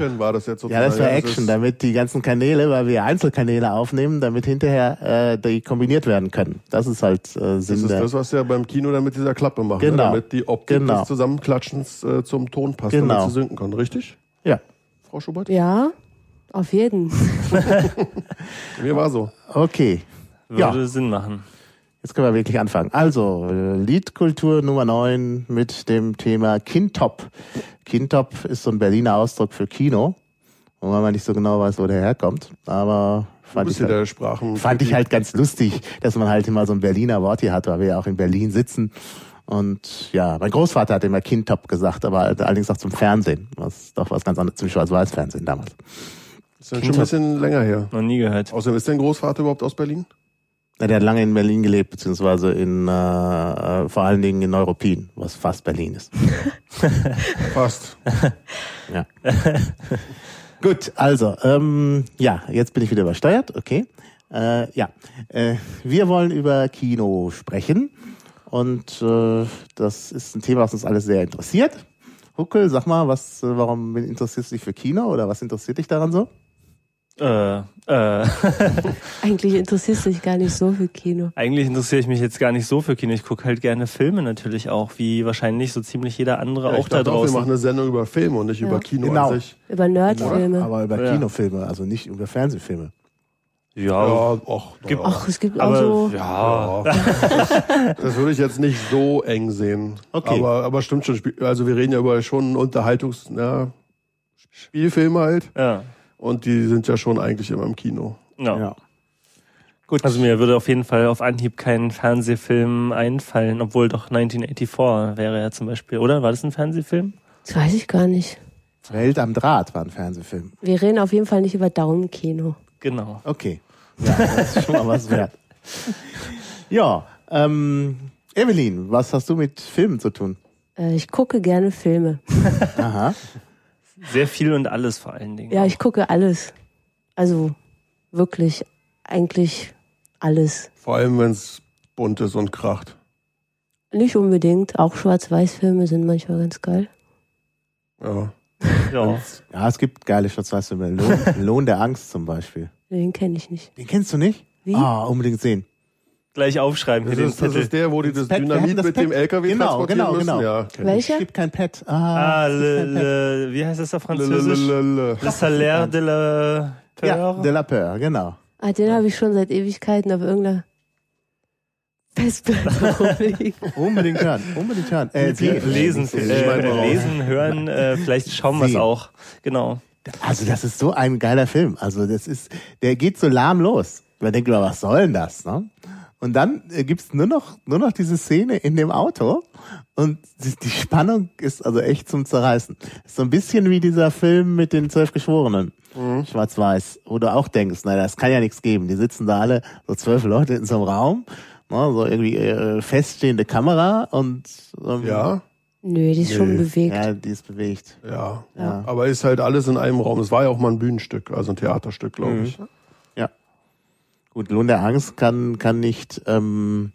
Action war das jetzt Ja, sozusagen. das war Das Action, ist- damit die ganzen Kanäle, weil wir Einzelkanäle aufnehmen, damit hinterher äh, die kombiniert werden können. Das ist halt äh, Das Sinn ist der. das, was wir beim Kino dann mit dieser Klappe machen, Genau. ne? damit die Optik Genau. des Zusammenklatschens äh, zum Ton passt, Genau. damit sie sinken kann. Richtig, Ja, Frau Schubert? Ja, auf jeden. Mir war so. okay. Würde Ja. Sinn machen. Jetzt können wir wirklich anfangen. Also, Liedkultur Nummer 9 mit dem Thema Kintop. Kintop ist so ein Berliner Ausdruck für Kino, wo man nicht so genau weiß, wo der herkommt. Aber fand ich, halt, fand ich halt ganz lustig, dass man halt immer so ein Berliner Wort hier hat, weil wir ja auch in Berlin sitzen. Und ja, mein Großvater hat immer Kintop gesagt, aber allerdings auch zum Fernsehen. Was doch was ganz anderes, zum Schwarz-Weiß-Fernsehen damals. Das ist ja schon ein bisschen länger her. Noch nie gehört. Außerdem ist dein Großvater überhaupt aus Berlin? Der hat lange in Berlin gelebt, beziehungsweise in äh, äh, vor allen Dingen in Neuruppin, was fast Berlin ist. Fast. Ja. Gut, also, ähm, ja, jetzt bin ich wieder übersteuert, okay. Äh, ja, äh, wir wollen über Kino sprechen und äh, das ist ein Thema, was uns alles sehr interessiert. Huckel, sag mal, was, äh, warum interessierst du dich für Kino oder was interessiert dich daran so? Äh, äh, Eigentlich interessierst du dich gar nicht so für Kino. eigentlich interessiere ich mich jetzt gar nicht so für Kino. Ich gucke halt gerne Filme natürlich auch, wie wahrscheinlich so ziemlich jeder andere Ja, auch ich da dachte auch, wir draußen. machen eine Sendung über Filme und nicht Ja. über Kino Genau. an sich. Über Nerdfilme. Aber über Ja. Kinofilme, also nicht über Fernsehfilme. ja, Ja, och, Gibt- ja. Ach, es gibt auch aber so. ja, Ja. Das würde ich jetzt nicht so eng sehen. Okay. Aber, aber stimmt schon. Also wir reden ja über schon Unterhaltungs, ja, Spielfilme halt. ja, Und die sind ja schon eigentlich immer im Kino. ja. Ja. Gut. Also mir würde auf jeden Fall auf Anhieb kein Fernsehfilm einfallen, obwohl doch 1984 wäre ja zum Beispiel, oder? War das ein Fernsehfilm? Das weiß ich gar nicht. Welt am Draht war ein Fernsehfilm. Wir reden auf jeden Fall nicht über Daumenkino. Genau. Okay. Ja, das ist schon mal was wert. Ja, ähm, Evelyn, was hast du mit Filmen zu tun? Äh, ich gucke gerne Filme. Aha. Sehr viel und alles vor allen Dingen. Ja, ich gucke alles. Also wirklich, eigentlich alles. Vor allem, wenn es bunt ist und kracht. Nicht unbedingt. Auch Schwarz-Weiß-Filme sind manchmal ganz geil. Ja. ja. Ja, es gibt geile Schwarz-Weiß-Filme. Lohn, Lohn der Angst zum Beispiel. Den kenne ich nicht. Den kennst du nicht? Wie? Ah, unbedingt sehen. Gleich aufschreiben Das ist, das ist der, wo die das Pet, Dynamit das mit Pet. dem LKW Genau, transportieren genau, müssen. genau. Ja. Welcher? Es gibt kein Pet. Ah, Ah, le, le, wie heißt das auf Französisch? Lalalala. Le Salaire de la Ja, Peur. de la Peur, genau. Ah, den habe ich schon seit Ewigkeiten auf irgendeiner Festplatte. Unbedingt hören, unbedingt hören. Äh, lesen, äh, lesen, hören, äh, vielleicht schauen wir es auch. Genau. Also das ist so ein geiler Film. Also das ist, der geht so lahm los. Man denkt immer, was soll denn das? Ne? Und dann äh, gibt's nur noch nur noch diese Szene in dem Auto und die, die Spannung ist also echt zum Zerreißen. Ist so ein bisschen wie dieser Film mit den zwölf Geschworenen, Schwarz-Weiß, wo du auch denkst, na das kann ja nichts geben. Die sitzen da alle so zwölf Leute in so einem Raum, ne, so irgendwie äh, feststehende Kamera und ähm, Ja, Nö, die ist schon Nee. bewegt. ja, die ist bewegt. ja, Ja. Aber ist halt alles in einem Raum. Es war ja auch mal ein Bühnenstück, also ein Theaterstück, glaube Mhm. ich. Ja. Gut, Lohn der Angst kann, kann nicht, ähm,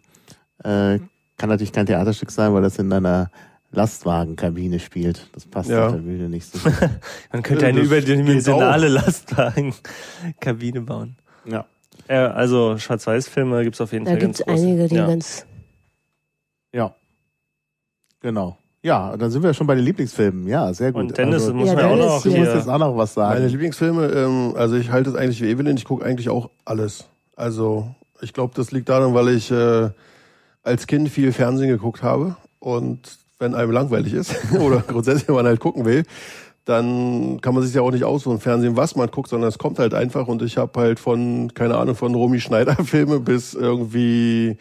äh, kann natürlich kein Theaterstück sein, weil das in einer Lastwagenkabine spielt. Das passt Ja. auf der Bühne nicht so. Man könnte eine überdimensionale Lastwagenkabine bauen. ja. Ja, also Schwarz-Weiß-Filme gibt's auf jeden Da Fall gibt's ganz große. einige, die ja. ganz. Ja. Genau. Ja, dann sind wir schon bei den Lieblingsfilmen. Ja, sehr gut. Und Dennis also, muss Ja, man ja auch Dennis noch du musst jetzt auch noch was Meine sagen. Lieblingsfilme, ähm, also ich halte es eigentlich wie Evelyn, ich gucke eigentlich auch alles. Also ich glaube, das liegt daran, weil ich äh, als Kind viel Fernsehen geguckt habe. Und wenn einem langweilig ist oder grundsätzlich wenn man halt gucken will, dann kann man sich ja auch nicht aussuchen, Fernsehen, was man guckt, sondern es kommt halt einfach. Und ich habe halt von, keine Ahnung, von Romy Schneider Filme bis irgendwie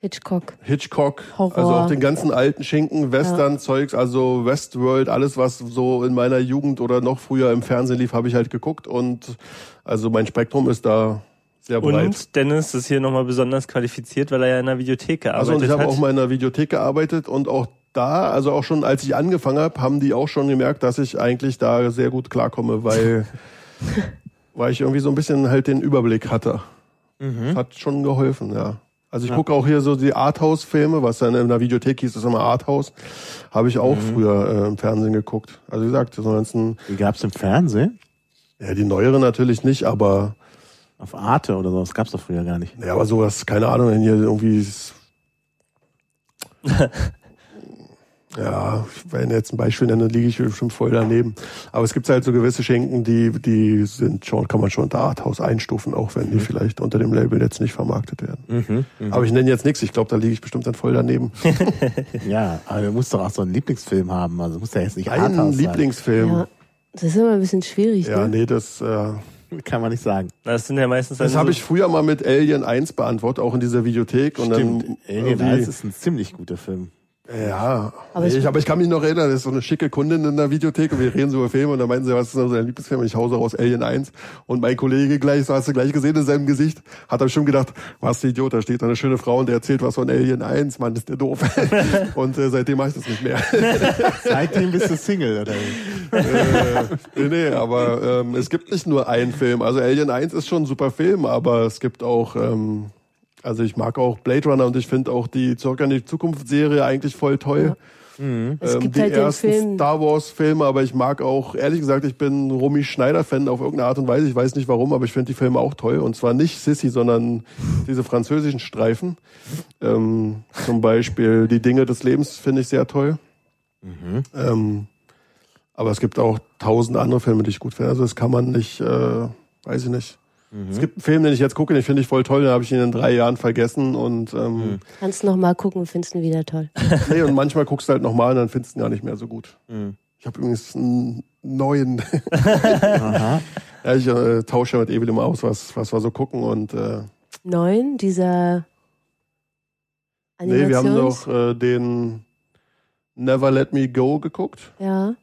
Hitchcock. Hitchcock, Horror. also auch den ganzen alten Schinken, Western-Zeugs, also Westworld, alles, was so in meiner Jugend oder noch früher im Fernsehen lief, habe ich halt geguckt. Und also mein Spektrum ist da sehr breit. Und Dennis ist hier nochmal besonders qualifiziert, weil er ja in der Videothek gearbeitet Also und ich habe hat. auch mal in der Videothek gearbeitet und auch da, also auch schon als ich angefangen habe, haben die auch schon gemerkt, dass ich eigentlich da sehr gut klarkomme, weil, weil ich irgendwie so ein bisschen halt den Überblick hatte. Mhm. Hat schon geholfen, ja. Also ich gucke auch hier so die Arthouse-Filme, was dann in der Videothek hieß, das immer Arthouse. Habe ich auch früher äh, im Fernsehen geguckt. Also wie gesagt, so ganzen, Die gab's im Fernsehen? ja, die neueren natürlich nicht, aber Auf Arte oder so, das gab's doch früher gar nicht. ja, aber sowas, keine Ahnung, wenn hier irgendwie Ja, wenn jetzt ein Beispiel nenne, liege ich bestimmt voll daneben. Aber es gibt halt so gewisse Schenken, die, die sind schon, kann man schon unter Arthouse einstufen, auch wenn die vielleicht unter dem Label jetzt nicht vermarktet werden. Aber ich nenne jetzt nichts, ich glaube, da liege ich bestimmt dann voll daneben. Ja, aber du musst doch auch so einen Lieblingsfilm haben. Also muss ja jetzt nicht Ein Arthouse Lieblingsfilm. Ja. Das ist immer ein bisschen schwierig, Ja, ne? nee, das, äh. Kann man nicht sagen. Das sind ja meistens das habe so- ich früher mal mit Alien 1 beantwortet, auch in dieser Videothek. Und Stimmt, dann Alien irgendwie- 1 ist ein ziemlich guter Film. Ja, Aber nee, ich, aber ich kann mich noch erinnern, das ist so eine schicke Kundin in der Videothek und wir reden so über Filme und dann meinten sie, was ist denn so dein Lieblingsfilm? Und ich hause raus Alien 1 und mein Kollege gleich, so hast du gleich gesehen in seinem Gesicht, hat er schon gedacht, was ein Idiot, da steht da eine schöne Frau und der erzählt was von Alien 1, Mann, ist der doof. und äh, seitdem mache ich das nicht mehr. Seitdem bist du Single, oder? äh, nee, nee, aber ähm, es gibt nicht nur einen Film. Also Alien 1 ist schon ein super Film, aber es gibt auch, ähm, also ich mag auch Blade Runner und ich finde auch die Zurück in die Zukunft Serie eigentlich voll toll. Es Ähm, gibt die halt den ersten Film. Star Wars Filme, aber ich mag auch, ehrlich gesagt, ich bin Romy Schneider Fan auf irgendeine Art und Weise. Ich weiß nicht warum, aber ich finde die Filme auch toll. Und zwar nicht Sissy, sondern diese französischen Streifen. Ähm, zum Beispiel Die Dinge des Lebens finde ich sehr toll. Ähm, aber es gibt auch tausend andere Filme, die ich gut finde. Also das kann man nicht, äh, weiß ich nicht. Es gibt einen Film, den ich jetzt gucke, den finde ich voll toll, den habe ich ihn in drei Jahren vergessen und ähm, Kannst noch mal gucken und findest ihn wieder toll. Nee, und manchmal guckst du halt nochmal und dann findest du ihn gar nicht mehr so gut. Mhm. Ich habe übrigens einen neuen. Aha. ja, ich äh, tausche ja mit Evelyn immer aus, was, was wir so gucken. Und äh, Neun, dieser nee, wir haben Animations... doch äh, den Never Let Me Go geguckt, ja.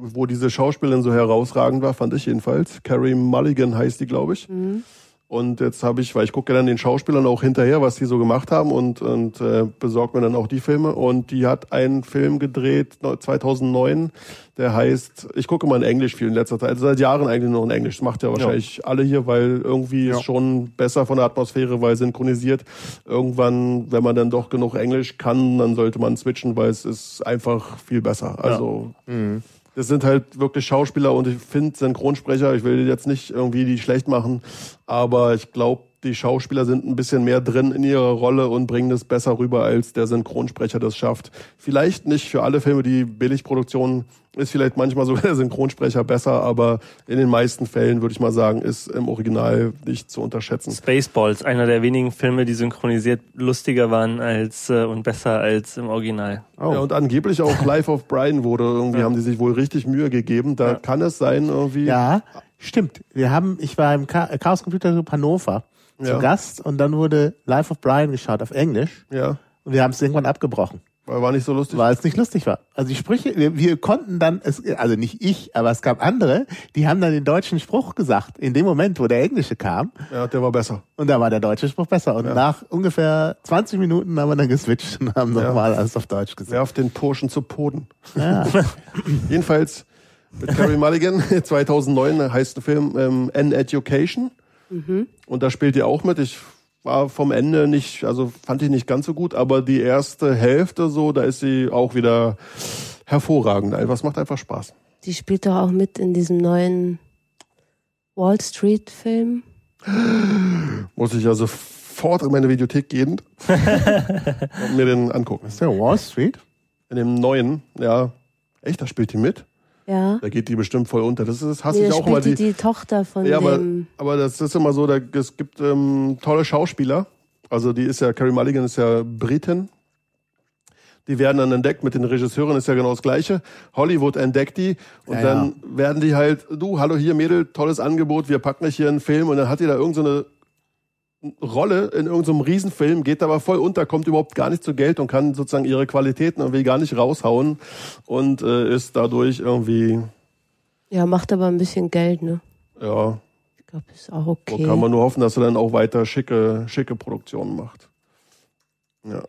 Wo diese Schauspielerin so herausragend war, fand ich jedenfalls. Carrie Mulligan heißt die, glaube ich. Mhm. Und jetzt habe ich, weil ich gucke ja dann den Schauspielern auch hinterher, was die so gemacht haben und, und äh, besorgt mir dann auch die Filme. Und die hat einen Film gedreht, ne- 2009, der heißt, ich gucke mal in Englisch viel in letzter Zeit, also seit Jahren eigentlich nur in Englisch. Das macht ja wahrscheinlich alle hier, weil irgendwie Ja. ist schon besser von der Atmosphäre, weil synchronisiert. Irgendwann, wenn man dann doch genug Englisch kann, dann sollte man switchen, weil es ist einfach viel besser. Also Mhm. Das sind halt wirklich Schauspieler und ich finde Synchronsprecher, ich will jetzt nicht irgendwie die schlecht machen, aber ich glaube, die Schauspieler sind ein bisschen mehr drin in ihrer Rolle und bringen das besser rüber, als der Synchronsprecher das schafft. Vielleicht nicht für alle Filme, die Billigproduktionen ist vielleicht manchmal sogar der Synchronsprecher besser, aber in den meisten Fällen würde ich mal sagen, ist im Original nicht zu unterschätzen. Spaceballs, einer der wenigen Filme, die synchronisiert lustiger waren als äh, und besser als im Original. Oh. Ja, und angeblich auch Life of Brian wurde irgendwie, haben die sich wohl richtig Mühe gegeben. Da Ja. kann es sein, irgendwie. Ja, stimmt. Wir haben, ich war im Cha Chaos Computer Club Hannover zu Ja. Gast und dann wurde Life of Brian geschaut auf Englisch Ja, und wir haben es irgendwann abgebrochen, weil war nicht so lustig. weil es nicht lustig war. Also die Sprüche, wir, wir konnten dann, es, also nicht ich, aber es gab andere, die haben dann den deutschen Spruch gesagt, in dem Moment, wo der englische kam Ja, der war besser. und da war der deutsche Spruch besser. Und nach ungefähr 20 Minuten haben wir dann geswitcht und haben nochmal alles auf Deutsch gesagt. Werft den Burschen zu Boden. Ja. Jedenfalls mit Carrie Mulligan, 2009 heißt der Film ähm, An Education. Und da spielt ihr auch mit. Ich war vom Ende nicht, also fand ich nicht ganz so gut, aber die erste Hälfte so, da ist sie auch wieder hervorragend. Einfach, es macht einfach Spaß. Die spielt doch auch mit in diesem neuen Wall Street Film. Muss ich ja sofort in meine Videothek gehen und mir den angucken. Ist der Wall Street? In dem neuen, ja. Echt, da spielt die mit? Ja. Da geht die bestimmt voll unter. Das ist, hasse Nee, ich auch immer die, die, Tochter von Ja, aber, dem. aber das ist immer so, da, es gibt ähm, tolle Schauspieler. Also die ist ja, Carrie Mulligan ist ja Britin. Die werden dann entdeckt, mit den Regisseuren ist ja genau das Gleiche. Hollywood entdeckt die und Ja, dann werden die halt, du, hallo hier Mädel, tolles Angebot, wir packen dich hier in einen Film und dann hat die da irgendeine so Rolle in irgendeinem Riesenfilm, geht aber voll unter, kommt überhaupt gar nicht zu Geld und kann sozusagen ihre Qualitäten irgendwie gar nicht raushauen und äh, ist dadurch irgendwie, Ja, macht aber ein bisschen Geld, ne? ja, Ich glaube, ist auch So okay. kann man nur hoffen, dass er dann auch weiter schicke, schicke Produktionen macht. Ja.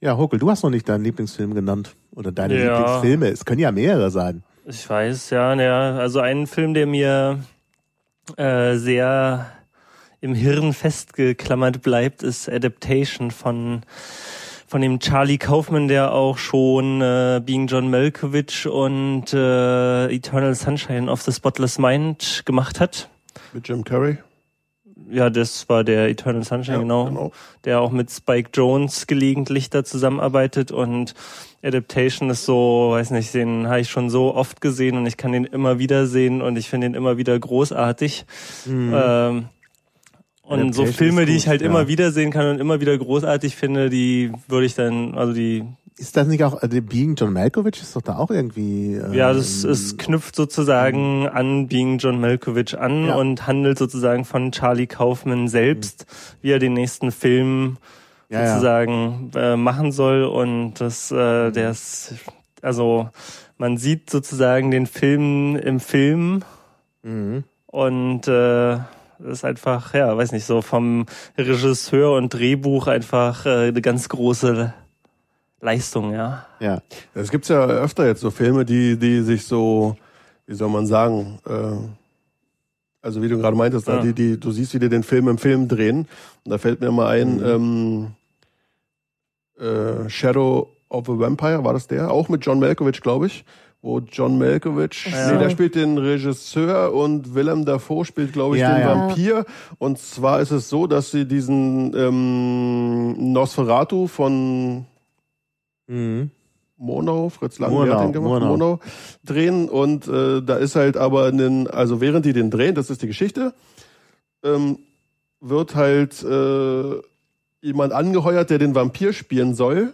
Ja, Hokel, du hast noch nicht deinen Lieblingsfilm genannt. Oder deine Ja. Lieblingsfilme. Es können ja mehrere sein. Ich weiß, ja, naja, also ein Film, der mir äh, sehr im Hirn festgeklammert bleibt, ist Adaptation von von dem Charlie Kaufman, der auch schon äh, Being John Malkovich und äh, Eternal Sunshine of the Spotless Mind gemacht hat. Mit Jim Carrey. Ja, das war der Eternal Sunshine, Ja, genau. genau. Der auch mit Spike Jones gelegentlich da zusammenarbeitet und Adaptation ist so, weiß nicht, den habe ich schon so oft gesehen und ich kann den immer wieder sehen und ich finde ihn immer wieder großartig. Ähm, und so Filme, die ich halt ja. immer wieder sehen kann und immer wieder großartig finde, die würde ich dann, also die, Ist das nicht auch, also Being John Malkovich ist doch da auch irgendwie. Äh, ja, das es knüpft sozusagen an Being John Malkovich an Ja. und handelt sozusagen von Charlie Kaufman selbst, wie er den nächsten Film ja, sozusagen äh, machen soll und das äh, der ist also man sieht sozusagen den Film im Film Mhm. und äh, das ist einfach ja weiß nicht so vom Regisseur und Drehbuch einfach äh, eine ganz große Leistung ja Ja. Es gibt ja öfter jetzt so Filme, die, die sich so, wie soll man sagen, äh, also wie du gerade meintest, da, Ja. die, die, du siehst, wie die den Film im Film drehen. Und da fällt mir mal ein, ähm, äh, Shadow of a Vampire, war das der? Auch mit John Malkovich, glaube ich. Wo John Malkovich, so. nee, der spielt den Regisseur und Willem Dafoe spielt, glaube ich, Ja, den ja. Vampir. Und zwar ist es so, dass sie diesen ähm, Nosferatu von Mhm. Monau, Fritz Lang, Murnau, hat den gemacht? Murnau. Monau drehen und äh, da ist halt aber einen, also während die den drehen, das ist die Geschichte, ähm, wird halt äh, jemand angeheuert, der den Vampir spielen soll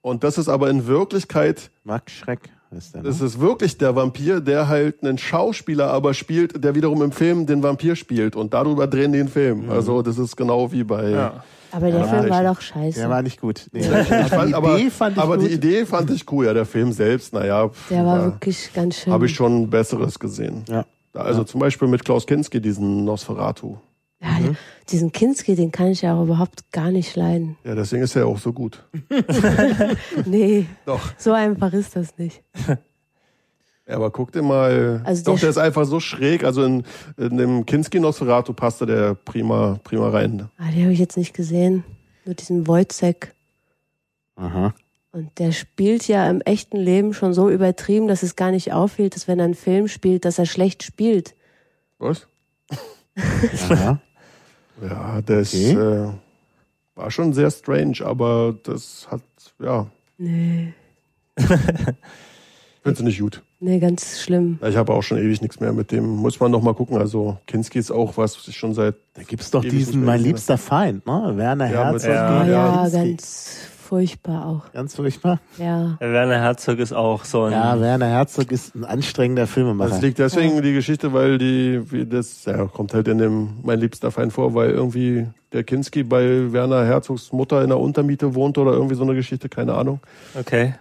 und das ist aber in Wirklichkeit, Max Schreck ist der. Ne? das ist wirklich der Vampir, der halt einen Schauspieler aber spielt, der wiederum im Film den Vampir spielt und darüber drehen die den Film. Mhm. Also das ist genau wie bei ja Aber der Ja, Film war doch scheiße. der war nicht gut. Nee. Ich fand, die aber, Idee fand ich aber gut. die Idee fand ich cool, ja, der Film selbst, naja. der war ja. wirklich ganz schön. Habe ich schon Besseres gesehen. Ja. Also zum Beispiel mit Klaus Kinski, diesen Nosferatu. Ja, Diesen Kinski, den kann ich ja auch überhaupt gar nicht leiden. Ja, deswegen ist er auch so gut. Nee, Doch. so einfach ist das nicht. Ja, aber guck dir mal. Also Doch, der der ist einfach so schräg. Also in, in dem Kinski Nosferatu passt da der prima, prima rein. Ah, den habe ich jetzt nicht gesehen. Nur diesen Wojcek. Aha. Und der spielt ja im echten Leben schon so übertrieben, dass es gar nicht auffällt, dass wenn er einen Film spielt, dass er schlecht spielt. Was? Aha. Ja, das Okay. äh, war schon sehr strange, aber das hat, ja, Nee, findest du nicht gut. nee, ganz schlimm. Ich habe auch schon ewig nichts mehr mit dem. Muss man noch mal gucken. Also Kinski ist auch was, was ich schon seit Da gibt's doch Ewig nicht diesen mein liebster Feind, ne? Werner Ja, Herzog. Ja. Ja, Kinski. ganz furchtbar auch. Ganz furchtbar. Ja. Der Werner Herzog ist auch so ein Ja, Werner Herzog ist ein anstrengender Filmemacher. Das liegt deswegen die Geschichte, weil die, wie das, ja, kommt halt in dem mein liebster Feind vor, weil irgendwie der Kinski bei Werner Herzogs Mutter in der Untermiete wohnt oder irgendwie so eine Geschichte, keine Ahnung. okay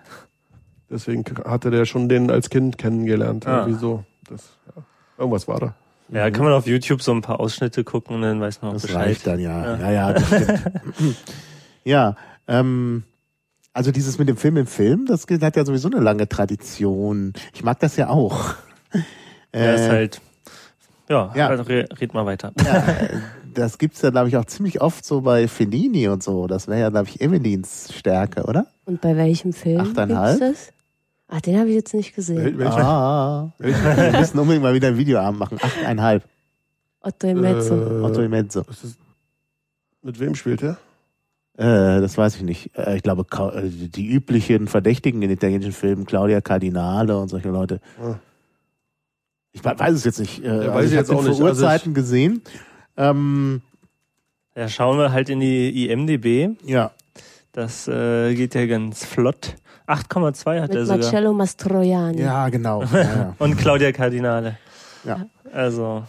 Deswegen hatte der schon den als Kind kennengelernt. Ah. Irgendwie so. Das, ja. Irgendwas war da. ja kann man auf YouTube so ein paar Ausschnitte gucken und dann weiß man auch Das Bescheid reicht dann, ja. Ja, ja, das stimmt. ja, ähm, also dieses mit dem Film im Film, das hat ja sowieso eine lange Tradition. Ich mag das ja auch. ja ist Äh, halt ja, ja. Also re red mal weiter ja, das gibt's ja, glaube ich, auch ziemlich oft so bei Fellini und so. Das wäre ja, glaube ich, Evelins Stärke, oder? Und bei welchem Film Achteinhalb? gibt's das? Ach, den habe ich jetzt nicht gesehen. Wel- welcher? Ah, wir müssen unbedingt mal wieder ein Videoabend machen. Achteinhalb. Otto im Mezzo. Äh, Otto Imezzo. ist, mit wem spielt er? Äh, das weiß ich nicht. Äh, ich glaube, äh, die üblichen Verdächtigen in italienischen Filmen, Claudia Cardinale und solche Leute. Ah. Ich we- weiß es jetzt nicht. Äh, weiß also ich ich jetzt auch nicht. vor Also Urzeiten gesehen. Ähm, ja schauen wir halt in die IMDb ja. das äh, geht ja ganz flott 8,2 hat er Mit sogar Marcello Mastroianni. Ja, genau. Ja, ja. und Claudia Cardinale Ja. also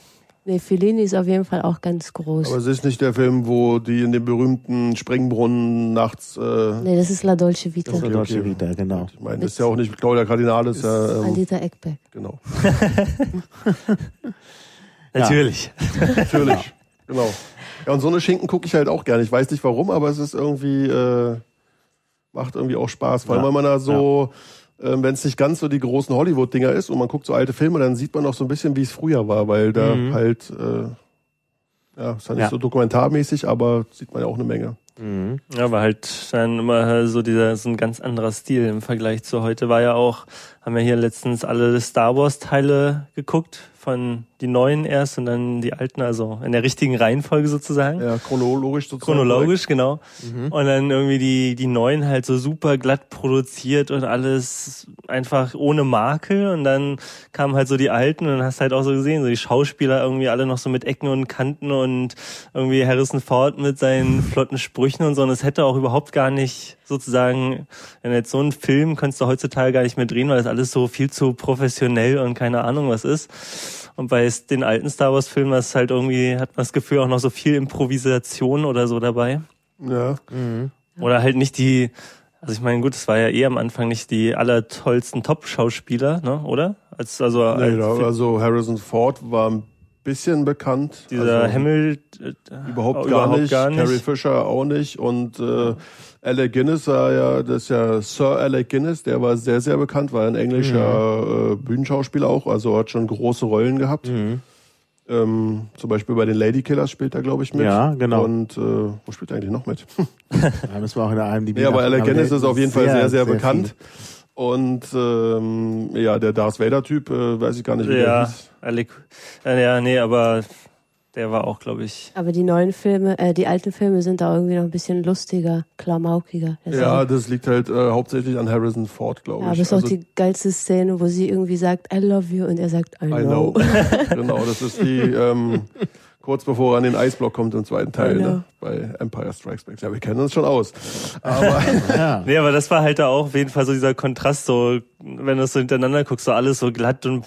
Nee, Fellini ist auf jeden Fall auch ganz groß. Aber es ist nicht der Film, wo die in dem berühmten Sprengbrunnen nachts. Äh, nee, das ist La Dolce Vita. Das ist der Dolce okay. Vita, genau. Ich meine, das ist ja auch nicht Claudia Cardinale, ist ja. Ähm, Anita Eckbeck. genau. natürlich Natürlich. Genau. Ja, und so eine Schinken gucke ich halt auch gerne. Ich weiß nicht warum, aber es ist irgendwie, äh, macht irgendwie auch Spaß. Vor allem, Ja. wenn man da so, ähm, wenn es nicht ganz so die großen Hollywood-Dinger ist und man guckt so alte Filme, dann sieht man auch so ein bisschen, wie es früher war, weil da Mhm. halt, äh, Ja, ist ja nicht Ja. so dokumentarmäßig, aber sieht man ja auch eine Menge. Ja, aber halt dann immer so dieser, so ein ganz anderer Stil im Vergleich zu heute. War ja auch, haben wir hier letztens alle Star Wars Teile geguckt, von die neuen erst und dann die alten, also in der richtigen Reihenfolge sozusagen. Ja, chronologisch sozusagen. Chronologisch, genau. Und dann irgendwie die, die neuen halt so super glatt produziert und alles einfach ohne Makel. Und dann kamen halt so die alten und dann hast halt auch so gesehen, so die Schauspieler irgendwie alle noch so mit Ecken und Kanten und irgendwie Harrison Ford mit seinen flotten Sprüchen und so. Und es hätte auch überhaupt gar nicht sozusagen, wenn jetzt so einen Film kannst du heutzutage gar nicht mehr drehen, weil das alles so viel zu professionell und keine Ahnung was ist. Und bei den alten Star Wars Filmen ist halt irgendwie, hat man das Gefühl auch noch so viel Improvisation oder so dabei. Ja. Oder halt nicht die, also ich meine, gut, es war ja eh am Anfang nicht die allertollsten Top-Schauspieler, ne, oder? Als, also, Nee, als da, also Harrison Ford war ein bisschen bekannt. dieser also, Himmel äh, Überhaupt, äh, gar, nicht. gar Carrie Fisher auch nicht. Und äh, Alec Guinness war ja, das ist ja Sir Alec Guinness, der war sehr, sehr bekannt, war ein englischer äh, Bühnenschauspieler auch, also hat schon große Rollen gehabt. Ähm, zum Beispiel bei den Ladykillers spielt er, glaube ich, mit. Ja, genau. Und äh, wo spielt er eigentlich noch mit? Da müssen wir auch in der IMDb nee, aber Alec. Guinness der ist auf jeden Fall sehr, sehr, viel. bekannt. Und ähm, ja, der Darth Vader-Typ, äh, weiß ich gar nicht, wie der Ja, hieß. Alec, äh, ja, nee, aber der war auch, glaube ich. Aber die neuen Filme, äh, die alten Filme sind da irgendwie noch ein bisschen lustiger, klamaukiger. Das Ja, das liegt halt äh, hauptsächlich an Harrison Ford, glaube ja, ich. aber es ist Also- auch die geilste Szene, wo sie irgendwie sagt, I love you und er sagt, I know. I know. genau, das ist die ähm, kurz bevor er an den Eisblock kommt im zweiten Teil, Genau. ne? bei Empire Strikes Back. Ja, wir kennen uns schon aus. Aber Ja. Nee, aber das war halt da auch auf jeden Fall so dieser Kontrast, so, wenn du es so hintereinander guckst, so alles so glatt und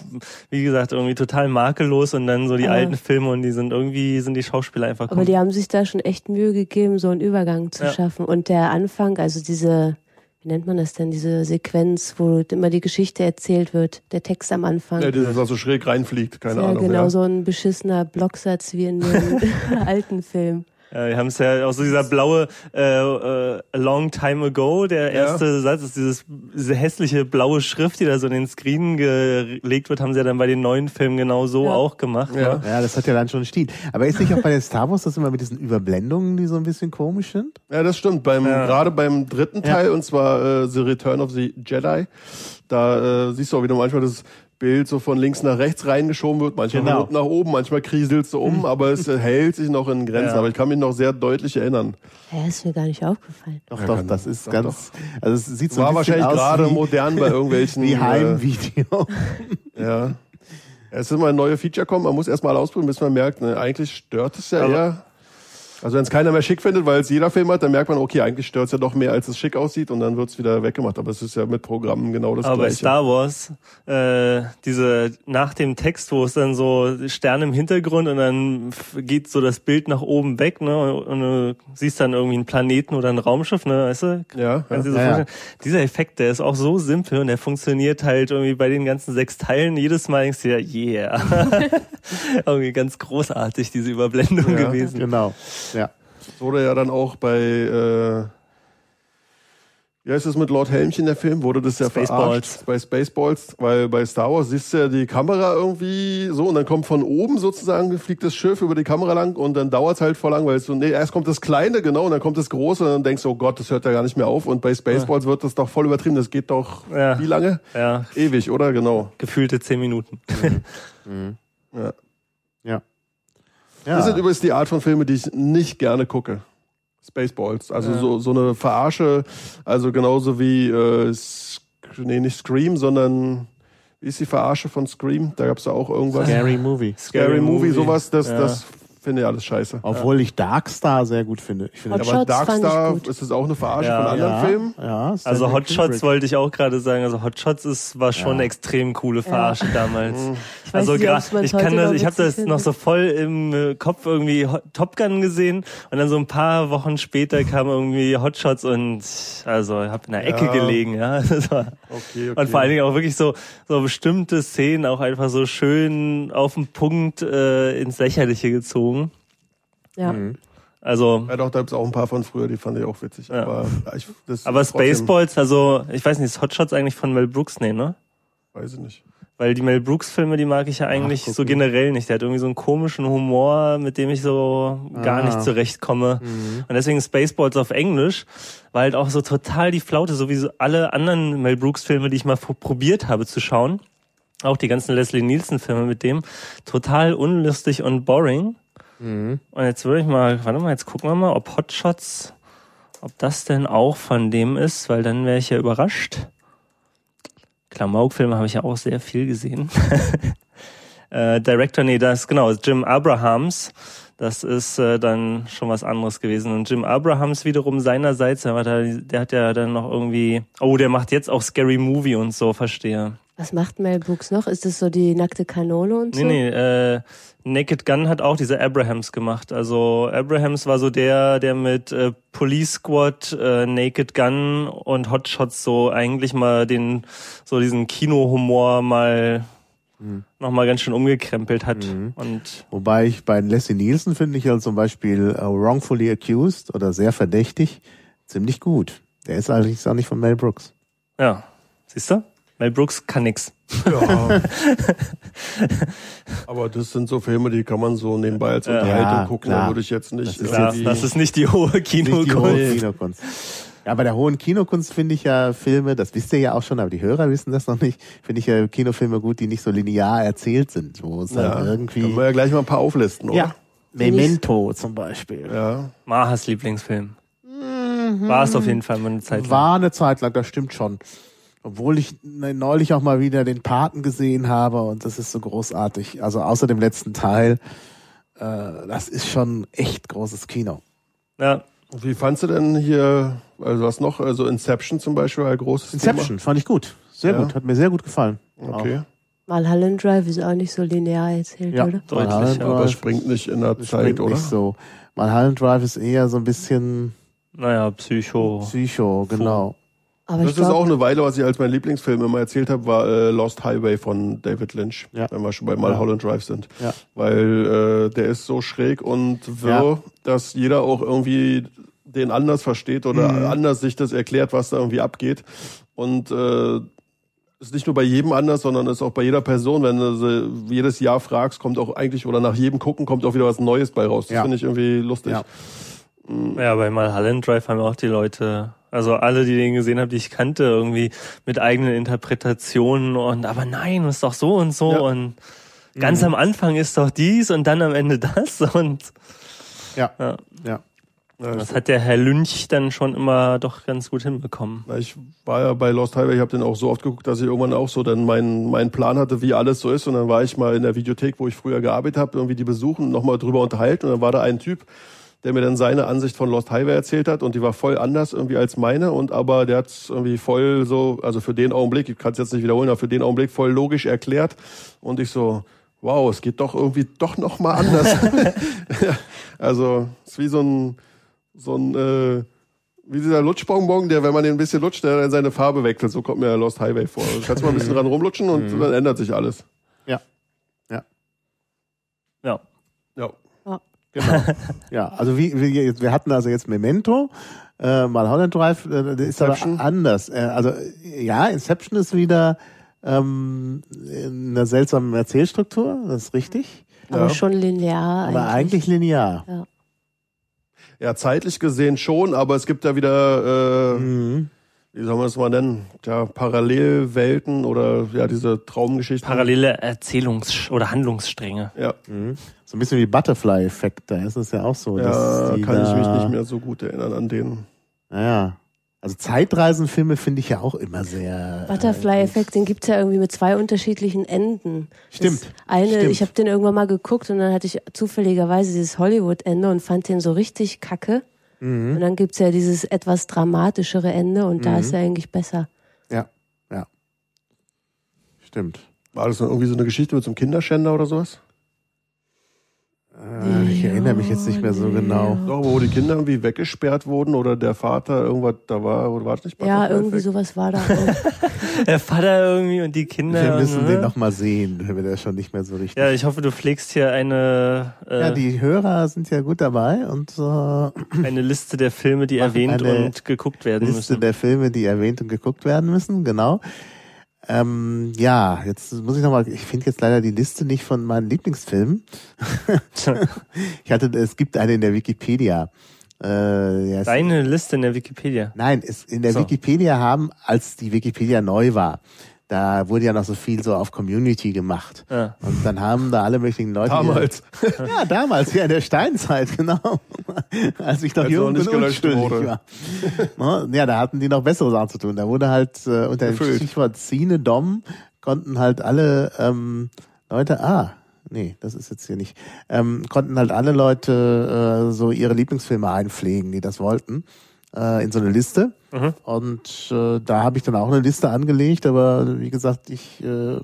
wie gesagt, irgendwie total makellos und dann so die Aber- alten Filme und die sind irgendwie, sind die Schauspieler einfach Aber die haben sich da schon echt Mühe gegeben, so einen Übergang zu Ja. schaffen. Und der Anfang, also diese, wie nennt man das denn, diese Sequenz, wo immer die Geschichte erzählt wird, der Text am Anfang. ja, das was so schräg reinfliegt, keine ja, Ahnung. genau ja. so ein beschissener Blocksatz wie in dem alten Film. Ja, wir haben es ja auch so dieser blaue äh, äh, A Long Time Ago, der Ja. erste Satz ist dieses diese hässliche blaue Schrift, die da so in den Screen gelegt wird, haben sie ja dann bei den neuen Filmen genau so Ja. auch gemacht. Ja. Ne? ja, das hat ja dann schon einen Stil. Aber ist nicht auch bei den Star Wars das immer mit diesen Überblendungen, die so ein bisschen komisch sind? Ja, das stimmt. Beim, Ja. Gerade beim dritten Teil, und zwar äh, The Return of the Jedi, da äh, siehst du auch wieder manchmal das Bild so von links nach rechts reingeschoben wird, manchmal Genau. von unten nach oben, manchmal kriselt so um, aber es äh, hält sich noch in Grenzen. Ja. Aber ich kann mich noch sehr deutlich erinnern. Ja, ist mir gar nicht aufgefallen. Doch, Ja, doch, das ist doch, ganz, also es sieht so War ein bisschen wahrscheinlich aus gerade wie, modern bei irgendwelchen. wie äh, Heimvideo. Ja. Es ist immer ein neues Feature kommen, man muss erstmal ausprobieren, bis man merkt, ne, eigentlich stört es ja Aber- eher. Also wenn es keiner mehr schick findet, weil es jeder Film hat, dann merkt man, okay, eigentlich stört es ja doch mehr, als es schick aussieht und dann wird es wieder weggemacht. Aber es ist ja mit Programmen genau das Aber bei Gleiche. Star Wars, äh, diese nach dem Text, wo es dann so Sterne im Hintergrund und dann geht so das Bild nach oben weg, ne? Und du siehst dann irgendwie einen Planeten oder ein Raumschiff, ne, weißt du? ja, Kannst du ja. dir so Ja, ja. vorstellen? Dieser Effekt, der ist auch so simpel und der funktioniert halt irgendwie bei den ganzen sechs Teilen. Jedes Mal denkst du dir, yeah. irgendwie ganz großartig, diese Überblendung Ja. gewesen. genau. Ja. Es wurde ja dann auch bei, äh, wie heißt es mit Lord Helmchen, der Film, wurde das ja Spaceballs. verarscht bei Spaceballs, weil bei Star Wars siehst du ja die Kamera irgendwie so und dann kommt von oben sozusagen, fliegt das Schiff über die Kamera lang und dann dauert es halt voll lang, weil es so, nee, erst kommt das Kleine, genau, und dann kommt das Große und dann denkst du, oh Gott, das hört ja gar nicht mehr auf und bei Spaceballs wird das doch voll übertrieben, das geht doch, Ja. wie lange? Ja, Ewig, oder? Genau. gefühlte zehn Minuten. Ja. Ja. Das sind Ja. übrigens die Art von Filme, die ich nicht gerne gucke. Spaceballs. Also Ja. so, so eine Verarsche, also genauso wie, äh, nee, nicht Scream, sondern wie ist die Verarsche von Scream? Da gab's ja auch irgendwas. Scary Movie. Scary, Movie, sowas, das, Ja. das finde ich alles scheiße. Obwohl ich Darkstar sehr gut finde. Ich finde Hot Aber Shots ich Darkstar, ist das auch eine Verarsche Ja. von anderen ja, Filmen? Ja, Stanley Also Hot Shots wollte ich auch gerade sagen. Also Hot Shots ist, war schon Ja. eine extrem coole Verarsche damals. Ich weiß Also man's ich kann das, ich habe das noch so voll im äh, Kopf irgendwie Top Gun gesehen und dann so ein paar Wochen später kam irgendwie Hot Shots und also ich habe in der Ecke Ja. gelegen, ja. Das war, Okay, okay. Und vor allen Dingen auch wirklich so so bestimmte Szenen auch einfach so schön auf den Punkt äh, ins Lächerliche gezogen. Ja. Also Ja, doch, da gibt's auch ein paar von früher, die fand ich auch witzig. Ja. Aber, ja, ich, das aber Spaceballs, also ich weiß nicht, ist Hot Shots eigentlich von Mel Brooks, nee, ne? Weiß ich nicht. Weil die Mel Brooks Filme, die mag ich ja eigentlich guck so generell nicht. Der hat irgendwie so einen komischen Humor, mit dem ich so gar Ah. nicht zurechtkomme. Und deswegen Spaceballs auf Englisch war halt auch so total die Flaute, so wie so alle anderen Mel Brooks Filme, die ich mal pro- probiert habe zu schauen. Auch die ganzen Leslie Nielsen Filme mit dem. Total unlustig und boring. Und jetzt würde ich mal, warte mal, jetzt gucken wir mal, ob Hotshots, ob das denn auch von dem ist, weil dann wäre ich ja überrascht. Klamauk-Filme habe ich ja auch sehr viel gesehen. äh, Director, nee, das genau, Jim Abrahams. Das ist äh, dann schon was anderes gewesen. Und Jim Abrahams wiederum seinerseits, der hat ja dann noch irgendwie, oh, der macht jetzt auch Scary Movie und so, verstehe. Was macht Mel Brooks noch? Ist das so die nackte Kanone und so? Nee, nee, äh, Naked Gun hat auch diese Abrahams gemacht. Also Abrahams war so der, der mit äh, Police Squad, äh, Naked Gun und Hot Shots so eigentlich mal den, so diesen Kinohumor mal Mhm. noch mal ganz schön umgekrempelt hat. Und Wobei ich bei Leslie Nielsen finde ich ja zum Beispiel äh, Wrongfully Accused oder sehr verdächtig ziemlich gut. Der ist allerdings auch nicht von Mel Brooks. ja, siehst du? Mel Brooks kann nix. Ja. Aber das sind so Filme, die kann man so nebenbei als Unterhaltung Ja, gucken. klar. Da würde ich jetzt nicht Das ist Klar, irgendwie- das ist nicht die hohe Nicht die hohe Kinokunst. Ja, bei der hohen Kinokunst finde ich ja Filme, das wisst ihr ja auch schon, aber die Hörer wissen das noch nicht, finde ich ja Kinofilme gut, die nicht so linear erzählt sind, wo es ja, dann irgendwie... Können wir ja gleich mal ein paar auflisten, oder? ja, Memento zum Beispiel. Ja. Mahas Lieblingsfilm. War es auf jeden Fall mal eine Zeit lang. War eine Zeit lang, das stimmt schon. Obwohl ich ne- neulich auch mal wieder den Paten gesehen habe und das ist so großartig. Also außer dem letzten Teil, äh, das ist schon echt großes Kino. Ja, Und Wie fandst du denn hier, also was noch, also Inception zum Beispiel, ein großes Inception fand ich gut. Sehr Ja. gut, hat mir sehr gut gefallen. Thema? Okay. Mulholland Drive ist auch nicht so linear erzählt, Ja, oder? Deutlich, Mulholland ja. Aber Drive springt nicht in der Zeit, oder? nicht so. Mulholland Drive ist eher so ein bisschen naja, Psycho. Psycho, genau. Aber Das ich ist auch glaube, eine Weile, was ich als mein Lieblingsfilm immer erzählt habe, war äh, Lost Highway von David Lynch, Ja. wenn wir schon bei Mulholland Drive sind. Ja. Weil äh, der ist so schräg und wirr, dass jeder auch irgendwie den anders versteht oder Mhm. anders sich das erklärt, was da irgendwie abgeht. Und äh, ist nicht nur bei jedem anders, sondern ist auch bei jeder Person, wenn du sie jedes Jahr fragst, kommt auch eigentlich, oder nach jedem Gucken kommt auch wieder was Neues bei raus. Das Ja. finde ich irgendwie lustig. Ja. Ja, bei Mulholland Drive haben auch die Leute, also alle, die den gesehen haben, die ich kannte, irgendwie mit eigenen Interpretationen und aber nein, ist doch so und so Ja. und ganz am Anfang ist doch dies und dann am Ende das und Ja, ja, ja. Das hat der Herr Lynch dann schon immer doch ganz gut hinbekommen. Ich war ja bei Lost Highway, ich habe den auch so oft geguckt, dass ich irgendwann auch so dann meinen meinen Plan hatte, wie alles so ist. Und dann war ich mal in der Videothek, wo ich früher gearbeitet habe, irgendwie die besuchen, nochmal drüber unterhalten. Und dann war da ein Typ, der mir dann seine Ansicht von Lost Highway erzählt hat und die war voll anders irgendwie als meine. Und aber der hat irgendwie voll so, also für den Augenblick, ich kann es jetzt nicht wiederholen, aber für den Augenblick voll logisch erklärt. Und ich so, wow, es geht doch irgendwie doch noch mal anders. Also es ist wie so ein so ein äh, wie dieser Lutschbonbon, der, wenn man den ein bisschen lutscht, der dann seine Farbe wechselt. So kommt mir Lost Highway vor. Du kannst mal ein bisschen dran rumlutschen und dann ändert sich alles. Ja. Ja. Ja. Ja. Genau. ja, also wie, wie wir hatten also jetzt Memento, äh, Mulholland Drive, äh, ist Inception. aber anders. Äh, also ja, Inception ist wieder ähm, in einer seltsamen Erzählstruktur, das ist richtig, aber Ja. schon linear aber eigentlich. eigentlich linear. Ja, zeitlich gesehen schon, aber es gibt ja wieder, äh, Mhm. wie soll man das mal nennen? Ja, Parallelwelten oder ja, diese Traumgeschichten. Parallele Erzählungs- oder Handlungsstränge. Ja, Mhm. So ein bisschen wie Butterfly-Effekt, da ist es ja auch so. ja kann ich mich nicht mehr so gut erinnern an den. Naja. Also Zeitreisenfilme finde ich ja auch immer sehr. äh, Butterfly-Effekt, den gibt's ja irgendwie mit zwei unterschiedlichen Enden. Stimmt, Das eine, stimmt. ich habe den irgendwann mal geguckt und dann hatte ich zufälligerweise dieses Hollywood-Ende und fand den so richtig kacke. Mhm. Und dann gibt's ja dieses etwas dramatischere Ende und da ist er eigentlich besser. Ja, ja. Stimmt. War das dann irgendwie so eine Geschichte mit so einem Kinderschänder oder sowas? Äh, ich erinnere mich jetzt nicht mehr so genau. Doch, wo die Kinder irgendwie weggesperrt wurden oder der Vater irgendwas da war, oder war das nicht Ja, Butterfly irgendwie Effect? sowas war da auch. Der Vater irgendwie und die Kinder. Wir müssen und, den ne? nochmal sehen, wenn wir das schon nicht mehr so richtig. Ja, ich hoffe, du pflegst hier eine, äh, Ja, die Hörer sind ja gut dabei und äh, eine Liste der Filme, die erwähnt und geguckt werden Liste müssen. der Filme, die erwähnt und geguckt werden müssen, genau. Ähm, ja, jetzt muss ich nochmal, ich finde jetzt leider die Liste nicht von meinen Lieblingsfilmen. ich hatte, es gibt eine in der Wikipedia. Äh, ja, Deine Liste in der Wikipedia. Nein, es, in der So. Wikipedia haben, als die Wikipedia neu war, da wurde ja noch so viel so auf Community gemacht. Ja. Und dann haben da alle möglichen Leute. Damals. Ja, damals, ja, in der Steinzeit, genau. Als ich noch Als jung und unschuldig wurde. war. Ja, da hatten die noch bessere Sachen zu tun. Da wurde halt äh, unter dem. Stichwort Cine Dom konnten halt alle ähm, Leute, ah, nee, das ist jetzt hier nicht, ähm, konnten halt alle Leute äh, so ihre Lieblingsfilme einpflegen, die das wollten, äh, in so eine Liste. Mhm. Und äh, da habe ich dann auch eine Liste angelegt, aber wie gesagt, ich äh,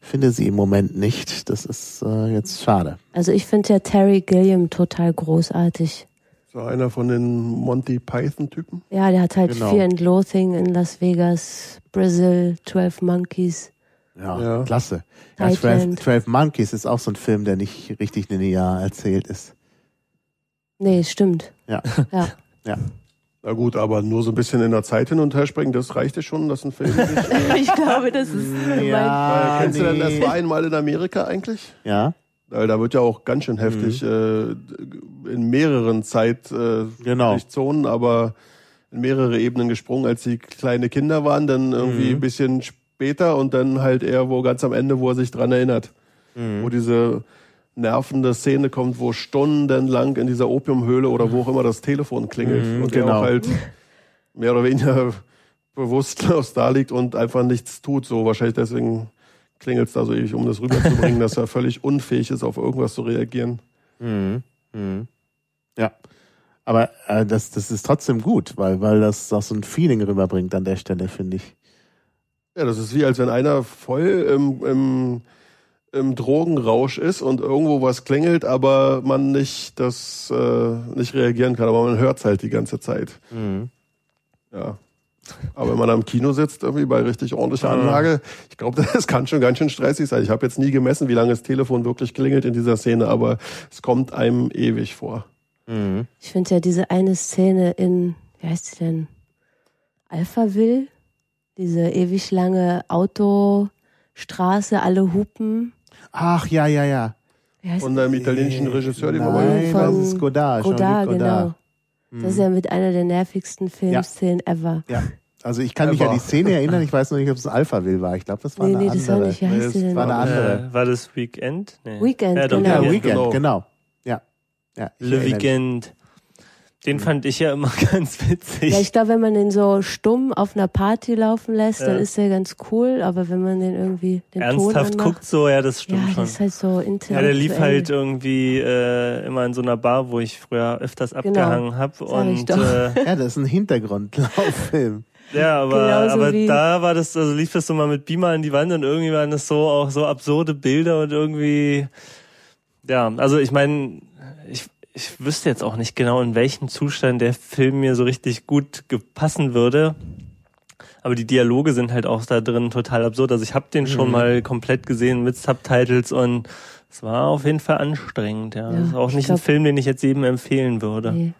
finde sie im Moment nicht. Das ist äh, jetzt schade. Also ich finde ja Terry Gilliam total großartig. So einer von den Monty Python-Typen. Ja, der hat halt Genau. Fear and Loathing in Las Vegas, Brazil, 12 Monkeys. Ja, Ja. klasse. Ja, 12, Thailand. 12 Monkeys ist auch so ein Film, der nicht richtig linear erzählt ist. Nee, stimmt. Ja. Ja. Ja. Na gut, aber nur so ein bisschen in der Zeit hin und her springen, das reicht ja schon, dass ein Film nicht. ich glaube, das ist. Ja, Äh, Kennst du denn, das nee. war einmal in Amerika eigentlich? Ja, Weil da wird ja auch ganz schön heftig äh, in mehreren Zeit äh, Genau. nicht Zonen, aber in mehrere Ebenen gesprungen, als sie kleine Kinder waren, dann irgendwie ein bisschen später und dann halt eher wo ganz am Ende, wo er sich dran erinnert. Wo diese nervende Szene kommt, wo stundenlang in dieser Opiumhöhle oder wo auch immer das Telefon klingelt Mhm, und genau. auch halt mehr oder weniger bewusstlos da liegt und einfach nichts tut. So wahrscheinlich deswegen klingelt es da so ewig, um das rüberzubringen, dass er völlig unfähig ist, auf irgendwas zu reagieren. Mhm. Mhm. Ja. Aber äh, das, das ist trotzdem gut, weil, weil das auch so ein Feeling rüberbringt an der Stelle, finde ich. Ja, das ist wie, als wenn einer voll im, im, im Drogenrausch ist und irgendwo was klingelt, aber man nicht das äh, nicht reagieren kann, aber man hört es halt die ganze Zeit. Mhm. Ja. Aber wenn man am Kino sitzt, irgendwie bei richtig ordentlicher Anlage, ich glaube, das kann schon ganz schön stressig sein. Ich habe jetzt nie gemessen, wie lange das Telefon wirklich klingelt in dieser Szene, aber es kommt einem ewig vor. Mhm. Ich finde ja diese eine Szene in, wie heißt sie denn? Alphaville? Diese ewig lange Autostraße, alle hupen. Ach, ja, ja, ja. Wie heißt Von einem italienischen Regisseur, den wir mal Nein, Von das ist Godard. Godard, Jean-Luc genau. Godard. Das ist ja mit einer der nervigsten Filmszenen ever. Ja. Also ich kann mich an die Szene erinnern, ich weiß noch nicht, ob es Alphaville war. Ich glaube, das war Nee, eine nee, das war andere. nicht. Wie heißt sie das denn? war eine andere. Äh, war das Weekend? Nee. Weekend, ja, doch, genau. Ja, Ja, Weekend, genau. genau. Ja. ja Le erinnere mich. Den fand ich ja immer ganz witzig. Ja, ich glaube, wenn man den so stumm auf einer Party laufen lässt, dann Ja. ist der ganz cool, aber wenn man den irgendwie den Ton Ernsthaft anmacht, guckt so, ja, das ja, stimmt das schon. ist halt so intellektuell. Ja, der lief halt irgendwie äh, immer in so einer Bar, wo ich früher öfters abgehangen hab Genau. Sag ich Und doch. äh, Ja, das ist ein Hintergrundlauffilm. ja, aber, Genauso aber da war das, also lief das so mal mit Beamer an die Wand und irgendwie waren das so auch so absurde Bilder und irgendwie, ja, also ich meine, ich, ich wüsste jetzt auch nicht genau, in welchem Zustand der Film mir so richtig gut gepassen würde. Aber die Dialoge sind halt auch da drin total absurd. Also ich habe den Mhm. schon mal komplett gesehen mit Subtitles und es war auf jeden Fall anstrengend. Ja, Ja, das ist auch ich nicht glaub- ein Film, den ich jetzt jedem empfehlen würde. Nee.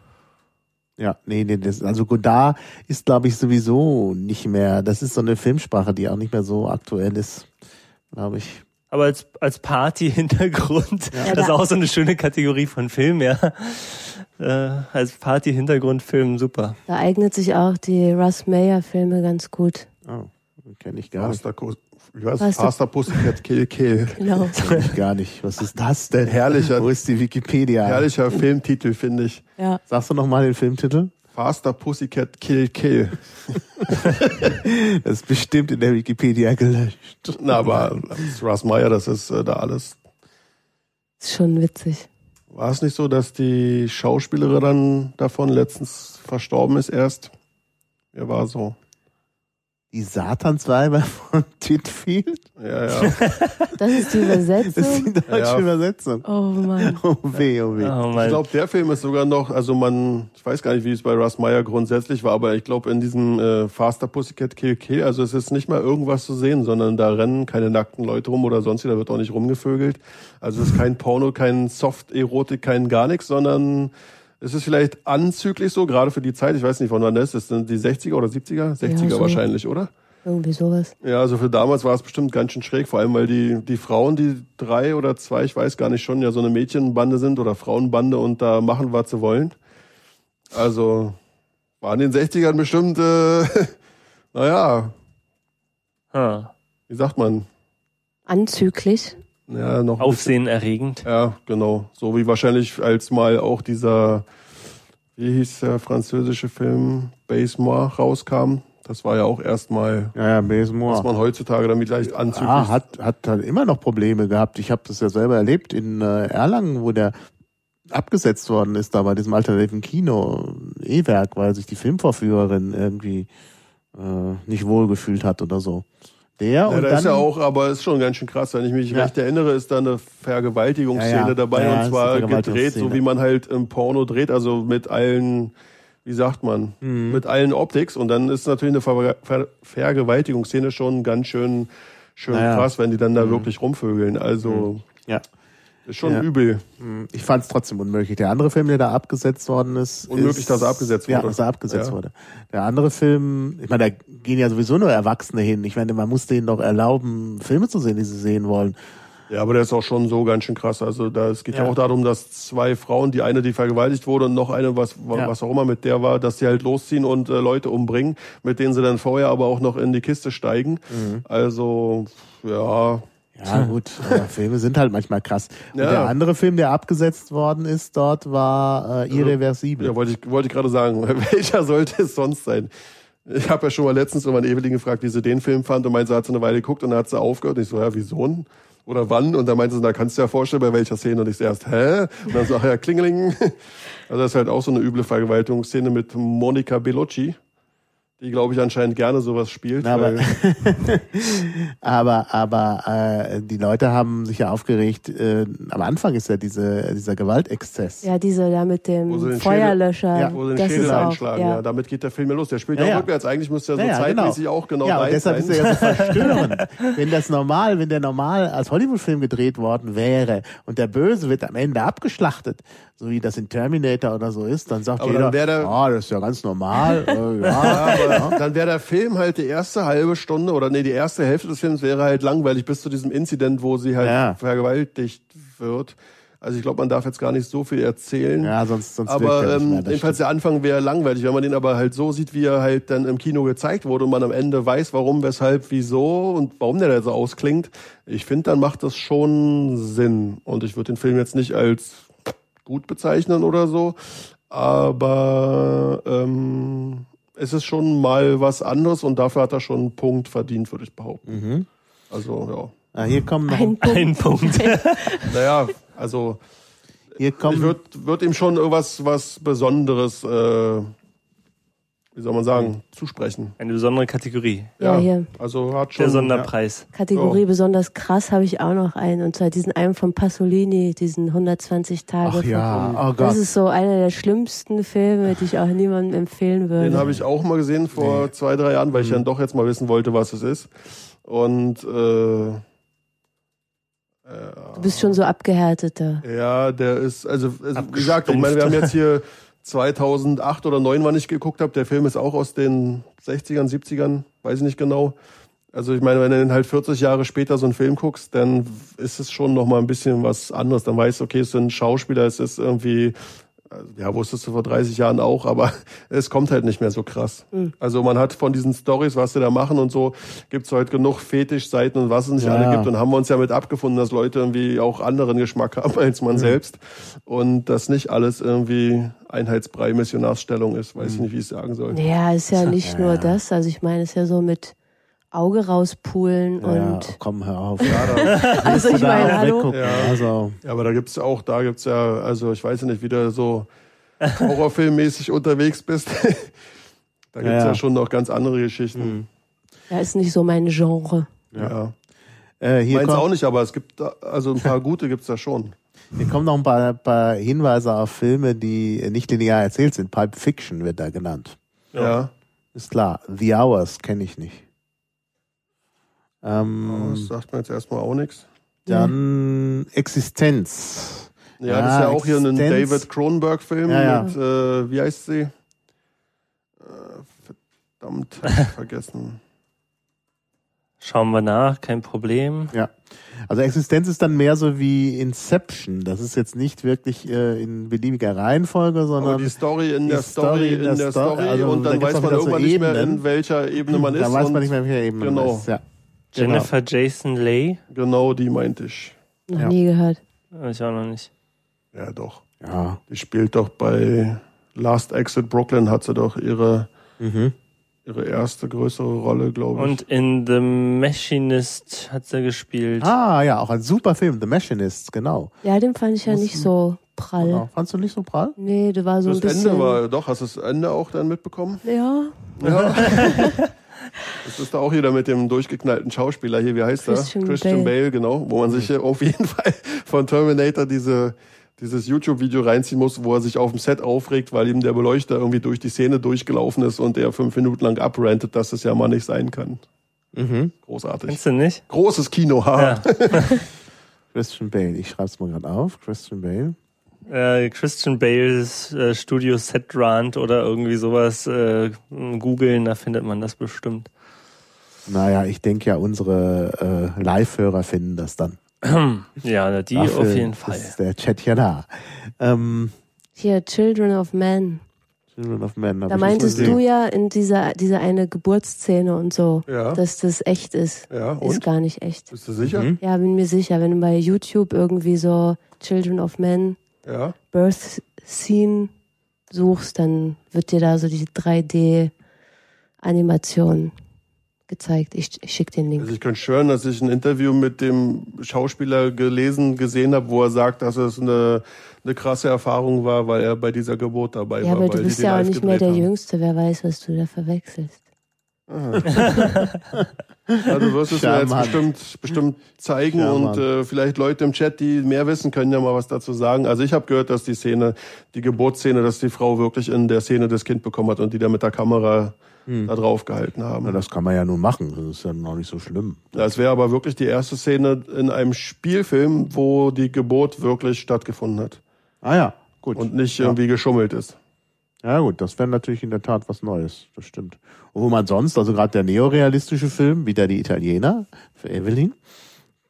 Ja, nee, nee, das, also Godard ist, glaube ich, sowieso nicht mehr, das ist so eine Filmsprache, die auch nicht mehr so aktuell ist, glaube ich. Aber als, als Party-Hintergrund, Ja, das ist auch so eine schöne Kategorie von Film, ja. Äh, als Party-Hintergrundfilm super. Da eignet sich auch die Russ Meyer Filme ganz gut. Oh, kenne ich gar nicht. Wie heißt Faster- Pussycat Kill Kill. Genau. Kenn ich gar nicht. Was ist das denn? Herrlicher- Wo ist die Wikipedia? Herrlicher Filmtitel, finde ich. Ja. Sagst du noch mal den Filmtitel? Faster Pussycat Kill Kill. Das ist bestimmt in der Wikipedia gelöscht. Na, aber das Russ Meyer, das ist äh, da alles. Ist schon witzig. War es nicht so, dass die Schauspielerin dann davon letztens verstorben ist erst? Ja, war so. Die Satansweiber von Titfield? Ja, ja. Das ist die Das ist Übersetzung. die deutsche Ja. Übersetzung. Oh Mann. Oh weh, oh weh. Oh Ich glaube, der Film ist sogar noch, also man, ich weiß gar nicht, wie es bei Russ Meyer grundsätzlich war, aber ich glaube, in diesem äh, Faster Pussycat Kill Kill, also es ist nicht mal irgendwas zu sehen, sondern da rennen keine nackten Leute rum oder sonst wie, da wird auch nicht rumgevögelt. Also es ist kein Porno, kein Soft-Erotik, kein gar nichts, sondern es ist vielleicht anzüglich so, gerade für die Zeit, ich weiß nicht, von wann das ist, das sind die 60er oder 70er? 60er so. wahrscheinlich, oder? Irgendwie sowas. Ja, also für damals war es bestimmt ganz schön schräg, vor allem weil die, die Frauen, die drei oder zwei, ich weiß gar nicht schon, ja so eine Mädchenbande sind oder Frauenbande und da machen, was sie wollen. Also war in den 60ern bestimmt, äh, naja, Ha. wie sagt man? Anzüglich. Ja, noch Aufsehenerregend. Ja, genau. So wie wahrscheinlich als mal auch dieser, wie hieß der französische Film, Basemore rauskam. Das war ja auch erstmal, Ja, ja, was Basemore. man heutzutage damit leicht anzüglich. Ah, hat, hat halt immer noch Probleme gehabt. Ich habe das ja selber erlebt in äh, Erlangen, wo der abgesetzt worden ist, da bei diesem alternativen Kino, E-Werk, weil sich die Filmvorführerin irgendwie äh, nicht wohlgefühlt hat oder so. Der Ja, und da dann ist ja auch, aber ist schon ganz schön krass. Wenn ich mich Ja. recht erinnere, ist da eine Vergewaltigungsszene Ja, ja. dabei Ja, ja, und zwar gedreht, so wie man halt im Porno dreht, also mit allen, wie sagt man, Mhm. mit allen Optics. Und dann ist natürlich eine Ver Ver Vergewaltigungsszene schon ganz schön, schön Ja, ja. krass, wenn die dann da wirklich rumvögeln. Also ja. Ist schon Ja. übel. Ich fand es trotzdem unmöglich. Der andere Film, der da abgesetzt worden ist. Unmöglich, ist, dass er abgesetzt Ja, wurde. dass er abgesetzt Ja. wurde. Der andere Film, ich meine, da gehen ja sowieso nur Erwachsene hin. Ich meine, man muss denen doch erlauben, Filme zu sehen, die sie sehen wollen. Ja, aber der ist auch schon so ganz schön krass. Also da, es geht ja. Ja. auch darum, dass zwei Frauen, die eine, die vergewaltigt wurde und noch eine, was, Ja. was auch immer mit der war, dass die halt losziehen und äh, Leute umbringen, mit denen sie dann vorher aber auch noch in die Kiste steigen. Mhm. Also, ja, Ja, gut, aber Filme sind halt manchmal krass. Und Ja. der andere Film, der abgesetzt worden ist dort, war äh, Irreversibel. ja wollte ich, wollte ich gerade sagen. Welcher sollte es sonst sein? Ich habe ja schon mal letztens irgendwann Evelyn gefragt, wie sie den Film fand und meinte, sie hat sie eine Weile geguckt und dann hat sie aufgehört. Und ich so, ja, wieso? Oder wann? Und dann meinte sie, da kannst du dir ja vorstellen, bei welcher Szene. Und ich so erst, hä? Und dann so, ach ja, Klingeling. Also das ist halt auch so eine üble Vergewaltigungsszene mit Monica Bellucci, die, glaube ich, anscheinend gerne sowas spielt. Na, aber- Aber, aber äh, die Leute haben sich ja aufgeregt. Äh, am Anfang ist ja diese, dieser Gewaltexzess. Ja, diese da mit dem den Feuerlöscher. Ja, wo sie den das Schädel einschlagen. Ja. ja. damit geht der Film ja los. Der spielt Ja, ja, rückwärts. Eigentlich müsste er so Ja, ja, zeitmäßig auch genau ja, und deshalb sein. ist er ja so verstörend. wenn das normal, wenn der normal als Hollywood-Film gedreht worden wäre und der Böse wird am Ende abgeschlachtet, so wie das in Terminator oder so ist, dann sagt Aber jeder, dann der- ah, das ist ja ganz normal. Äh, ja, aber dann wäre der Film halt die erste halbe Stunde oder nee, die erste Hälfte des Films wäre halt langweilig bis zu diesem Incident, wo sie halt Ja. vergewaltigt wird. Also ich glaube, man darf jetzt gar nicht so viel erzählen. ja, sonst, sonst aber er ähm, jedenfalls der Anfang wäre langweilig, wenn man den aber halt so sieht, wie er halt dann im Kino gezeigt wurde und man am Ende weiß, warum, weshalb, wieso und warum der da so ausklingt. Ich finde, dann macht das schon Sinn. Und ich würde den Film jetzt nicht als gut bezeichnen oder so, aber ähm, es ist schon mal was anderes und dafür hat er schon einen Punkt verdient, würde ich behaupten. Mhm. Also Ah, hier kommen noch, Ein Punkt. Ein Punkt. ja, naja, also hier ich kommen, würde würd ihm schon irgendwas was Besonderes, äh, wie soll man sagen, zusprechen. Eine besondere Kategorie. Ja, hier. Also hat schon. Der Sonderpreis. Kategorie So. besonders krass habe ich auch noch einen. Und zwar diesen einen von Pasolini, diesen 120 Tage. ach ja, von- oh Gott. Das ist so einer der schlimmsten Filme, die ich auch niemandem empfehlen würde. Den habe ich auch mal gesehen vor zwei, drei Jahren, weil Mhm. ich dann doch jetzt mal wissen wollte, was es ist. Und äh, du bist schon so abgehärteter. ja, der ist, also, also wie gesagt, ich meine, wir haben jetzt hier 2008 oder 2009, wann ich geguckt habe. Der Film ist auch aus den 60ern, 70ern, weiß ich nicht genau. Also ich meine, wenn du dann halt 40 Jahre später so einen Film guckst, dann ist es schon noch mal ein bisschen was anderes. Dann weißt du, okay, es sind Schauspieler, es ist irgendwie, äh, ja, wusstest du vor 30 Jahren auch, aber es kommt halt nicht mehr so krass. Also man hat von diesen Stories, was sie da machen und so, gibt's heute genug Fetischseiten und was es nicht Ja. alle gibt. Und haben wir uns ja mit abgefunden, dass Leute irgendwie auch anderen Geschmack haben als man selbst. Und dass nicht alles irgendwie Einheitsbrei Missionarsstellung ist. Weiß ich nicht, wie ich es sagen soll. Ja, ist ja nicht ja, nur ja. das. Also ich meine, es ist ja so mit Auge rauspulen ja, und komm, hör auf. also ich Da meine, auch hallo. weggucken. Ja. Also, Ja, aber da gibt's ja auch, da gibt's ja, also ich weiß ja nicht, wie du so horrorfilmmäßig unterwegs bist. da gibt's Ja, ja, ja. schon noch ganz andere Geschichten. Ja, ist nicht so mein Genre. Ja. äh, hier, Meins auch nicht, aber es gibt da, also ein paar gute gibt's da schon. hier kommen noch ein paar, paar Hinweise auf Filme, die nicht linear erzählt sind. Pulp Fiction wird da genannt. Ja. Ist klar. The Hours kenne ich nicht. Ähm, Das sagt mir jetzt erstmal auch nichts. dann Existenz. Ja, das ist ja auch hier ein Existenz. David Cronenberg-Film Ja, ja. mit, äh, wie heißt sie? Äh, verdammt, vergessen. Schauen wir nach, kein Problem. Ja. Also Existenz ist dann mehr so wie Inception. Das ist jetzt nicht wirklich äh, in beliebiger Reihenfolge, sondern Aber die Story in die der Story, in der Story, also und da dann gibt's weiß man wieder so irgendwann nicht mehr, in welcher Ebene man ist. da weiß man nicht mehr, welcher Ebene genau. man ist. Ja. Jennifer Jason Leigh? Genau, die meinte ich. Noch Ja. nie gehört. Ich auch noch nicht. Ja, doch. Ja. Die spielt doch bei Last Exit Brooklyn, hat sie doch ihre, Mhm. ihre erste größere Rolle, glaube ich. Und in The Machinist hat sie gespielt. Ah, ja, auch ein super Film, The Machinist, genau. Ja, den fand ich ja Muss- nicht so prall. genau. Fandst du nicht so prall? Nee, der war so das ein bisschen. Ende war, doch, hast du das Ende auch dann mitbekommen? ja, Ja. Das ist da auch wieder mit dem durchgeknallten Schauspieler hier, wie heißt Christian er? Christian Bale. Bale, genau, wo man sich auf jeden Fall von Terminator diese, dieses YouTube-Video reinziehen muss, wo er sich auf dem Set aufregt, weil ihm der Beleuchter irgendwie durch die Szene durchgelaufen ist und er fünf Minuten lang abrantet, dass das ja mal nicht sein kann. Mhm. Großartig. Kennst du nicht? Großes Kino, ha. Ja. Christian Bale. Ich schreib's mal gerade auf. Christian Bale. Äh, Christian Bales äh, Studio Set Rant oder irgendwie sowas äh, googeln, da findet man das bestimmt. Naja, ich denke ja, unsere äh, Live-Hörer finden das dann. Ja, die Dafür auf jeden Fall. Ist der Chat ja da. Ähm, hier Children of Men. Children of Men. Da ich meintest nicht du ja in dieser, dieser eine Geburtsszene und so, Ja. dass das echt ist. Ja, Ist und? gar nicht echt. Bist du sicher? Mhm. Ja, bin mir sicher, wenn du bei YouTube irgendwie so Children of Men Ja. Birth Scene suchst, dann wird dir da so die 3D-Animation gezeigt. Ich, ich schicke den Link. Also ich könnte schwören, dass ich ein Interview mit dem Schauspieler gelesen, gesehen habe, wo er sagt, dass es eine, eine krasse Erfahrung war, weil er bei dieser Geburt dabei ja, war. aber weil du bist ja auch nicht mehr der haben. Jüngste. Wer weiß, was du da verwechselst. Ja, du wirst es mir jetzt bestimmt, bestimmt zeigen Charmant. und äh, vielleicht Leute im Chat, die mehr wissen, können ja mal was dazu sagen. Also ich habe gehört, dass die Szene, die Geburtsszene, dass die Frau wirklich in der Szene das Kind bekommen hat und die da mit der Kamera Hm. da drauf gehalten haben. Na, das kann man ja nun machen. Das ist ja noch nicht so schlimm. Das wäre aber wirklich die erste Szene in einem Spielfilm, wo die Geburt wirklich stattgefunden hat Ah ja, gut. und nicht ja. irgendwie geschummelt ist. Ja gut, das wäre natürlich in der Tat was Neues, das stimmt. Und wo man sonst, also gerade der neorealistische Film, wieder die Italiener für Evelyn,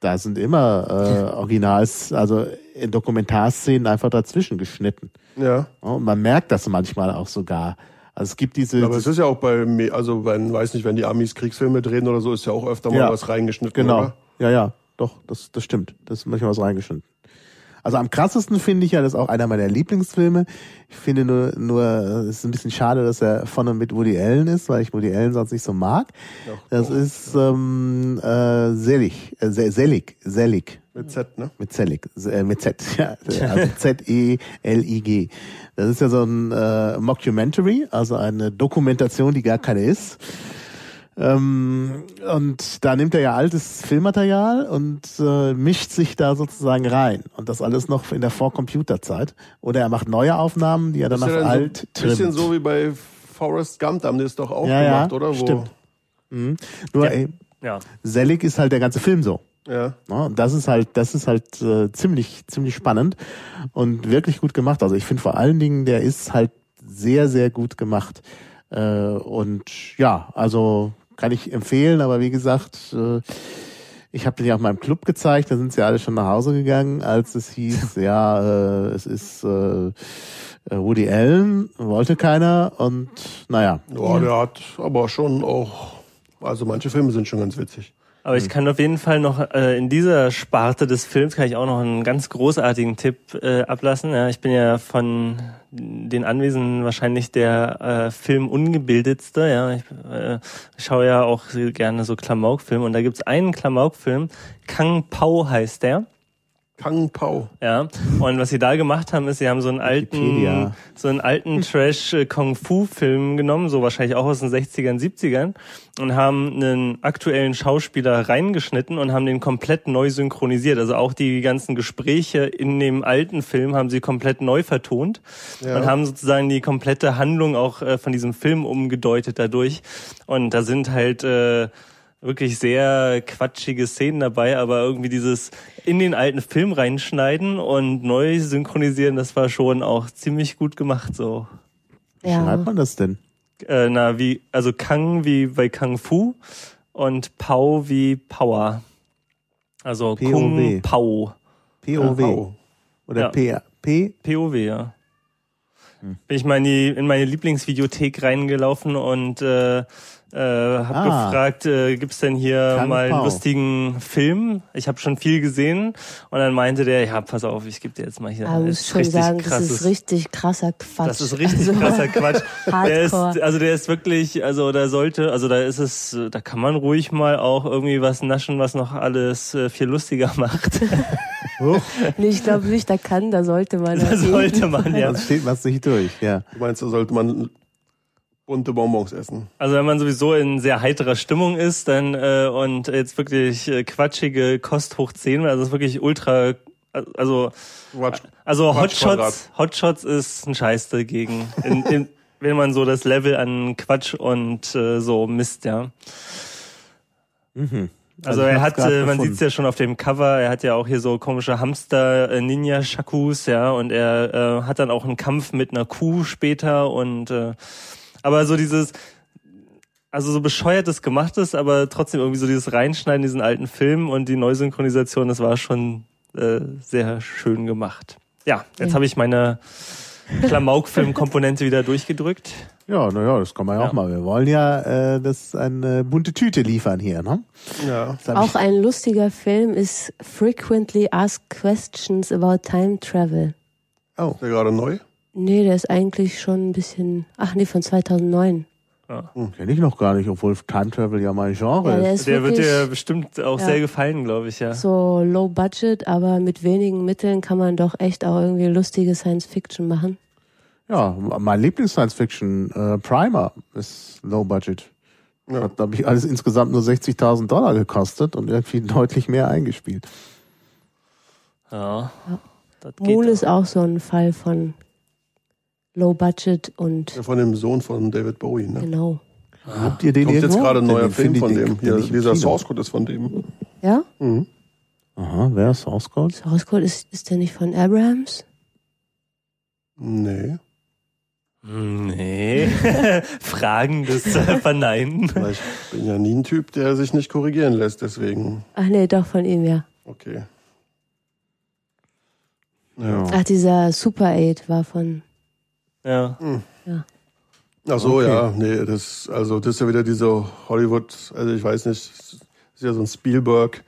da sind immer äh, Originals, also in Dokumentarszenen einfach dazwischen geschnitten. Ja. Und man merkt das manchmal auch sogar. Also es gibt diese, Aber es ist ja auch bei, mir- also wenn, weiß nicht, wenn die Amis Kriegsfilme drehen oder so, ist ja auch öfter mal Ja. was reingeschnitten. genau, Oder? ja, ja, doch, das, das stimmt. Das ist manchmal was reingeschnitten. Also am krassesten finde ich ja, das ist auch einer meiner Lieblingsfilme. Ich finde nur, nur, es ist ein bisschen schade, dass er von und mit Woody Allen ist, weil ich Woody Allen sonst nicht so mag. Das ist ähm, äh, Selig, äh, Se- Selig, Selig. Mit Z, ne? Mit Zelig, äh, mit Z, ja, also Z-E-L-I-G. Das ist ja so ein äh, Mockumentary, also eine Dokumentation, die gar keine ist. Ähm, und da nimmt er ja altes Filmmaterial und äh, mischt sich da sozusagen rein. Und das alles noch in der Vorcomputerzeit. Oder er macht neue Aufnahmen, die er dann ja alt so ein bisschen trimmt. so wie bei Forrest Gump, da haben die es doch auch Ja, ja, gemacht, oder? Wo, stimmt. Mhm. Nur ey, Ja. Selig ist halt der ganze Film so. Ja. Ja, und das ist halt, das ist halt äh, ziemlich, ziemlich spannend und wirklich gut gemacht. Also ich finde vor allen Dingen, der ist halt sehr, sehr gut gemacht. Äh, und ja, also kann ich empfehlen, aber wie gesagt, äh, ich habe den ja auch meinem Club gezeigt, da sind sie alle schon nach Hause gegangen, als es hieß, ja, äh, es ist äh, Woody Allen, wollte keiner und naja. Ja, der hat aber schon auch, also manche Filme sind schon ganz witzig. Aber ich kann auf jeden Fall noch äh, in dieser Sparte des Films kann ich auch noch einen ganz großartigen Tipp äh, ablassen. Ja, ich bin ja von den Anwesenden wahrscheinlich der äh, Filmungebildetste. Ja, ich äh, schaue ja auch gerne so Klamaukfilme und da gibt's einen Klamaukfilm, Kang Pao heißt der. Kang Pao. Ja, und was sie da gemacht haben, ist, sie haben so einen alten, Wikipedia. so einen alten Trash-Kung-Fu-Film genommen, so wahrscheinlich auch aus den 60ern, 70ern, und haben einen aktuellen Schauspieler reingeschnitten und haben den komplett neu synchronisiert. Also auch die ganzen Gespräche in dem alten Film haben sie komplett neu vertont Ja. und haben sozusagen die komplette Handlung auch äh, von diesem Film umgedeutet dadurch. Und da sind halt äh, wirklich sehr quatschige Szenen dabei, aber irgendwie dieses in den alten Film reinschneiden und neu synchronisieren, das war schon auch ziemlich gut gemacht so. Wie Ja. schreibt man das denn? Äh, na, wie, also Kang wie bei Kung Fu und Pau wie Power. Also POW. Kung Pao. POW. Oder Ja. P, P, POW, ja. Hm. Bin ich mal in, die, in meine Lieblingsvideothek reingelaufen und äh, äh, habe Ah. gefragt, äh, gibt's denn hier Kang mal einen lustigen Film? Ich habe schon viel gesehen und dann meinte der, ja, pass auf, ich gebe dir jetzt mal hier. Aber ich das muss schon sagen, das krasses- ist richtig krasser Quatsch. das ist richtig Also, krasser Quatsch. Der ist, also der ist wirklich, also da sollte, also da ist es, da kann man ruhig mal auch irgendwie was naschen, was noch alles äh, viel lustiger macht. Nee, ich glaube nicht, da kann, da sollte man. da sollte man ja. sonst steht man nicht durch, ja. Du meinst, da sollte man bunte Bonbons essen? Also wenn man sowieso in sehr heiterer Stimmung ist, dann äh, und jetzt wirklich äh, quatschige Kost hoch 10, also es ist wirklich ultra, also Quatsch. also Quatsch Hotshots, Hotshots ist ein Scheiß dagegen. In, in, wenn man so das Level an Quatsch und äh, so misst, ja. Mhm. Also, ich er hat, äh, man gefunden. sieht's ja schon auf dem Cover, er hat ja auch hier so komische Hamster äh, Ninja Shakus, ja, und er äh, hat dann auch einen Kampf mit einer Kuh später und äh, aber so dieses also so bescheuertes gemachtes, aber trotzdem irgendwie so dieses Reinschneiden in diesen alten Film und die Neusynchronisation, das war schon äh, sehr schön gemacht. Ja, jetzt Ja. habe ich meine Klamauk-Film-Komponente wieder durchgedrückt. Ja, naja, das kann man ja, Ja. auch mal. Wir wollen ja äh, das eine bunte Tüte liefern hier, ne? Ja. Auch ein lustiger Film ist Frequently Asked Questions About Time Travel. oh, Ist der gerade neu? Nee, der ist eigentlich schon ein bisschen, ach nee, von 2009. kenne ich noch gar nicht, obwohl Time Travel ja mein Genre Ja, der ist. Der wird wirklich dir bestimmt auch Ja. sehr gefallen, glaube ich, ja. so low budget, aber mit wenigen Mitteln kann man doch echt auch irgendwie lustige Science Fiction machen. Ja, mein Lieblings-Science-Fiction äh, Primer ist Low Budget. Ja. Hat, glaube ich, alles insgesamt nur 60.000 Dollar gekostet und irgendwie deutlich mehr eingespielt. Ja. Ja. Das geht Moon auch. ist auch so ein Fall von low budget und Ja, Von dem Sohn von David Bowie, ne? genau. Habt ihr den Kommt jetzt gerade ein neuer Film von dem. Hier, dieser Kino. Source Code ist von dem. Ja? Mhm. Aha, wer ist Source Code? Source Code ist, ist der nicht von Abrams? Nee. Nee. Fragen des äh, Verneinen. Weil ich bin ja nie ein Typ, der sich nicht korrigieren lässt, deswegen. Ach nee, doch von ihm, ja. Okay. Ja. Ach, dieser Super 8 war von, Ja. Ach so, Okay. ja, nee, das, also das ist ja wieder diese Hollywood, also ich weiß nicht, das ist ja so ein Spielberg,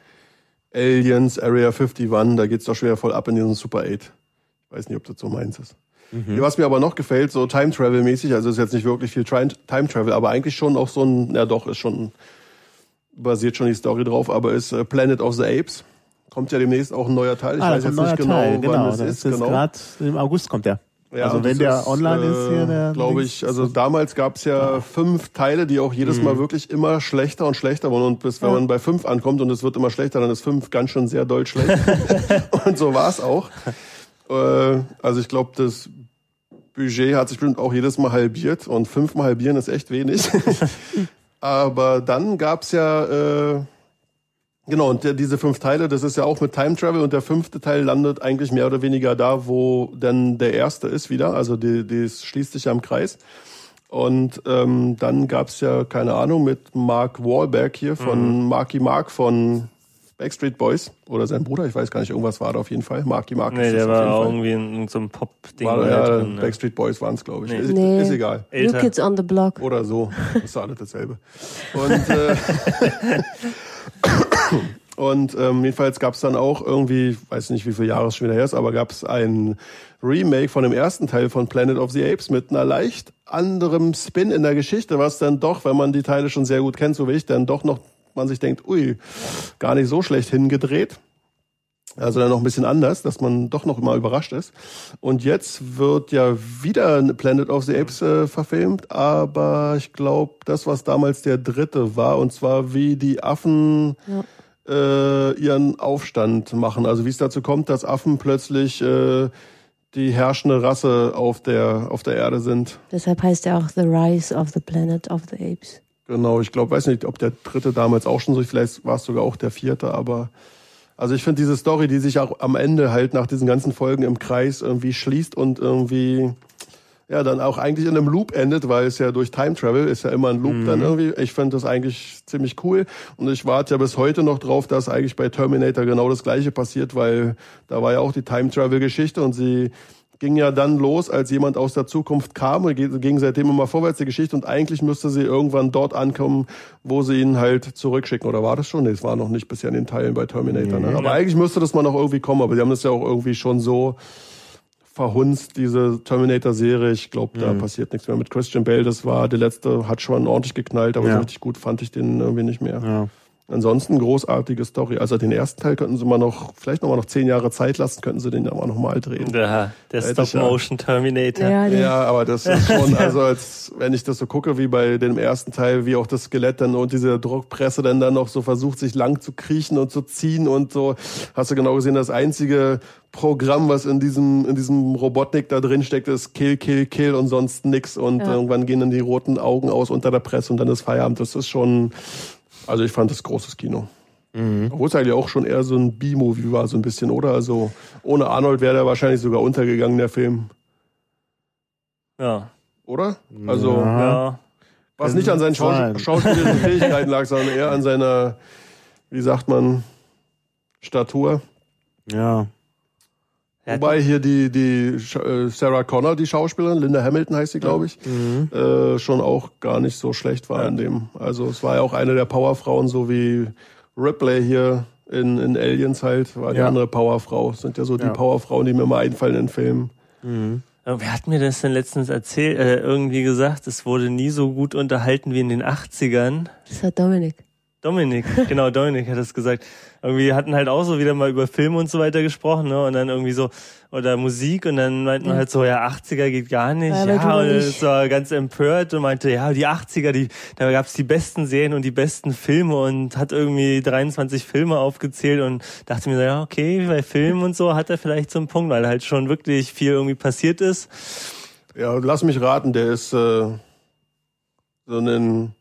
Aliens, Area 51, da geht's doch schon wieder voll ab in diesen Super 8. Ich weiß nicht, ob das so meins ist. Mhm. Was mir aber noch gefällt, so Time Travel mäßig, also ist jetzt nicht wirklich viel Time Travel, aber eigentlich schon auch so ein, ja doch, ist schon, basiert schon die Story drauf, aber ist äh, Planet of the Apes. Kommt ja demnächst auch ein neuer Teil. Ich ah, weiß jetzt nicht neuer genau, Teil, genau. wann es Das ist. ist Genau. gerade im August kommt der. Ja, also wenn der online ist hier, der glaube ich, also damals gab es ja fünf Teile, die auch jedes Mal wirklich immer schlechter und schlechter wurden. Und bis wenn Ja. man bei fünf ankommt und es wird immer schlechter, dann ist fünf ganz schön sehr doll schlecht. und so war es auch. Äh, also ich glaube, das Budget hat sich bestimmt auch jedes Mal halbiert und fünfmal halbieren ist echt wenig. Aber dann gab's ja äh, Genau, und der, diese fünf Teile, das ist ja auch mit Time Travel und der fünfte Teil landet eigentlich mehr oder weniger da, wo dann der erste ist wieder. Also die, die schließt sich ja im Kreis. Und ähm, dann gab's ja, keine Ahnung, mit Mark Wahlberg hier von Marky Mark von Backstreet Boys oder sein Bruder, ich weiß gar nicht, irgendwas war da auf jeden Fall. Marky Mark Nee, ist der das auf war jeden auch Fall. irgendwie in, in so einem Pop-Ding War, da ja, drin. ne? Backstreet Boys waren's, glaube ich. Nee. Ist, Nee. ist egal. New Älter. Kids on the Block. Oder so. Das ist alles dasselbe. Und, äh, und ähm, jedenfalls gab es dann auch irgendwie, weiß nicht, wie viele Jahre es schon wieder her ist, aber gab es ein Remake von dem ersten Teil von Planet of the Apes mit einer leicht anderem Spin in der Geschichte, was dann doch, wenn man die Teile schon sehr gut kennt, so wie ich, dann doch noch man sich denkt, ui, gar nicht so schlecht hingedreht. Also dann noch ein bisschen anders, dass man doch noch mal überrascht ist. Und jetzt wird ja wieder Planet of the Apes äh, verfilmt, aber ich glaube, das, was damals der dritte war, und zwar wie die Affen Ja. Äh, ihren Aufstand machen. Also wie es dazu kommt, dass Affen plötzlich äh, die herrschende Rasse auf der, auf der Erde sind. Deshalb heißt er auch The Rise of the Planet of the Apes. Genau, ich glaube, weiß nicht, ob der dritte damals auch schon so, vielleicht war es sogar auch der vierte, aber also ich finde diese Story, die sich auch am Ende halt nach diesen ganzen Folgen im Kreis irgendwie schließt und irgendwie ja dann auch eigentlich in einem Loop endet, weil es ja durch Time Travel ist ja immer ein Loop dann irgendwie. Ich finde das eigentlich ziemlich cool und ich warte ja bis heute noch drauf, dass eigentlich bei Terminator genau das gleiche passiert, weil da war ja auch die Time Travel Geschichte und sie ging ja dann los, als jemand aus der Zukunft kam und ging seitdem immer vorwärts die Geschichte und eigentlich müsste sie irgendwann dort ankommen, wo sie ihn halt zurückschicken. Oder war das schon? Nee, es war noch nicht bisher in den Teilen bei Terminator. Ne? Aber eigentlich müsste das mal noch irgendwie kommen, aber sie haben das ja auch irgendwie schon so verhunzt, diese Terminator-Serie. Ich glaube, da passiert nichts mehr mit Christian Bale. Das war der letzte, hat schon ordentlich geknallt, aber Ja. so richtig gut fand ich den irgendwie nicht mehr. Ja. Ansonsten großartige Story. Also den ersten Teil könnten sie mal noch, vielleicht noch mal noch zehn Jahre Zeit lassen, könnten sie den aber noch mal drehen. Der, der ja. Stop-Motion-Terminator. Ja, Ja, aber das ist schon, also als wenn ich das so gucke, wie bei dem ersten Teil, wie auch das Skelett dann und diese Druckpresse dann dann noch so versucht, sich lang zu kriechen und zu ziehen und so, hast du genau gesehen, das einzige Programm, was in diesem, in diesem Robotnik da drin steckt, ist Kill, Kill, Kill und sonst nix und Ja. irgendwann gehen dann die roten Augen aus unter der Presse und dann ist Feierabend. Das ist schon, also ich fand das großes Kino. Obwohl es eigentlich auch schon eher so ein B-Movie war, so ein bisschen, oder? Also ohne Arnold wäre der wahrscheinlich sogar untergegangen, der Film. Ja. Oder? Also, Ja. was nicht an seinen Schaus schauspielerischen Fähigkeiten lag, sondern eher an seiner, wie sagt man, Statur. Ja. Ja, Wobei hier die, die äh, Sarah Connor, die Schauspielerin, Linda Hamilton heißt sie, glaube ich, äh, schon auch gar nicht so schlecht war in dem. Also es war ja auch eine der Powerfrauen, so wie Ripley hier in, in Aliens halt, war die Ja. andere Powerfrau. Das sind ja so die Ja. Powerfrauen, die mir immer einfallen in Filmen. Ja, Wer hat mir das denn letztens erzählt, äh, irgendwie gesagt, es wurde nie so gut unterhalten wie in den 80ern? das hat Dominik. Dominik, genau, Dominik hat das gesagt. Irgendwie hatten halt auch so wieder mal über Filme und so weiter gesprochen, ne? Und dann irgendwie so, oder Musik und dann meinten wir halt so, ja, 80er geht gar nicht. Ja, Ja, und es war ganz empört und meinte, ja, die 80er, die, da gab's die besten Serien und die besten Filme und hat irgendwie 23 Filme aufgezählt und dachte mir so, ja, okay, bei Filmen und so hat er vielleicht so einen Punkt, weil halt schon wirklich viel irgendwie passiert ist. Ja, lass mich raten, der ist äh, so in den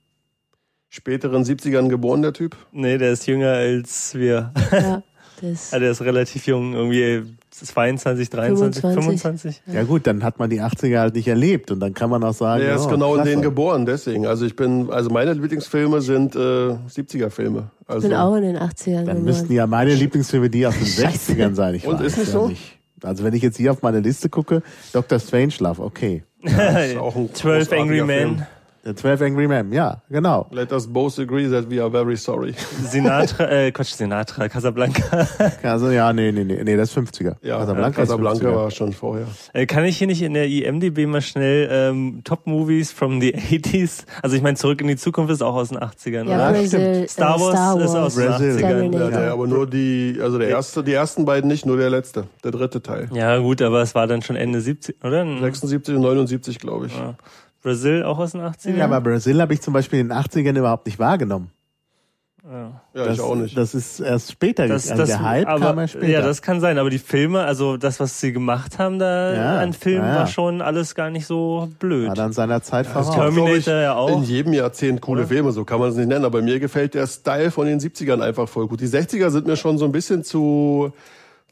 späteren 70ern geboren, der Typ. Nee, der ist jünger als wir. Ja, das, Ja, der ist relativ jung, irgendwie 22, 23, 25. 25. Ja gut, dann hat man die 80er halt nicht erlebt und dann kann man auch sagen, Der ist oh, genau in denen geboren, deswegen. Also ich bin, also meine Lieblingsfilme sind äh, 70er-Filme. ich Also bin auch in den 80ern Dann geboren. müssten ja meine Lieblingsfilme die aus den 60ern sein. Ich Und weiß ist nicht ja so? Nicht. Also wenn ich jetzt hier auf meine Liste gucke, Dr. Strangelove, okay. das ist auch ein 12 Angry Men. Film. Der 12 Angry Men, ja, genau. Let us both agree that we are very sorry. Sinatra, äh, Quatsch, Sinatra, Casablanca. Also ja, nee, nee, nee, nee, das ist 50er. Ja, Casablanca, Casablanca 50er. war schon vorher. Äh, Kann ich hier nicht in der IMDb mal schnell ähm, Top Movies from the 80s? Also ich meine, Zurück in die Zukunft ist auch aus den 80ern, ja, oder? Brazil, äh, Star Wars ist aus den Brazil. 80ern. Terminator. Ja, ja, aber nur die, also der erste, die ersten beiden nicht, nur der letzte, der dritte Teil. Ja, gut, aber es war dann schon Ende 70, oder? 76 und 79, glaube ich. Ja. Brazil auch aus den 80ern? Ja, aber Brasil habe ich zum Beispiel in den 80ern überhaupt nicht wahrgenommen. Ja. Ja, das, ich auch nicht. Das ist erst später Das, das, Der Hype aber, kam ja später. Ja, das kann sein, aber die Filme, also das, was sie gemacht haben da Ja, an Filmen, ja, ja. war schon alles gar nicht so blöd. war dann seiner Zeit Es voraus. gab, glaub Terminator ja auch. In jedem Jahrzehnt coole Filme, so kann man es nicht nennen. Aber mir gefällt der Style von den 70ern einfach voll gut. Die 60er sind mir schon so ein bisschen zu,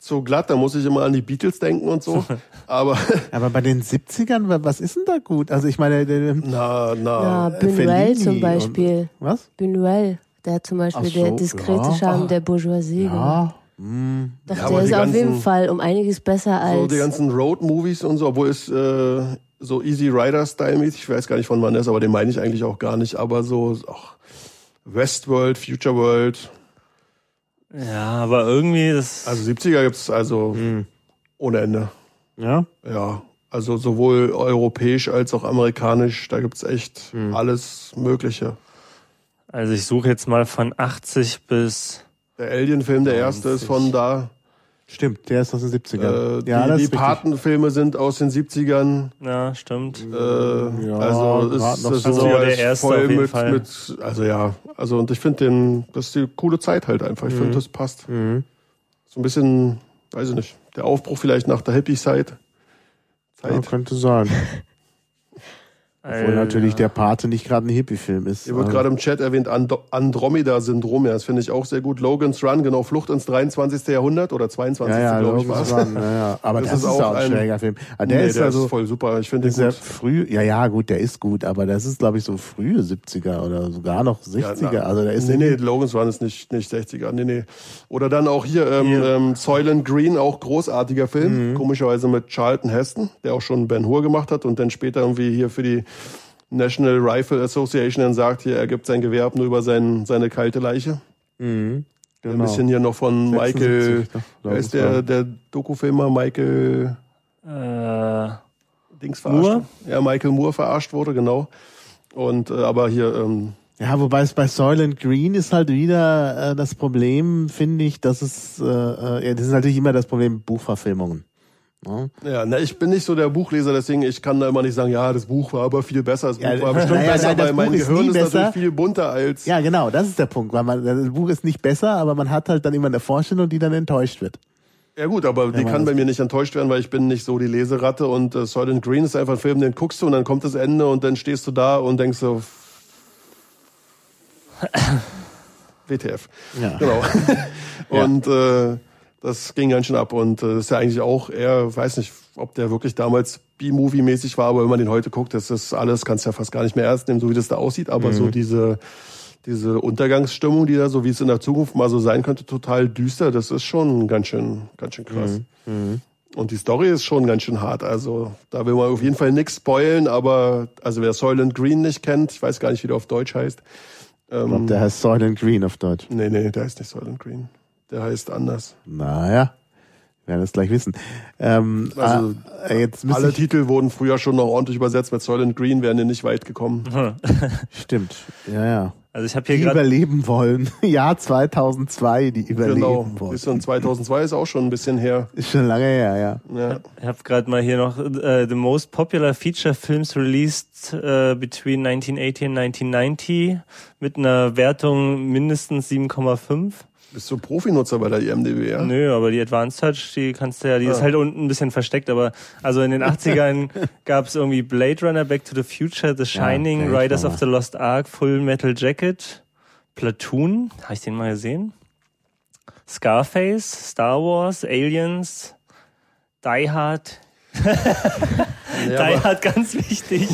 zu glatt. Da muss ich immer an die Beatles denken und so. Aber, Aber bei den 70ern, wa- was ist denn da gut? Also ich meine, der, der, na, na. Ja, Buñuel Fellini zum und- Beispiel. was? Buñuel, der zum Beispiel so, der diskrete ja. Charme der Bourgeoisie. Ja, hm, Doch, Ja, der ist die auf jeden ganzen- Fall um einiges besser als. So die ganzen Road-Movies und so, obwohl es äh, so Easy Rider-Style-mäßig, ich weiß gar nicht von wann das ist, aber den meine ich eigentlich auch gar nicht. Aber so ach, Westworld, Future World, Ja, aber irgendwie das. also 70er gibt's also Hm. ohne Ende. ja. Ja, also sowohl europäisch als auch amerikanisch, da gibt's echt Hm. alles Mögliche. Also ich suche jetzt mal von 80 bis. Der Alien-Film, der erste, ist von da. Stimmt, der ist aus den 70ern. Äh, ja, die. Patenfilme sind aus den 70ern. Ja, stimmt. Äh, Ja, also ist noch das so. ist Also ja der erste voll auf jeden mit, Fall. mit, also ja, also und ich finde den, das ist die coole Zeit halt einfach. Ich finde, das passt. Mhm. So ein bisschen, weiß ich nicht, der Aufbruch vielleicht nach der Hippie-Zeit. Ja, Zeit. könnte sein. Obwohl natürlich der Pate nicht gerade ein Hippie-Film ist. Hier wird gerade im Chat erwähnt Andromeda-Syndrom. Ja, das finde ich auch sehr gut. Logan's Run, genau, Flucht ins 23. Jahrhundert oder 22. ja, ja, glaube ich war Run, ja, ja. Aber Das das, ist auch ein ein- schräger Film. Der nee, ist der also ist voll super. Ich finde den sehr gut. früh, ja, ja, gut, der ist gut, aber das ist, glaube ich, so frühe 70er oder sogar noch 60er. na, also der ist nee, nee, Logan's Run ist nicht, nicht 60er. Nee, nee. Oder dann auch hier, ähm, ähm, Soylent Green, auch großartiger Film. Mhm. Komischerweise mit Charlton Heston, der auch schon Ben Hur gemacht hat und dann später irgendwie hier für die National Rifle Association dann sagt, hier, er gibt sein Gewehr ab nur über sein, seine kalte Leiche. Ein genau. bisschen hier noch von 76, Michael, wer ist der, der Dokufilmer Michael Äh, Dings verarscht? Moore? Ja, Michael Moore verarscht wurde, genau. Und äh, aber hier, ähm, Ja, wobei es bei Soylent Green ist halt wieder äh, das Problem, finde ich, dass es, äh, äh, ja, das ist natürlich immer das Problem mit Buchverfilmungen. Ne? ja, na, ich bin nicht so der Buchleser, deswegen ich kann da immer nicht sagen, ja, das Buch war aber viel besser. Das Buch Ja, war bestimmt naja, besser, nein, weil mein Buch ist Gehirn ist besser. natürlich viel bunter als. Ja, genau, das ist der Punkt, weil man, das Buch ist nicht besser, aber man hat halt dann immer eine Vorstellung, die dann enttäuscht wird. Ja gut, aber die man kann bei mir nicht enttäuscht werden, weil ich bin nicht so die Leseratte und äh, Soylent Green ist einfach ein Film, den guckst du und dann kommt das Ende und dann stehst du da und denkst so WTF. Ja. Genau. und äh, das ging ganz schön ab und äh, ist ja eigentlich auch eher, weiß nicht, ob der wirklich damals B-Movie-mäßig war, aber wenn man den heute guckt, das ist alles, kannst ja fast gar nicht mehr ernst nehmen, so wie das da aussieht, aber so diese diese Untergangsstimmung, die da so wie es in der Zukunft mal so sein könnte, total düster, das ist schon ganz schön ganz schön krass. Und die Story ist schon ganz schön hart. Also da will man auf jeden Fall nichts spoilen, aber also wer Soylent Green nicht kennt, ich weiß gar nicht, wie der auf Deutsch heißt. Ich glaube, der heißt Soylent Green auf Deutsch. Nee, nee, der heißt nicht Soylent Green. Der heißt anders. Naja, wir werden es gleich wissen. Ähm, Also, äh, jetzt müssen Alle Titel wurden früher schon noch ordentlich übersetzt. Mit Soylent Green wären die nicht weit gekommen. Stimmt, ja, ja. also ich habe hier Die gerade überleben wollen. Jahr 2002, die überleben Genau. wollen. Bisschen 2002 ist auch schon ein bisschen her. Ist schon lange her, ja. Ja. Ich habe gerade mal hier noch äh, the most popular feature films released äh, between 1980 and 1990 mit einer Wertung mindestens 7,5. Bist du Profinutzer bei der IMDb, ja? Nö, aber die Advanced Touch, die kannst du ja, die ist Ah. halt unten ein bisschen versteckt, aber also in den 80ern gab es irgendwie Blade Runner, Back to the Future, The Shining, Blade Riders of the Lost Ark, Full Metal Jacket, Platoon, habe ich den mal gesehen? Scarface, Star Wars, Aliens, Die Hard. Ja, Die Hard ganz wichtig.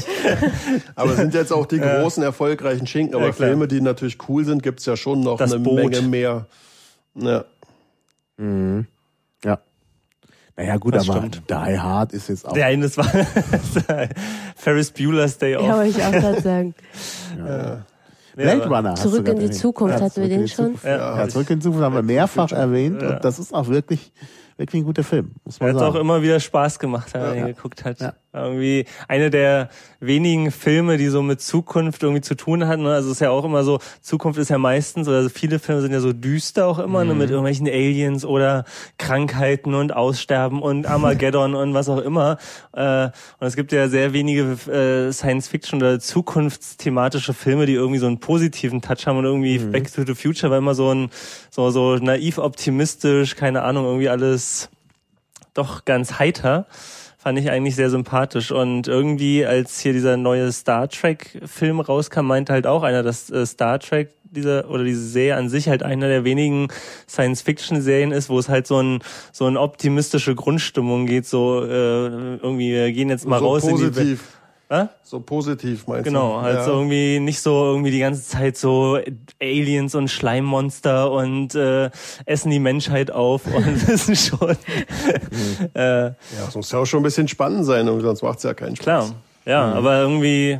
aber sind jetzt auch die großen, erfolgreichen Schinken. Aber Ja. Filme, die natürlich cool sind, gibt's ja schon noch Das eine Boot. Menge mehr. Ja. Ja. Naja, gut, Das aber stimmt. Die Hard ist jetzt auch. Der eine, das war Ferris Bueller's Day Off. Ja, wollte ich auch gerade sagen. Blade aber- Runner. Zurück in die erwähnt. Zukunft, hatten wir den schon? Zukunft. Ja. Ja, zurück in die Zukunft haben wir mehrfach erwähnt Ja. und das ist auch wirklich, wirklich ein guter Film, muss man hat sagen. auch immer wieder Spaß gemacht, wenn man Ja. ihn geguckt hat. Irgendwie eine der wenigen Filme, die so mit Zukunft irgendwie zu tun hatten. Ne? Also es ist ja auch immer so, Zukunft ist ja meistens, oder viele Filme sind ja so düster auch immer, ne? mit Mhm. irgendwelchen Aliens oder Krankheiten und Aussterben und Armageddon und was auch immer. Äh, und es gibt ja sehr wenige äh, Science-Fiction oder zukunftsthematische Filme, die irgendwie so einen positiven Touch haben und irgendwie Mhm. Back to the Future war immer so ein so, so naiv optimistisch, keine Ahnung, irgendwie alles doch ganz heiter. Fand ich eigentlich sehr sympathisch. Und irgendwie, als hier dieser neue Star Trek-Film rauskam, meinte halt auch einer, dass äh, Star Trek dieser oder diese Serie an sich halt einer der wenigen Science-Fiction-Serien ist, wo es halt so ein so eine optimistische Grundstimmung geht, so äh, irgendwie wir gehen jetzt mal so raus in die Hä? So positiv meinst Genau, du? halt ja. so irgendwie nicht so irgendwie die ganze Zeit so Aliens und Schleimmonster und äh, essen die Menschheit auf und ist schon äh, Ja, es muss ja auch schon ein bisschen spannend sein, sonst macht's ja keinen Spaß. klar. Ja, aber irgendwie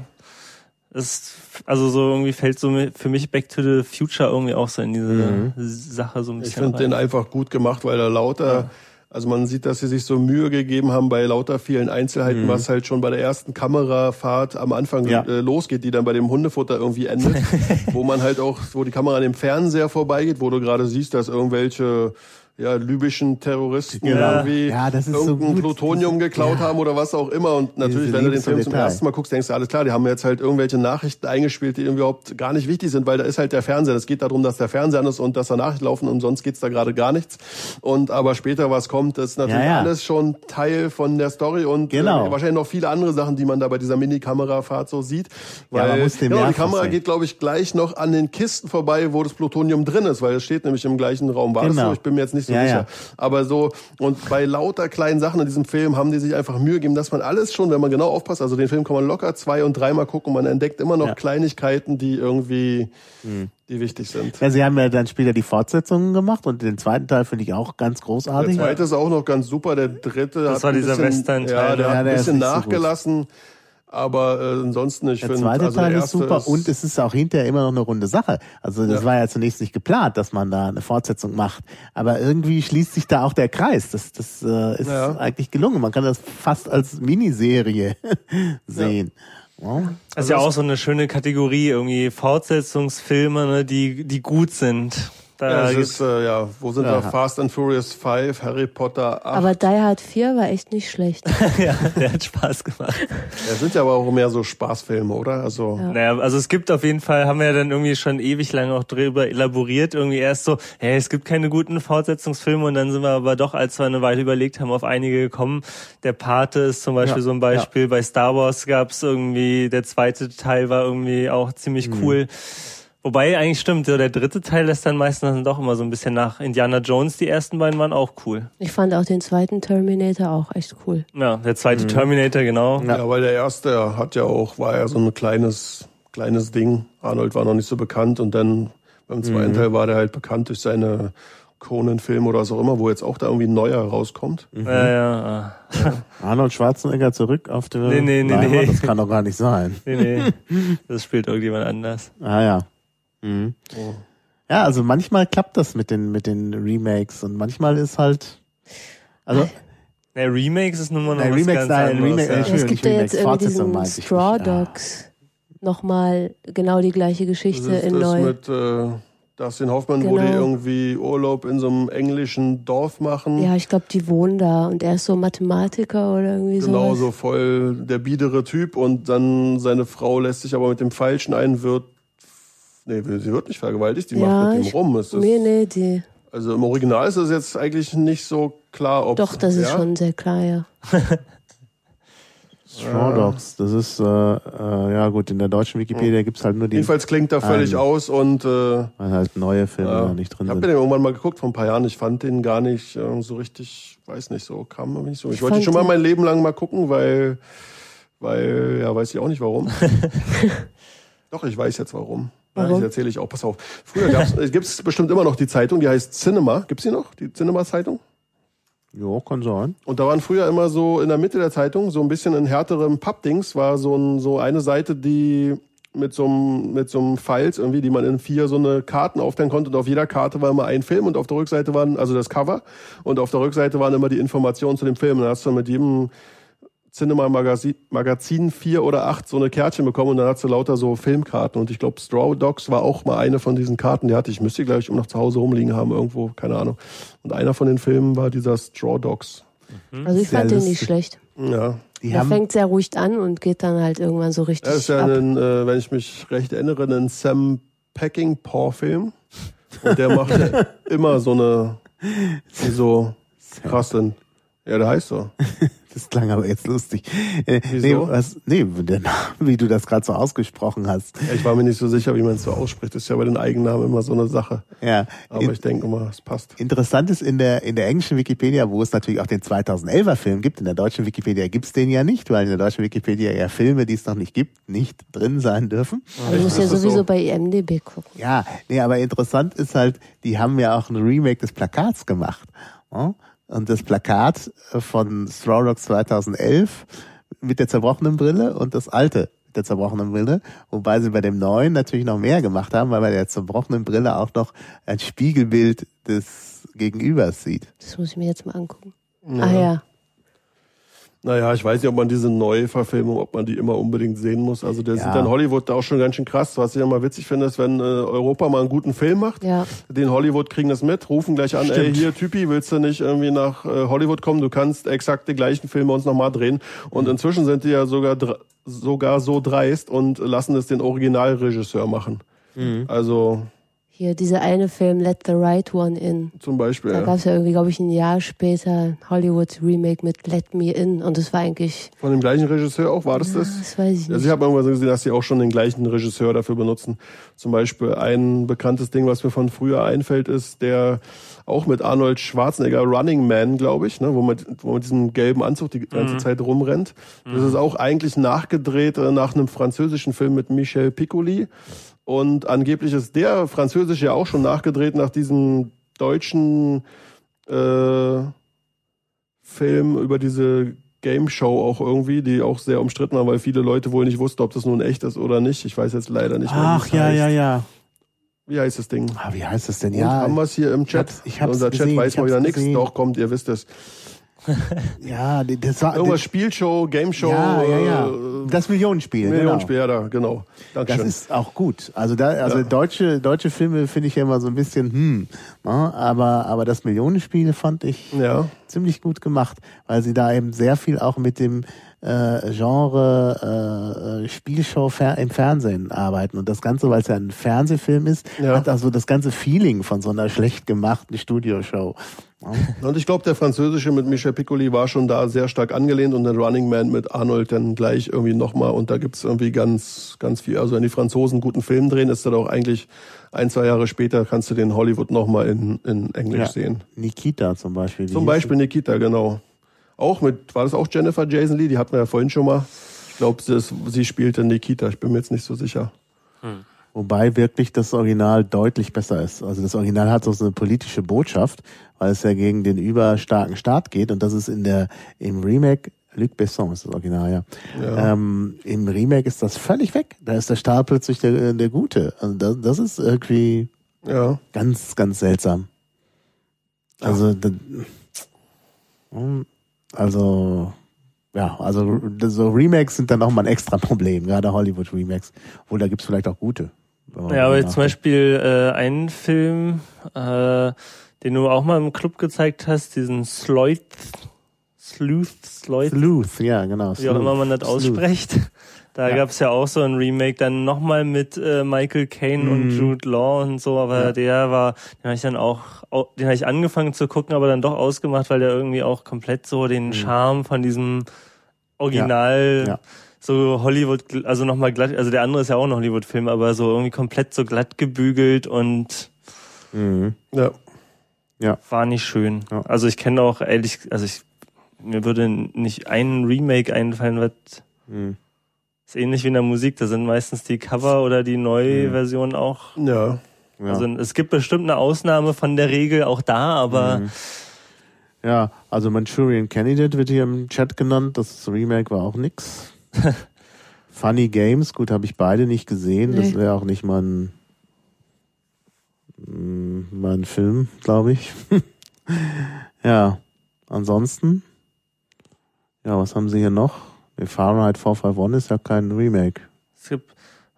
ist also so irgendwie fällt so für mich Back to the Future irgendwie auch so in diese Sache so ein Ich bisschen. finde den einfach gut gemacht, weil er lauter, also man sieht, dass sie sich so Mühe gegeben haben bei lauter vielen Einzelheiten, was halt schon bei der ersten Kamerafahrt am Anfang Ja. äh, losgeht, die dann bei dem Hundefutter irgendwie endet, wo man halt auch, wo die Kamera an dem Fernseher vorbeigeht, wo du gerade siehst, dass irgendwelche ja, libyschen Terroristen Genau. irgendwie Ja, das so irgendein gut. Plutonium geklaut Ja. haben oder was auch immer. Und natürlich, wenn du den Film zum ersten Mal guckst, denkst du, alles klar, die haben jetzt halt irgendwelche Nachrichten eingespielt, die überhaupt gar nicht wichtig sind, weil da ist halt der Fernseher. Es geht darum, dass der Fernseher an ist und dass da Nachrichten laufen und sonst geht's da gerade gar nichts. Und aber später, was kommt, ist natürlich Ja, ja. alles schon Teil von der Story und Genau. äh, wahrscheinlich noch viele andere Sachen, die man da bei dieser Mini-Kamerafahrt so sieht. Ja, Weil genau, die Kamera geht, glaube ich, gleich noch an den Kisten vorbei, wo das Plutonium drin ist, weil es steht nämlich im gleichen Raum. War das Genau. so? Ich bin mir jetzt nicht so Ja, sicher. ja. Aber so, und bei lauter kleinen Sachen in diesem Film haben die sich einfach Mühe gegeben, dass man alles schon, wenn man genau aufpasst, also den Film kann man locker zwei- und dreimal gucken und man entdeckt immer noch Ja. Kleinigkeiten, die irgendwie, die wichtig sind. Ja, sie haben ja dann später die Fortsetzungen gemacht und den zweiten Teil finde ich auch ganz Der großartig. zweite ist auch noch ganz super, der dritte Das hat war ein dieser bisschen, Western-Teil, Ja, der ne? hat ein der bisschen nicht so nachgelassen, aber äh, ansonsten, ich Der finde, zweite also Teil der ist super ist, und es ist auch hinterher immer noch eine runde Sache. Also das Ja. war ja zunächst nicht geplant, dass man da eine Fortsetzung macht. Aber irgendwie schließt sich da auch der Kreis. Das, das äh, ist Ja. eigentlich gelungen. Man kann das fast als Miniserie sehen. Ja. Das ist ja auch so eine schöne Kategorie, irgendwie Fortsetzungsfilme, ne, die, die gut sind. Da ja, ist, äh, ja, wo sind Ja. wir? Fast and Furious 5, Harry Potter 8. Aber Die Hard 4 war echt nicht schlecht. ja, der hat Spaß gemacht. Das sind ja aber auch mehr so Spaßfilme, oder? Also, Ja. Naja, also es gibt auf jeden Fall, haben wir ja dann irgendwie schon ewig lang auch drüber elaboriert, irgendwie erst so, hey, es gibt keine guten Fortsetzungsfilme und dann sind wir aber doch, als wir eine Weile überlegt haben, auf einige gekommen. Der Pate ist zum Beispiel Ja, so ein Beispiel. Bei Star Wars gab es irgendwie, der zweite Teil war irgendwie auch ziemlich Mhm. cool. Wobei eigentlich stimmt, so der dritte Teil lässt dann meistens dann doch immer so ein bisschen nach. Indiana Jones, die ersten beiden waren auch cool. Ich fand auch den zweiten Terminator auch echt cool. Ja, der zweite Terminator, genau. Ja. ja. weil der erste hat ja auch, war ja so ein kleines, kleines Ding. Arnold war noch nicht so bekannt und dann beim zweiten Teil war der halt bekannt durch seine Conan-Filme oder was auch immer, wo jetzt auch da irgendwie ein neuer rauskommt. Ja, ja. ah. Arnold Schwarzenegger zurück auf der Nee, nee, nee, Leinwand? nee. Das kann doch gar nicht sein. Nee, nee. Das spielt irgendjemand anders. Ah ja. Mhm. Oh. Ja, also manchmal klappt das mit den mit den Remakes und manchmal ist halt also Ne, Remakes ist nun mal noch was Remakes, ganz nein. Remake- ja. Es gibt ja jetzt Remakes, irgendwie diesen Straw. Ah. Dogs. Nochmal genau die gleiche Das Geschichte ist in das neu. mit äh, Dustin Hoffmann, wo die Genau. irgendwie Urlaub in so einem englischen Dorf machen. Ja, ich glaube, die wohnen da und er ist so Mathematiker oder irgendwie Genau, sowas. so voll der biedere Typ und dann seine Frau lässt sich aber mit dem Falschen ein, wird, nee, sie wird nicht vergewaltigt, die Ja, macht mit dem ich- rum. Ist das, Nee, nee, die. Also im Original ist es jetzt eigentlich nicht so klar, ob Doch, das ist ja? schon sehr klar, ja. Straw Dogs, das ist äh, äh, ja gut, in der deutschen Wikipedia gibt's halt nur die Jedenfalls klingt er völlig Ähm, aus und äh, weil halt neue Filme ja, da nicht drin ich habe sind. den irgendwann mal geguckt vor ein paar Jahren. Ich fand den gar nicht äh, so richtig, weiß nicht so, kam mir nicht so. Ich, Ich wollte ihn fand schon mal den- mein Leben lang mal gucken, weil, weil, ja, weiß ich auch nicht warum. Doch, ich weiß jetzt warum. Ja, das erzähle ich auch. Pass auf. Früher gab's, äh, gibt's bestimmt immer noch die Zeitung, die heißt Cinema. Gibt's die noch? Die Cinema-Zeitung? Jo, kann sein. Und da waren früher immer so in der Mitte der Zeitung, so ein bisschen in härterem Pappdings, war so, ein, so eine Seite, die mit so einem, mit so einem Files irgendwie, die man in vier so eine Karten aufteilen konnte. Und auf jeder Karte war immer ein Film und auf der Rückseite waren, also das Cover, und auf der Rückseite waren immer die Informationen zu dem Film. Und dann hast du mit jedem Cinema Magazin, Magazin vier oder acht so eine Kärtchen bekommen und dann hast du lauter so Filmkarten. Und ich glaube, Straw Dogs war auch mal eine von diesen Karten, die hatte ich. Müsste ich, glaube ich, um noch zu Hause rumliegen haben, irgendwo, keine Ahnung. Und einer von den Filmen war dieser Straw Dogs. Also ich Sehr fand den nicht lustig. schlecht. Ja. Die Er fängt sehr ruhig an und geht dann halt irgendwann so richtig Das ist ja ab. ein, äh, wenn ich mich recht erinnere, ein Sam Peckinpah-Film. Und der macht ja immer so eine, die so krass sind. Ja, der heißt so. das klang aber jetzt lustig. Äh, Wieso? Nee, was, nee, der Name, wie du das gerade so ausgesprochen hast. Ja, ich war mir nicht so sicher, wie man es so ausspricht. Das ist ja bei den Eigennamen immer so eine Sache. Ja. Aber In- ich denke immer, es passt. Interessant ist in der, in der englischen Wikipedia, wo es natürlich auch den 2011er Film gibt, in der deutschen Wikipedia gibt's den ja nicht, weil in der deutschen Wikipedia ja Filme, die es noch nicht gibt, nicht drin sein dürfen. Aber du musst ja sowieso so? bei IMDB gucken. Ja, nee, aber interessant ist halt, die haben ja auch ein Remake des Plakats gemacht. Ja? Und das Plakat äh, von Straw Dogs 2011 mit der zerbrochenen Brille und das alte mit der zerbrochenen Brille, wobei sie bei dem neuen natürlich noch mehr gemacht haben, weil bei der zerbrochenen Brille auch noch ein Spiegelbild des Gegenübers sieht. Das muss ich mir jetzt mal angucken. Ah ja. Naja, ich weiß nicht, ob man diese neue Verfilmung, ob man die immer unbedingt sehen muss. Also der Ja. sieht dann Hollywood da auch schon ganz schön krass. Was ich ja mal witzig finde, ist, wenn äh, Europa mal einen guten Film macht, Ja. den Hollywood kriegen das mit, rufen gleich an, ey, Stimmt. hier Typi, willst du nicht irgendwie nach äh, Hollywood kommen? Du kannst exakt die gleichen Filme uns nochmal drehen. Und inzwischen sind die ja sogar, sogar so dreist und lassen es den Originalregisseur machen. Also Hier, dieser eine Film, Let the Right One In. zum Beispiel. Da Ja. gab es ja irgendwie, glaube ich, ein Jahr später Hollywood Remake mit Let Me In. Und das war eigentlich, Von dem gleichen Regisseur auch, war das das? das weiß ich Also nicht. ich habe irgendwann gesehen, dass sie auch schon den gleichen Regisseur dafür benutzen. Zum Beispiel ein bekanntes Ding, was mir von früher einfällt, ist der auch mit Arnold Schwarzenegger Running Man, glaube ich, ne, wo man wo man mit diesem gelben Anzug die ganze Zeit rumrennt. Das ist auch eigentlich nachgedreht äh, nach einem französischen Film mit Michel Piccoli. Und angeblich ist der französische ja auch schon nachgedreht nach diesem deutschen äh, Film über diese Game Show auch irgendwie, die auch sehr umstritten war, weil viele Leute wohl nicht wussten, ob das nun echt ist oder nicht. Ich weiß jetzt leider nicht mehr. Ach ja, heißt. ja, ja. Wie heißt das Ding? Ah, wie heißt das denn? Und Ja, haben wir es hier im Chat? hab's- ich hab's Unser Chat gesehen, weiß ich mal wieder nichts. Doch, kommt, ihr wisst es. ja, das war Irgendwas Spielshow, Game Show. ja, ja, ja. äh, Das Millionenspiel. genau. Millionenspiel, ja, da, genau. Das Dankeschön. ist auch gut. Also da, also Ja. deutsche deutsche Filme finde ich ja immer so ein bisschen hm, ne? aber aber das Millionenspiel fand ich ja, ziemlich gut gemacht, weil sie da eben sehr viel auch mit dem äh, Genre äh, äh, Spielshow fer im Fernsehen arbeiten und das Ganze, weil es ja ein Fernsehfilm ist, Ja. hat also das ganze Feeling von so einer schlecht gemachten Studioshow. und ich glaube, der französische mit Michel Piccoli war schon da sehr stark angelehnt und der Running Man mit Arnold dann gleich irgendwie nochmal und da gibt's irgendwie ganz, ganz viel. Also wenn die Franzosen guten Film drehen, ist das auch eigentlich ein, zwei Jahre später kannst du den Hollywood nochmal in, in Englisch Ja. sehen. Nikita zum Beispiel. Zum Beispiel Nikita, genau. Auch mit, war das auch Jennifer Jason Lee? Die hatten wir ja vorhin schon mal. Ich glaube, sie, spielte Nikita. Ich bin mir jetzt nicht so sicher. Wobei wirklich das Original deutlich besser ist. Also das Original hat so eine politische Botschaft, weil es ja gegen den überstarken Staat geht und das ist in der im Remake Luc Besson ist das Original, ja. Ja. Ähm, Im Remake ist das völlig weg. Da ist der Staat plötzlich der, der Gute. Also das, das ist irgendwie Ja. ganz, ganz seltsam. Also, da- Hm, also ja, also so Remakes sind dann nochmal ein extra Problem, gerade Hollywood Remakes. Obwohl, da gibt's vielleicht auch gute. Ja, aber zum. Beispiel äh, einen Film, äh, den du auch mal im Club gezeigt hast, diesen Sloth, Sleuth, Sloth, Sleuth, ja, genau. wie auch immer man das Sleuth. ausspricht. Da Ja. gab's ja auch so ein Remake, dann nochmal mit äh, Michael Caine und Mhm. Jude Law und so, aber Ja. der war, den habe ich dann auch, au- den habe ich angefangen zu gucken, aber dann doch ausgemacht, weil der irgendwie auch komplett so den Charme von diesem Original Mhm. Ja. so Hollywood, also nochmal glatt, also der andere ist ja auch ein Hollywood-Film, aber so irgendwie komplett so glatt gebügelt und Mhm. Ja. war nicht schön. Ja. Also ich kenne auch ehrlich, also ich, mir würde nicht ein Remake einfallen, was Mhm. Ist ähnlich wie in der Musik, da sind meistens die Cover oder die neue Mhm. Version auch. Ja. Ja. Also es gibt bestimmt eine Ausnahme von der Regel auch da, aber Mhm. ja, also Manchurian Candidate wird hier im Chat genannt. Das Remake war auch nix. Funny Games, gut, habe ich beide nicht gesehen. Das Nee. wäre auch nicht mein, mm, mein Film, glaube ich. ja, ansonsten, ja, was haben sie hier noch? Fahrenheit 451 ist ja kein Remake. es gibt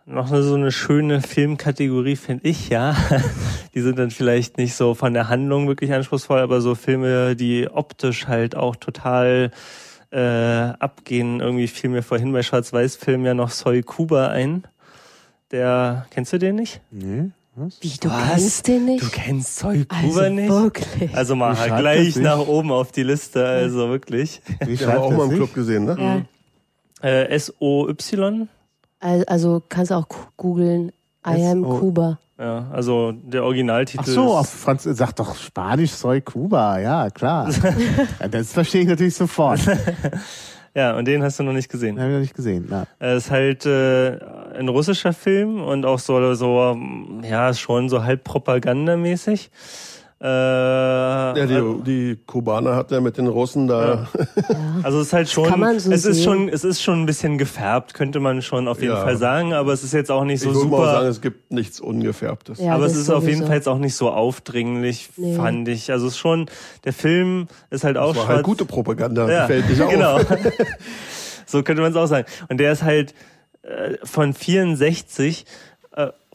noch so eine schöne Filmkategorie, finde ich, ja. Die sind dann vielleicht nicht so von der Handlung wirklich anspruchsvoll, aber so Filme, die optisch halt auch total äh, abgehen. Irgendwie fiel mir vorhin bei Schwarz-Weiß-Filmen ja noch Soy Kuba ein. Der, kennst du den nicht? Nee, was? Wie, du Was? kennst den nicht? Du kennst Soy also Kuba nicht? wirklich. Also mal gleich nach oben auf die Liste, also wirklich. Haben wir auch mal im? Club gesehen, ne? ja. Äh, S-O-Y. Also, also kannst du auch googeln. I am. Kuba. Ja, also der Originaltitel. Ach so, auf Franz sag doch Spanisch Soy Cuba, ja, klar. ja, das verstehe ich natürlich sofort. Ja, und den hast du noch nicht gesehen. Habe ich noch nicht gesehen. Na. Er ist halt äh, ein russischer Film und auch so, so ja, schon so halb propagandamäßig. Äh, Ja, die, die Kubaner hat ja mit den Russen da. Also es ist halt schon, kann man so es ist sehen. schon, es ist schon ein bisschen gefärbt, könnte man schon auf jeden Ja. Fall sagen, aber es ist jetzt auch nicht so ich würde mal super. sagen, es gibt nichts Ungefärbtes. Ja, aber es ist auf jeden sowieso. Fall jetzt auch nicht so aufdringlich, Nee. fand ich. Also es ist schon, der Film ist halt auch Das war schwarz. halt gute Propaganda, ja, fällt nicht auf. genau. so könnte man es auch sagen. Und der ist halt äh, von 64 äh,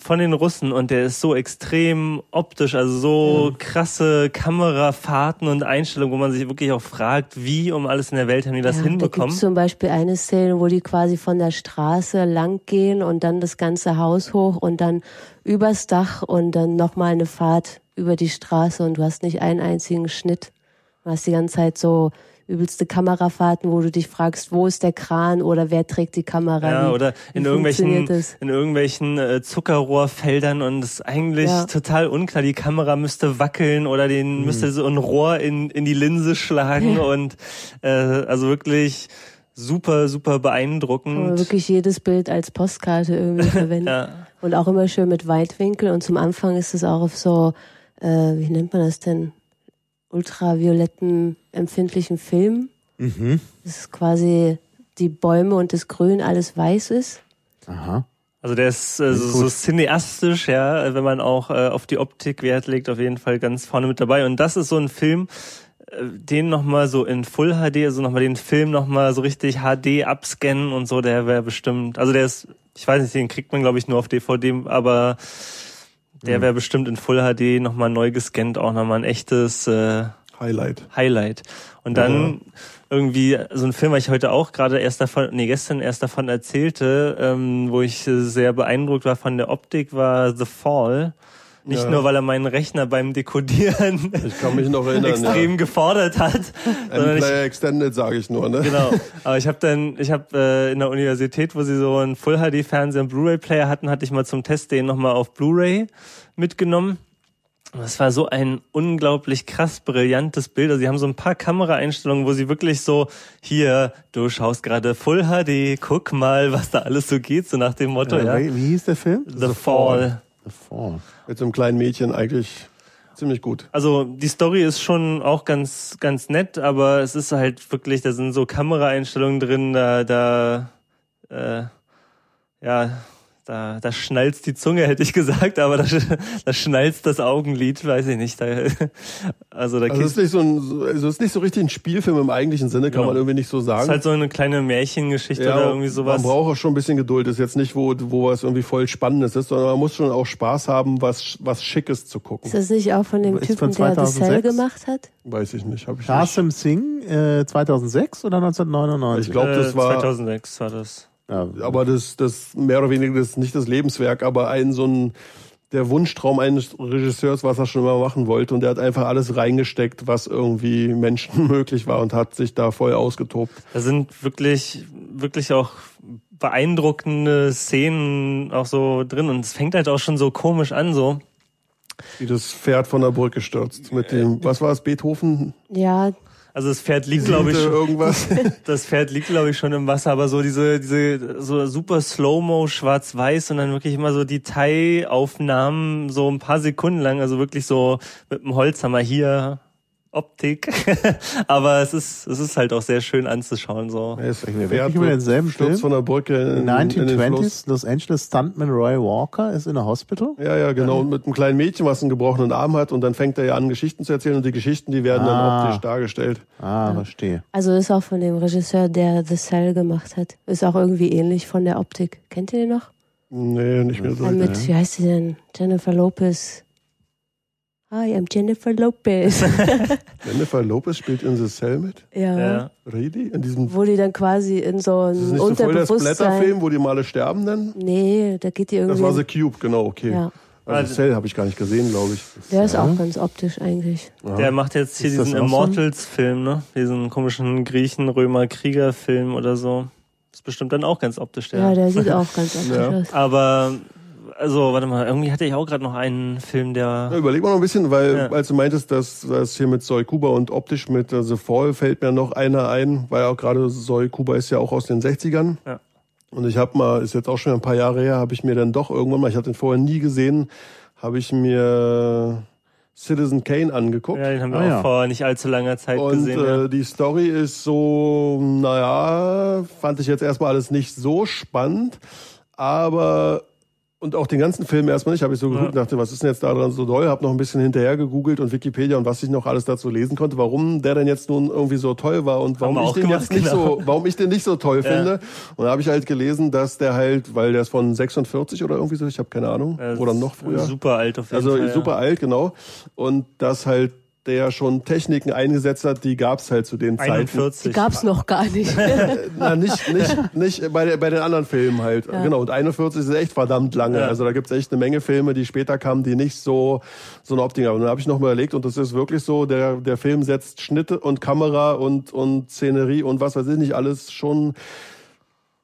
von den Russen und der ist so extrem optisch, also so krasse Kamerafahrten und Einstellungen, wo man sich wirklich auch fragt, wie um alles in der Welt haben die das ja, Da hinbekommen. gibt zum Beispiel eine Szene, wo die quasi von der Straße lang gehen und dann das ganze Haus hoch und dann übers Dach und dann nochmal eine Fahrt über die Straße und du hast nicht einen einzigen Schnitt. Du hast die ganze Zeit so übelste Kamerafahrten, wo du dich fragst, wo ist der Kran oder wer trägt die Kamera? Ja, wie, oder in irgendwelchen, das? in irgendwelchen äh, Zuckerrohrfeldern und es ist eigentlich Ja. total unklar. Die Kamera müsste wackeln oder den müsste so ein Rohr in, in die Linse schlagen Ja. und äh, also wirklich super, super beeindruckend. wirklich jedes Bild als Postkarte irgendwie verwenden. Ja. Und auch immer schön mit Weitwinkel. Und zum Anfang ist es auch auf so, äh, wie nennt man das denn? Ultravioletten empfindlichen Film. Mhm. Das ist quasi die Bäume und das Grün alles weiß ist. Aha. Also der ist äh, so, so cineastisch, ja, wenn man auch äh, auf die Optik Wert legt, auf jeden Fall ganz vorne mit dabei. Und das ist so ein Film, äh, den nochmal so in Full HD, also nochmal den Film nochmal so richtig HD abscannen und so, der wäre bestimmt, also der ist, ich weiß nicht, den kriegt man glaube ich nur auf DVD, aber der wäre bestimmt in Full HD nochmal neu gescannt, auch nochmal ein echtes äh, Highlight. Highlight. Und dann irgendwie so ein Film, weil ich heute auch gerade erst davon, nee, gestern erst davon erzählte, ähm, wo ich sehr beeindruckt war von der Optik, war The Fall. Nicht Ja. nur, weil er meinen Rechner beim Dekodieren Ich kann mich noch erinnern. extrem ja. gefordert hat, sondern ich, Player Extended, sage ich nur. Ne? Genau. Aber ich habe dann, ich habe äh, in der Universität, wo sie so einen Full HD Fernseher und Blu-ray Player hatten, hatte ich mal zum Test den nochmal auf Blu-ray mitgenommen. Und Das war so ein unglaublich krass brillantes Bild. Also sie haben so ein paar Kameraeinstellungen, wo sie wirklich so, hier, du schaust gerade Full HD, guck mal, was da alles so geht, so nach dem Motto, Äh, ja. wie, wie hieß der Film? The Fall. The Fall. Mit so einem kleinen Mädchen eigentlich ziemlich gut. Also die Story ist schon auch ganz ganz nett, aber es ist halt wirklich, da sind so Kameraeinstellungen drin, da da äh, ja da da schnalzt die Zunge, hätte ich gesagt, aber da, da schnalzt das Augenlid, weiß ich nicht. Da, also da Also es ist nicht so ein, so- also es ist nicht so richtig ein Spielfilm im eigentlichen Sinne, kann Genau. man irgendwie nicht so sagen. ist halt so eine kleine Märchengeschichte ja, oder irgendwie sowas. Man braucht auch schon ein bisschen Geduld. Das ist jetzt nicht, wo, wo was irgendwie voll Spannendes ist, sondern man muss schon auch Spaß haben, was, was Schickes zu gucken. Ist das nicht auch von dem Ist Typen, von der The Cell 2006? gemacht hat? Weiß ich nicht. Hab ich nicht. Qasim Singh, äh, 2006 oder 1999? Ich glaube, das äh, war, 2006 war das. Ja, aber das, das mehr oder weniger das nicht das Lebenswerk, aber ein so ein der Wunschtraum eines Regisseurs, was er schon immer machen wollte, und der hat einfach alles reingesteckt, was irgendwie Menschen möglich war und hat sich da voll ausgetobt. Da sind wirklich, wirklich auch beeindruckende Szenen auch so drin und es fängt halt auch schon so komisch an, so. Wie das Pferd von der Brücke stürzt. Mit dem, was war es, Beethoven? Ja, Also das Pferd liegt, glaube ich, irgendwas. das Pferd liegt, glaube ich, schon im Wasser, aber so diese, diese so super Slow-Mo, schwarz-weiß und dann wirklich immer so Detailaufnahmen, so ein paar Sekunden lang, also wirklich so mit dem Holzhammer hier, Optik. aber es ist, es ist halt auch sehr schön anzuschauen, so. Er ist wir wirklich über denselben stürzt Film? von der Brücke in, in den Fluss. 1920s, Los Angeles Stuntman Roy Walker ist in a hospital. Ja, ja, genau. Und mit einem kleinen Mädchen, was einen gebrochenen Arm hat. Und dann fängt er ja an, Geschichten zu erzählen. Und die Geschichten, die werden Ah. dann optisch dargestellt. Ah, verstehe. also ist auch von dem Regisseur, der The Cell gemacht hat. Ist auch irgendwie ähnlich von der Optik. Kennt ihr den noch? Nee, nicht mehr so. Äh, mit, wie heißt sie denn? Jennifer Lopez. Hi, I'm Jennifer Lopez. Jennifer Lopez spielt in The Cell mit. ja. Ja. Really? In diesem, Wo die dann quasi in so das ist ein nicht so voll der Unterbewusstsein. Splatterfilm, wo die mal alle sterben dann? Nee, da geht die irgendwie. Das war The Cube, genau, okay. ja, Also Cell habe ich gar nicht gesehen, glaube ich. der ist auch ganz optisch eigentlich. Der macht jetzt hier Ist das diesen ein- Immortals-Film, ne? Diesen komischen Griechen-Römer-Krieger-Film oder so. Ist bestimmt dann auch ganz optisch, der. Ja, der sieht auch ganz optisch Ja. aus. Aber, also, warte mal, irgendwie hatte ich auch gerade noch einen Film, Ja, der. überleg mal noch ein bisschen, weil Ja. als du meintest, dass das hier mit Soy Kuba und optisch mit äh, The Fall fällt mir noch einer ein, weil auch gerade Soy Kuba ist ja auch aus den 60ern. Ja. Und ich habe mal, ist jetzt auch schon ein paar Jahre her, habe ich mir dann doch irgendwann mal, ich hatte den vorher nie gesehen, habe ich mir Citizen Kane angeguckt. Ja, den haben wir Ah, auch ja. vor nicht allzu langer Zeit Und gesehen. ja. äh, die Story ist so, naja, fand ich jetzt erstmal alles nicht so spannend, aber und auch den ganzen Film erstmal nicht, habe ich so geguckt, Ja. dachte, was ist denn jetzt daran so doll, habe noch ein bisschen hinterher gegoogelt und Wikipedia und was ich noch alles dazu lesen konnte, warum der denn jetzt nun irgendwie so toll war und warum ich den gemacht, jetzt nicht genau. so, warum ich den nicht so toll Ja. finde. Und da habe ich halt gelesen, dass der halt, weil der ist von 46 oder irgendwie so, ich habe keine Ahnung, Ja, oder noch früher. Super alt auf jeden Also Fall. super ja. alt, genau. Und dass halt der schon Techniken eingesetzt hat, die gab's halt zu den Zeiten. 41. Gab's noch gar nicht. Na, nicht, nicht, nicht bei, bei den anderen Filmen halt. Genau, und 41 ist echt verdammt lange. Ja. Also da gibt's echt eine Menge Filme, die später kamen, die nicht so, so eine Optik haben. Und dann habe ich noch mal überlegt, und das ist wirklich so, der, der Film setzt Schnitte und Kamera und, und Szenerie und was weiß ich nicht, alles schon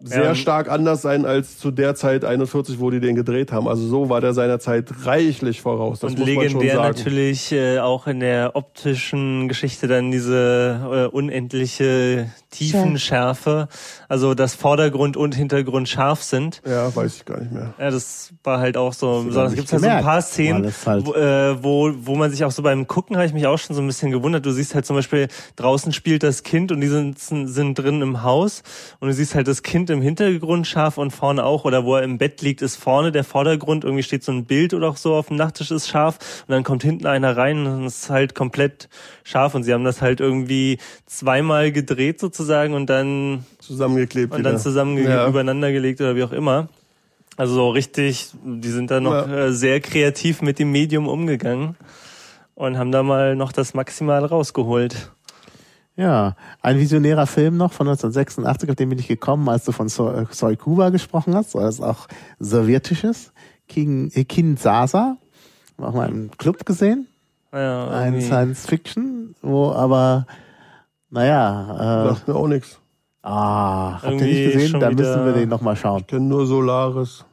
sehr Ja. stark anders sein als zu der Zeit 41, wo die den gedreht haben. Also so war der seiner Zeit reichlich voraus. Das und muss man schon legendär sagen. natürlich äh, auch in der optischen Geschichte dann diese äh, unendliche Tiefenschärfe, also dass Vordergrund und Hintergrund scharf sind. Ja, weiß ich gar nicht mehr. Ja, das war halt auch so. nicht gibt halt so ein paar Szenen, halt- wo, äh, wo, wo man sich auch so beim Gucken habe ich mich auch schon so ein bisschen gewundert. Du siehst halt zum Beispiel draußen spielt das Kind und die sind, sind drin im Haus und du siehst halt das Kind im Hintergrund scharf und vorne auch oder wo er im Bett liegt ist vorne der Vordergrund irgendwie steht so ein Bild oder auch so auf dem Nachttisch ist scharf und dann kommt hinten einer rein und es ist halt komplett scharf und sie haben das halt irgendwie zweimal gedreht sozusagen und dann Zusammengeklebt. und wieder. dann zusammen Ja. übereinander gelegt oder wie auch immer. Also so richtig, die sind da noch Ja. äh, sehr kreativ mit dem Medium umgegangen und haben da mal noch das Maximal rausgeholt. Ja, ein visionärer Film noch von 1986, auf den bin ich gekommen, als du von Soy Soy Kuba gesprochen hast, weil es auch sowjetisches. King, äh, Kin Sasa, haben wir auch mal im Club gesehen, Ja, ein. Science Fiction, wo aber, naja, äh, Sagt mir auch nichts. Ah, habt ihr nicht gesehen? Da müssen wir den nochmal schauen. Ich kenne nur Solaris.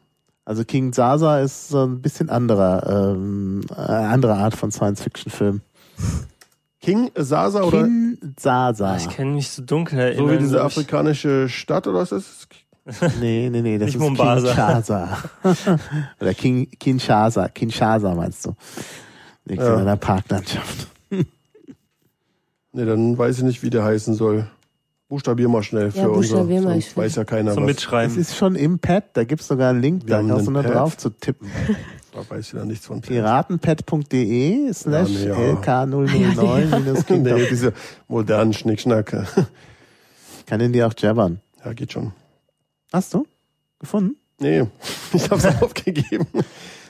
Also King Sasa ist so ein bisschen anderer, ähm, äh, andere Art von Science Fiction Film. King Sasa oder Kin Sasa. ich kann mich so dunkel erinnern. so wie diese afrikanische Stadt oder was ist das? Nee, nee, nee, das ist Mombasa. Kinshasa. Oder King, Kinshasa. Kinshasa meinst du. Liegt Ja. in einer Parklandschaft. Nee, dann weiß ich nicht, wie der heißen soll. Buchstabier mal schnell für Ja, buchstabier unser, mal, sonst ich- weiß ja keiner Zum was. Es Mitschreiben. ist schon im Pad, da gibt's sogar einen Link, Wir da kannst du nur Pad. drauf zu tippen. Da weiß ich ja nichts von. Piratenpad.de slash Ja, nee, ja. LK009 minus King. nee, diese modernen Schnickschnacke. Ich kann den dir auch jabbern. Ja, geht schon. Hast du? Gefunden? Nee, ich hab's aufgegeben.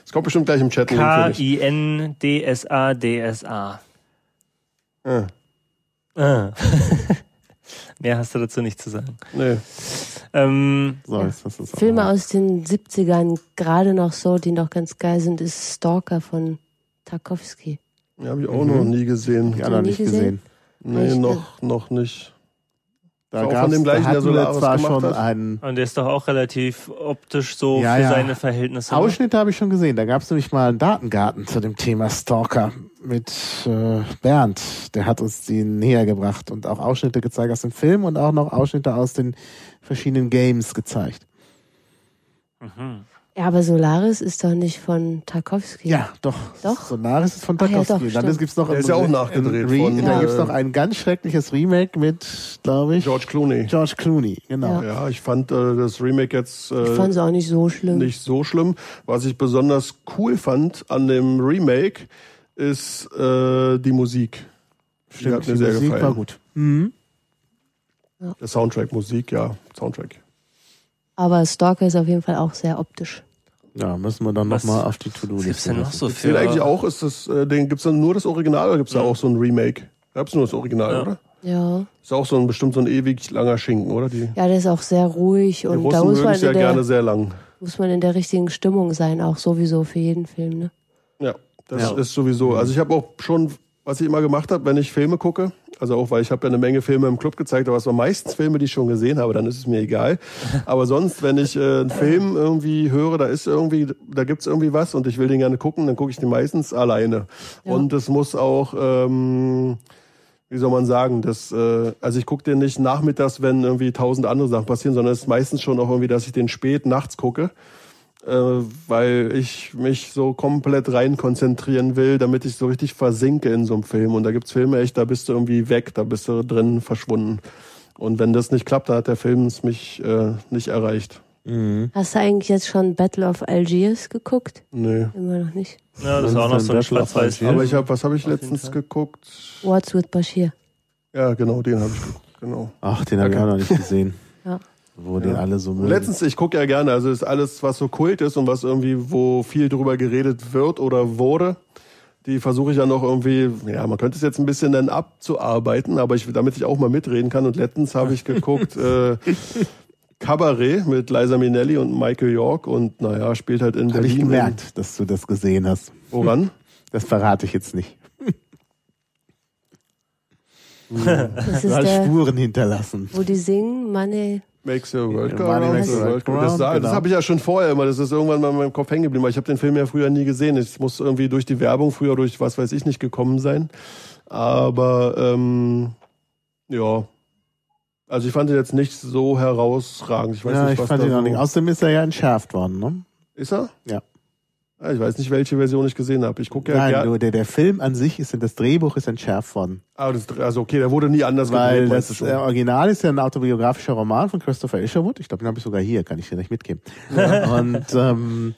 Es kommt bestimmt gleich im Chat. K-I-N-D-S-A-D-S-A. Ah, Ah. Mehr hast du dazu nicht zu sagen. nee. Ähm, So, auch. Filme aus den 70ern, gerade noch so, die noch ganz geil sind, ist Stalker von Tarkovsky. Ja, habe ich auch noch nie gesehen. Ja, noch nie nicht gesehen? gesehen. Nee, Echt? noch, noch nicht. Da Auch von gab's, dem gleichen, da der Solaris zwar gemacht schon hat? einen und der ist doch auch relativ optisch so Ja, für ja. seine Verhältnisse. ne? Ausschnitte habe ich schon gesehen. Da gab es nämlich mal einen Datengarten zu dem Thema Stalker mit äh, Bernd. Der hat uns die näher gebracht und auch Ausschnitte gezeigt aus dem Film und auch noch Ausschnitte aus den verschiedenen Games gezeigt. Mhm. Ja, aber Solaris ist doch nicht von Tarkovsky. Ja, doch. Doch? Solaris ist von ja, Tarkovsky. doch, Und dann stimmt. gibt's noch Der ist ja auch Re- nachgedreht Re von, Da äh, gibt's noch ein ganz schreckliches Remake mit, glaube ich, George Clooney. George Clooney. Genau. Ja. Ja, ich fand äh, das Remake jetzt Ich äh, fand es auch nicht so schlimm. nicht so schlimm. Was ich besonders cool fand an dem Remake ist äh, die Musik. die hat mir die sehr Musik gefallen. war gut. Mhm. Der Soundtrack, Musik, ja, Soundtrack. Aber Stalker ist auf jeden Fall auch sehr optisch. Ja, müssen wir dann nochmal auf die To-Do-Liste gibt's denn noch so für? eigentlich auch, ist das, äh, den gibt's dann nur das Original oder gibt's da Ja. auch so ein Remake? Gab's nur das Original, Ja. oder? Ja. Ist auch so ein bestimmt so ein ewig langer Schinken, oder? Die, Ja, der ist auch sehr ruhig die und da muss man, es ja in der, gerne sehr lang. muss man in der richtigen Stimmung sein, auch sowieso für jeden Film. Ne? Ja, das Ja. ist sowieso. Also ich habe auch schon, was ich immer gemacht habe, wenn ich Filme gucke, also auch weil ich habe ja eine Menge Filme im Club gezeigt, aber es waren meistens Filme, die ich schon gesehen habe, dann ist es mir egal. Aber sonst, wenn ich äh, einen Film irgendwie höre, da ist irgendwie, da gibt's irgendwie was und ich will den gerne gucken, dann gucke ich den meistens alleine. Ja. Und es muss auch, ähm, wie soll man sagen, das, äh, also ich gucke den nicht nachmittags, wenn irgendwie tausend andere Sachen passieren, sondern es ist meistens schon auch irgendwie, dass ich den spät nachts gucke. Äh, weil ich mich so komplett rein konzentrieren will, damit ich so richtig versinke in so einem Film. Und da gibt's Filme echt, da bist du irgendwie weg, da bist du drin verschwunden. Und wenn das nicht klappt, dann hat der Film es mich äh, nicht erreicht. Hast du eigentlich jetzt schon Battle of Algiers geguckt? Nee. Immer noch nicht. Ja, das ist auch noch so ein schwarz-weiß. Aber ich habe, was habe ich letztens geguckt? What's with Bashir? Ja, genau, den habe ich geguckt. Genau. Ach, den habe ich auch noch nicht gesehen. Ja. Wo den alle so mögen. Letztens, ich gucke ja gerne, also ist alles, was so Kult ist und was irgendwie, wo viel drüber geredet wird oder wurde, die versuche ich ja noch irgendwie, ja, man könnte es jetzt ein bisschen dann abzuarbeiten, aber ich, damit ich auch mal mitreden kann. Und letztens habe ich geguckt, äh, Cabaret mit Liza Minnelli und Michael York und naja, spielt halt in Habe Berlin. ich gemerkt, dass du das gesehen hast. Woran? Das verrate ich jetzt nicht. Das ist der, Spuren hinterlassen. wo die singen, Money. Makes your world go round, makes the world go Das, round, das genau. habe ich ja schon vorher immer, das ist irgendwann mal in meinem Kopf hängen geblieben, ich habe den Film ja früher nie gesehen. Ich muss irgendwie durch die Werbung früher durch was weiß ich nicht gekommen sein. Aber ähm, ja, also ich fand ihn jetzt nicht so herausragend. Ich weiß ja, nicht, ich was fand ihn auch so nicht. Außerdem ist er ja entschärft worden, ne? Ist er? Ja. Ah, Ich weiß nicht, welche Version ich gesehen habe. Ich gucke ja Nein, nur der, der Film an sich ist, das Drehbuch ist entschärft worden. Ah, das, also okay, der wurde nie anders Weil gedreht, das äh. Original ist ja ein autobiografischer Roman von Christopher Isherwood. Ich glaube, den habe ich sogar hier, kann ich dir nicht mitgeben. Und ähm,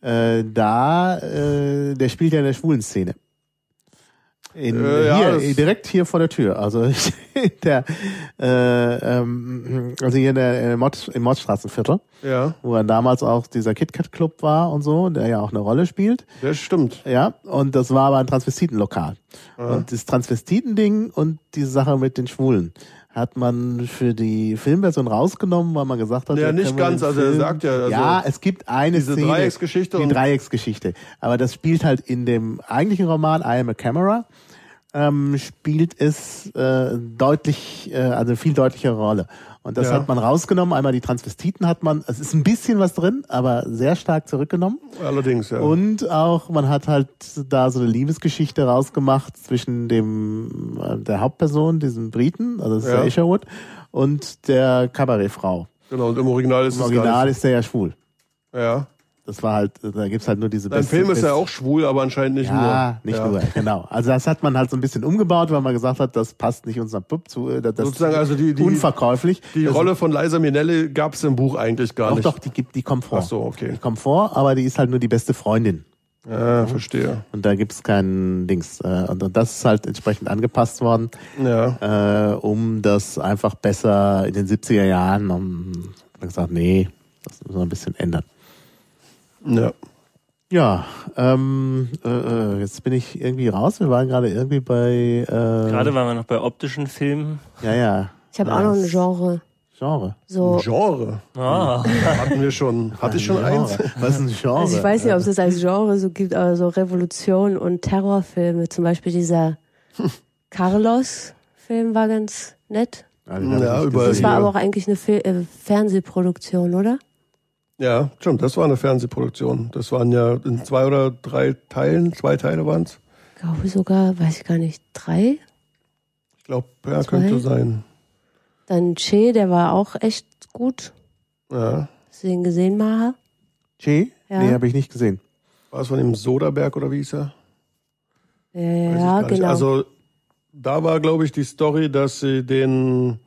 äh, da, äh, der spielt ja in der schwulen Szene. In, Äh, ja, hier, das- direkt hier vor der Tür. Also in der, äh, ähm, also hier in der, in der Mod, im Mordstraßenviertel, Ja, wo er damals auch dieser KitKat Club war und so, der ja auch eine Rolle spielt. das stimmt. Ja, und das war aber ein Transvestitenlokal. Und das Transvestitending und die Sache mit den Schwulen hat man für die Filmversion rausgenommen, weil man gesagt hat, Ja, nicht ganz, also er sagt ja, also ja, es gibt eine diese Szene, Dreiecksgeschichte die Dreiecksgeschichte, aber das spielt halt in dem eigentlichen Roman I Am a Camera ähm, spielt es äh, deutlich, äh, also viel deutlichere Rolle. Und das Ja. hat man rausgenommen. Einmal die Transvestiten hat man, es ist ein bisschen was drin, aber sehr stark zurückgenommen. Allerdings, ja. Und auch, man hat halt da so eine Liebesgeschichte rausgemacht zwischen dem äh, der Hauptperson, diesem Briten, also das ist Ja. der Isherwood, und der Kabarettfrau. genau, und im Original ist Im Original ist der ja schwul. Ja. Das war halt, da gibt's halt nur diese Dein Film ist ja auch schwul, aber anscheinend nicht ja, nur. nicht ja. nur, genau. Also das hat man halt so ein bisschen umgebaut, weil man gesagt hat, das passt nicht unserem Pup zu. äh, Das Sozusagen ist also die- die- unverkäuflich. Die das, Rolle von Liza Minnelli gab es im Buch eigentlich gar doch, nicht. doch, die gibt, die kommt vor. Ach so, okay. Die kommt vor, aber die ist halt nur die beste Freundin. Ja, verstehe. Und da gibt's keinen Dings. äh, Und das ist halt entsprechend angepasst worden. Ja. äh, um das einfach besser in den 70er Jahren, um, gesagt, nee, das müssen wir ein bisschen ändern. Ja. Ja, ähm, äh, äh, jetzt bin ich irgendwie raus. Wir waren gerade irgendwie bei, äh, Gerade waren wir noch bei optischen Filmen. ja, ja, Ich habe auch noch ein Genre. Genre. So, Genre. Ah, Hatten wir schon. Hatte ich schon eins? Genre. Was ist ein Genre? also ich weiß nicht, ob es das als Genre so gibt, aber so Revolution und Terrorfilme, zum Beispiel dieser Carlos-Film war ganz nett. Also, Ja, Das war aber auch eigentlich eine Fil äh, Fernsehproduktion, oder? Ja, stimmt. Das war eine Fernsehproduktion. Das waren ja in zwei oder drei Teilen. Zwei Teile waren es. Ich glaube sogar, weiß ich gar nicht, drei. Ich glaube, ja, Zwei? könnte sein. Dann Che, der war auch echt gut. Ja. Hast du den gesehen, Maha? Che? Ja. Nee, habe ich nicht gesehen. War es von dem Soderberg oder wie hieß er? Ja, ja gar nicht. genau. Also da war, glaube ich, die Story, dass sie den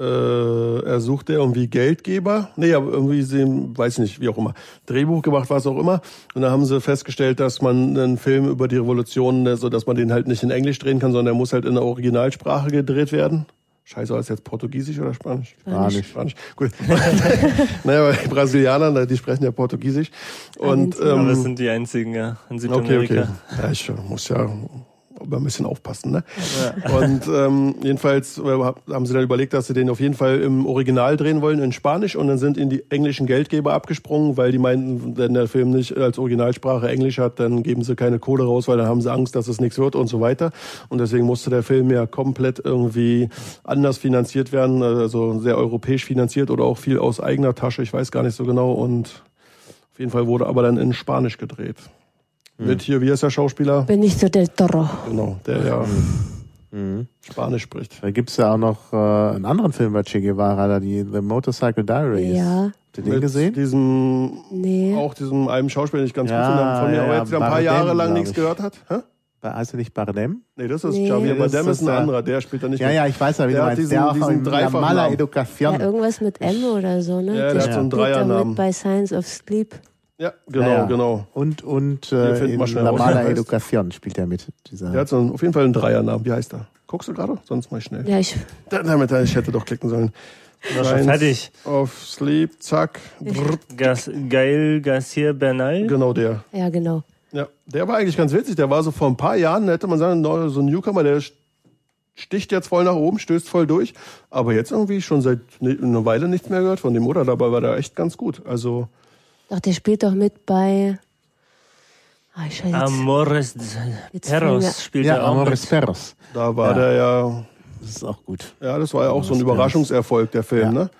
äh, er suchte irgendwie Geldgeber. Nee, aber irgendwie sie, weiß nicht, wie auch immer. Drehbuch gemacht, was auch immer. Und da haben sie festgestellt, dass man einen Film über die Revolution, so dass man den halt nicht in Englisch drehen kann, sondern er muss halt in der Originalsprache gedreht werden. Scheiße, war das jetzt Portugiesisch oder Spanisch? Spanisch. Spanisch. Gut. naja, aber die Brasilianer, die sprechen ja Portugiesisch. Und Argentinien. aber ähm, das sind die einzigen ja, in Okay, Südamerika. okay. Ja, ich muss ja aber ein bisschen aufpassen, ne? Und ähm, jedenfalls äh, haben sie dann überlegt, dass sie den auf jeden Fall im Original drehen wollen, in Spanisch, und dann sind in die englischen Geldgeber abgesprungen, weil die meinten, wenn der Film nicht als Originalsprache Englisch hat, dann geben sie keine Kohle raus, weil dann haben sie Angst, dass es nichts wird und so weiter. Und deswegen musste der Film ja komplett irgendwie anders finanziert werden, also sehr europäisch finanziert oder auch viel aus eigener Tasche, ich weiß gar nicht so genau. Und auf jeden Fall wurde aber dann in Spanisch gedreht. Mit hier, wie heißt der Schauspieler? Benito del Toro. Genau, der ja Mhm. Spanisch spricht. Da gibt's ja auch noch äh, einen anderen Film bei Che Guevara, da die The Motorcycle Diaries. Ja, Habt ihr den Mit gesehen? diesem, Nee. auch diesem einem Schauspieler, den ich ganz Ja, gut finde, von mir, ja, aber jetzt wieder ein paar Bardem, Jahre lang nichts ich. gehört hat. Hä? Bei- Heißt er nicht Bardem? Nee, das ist Nee. Javier Das Bardem, ist ist ein der- anderer, der spielt da nicht Ja, mit. ja, ich weiß ja, wie Der du meinst. diesen- der auch diesen. Mala Ja, irgendwas mit M oder so, ne? Ja, der hat so einen Dreiernamen. mit bei Science of Sleep. Ja, genau, Ja, ja. genau. Und, und äh, in er heißt. Educación spielt er mit. Dieser Der hat so einen, auf jeden Fall einen Dreiernamen. Wie heißt er? Guckst du gerade? Sonst mal ich schnell. Ja, ich, Da- Damit, ich hätte doch klicken sollen. War schon fertig. Auf Sleep, zack. Brrr. Gas, Gail Garcia Bernal. Genau der. ja, genau. Ja, der war eigentlich ganz witzig. Der war so vor ein paar Jahren, hätte man sagen, so ein Newcomer, der sticht jetzt voll nach oben, stößt voll durch. Aber jetzt irgendwie schon seit ne- einer Weile nichts mehr gehört von dem, oder? Dabei war der echt ganz gut. Also, Doch, der spielt doch mit bei. Ah, ich jetzt, Amores Jetzt Perros spielt ja, er auch Amores mit. Perros. da war Ja. der ja, Das ist auch gut. ja, das war ja auch so ein Überraschungserfolg, der Film, ne?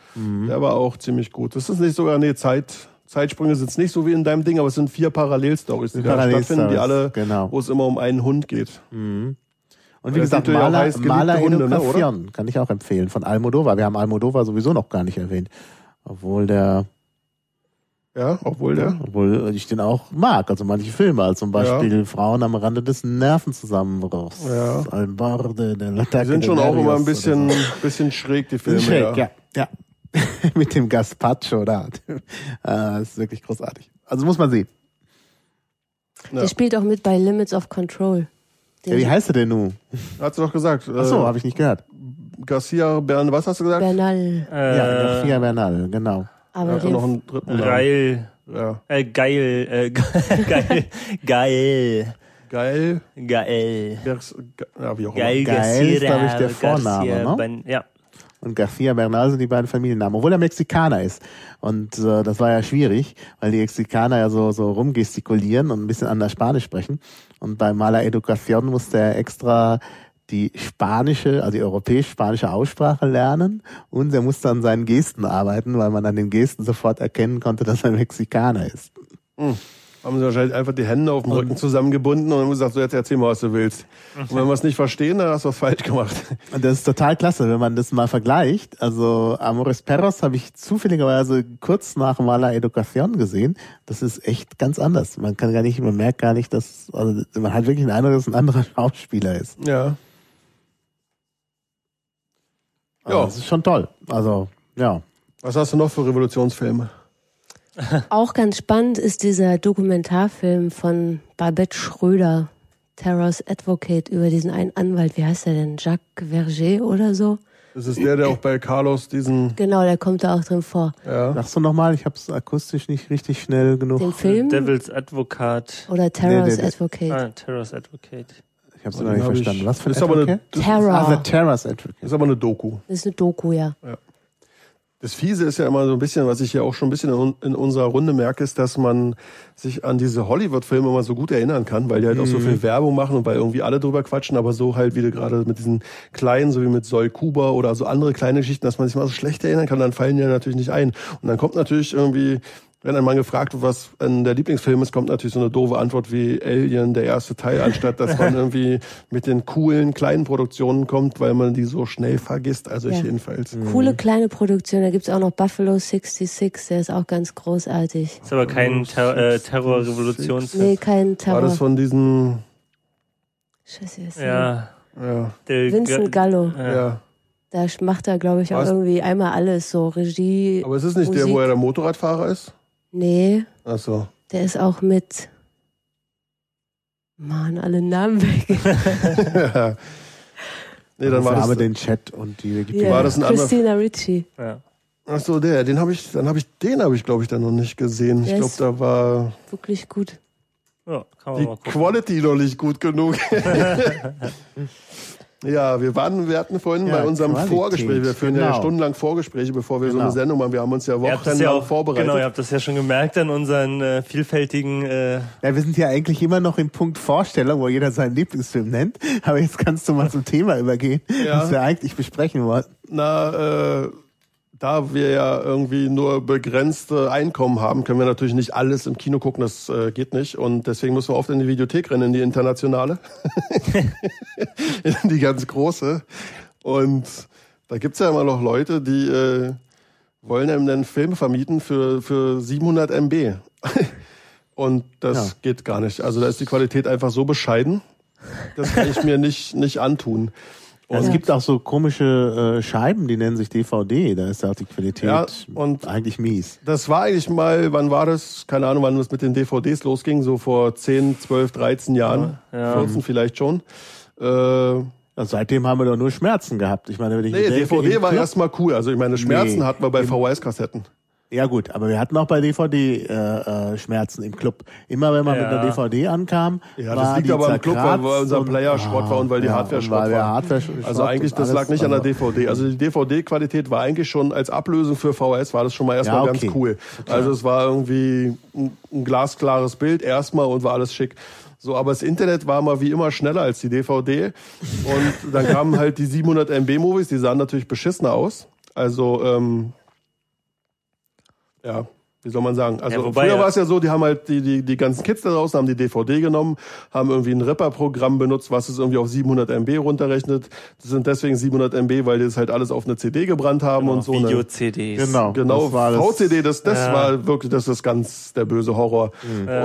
Der war auch ziemlich gut. Das ist nicht sogar, nee, Zeit, Zeitsprünge sind es nicht so wie in deinem Ding, aber es sind vier Parallelstories, die da Parallelstories, stattfinden, die alle, genau. wo es immer um einen Hund geht. Und Der wie gesagt, Titel ja heißt Mala Hunde, ne, kann ich auch empfehlen. Von Almodovar. Wir haben Almodovar sowieso noch gar nicht erwähnt. Obwohl der, Ja, obwohl der. obwohl ich den auch mag. Also manche Filme, als zum Beispiel Frauen am Rande des Nervenzusammenbruchs. Ja. Al borde de Die sind schon auch immer ein bisschen, bisschen schräg, die Filme. Schräg, ja. ja. ja. Mit dem Gazpacho da. Das ist wirklich großartig. Also muss man sehen. Ja. Der spielt auch mit bei Limits of Control. Ja, wie heißt er denn nun? Hat sie doch gesagt. Ach so, äh, habe ich nicht gehört. Garcia Bern, was hast du gesagt? Bernal. Äh, ja, Garcia Bernal, genau. Er Aber den, noch einen dritten. Rail. Ja. Äh, geil. Äh, geil. geil. Geil. Geil. Ja, wie auch immer. Geil, Geil ist, Garcia, glaub ich, der Vorname, Garcia ne? Ben- Ja. Und Garcia Bernal sind die beiden Familiennamen, obwohl er Mexikaner ist. Und äh, das war ja schwierig, weil die Mexikaner ja so, so rumgestikulieren und ein bisschen anders Spanisch sprechen. Und bei Mala Educación musste er extra die spanische, also die europäisch-spanische Aussprache lernen und er musste an seinen Gesten arbeiten, weil man an den Gesten sofort erkennen konnte, dass er Mexikaner ist. Haben sie wahrscheinlich einfach die Hände auf dem Rücken zusammengebunden und haben gesagt, so jetzt erzähl mal, was du willst. Und wenn wir es nicht verstehen, dann hast du was falsch gemacht. Und das ist total klasse, wenn man das mal vergleicht. Also Amores Perros habe ich zufälligerweise kurz nach Mala Educación gesehen. Das ist echt ganz anders. Man kann gar nicht, man merkt gar nicht, dass, also man hat wirklich einen Eindruck, dass ein anderer Schauspieler ist. Ja. Also Ja. Das ist schon toll. Also, ja. Was hast du noch für Revolutionsfilme? auch ganz spannend ist dieser Dokumentarfilm von Babette Schröder, Terror's Advocate, über diesen einen Anwalt. Wie heißt der denn? Jacques Verger oder so? Das ist der, der auch bei Carlos diesen, Genau, der kommt da auch drin vor. ja. Sagst du nochmal, ich habe es akustisch nicht richtig schnell genug. Den Film Devil's Advocate. oder Terror's nee, nee. Advocate? Ah, Terror's Advocate. Ich habe es noch nicht hab ich- verstanden. Was für ein ist aber eine, das, Terror. Ah, The Terror's Advocate. ist aber eine Doku. Das ist eine Doku, ja. Das Fiese ist ja immer so ein bisschen, was ich ja auch schon ein bisschen in, in unserer Runde merke, ist, dass man sich an diese Hollywood-Filme immer so gut erinnern kann, weil die halt auch so viel Werbung machen und weil irgendwie alle drüber quatschen, aber so halt, wie du gerade mit diesen kleinen, so wie mit Sol Kuba oder so andere kleine Geschichten, dass man sich mal so schlecht erinnern kann, dann fallen die ja natürlich nicht ein. Und dann kommt natürlich irgendwie, wenn ein Mann gefragt wird, was in der Lieblingsfilm ist, kommt natürlich so eine doofe Antwort wie Alien, der erste Teil, anstatt dass man irgendwie mit den coolen kleinen Produktionen kommt, weil man die so schnell vergisst. Also ich Ja. jedenfalls. Coole kleine Produktion. Da gibt's auch noch Buffalo 66, der ist auch ganz großartig. Ist aber kein Ter äh, Terrorrevolutionsfilm. Nee, kein War Terror. das von diesen, Scheiße, ist Ja. ja, Der Vincent Gallo. Ja. ja. Da macht er, glaube ich, auch Was? irgendwie einmal alles. So Regie. Aber es ist nicht der, Musik. wo er der Motorradfahrer ist? Nee, Ach so. der ist auch mit. Mann, alle Namen weg. ja. Nee, dann war das, den Chat und die Wikipedia. War das ein anderer- Christina Ricci. Ja. ach so, der, den habe ich, dann habe ich, den habe ich, glaube ich, dann noch nicht gesehen. Ich Der glaube, ist- da war Wirklich gut. ja, kann man die mal gucken. Quality noch nicht gut genug. ja, wir waren, wir hatten vorhin Ja, bei unserem Qualität, Vorgespräch, wir führen ja genau. stundenlang Vorgespräche, bevor wir so Genau. eine Sendung machen. Wir haben uns ja wochenlang ja auch, vorbereitet. genau, ihr habt das ja schon gemerkt an unseren äh, vielfältigen äh, Ja, wir sind ja eigentlich immer noch im Punkt Vorstellung, wo jeder seinen Lieblingsfilm nennt. Aber jetzt kannst du mal zum Thema übergehen, Ja. was wir eigentlich besprechen wollten. Na, äh, da wir ja irgendwie nur begrenzte Einkommen haben, können wir natürlich nicht alles im Kino gucken, das äh, geht nicht. Und deswegen müssen wir oft in die Videothek rennen, in die internationale. in die ganz große. Und da gibt's ja immer noch Leute, die äh, wollen einem dann Filme vermieten für, für 700 MB. Und das Ja. geht gar nicht. Also da ist die Qualität einfach so bescheiden. Das kann ich mir nicht, nicht antun. Es gibt auch so komische äh, Scheiben, die nennen sich DVD. Da ist auch die Qualität Ja, und- eigentlich mies. Das war eigentlich mal, wann war das? Keine Ahnung, wann das mit den DVDs losging, so vor 10, 12, 13 Jahren, Ja. 14 vielleicht schon. Äh, seitdem haben wir doch nur Schmerzen gehabt. Ich meine, wenn ich nee, denke, DVD war erstmal cool. Also ich meine, Schmerzen Nee, hatten wir bei VHS-Kassetten. Ja gut, aber wir hatten auch bei DVD äh, äh, Schmerzen im Club. Immer wenn man mit Ja. einer DVD ankam, Ja, war das liegt die aber im Club, weil zerkratzt unser Player Schrott war und weil die ja, Hardware Schrott weil war. Hardware Also eigentlich, das lag nicht an der DVD. Also die DVD-Qualität war eigentlich schon als Ablösung für VHS war das schon mal erstmal Ja, okay. ganz cool. Also es war irgendwie ein, ein glasklares Bild erstmal und war alles schick. So, aber das Internet war mal wie immer schneller als die DVD. Und dann kamen halt die 700 MB Movies, die sahen natürlich beschissener aus. Also, ähm, ja, wie soll man sagen? Also Ja, wobei, früher ja. war es ja so, die haben halt die, die, die ganzen Kids da draußen haben die DVD genommen, haben irgendwie ein Ripper-Programm benutzt, was es irgendwie auf 700 MB runterrechnet. Das sind deswegen 700 MB, weil die das halt alles auf eine CD gebrannt haben und so. ne? Video-CDs. Genau, Genau, das war das- VCD, das, das Ja. war wirklich, das ist ganz der böse Horror.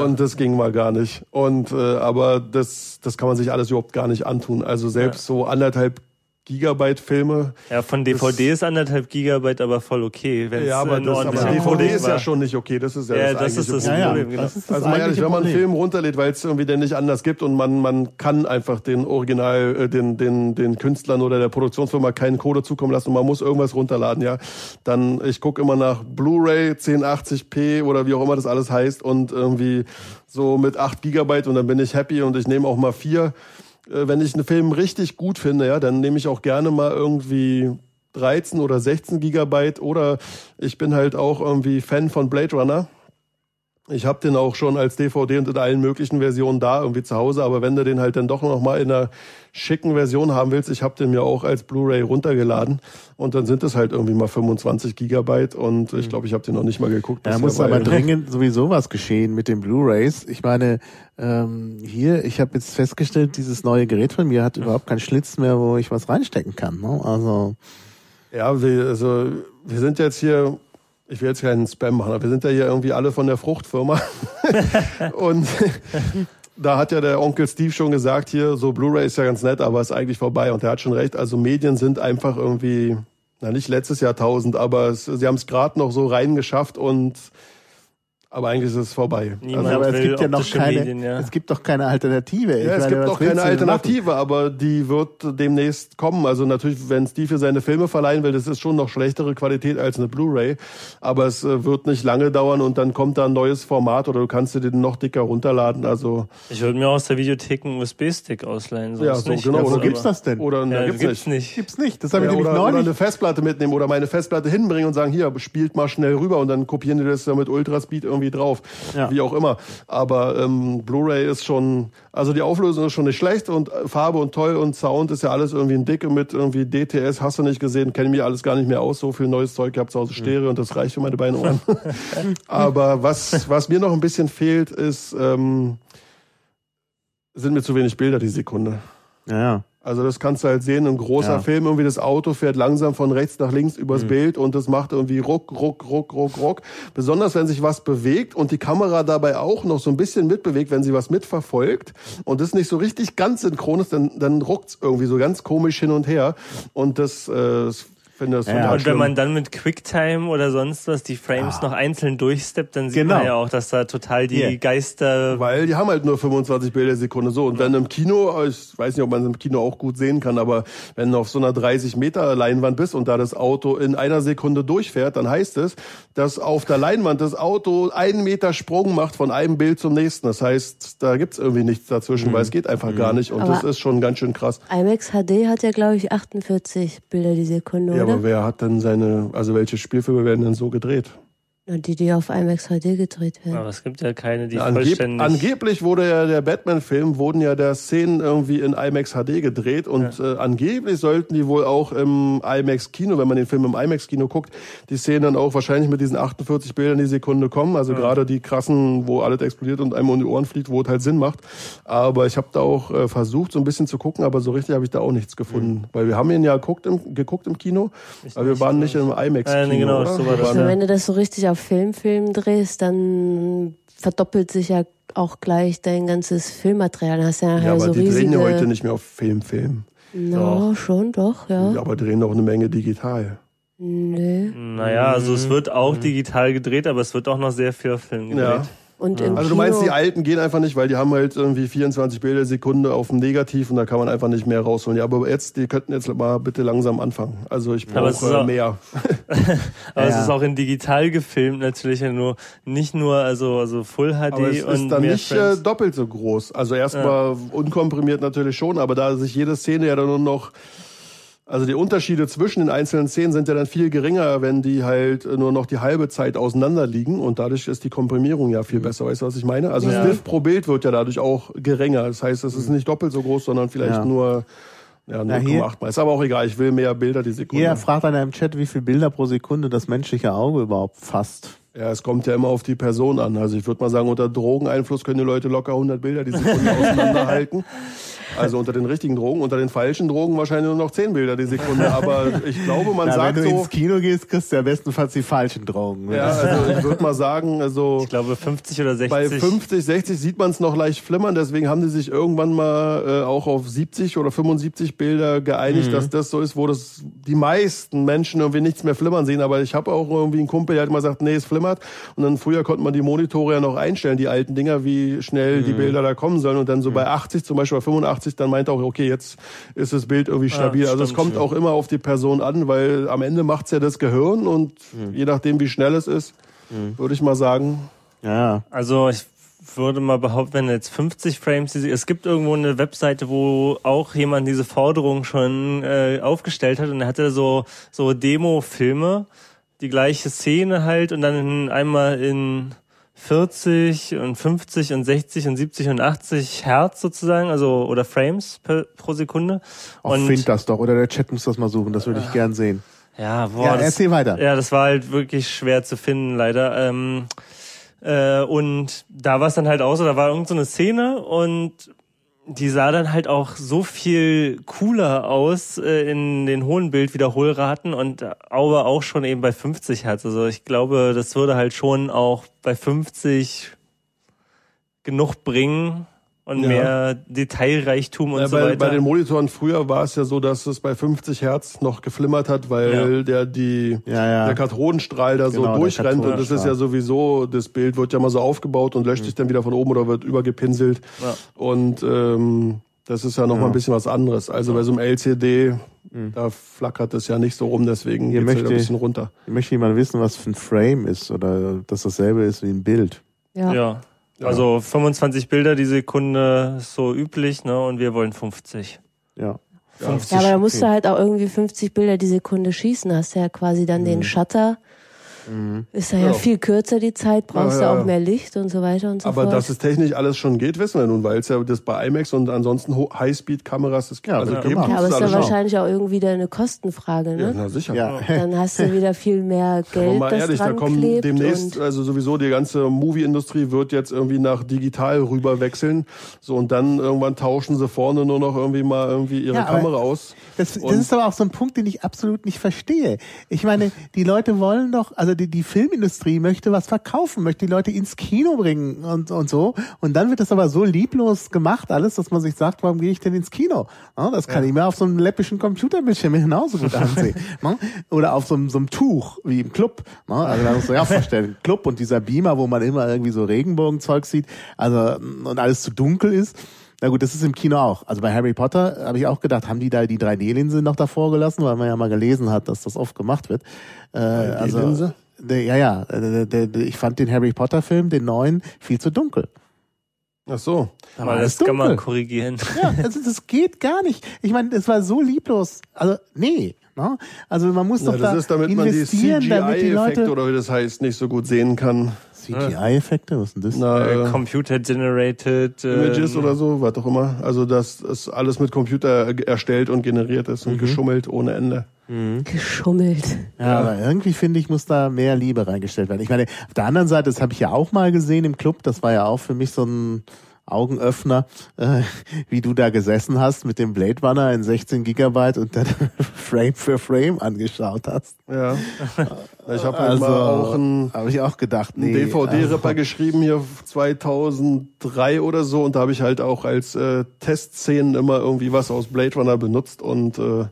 Und das ging mal gar nicht. Und äh, aber das, das kann man sich alles überhaupt gar nicht antun. Also selbst so anderthalb Gigabyte Filme. Ja, von DVD das, ist anderthalb Gigabyte aber voll okay. Ja, aber, äh, das, aber DVD ist war. ja schon nicht okay. Das ist ja, ja das, das, ist das Problem. Problem. Ja, genau. das ist das also mal ehrlich, wenn man einen Film runterlädt, weil es irgendwie den nicht anders gibt und man, man kann einfach den Original, äh, den, den, den Künstlern oder der Produktionsfirma keinen Code zukommen lassen und man muss irgendwas runterladen, ja. Dann, ich gucke immer nach Blu-ray 1080p oder wie auch immer das alles heißt und irgendwie so mit 8 Gigabyte und dann bin ich happy und ich nehme auch mal 4 wenn ich einen Film richtig gut finde, ja, dann nehme ich auch gerne mal irgendwie 13 oder 16 Gigabyte oder ich bin halt auch irgendwie Fan von Blade Runner. Ich habe den auch schon als DVD und in allen möglichen Versionen da irgendwie zu Hause, aber wenn du den halt dann doch noch mal in einer schicken Version haben willst, ich habe den mir auch als Blu-ray runtergeladen und dann sind es halt irgendwie mal 25 Gigabyte und ich glaube, ich habe den noch nicht mal geguckt. Da Das muss ja aber dringend sowieso was geschehen mit den Blu-rays. Ich meine, ähm, hier, ich habe jetzt festgestellt, dieses neue Gerät von mir hat überhaupt keinen Schlitz mehr, wo ich was reinstecken kann. Ne? Also Ja, wir, also wir sind jetzt hier, ich will jetzt keinen Spam machen, aber wir sind ja hier irgendwie alle von der Fruchtfirma. und da hat ja der Onkel Steve schon gesagt, hier, so Blu-ray ist ja ganz nett, aber ist eigentlich vorbei. Und er hat schon recht, also Medien sind einfach irgendwie, na nicht letztes Jahrtausend, aber es, sie haben es gerade noch so reingeschafft und aber eigentlich ist es vorbei. Niemand Also, aber es gibt ja noch keine, Medien, ja. es gibt doch keine Alternative. Ich Ja, es meine, gibt willst keine denn machen? Alternative, aber die wird demnächst kommen. Also natürlich, wenn Steve für seine Filme verleihen will, das ist schon noch schlechtere Qualität als eine Blu-ray. Aber es äh, wird nicht lange dauern und dann kommt da ein neues Format oder du kannst dir den noch dicker runterladen. Also Ich würde mir aus der Videothek einen USB-Stick ausleihen. Sonst Ja, so, nicht. genau. Wo Aber- gibt's das denn? oder Ja, gibt's, gibt's, nicht. nicht. Gibt's nicht. Das habe ich Ja, nämlich oder, oder neulich. eine Festplatte mitnehmen oder meine Festplatte hinbringen und sagen, hier, spielt mal schnell rüber und dann kopieren die das ja mit Ultraspeed irgendwie drauf. Ja. Wie auch immer. Aber ähm, Blu-ray ist schon, also die Auflösung ist schon nicht schlecht und Farbe und toll und Sound ist ja alles irgendwie ein Dicke mit irgendwie DTS, hast du nicht gesehen, kenne mir alles gar nicht mehr aus, so viel neues Zeug gehabt zu Hause Stereo und das reicht für meine beiden Ohren. Aber was, was mir noch ein bisschen fehlt, ist, ähm, sind mir zu wenig Bilder die Sekunde. Ja, ja. Also das kannst du halt sehen, ein großer Ja. Film, irgendwie das Auto fährt langsam von rechts nach links übers Mhm. Bild und das macht irgendwie ruck, ruck, ruck, ruck, ruck. Besonders wenn sich was bewegt und die Kamera dabei auch noch so ein bisschen mitbewegt, wenn sie was mitverfolgt und das nicht so richtig ganz synchron ist, dann, dann ruckt's irgendwie so ganz komisch hin und her und das, äh, das finde das Ja. Und wenn man dann mit QuickTime oder sonst was die Frames noch einzeln durchsteppt, dann sieht Genau. man ja auch, dass da total die Hier. Geister. Weil die haben halt nur 25 Bilder die Sekunde so. Und wenn im Kino, ich weiß nicht, ob man es im Kino auch gut sehen kann, aber wenn du auf so einer 30 Meter Leinwand bist und da das Auto in einer Sekunde durchfährt, dann heißt es, dass auf der Leinwand das Auto einen Meter Sprung macht von einem Bild zum nächsten. Das heißt, da gibt's irgendwie nichts dazwischen, weil es geht einfach gar nicht. Und Aber- das ist schon ganz schön krass. IMAX HD hat ja, glaube ich, 48 Bilder die Sekunde, Ja, aber wer hat denn seine, also welche Spielfilme werden denn so gedreht? Na, die, die auf IMAX HD gedreht werden. Aber es gibt ja keine, die Ja, angeb vollständig. angeblich wurde ja der Batman-Film, wurden ja der Szenen irgendwie in IMAX HD gedreht und äh, angeblich sollten die wohl auch im IMAX-Kino, wenn man den Film im IMAX-Kino guckt, die Szenen dann auch wahrscheinlich mit diesen 48 Bildern die Sekunde kommen. Also gerade die krassen, wo alles explodiert und einem um die Ohren fliegt, wo es halt Sinn macht. Aber ich habe da auch äh, versucht, so ein bisschen zu gucken, aber so richtig habe ich da auch nichts gefunden. Weil wir haben ihn ja geguckt im, geguckt im Kino, aber wir waren nicht im IMAX-Kino. Äh, nee, genau, so war Wir das. Also wenn du das so richtig auf Film, Film drehst, dann verdoppelt sich ja auch gleich dein ganzes Filmmaterial. Dann hast ja, ja, aber so die riesige... drehen ja heute nicht mehr auf Film, Film. No, schon, doch, ja. Ja, aber drehen doch eine Menge digital. Nö. Naja, also es wird auch digital gedreht, aber es wird auch noch sehr viel auf Film gedreht. Ja. Und im Also du meinst, die alten gehen einfach nicht, weil die haben halt irgendwie 24 Bilder Sekunde auf dem Negativ und da kann man einfach nicht mehr rausholen. Ja, aber jetzt, die könnten jetzt mal bitte langsam anfangen. Also ich es brauche auch- mehr. Aber es Ja. ist auch in digital gefilmt natürlich ja nur nicht nur also also Full HD Aber es und ist dann nicht äh, Frames. doppelt so groß. Also erstmal unkomprimiert natürlich schon, aber da sich jede Szene ja dann nur noch also die Unterschiede zwischen den einzelnen Szenen sind ja dann viel geringer, wenn die halt nur noch die halbe Zeit auseinander liegen und dadurch ist die Komprimierung ja viel besser. Weißt du, was ich meine? Also Ja. das Diff pro Bild wird ja dadurch auch geringer. Das heißt, es ist nicht doppelt so groß, sondern vielleicht Ja. nur ja, Na, hier- 0,8 mal. Ist aber auch egal, ich will mehr Bilder die Sekunde. Jeder fragt einer im Chat, wie viele Bilder pro Sekunde das menschliche Auge überhaupt fasst. Ja, es kommt ja immer auf die Person an. Also ich würde mal sagen, unter Drogeneinfluss können die Leute locker 100 Bilder die Sekunde auseinanderhalten. Also unter den richtigen Drogen, unter den falschen Drogen wahrscheinlich nur noch 10 Bilder die Sekunde. Aber ich glaube, man wenn sagt du so... ins Kino gehst, kriegst du ja bestenfalls die falschen Drogen. Ja, also ich würde mal sagen, also Ich glaube 50 oder 60. bei 50, 60 sieht man es noch leicht flimmern. Deswegen haben die sich irgendwann mal äh, auch auf 70 oder 75 Bilder geeinigt, dass das so ist, wo das die meisten Menschen irgendwie nichts mehr flimmern sehen. Aber ich habe auch irgendwie einen Kumpel, der hat immer gesagt, nee, es flimmert. Und dann früher konnte man die Monitore ja noch einstellen, die alten Dinger, wie schnell die Bilder da kommen sollen. Und dann so bei 80 zum Beispiel, bei 85, dann meint er auch, okay, jetzt ist das Bild irgendwie stabil. also es kommt ja. auch immer auf die Person an, weil am Ende macht's ja das Gehirn und je nachdem, wie schnell es ist, würde ich mal sagen, ja. Also ich würde mal behaupten, wenn jetzt 50 Frames, es gibt irgendwo eine Webseite, wo auch jemand diese Forderung schon äh, aufgestellt hat und er hatte so so Demo-Filme, die gleiche Szene halt und dann in, einmal in 40 und 50 und 60 und 70 und 80 Hertz sozusagen, also oder Frames per, pro Sekunde. Auch Und find das doch. Oder der Chat muss das mal suchen. Das würde ich gern sehen. ja, boah, Ja, das, erzähl weiter. Ja, das war halt wirklich schwer zu finden, leider. Ähm, äh, und da war es dann halt auch so, da war irgend so eine Szene und die sah dann halt auch so viel cooler aus äh, in den hohen Bildwiederholraten und aber auch schon eben bei 50 Hertz. Also ich glaube, das würde halt schon auch bei 50 genug bringen und Ja. mehr Detailreichtum und Ja, so bei, weiter. bei den Monitoren früher war es ja so, dass es bei 50 Hertz noch geflimmert hat, weil der die Ja, ja. der Kathodenstrahl da Genau, so durchrennt und das ist ja sowieso das Bild wird ja mal so aufgebaut und löscht sich dann wieder von oben oder wird übergepinselt Ja. und ähm, das ist ja noch mal ein bisschen was anderes. Also bei so einem LCD da flackert es ja nicht so rum, deswegen Hier geht's halt möchte- ein bisschen runter. Möchte jemand wissen, was für ein Frame ist oder dass dasselbe ist wie ein Bild? ja. Ja. Also 25 Bilder die Sekunde ist so üblich, ne? Und wir wollen 50. Ja. 50 Ja, aber da musst okay. du halt auch irgendwie 50 Bilder die Sekunde schießen. Hast ja quasi dann Mhm. den Shutter. Ist da ja, Ja. viel kürzer die Zeit, brauchst Ja, du ja. auch mehr Licht und so weiter und so Aber fort. dass es technisch alles schon geht, wissen wir nun, weil es ja das bei IMAX und ansonsten Highspeed-Kameras ist. Ja, also geben gemacht. ja, aber ist ja wahrscheinlich auch irgendwie wieder eine Kostenfrage, Ja, ne? na sicher. Ja. Dann hast du wieder viel mehr Geld, Aber mal das ehrlich, da kommen demnächst, und also sowieso die ganze Movie-Industrie wird jetzt irgendwie nach digital rüber wechseln. So und dann irgendwann tauschen sie vorne nur noch irgendwie mal irgendwie ihre Ja, aber- Kamera aus. Das, das ist aber auch so ein Punkt, den ich absolut nicht verstehe. Ich meine, die Leute wollen doch, also die, die Filmindustrie möchte was verkaufen, möchte die Leute ins Kino bringen und, und so. Und dann wird das aber so lieblos gemacht, alles, dass man sich sagt, warum gehe ich denn ins Kino? Ja, das kann ich mir auf so einem läppischen Computerbildschirm genauso gut ansehen. Ja, Oder auf so einem, so einem Tuch, wie im Club. Ja, Also da musst du dir auch vorstellen, Club und dieser Beamer, wo man immer irgendwie so Regenbogenzeug sieht, also und alles zu dunkel ist. Na gut, das ist im Kino auch. Also bei Harry Potter habe ich auch gedacht, haben die da die 3D-Linse noch davor gelassen, weil man ja mal gelesen hat, dass das oft gemacht wird. Äh, also, 3D-Linse? der, ja, ja. Der, der, der, ich fand den Harry Potter-Film, den neuen, viel zu dunkel. Ach so. War das alles kann man dunkel. korrigieren. Ja, also das geht gar nicht. Ich meine, es war so lieblos. Also, nee. Ne? Also man muss Na, doch das da ist, damit man die investieren, damit die CGI-Effekte Leute oder wie das heißt, nicht so gut sehen kann. CGI-Effekte, was ist denn das? Na, Äh, äh, Computer generated Images äh, oder so, was auch immer. Also dass es alles mit Computer äh, erstellt und generiert ist und geschummelt ohne Ende. Geschummelt. Ja, aber irgendwie finde ich, muss da mehr Liebe reingestellt werden. Ich meine, auf der anderen Seite, das habe ich ja auch mal gesehen im Club, das war ja auch für mich so ein Augenöffner, äh, wie du da gesessen hast mit dem Blade Runner in 16 Gigabyte und dann Frame für Frame angeschaut hast. Ja. Ich habe halt Also, auch ein habe ich auch gedacht, einen nee. DVD-Ripper also, geschrieben hier 2003 oder so und da habe ich halt auch als äh, Testszenen immer irgendwie was aus Blade Runner benutzt und äh,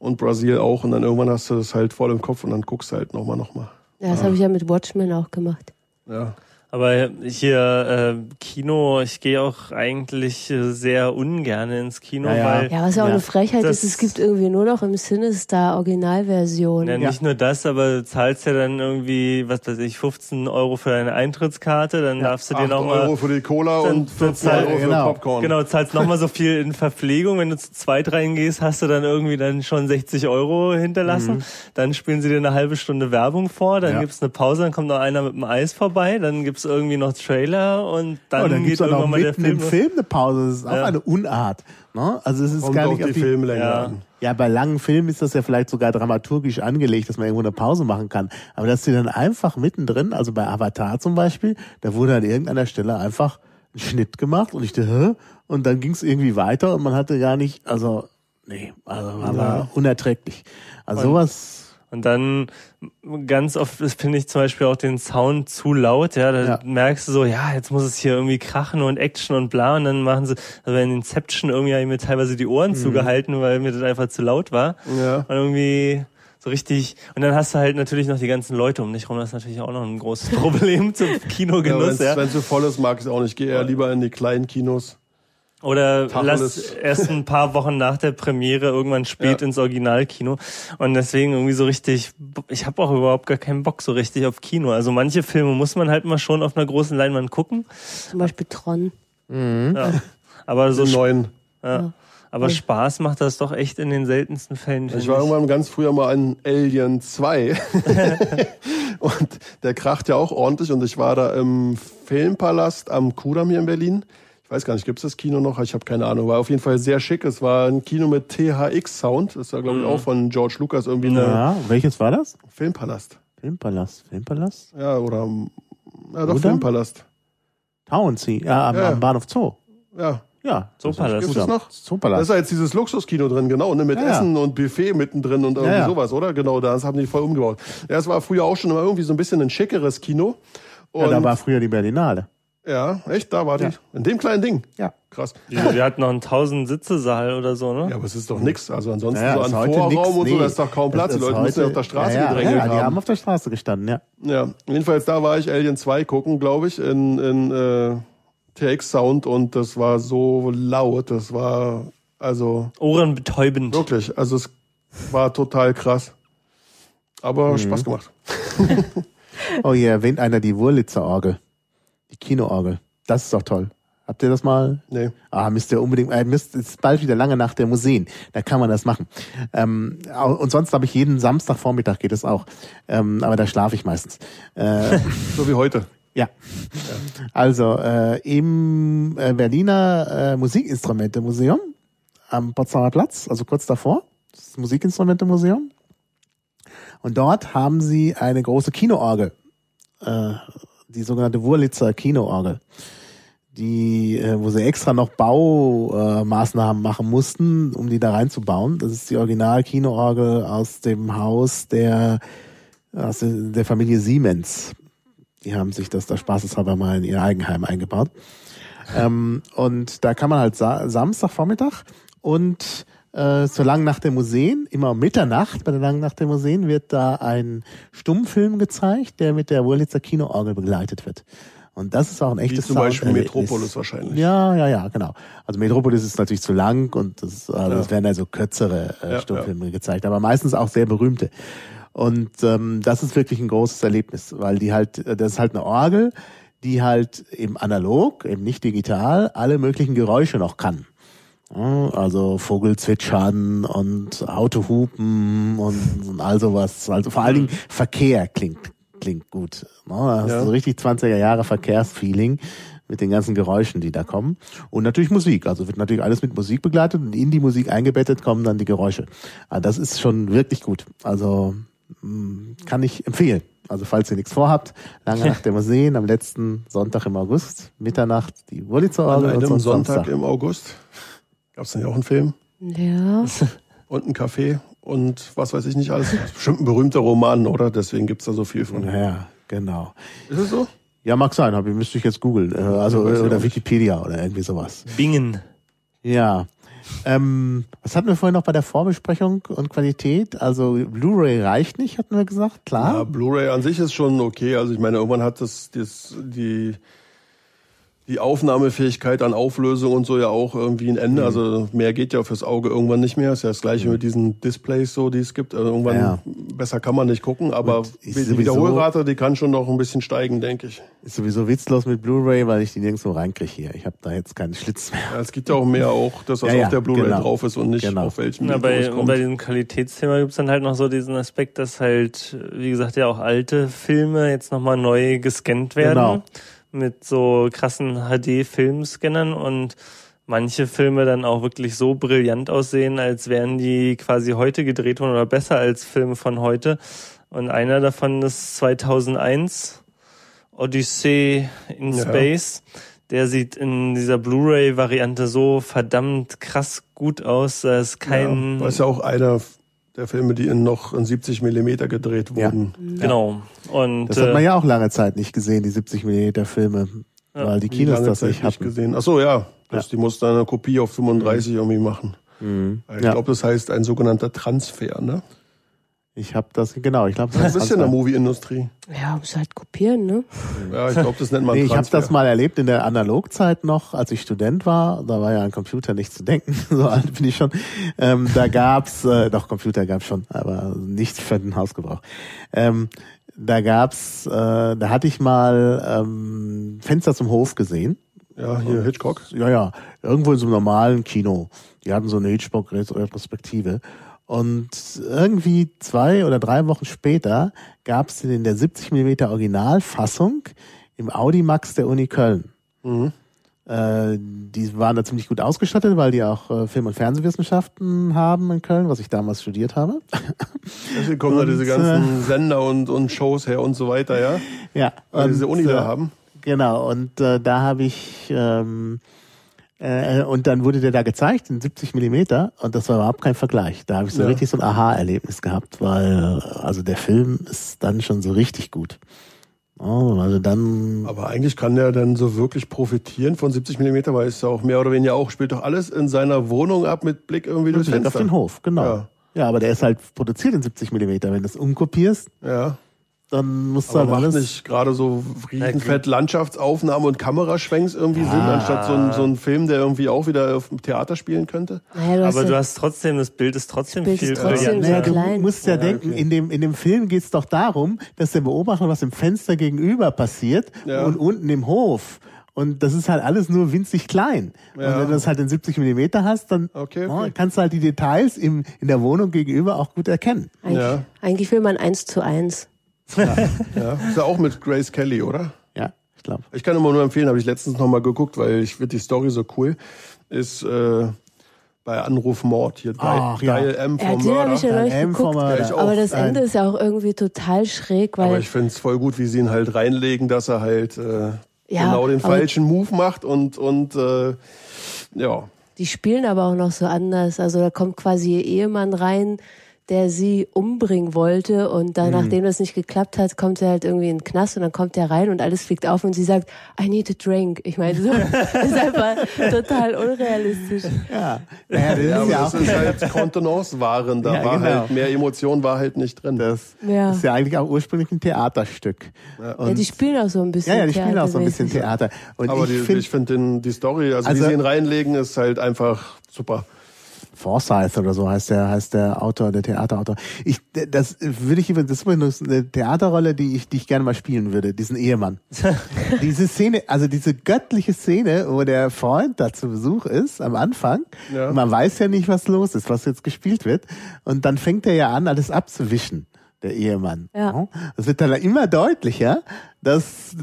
und Brasil auch und dann irgendwann hast du das halt voll im Kopf und dann guckst du halt nochmal nochmal. Ja, das habe ich ja mit Watchmen auch gemacht. Ja. Aber hier äh, Kino, ich gehe auch eigentlich äh, sehr ungern ins Kino, Ja, ja. weil Ja, was ja auch Ja. eine Frechheit Das- ist, es gibt irgendwie nur noch im Sinister Originalversion. Ja, nicht nur das, aber du zahlst ja dann irgendwie, was weiß ich, 15 Euro für deine Eintrittskarte, dann darfst du dir 8 nochmal, Euro für die Cola Dann- und 15 dann- Euro für genau. Popcorn. genau, zahlst nochmal so viel in Verpflegung. Wenn du zu zweit reingehst, hast du dann irgendwie dann schon 60 Euro hinterlassen. Dann spielen sie dir eine halbe Stunde Werbung vor, dann Ja. gibt's eine Pause, dann kommt noch einer mit dem Eis vorbei, dann gibt's irgendwie noch Trailer und dann, oh, dann geht gibt's auch noch irgendwann mal der mitten Film. im Film eine Pause. Das ist auch Ja. eine Unart. Ne? Also es ist Kommt gar nicht auf die die Filme länger Ja. Ja, bei langen Filmen ist das ja vielleicht sogar dramaturgisch angelegt, dass man irgendwo eine Pause machen kann. Aber dass sie dann einfach mittendrin, also bei Avatar zum Beispiel, da wurde an irgendeiner Stelle einfach ein Schnitt gemacht und ich dachte, Hä? und dann ging es irgendwie weiter und man hatte gar nicht, also nee, also war Ja. unerträglich. Also sowas, Und dann ganz oft finde ich zum Beispiel auch den Sound zu laut, ja, da Ja. merkst du so, ja, jetzt muss es hier irgendwie krachen und Action und bla und dann machen sie, also in Inception irgendwie habe ich mir teilweise die Ohren zugehalten, weil mir das einfach zu laut war. Ja. Und irgendwie so richtig, und dann hast du halt natürlich noch die ganzen Leute um dich rum, das ist natürlich auch noch ein großes Problem zum Ja, Kinogenuss, Wenn ja. es so voll ist, mag ich es auch nicht. Geh eher lieber in die kleinen Kinos. Oder Tacheles. lass erst ein paar Wochen nach der Premiere irgendwann spät Ja. ins Originalkino. Und deswegen irgendwie so richtig, ich habe auch überhaupt gar keinen Bock so richtig auf Kino. Also manche Filme muss man halt mal schon auf einer großen Leinwand gucken. Zum Beispiel Tron. Ja. Aber so Den neuen. ja. Aber Spaß macht das doch echt in den seltensten Fällen. Ich war irgendwann ganz früher mal in Alien 2. und der kracht ja auch ordentlich. Und ich war da im Filmpalast am Kudamm hier in Berlin. Ich weiß gar nicht, gibt es das Kino noch? Ich habe keine Ahnung. War auf jeden Fall sehr schick. Es war ein Kino mit THX-Sound. Das war, glaube ich, auch von George Lucas irgendwie ein ja, welches war das? Filmpalast. Filmpalast, Filmpalast? Ja, oder ja, doch Oder? Filmpalast. Townsea, ja, am, Ja. am Bahnhof Zoo. Ja. Ja, Zoopalast. Gibt's das noch? Da Zoopalast. ist ja jetzt dieses Luxuskino drin, genau, ne, mit Ja, ja. Essen und Buffet mittendrin und irgendwie ja. sowas, oder? Genau, das haben die voll umgebaut. Ja, es war früher auch schon immer irgendwie so ein bisschen ein schickeres Kino. Und Ja, da war früher die Berlinale. Ja, echt? Da war die? Ja. In dem kleinen Ding? Ja. Krass. Die, die hat noch einen 1000 Sitze-Saal oder so, ne? Ja, aber es ist doch nix. Also ansonsten Ja, so ist an Vorraum nix, und so, nee. da ist doch kaum Platz. Die Das ist Leute müssen ja auf der Straße ja, ja, gedrängelt ja, die haben haben. auf der Straße gestanden, ja. Ja, jedenfalls da war ich Alien 2 gucken, glaube ich, in, in äh, TX Sound und das war so laut. Das war, also Ohrenbetäubend. wirklich, also es war total krass. Aber Spaß gemacht. Oh, hier erwähnt einer die Wurlitzer Orgel. Kinoorgel. Das ist doch toll. Habt ihr das mal? Nee. Ah, müsst ihr unbedingt, äh, müsst, es ist bald wieder lange nach der Museen. Da kann man das machen. Ähm, und sonst habe ich jeden Samstagvormittag geht es auch. Ähm, aber da schlafe ich meistens. Äh, So wie heute. ja. Also, äh, im äh, Berliner äh, Musikinstrumente-Museum am Potsdamer Platz, also kurz davor, das Musikinstrumente-Museum. Und dort haben sie eine große Kinoorgel, äh, die sogenannte Wurlitzer Kinoorgel, die, äh, wo sie extra noch Baumaßnahmen äh, machen mussten, um die da reinzubauen. Das ist die Original-Kinoorgel aus dem Haus der, aus der Familie Siemens. Die haben sich das da spaßeshalber mal in ihr Eigenheim eingebaut. Ähm, und da kann man halt Sa Samstagvormittag und äh, zur langen Nacht der Museen, immer um Mitternacht bei der langen Nacht der Museen, wird da ein Stummfilm gezeigt, der mit der Wurlitzer Kinoorgel begleitet wird. Und das ist auch ein Wie echtes zum Beispiel Sounderlebnis. Metropolis wahrscheinlich. Ja, ja, ja, genau. Also Metropolis ist natürlich zu lang und das, also es werden also kürzere äh, Ja, Stummfilme gezeigt, aber meistens auch sehr berühmte. Und ähm, das ist wirklich ein großes Erlebnis, weil die halt, äh, das ist halt eine Orgel, die halt eben analog, eben nicht digital, alle möglichen Geräusche noch kann. Also Vogelzwitschern und Autohupen und, und all sowas. Also vor allen Dingen Verkehr klingt, klingt gut. Ne? Da hast Ja. so richtig 20er Jahre Verkehrsfeeling mit den ganzen Geräuschen, die da kommen. Und natürlich Musik. Also wird natürlich alles mit Musik begleitet und in die Musik eingebettet kommen dann die Geräusche. Also das ist schon wirklich gut. Also mh, kann ich empfehlen. Also falls ihr nichts vorhabt, lange Nacht der Museen am letzten Sonntag im August, Mitternacht, die Wurlitzer An Orgel und einem Sonntag Samstag. im August gab es ja auch einen Film Ja. und einen Café und was weiß ich nicht alles. Das ist bestimmt ein berühmter Roman, oder? Deswegen gibt's da so viel von. Ja, genau. Ist es so? Ja, mag sein, aber müsste ich jetzt googeln. Äh, Also, Ja, oder nicht. Wikipedia oder irgendwie sowas. Bingen. Ja. Ähm, was hatten wir vorhin noch bei der Vorbesprechung und Qualität? Also Blu-ray reicht nicht, hatten wir gesagt, Ja, klar. Blu-ray an sich ist schon okay. Also ich meine, irgendwann hat das, das die die Aufnahmefähigkeit an Auflösung und so ja auch irgendwie ein Mhm. Ende. Also mehr geht ja fürs Auge irgendwann nicht mehr. Ist ja das gleiche mit diesen Displays so, die es gibt. Also irgendwann Ja. besser kann man nicht gucken, aber Und die Wiederholrate, die kann schon noch ein bisschen steigen, denke ich. Ist sowieso witzlos mit Blu-ray, weil ich die nirgendwo reinkriege hier. Ich habe da jetzt keinen Schlitz mehr. Ja, es gibt ja auch mehr auch, dass was Ja, ja, auf der Blu-ray genau. drauf ist und nicht Genau. auf welchem Video bei, kommt. bei diesem Qualitätsthema gibt's dann halt noch so diesen Aspekt, dass halt, wie gesagt, ja auch alte Filme jetzt nochmal neu gescannt werden. Genau. Mit so krassen HD-Filmscannern und manche Filme dann auch wirklich so brillant aussehen, als wären die quasi heute gedreht worden oder besser als Filme von heute. Und einer davon ist 2001, Odyssey in Ja. Space. Der sieht in dieser Blu-ray-Variante so verdammt krass gut aus, da ist kein... ja, ist ja auch einer der Filme, die in noch in 70 Millimeter gedreht Ja. wurden. Genau. Und Das hat man äh, ja auch lange Zeit nicht gesehen, die 70 mm Filme, weil die Kinos lange das Zeit nicht hatten. gesehen. Ach so, ja. Das, Die mussten eine Kopie auf 35 irgendwie machen. Mhm. Ich Ja. glaube, das heißt ein sogenannter Transfer, ne? Ich habe das, genau, ich glaube, Das ist ja in der Movie-Industrie. Ja, muss halt kopieren, ne? Ja, ich glaube, das nennt man Nee, ich habe das mal erlebt in der Analogzeit noch, als ich Student war. Da war ja an Computer nicht zu denken, so alt bin ich schon. Ähm, da gab's, äh, doch Computer gab's schon, aber nicht für den Hausgebrauch. Ähm, da gab's, äh, da hatte ich mal ähm, Fenster zum Hof gesehen. Ja, hier Hitchcock. Ja, ja, irgendwo in so einem normalen Kino. Die hatten so eine Hitchcock-Retrospektive. Und irgendwie zwei oder drei Wochen später gab es in der 70 mm Originalfassung im Audimax der Uni Köln. Mhm. Äh, die waren da ziemlich gut ausgestattet, weil die auch äh, Film- und Fernsehwissenschaften haben in Köln, was ich damals studiert habe. Deswegen kommen da Und, diese ganzen Sender und, und Shows her und so weiter, ja? ja, Weil diese Uni äh, da haben. Genau, und äh, da habe ich ähm, äh, und dann wurde der da gezeigt in 70 Millimeter und das war überhaupt kein Vergleich. Da habe ich so Ja. richtig so ein Aha-Erlebnis gehabt, weil äh, also der Film ist dann schon so richtig gut. Oh, also dann Aber eigentlich kann der dann so wirklich profitieren von 70 Millimeter, weil es ja auch mehr oder weniger auch, spielt doch alles in seiner Wohnung ab mit Blick irgendwie durchs Blick auf Fenster. den Hof, genau. Ja. Ja. aber der ist halt produziert in 70 Millimeter. Wenn du es umkopierst, Ja. Dann musst du Aber halt macht alles. nicht gerade so riesenfett Landschaftsaufnahmen und Kameraschwenks irgendwie Sinn, anstatt so ein, so ein Film, der irgendwie auch wieder auf dem Theater spielen könnte? Naja, du aber ja, du hast trotzdem, das Bild ist trotzdem Bild ist viel trotzdem brillanter. sehr Naja, du klein. musst ja, Ja, denken, okay. in dem, in dem Film geht's doch darum, dass der beobachtet, was im Fenster gegenüber passiert Ja. und unten im Hof. Und das ist halt alles nur winzig klein. Ja. Und wenn du das halt in 70 Millimeter hast, dann Okay, oh, okay. kannst du halt die Details im, in der Wohnung gegenüber auch gut erkennen. eigentlich, Ja. eigentlich will man eins zu eins. Ja. Ist ja auch mit Grace Kelly, oder? Ja, ich glaube. Ich kann immer nur empfehlen, habe ich letztens noch mal geguckt, weil ich finde die Story so cool. Ist äh, bei Anruf Mord hier Ach, Dial, ja. Dial M Ja, vom den habe Mörder. ich ja M vom. Mörder. Ja, ich auch. Aber das Nein. Ende ist ja auch irgendwie total schräg, Aber weil ich finde es voll gut, wie sie ihn halt reinlegen, dass er halt äh, Ja, genau den aber- falschen Move macht und und äh, ja. die spielen aber auch noch so anders. Also da kommt quasi ihr Ehemann rein, der sie umbringen wollte und Mhm. dann, nachdem das nicht geklappt hat, kommt er halt irgendwie in den Knast und dann kommt er rein und alles fliegt auf und sie sagt, I need a drink. Ich meine, so, das ist einfach total unrealistisch. Ja, naja, das Ja, ja das auch. ist halt Kontenance-Waren. Da Ja, war genau. halt mehr Emotion war halt nicht drin. Das Ja. ist ja eigentlich auch ursprünglich ein Theaterstück. Ja, die spielen auch so ein bisschen Ja, ja, die spielen auch so ein bisschen. Theater. Und aber ich finde, den- die Story, also, Also- wie sie ihn reinlegen, ist halt einfach super. Forsyth oder so heißt der, heißt der Autor, der Theaterautor. Ich, das würde ich über, das ist übrigens eine Theaterrolle, die ich, die ich gerne mal spielen würde, diesen Ehemann. diese Szene, also diese göttliche Szene, wo der Freund da zu Besuch ist, am Anfang. Ja. Und man weiß ja nicht, was los ist, was jetzt gespielt wird. Und dann fängt er ja an, alles abzuwischen, der Ehemann. Ja. Das wird dann immer deutlicher, dass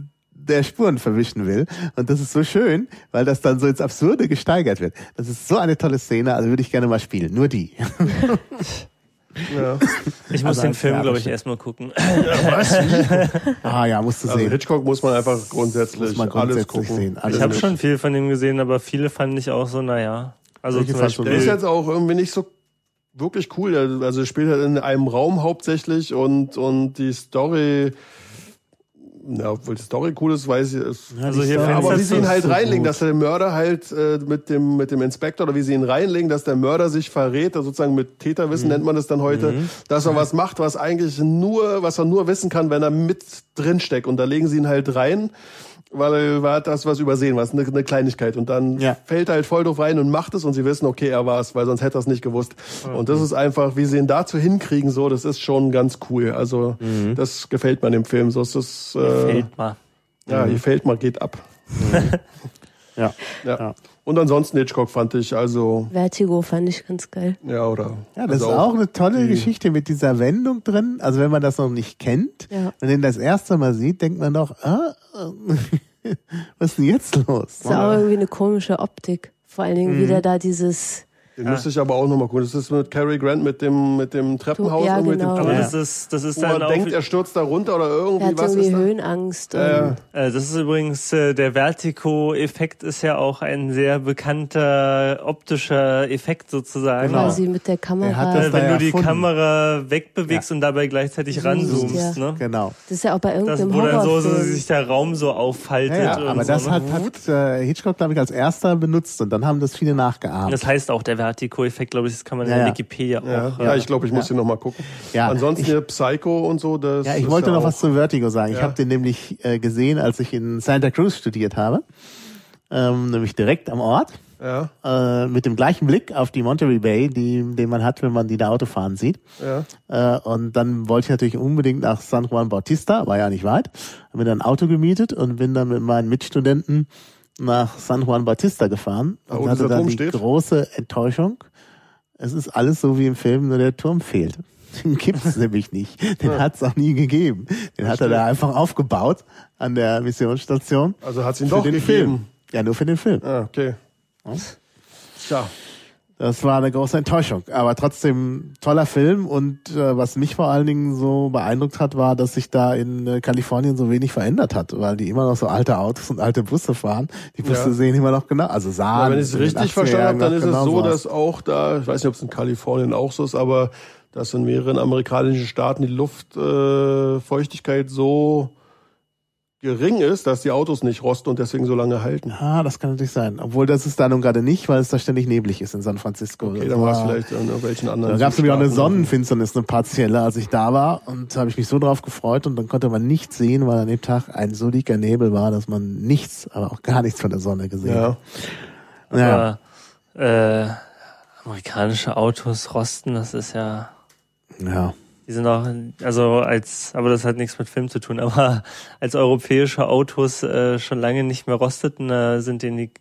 der Spuren verwischen will. Und das ist so schön, weil das dann so ins Absurde gesteigert wird. Das ist so eine tolle Szene, also würde ich gerne mal spielen. Nur die. Ja. Ich muss Also den Film, glaube ich, erstmal gucken. ah ja, musst du Also sehen. Hitchcock muss man einfach grundsätzlich man alles grundsätzlich gucken. sehen. Alles Ich habe schon viel von ihm gesehen, aber viele fand ich auch so, naja. Also Welche zum Der ist jetzt auch irgendwie nicht so wirklich cool. Also er spielt halt in einem Raum hauptsächlich und, und die Story, ja, obwohl die Story cool ist, weiß ich. Ist, Also hier Fenster aber wie sie ihn halt so reinlegen, gut. dass der Mörder halt äh, mit dem mit dem Inspektor oder wie sie ihn reinlegen, dass der Mörder sich verrät, also sozusagen mit Täterwissen Mhm. nennt man das dann heute, dass er was macht, was eigentlich nur, was er nur wissen kann, wenn er mit drin steckt. Und da legen sie ihn halt rein, weil er hat das was übersehen, was eine, eine Kleinigkeit. Und dann Ja. fällt er halt voll drauf rein und macht es und sie wissen, okay, er war es, weil sonst hätte er es nicht gewusst. Und das ist einfach, wie sie ihn dazu hinkriegen, so, das ist schon ganz cool. Also Mhm. das gefällt mir an dem Film. So ist das, äh, fällt mal. ja, gefällt mal, geht ab. Ja. Ja. Ja. Und ansonsten Hitchcock fand ich also, Vertigo fand ich ganz geil. ja, oder. Ja, das also ist auch eine tolle Geschichte mit dieser Wendung drin. Also wenn man das noch nicht kennt Ja. und den das erste Mal sieht, denkt man doch, ah, was ist denn jetzt los? Das ist auch irgendwie eine komische Optik. Vor allen Dingen wieder da dieses, Den müsste ich aber auch nochmal gucken. Das ist mit Cary Grant mit dem, mit dem Treppenhaus Ja, und mit genau. dem Aber Ja. das ist, das ist dann man auch, denkt, er stürzt da runter oder er irgendwie hat was irgendwie ist da? Höhenangst. Und Äh, äh, das ist übrigens, äh, der Vertigo-Effekt ist ja auch ein sehr bekannter optischer Effekt sozusagen. Genau. quasi mit der Er hat Kamera. das Äh, da wenn du die erfunden. Kamera wegbewegst Ja. und dabei gleichzeitig Zoomst, ranzoomst, ja. ne? Genau. Das ist ja auch bei Das, irgendeinem wo dann so, so sich der Raum so auffaltet. Ja, ja, und aber so, das ne? hat, hat äh, Hitchcock, glaube ich, als erster benutzt und dann haben das viele nachgeahmt. Das heißt auch der Vertigo-Effekt, glaube ich, das kann man Ja, in ja. Wikipedia ja, auch. ja, ich glaube, ich muss Ja. den nochmal gucken. Ja, Ansonsten ich- hier Psycho und so, das Ja, ich ist wollte ja noch was zu Vertigo sagen. Ich habe den nämlich äh, gesehen, als ich in Santa Cruz studiert habe. Ähm, nämlich direkt am Ort. Ja, Äh, mit dem gleichen Blick auf die Monterey Bay, die, den man hat, wenn man die da Auto fahren sieht. ja. Äh, und dann wollte ich natürlich unbedingt nach San Juan Bautista, war ja nicht weit. Habe mir dann ein Auto gemietet und bin dann mit meinen Mitstudenten nach San Juan Bautista gefahren und wo hatte dann die steht? große Enttäuschung. Es ist alles so wie im Film, nur der Turm fehlt. Den gibt's nämlich nicht. Den hat's auch nie gegeben. Den hat er da einfach aufgebaut an der Missionsstation. Also hat's ihn für doch den gegeben. Film. Ja, nur für den Film. Ah, okay. Tja, Das war eine große Enttäuschung. Aber trotzdem toller Film und äh, was mich vor allen Dingen so beeindruckt hat, war, dass sich da in äh, Kalifornien so wenig verändert hat, weil die immer noch so alte Autos und alte Busse fahren. Die Busse Ja. sehen immer noch genau, also sahen. Ja, wenn ich es richtig 80er verstanden habe, dann ist noch es so, dass auch da, ich weiß nicht, ob es in Kalifornien auch so ist, aber dass in mehreren amerikanischen Staaten die Luftfeuchtigkeit äh, so gering ist, dass die Autos nicht rosten und deswegen so lange halten. Ah, das kann natürlich sein. Obwohl das ist da nun gerade nicht, weil es da ständig neblig ist in San Francisco. Okay, dann war es vielleicht in irgendwelchen anderen. Da gab es nämlich auch eine. Sonnenfinsternis, eine partielle, als ich da war. Und da habe ich mich so drauf gefreut und dann konnte man nichts sehen, weil an dem Tag ein so dicker Nebel war, dass man nichts, aber auch gar nichts von der Sonne gesehen Ja, hat. Ja. Aber, äh, amerikanische Autos rosten, das ist ja, ja. Die sind auch, also als, aber das hat nichts mit Film zu tun, aber als europäische Autos äh, schon lange nicht mehr rosteten, äh, sind denen die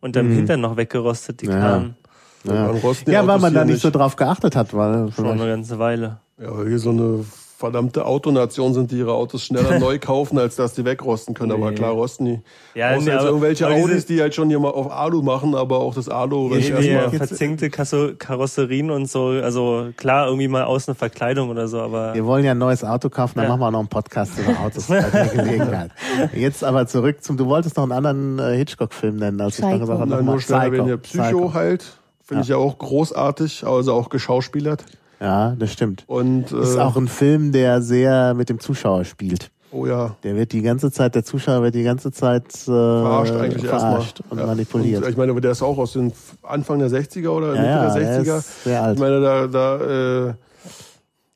unterm Mhm. Hintern noch weggerostet, die Ja. kamen Ja, ja weil man da hier nicht so drauf geachtet hat, weil schon eine ganze Weile. Ja, weil wir so eine verdammte Autonation sind, die ihre Autos schneller neu kaufen, als dass die wegrosten können. Aber Nee. klar rosten die. Ja, Außer nee, jetzt aber- irgendwelche aber Audis, die halt schon hier mal auf Alu machen, aber auch das Alu Ja, Die erstmal. jetzt- verzinkte Kasso Karosserien und so, also klar, irgendwie mal außen eine Verkleidung oder so, aber Wir wollen ja ein neues Auto kaufen, dann Ja. machen wir auch noch einen Podcast über Autos bei der Gelegenheit. Jetzt aber zurück zum, du wolltest noch einen anderen äh, Hitchcock-Film nennen, als ich dann Psycho. gesagt habe, Nein, nochmal nur schnell erwähnen hier. Psycho. Psycho halt. Finde ich ja auch großartig, also auch geschauspielert. Ja, das stimmt. Und äh, Ist auch ein Film, der sehr mit dem Zuschauer spielt. oh ja, Der wird die ganze Zeit, der Zuschauer wird die ganze Zeit äh, verarscht eigentlich verarscht erstmal. und Ja. manipuliert. Und ich meine, der ist auch aus den Anfang der 60er oder ja, Mitte ja, der der 60er. ist sehr alt. Ich meine, da, da äh,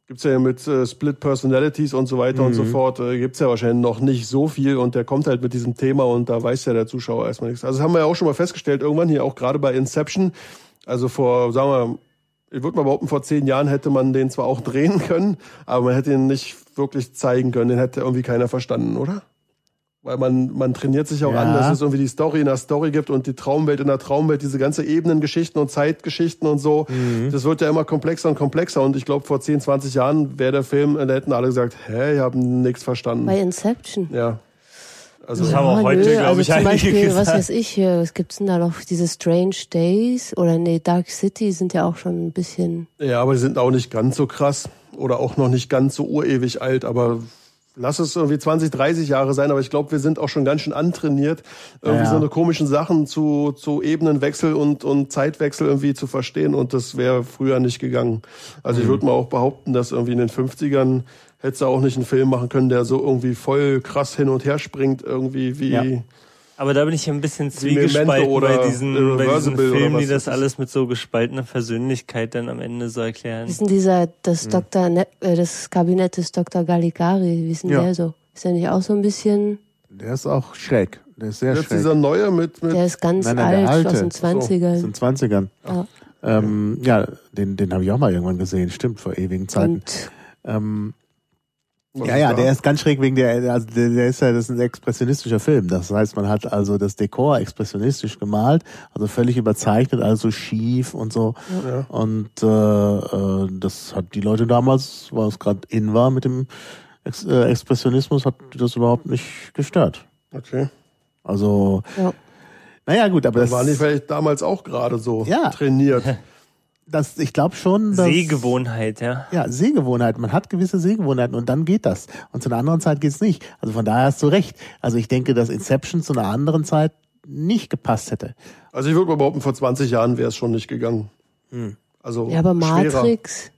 gibt's ja mit äh, Split Personalities und so weiter und so Mhm. fort, äh, gibt's ja wahrscheinlich noch nicht so viel und der kommt halt mit diesem Thema und da weiß ja der Zuschauer erstmal nichts. Also das haben wir ja auch schon mal festgestellt, irgendwann hier auch gerade bei Inception, Also vor, sagen wir, ich würde mal behaupten, vor zehn Jahren hätte man den zwar auch drehen können, aber man hätte ihn nicht wirklich zeigen können. Den hätte irgendwie keiner verstanden, oder? Weil man, man trainiert sich auch Ja. an, dass es irgendwie die Story in der Story gibt und die Traumwelt in der Traumwelt, diese ganze Ebenengeschichten und Zeitgeschichten und so. Mhm. Das wird ja immer komplexer und komplexer. Und ich glaube, vor 10, 20 Jahren wäre der Film, da hätten alle gesagt, hä, ich habe nichts verstanden. Bei Inception. Ja. Also, Das haben auch Oh, heute, nö, glaube also ich, zum einige Beispiel, was gesagt. weiß ich hier, was gibt's denn da noch? Diese Strange Days oder nee, Dark City sind ja auch schon ein bisschen. ja, aber die sind auch nicht ganz so krass oder auch noch nicht ganz so urewig alt, aber lass es irgendwie 20, 30 Jahre sein, aber ich glaube, wir sind auch schon ganz schön antrainiert, irgendwie Ja. so eine komischen Sachen zu, zu Ebenenwechsel und, und Zeitwechsel irgendwie zu verstehen und das wäre früher nicht gegangen. Also Mhm. ich würde mal auch behaupten, dass irgendwie in den 50ern hättest du auch nicht einen Film machen können, der so irgendwie voll krass hin und her springt, irgendwie wie... Ja. Aber da bin ich ein bisschen zwiegespalten oder bei diesen, bei diesen Filmen, die das alles mit so gespaltener Persönlichkeit dann am Ende so erklären. Wie ist denn dieser, das Hm. Dr. Ne äh, das Kabinett des Dr. Galligari, wie ist denn Ja. der so? Ist der nicht auch so ein bisschen, Der ist auch schräg. Der ist sehr Jetzt schräg. dieser neue mit, mit der ist ganz Nein, nein, alt, aus den So, 20ern. aus den 20ern. Ja. Ähm, ja, den, den habe ich auch mal irgendwann gesehen, stimmt, vor ewigen Zeiten. Und Ähm, ja, ja, der ist ganz schräg wegen der, also der, der ist ja, das ist ein expressionistischer Film. Das heißt, man hat also das Dekor expressionistisch gemalt, also völlig überzeichnet, also schief und so. Ja. Und äh, äh, das hat die Leute damals, weil es gerade in war mit dem Ex äh, Expressionismus, hat das überhaupt nicht gestört. Okay. Also, ja. naja gut, aber Das das, waren die vielleicht damals auch gerade so Ja. trainiert. das ich glaube schon, dass Sehgewohnheit, ja. Ja, Sehgewohnheiten. Man hat gewisse Sehgewohnheiten und dann geht das. Und zu einer anderen Zeit geht's nicht. Also von daher hast du recht. Also ich denke, dass Inception zu einer anderen Zeit nicht gepasst hätte. Also ich würde mal behaupten, vor 20 Jahren wäre es schon nicht gegangen. Hm. Also ja, aber schwerer. Matrix.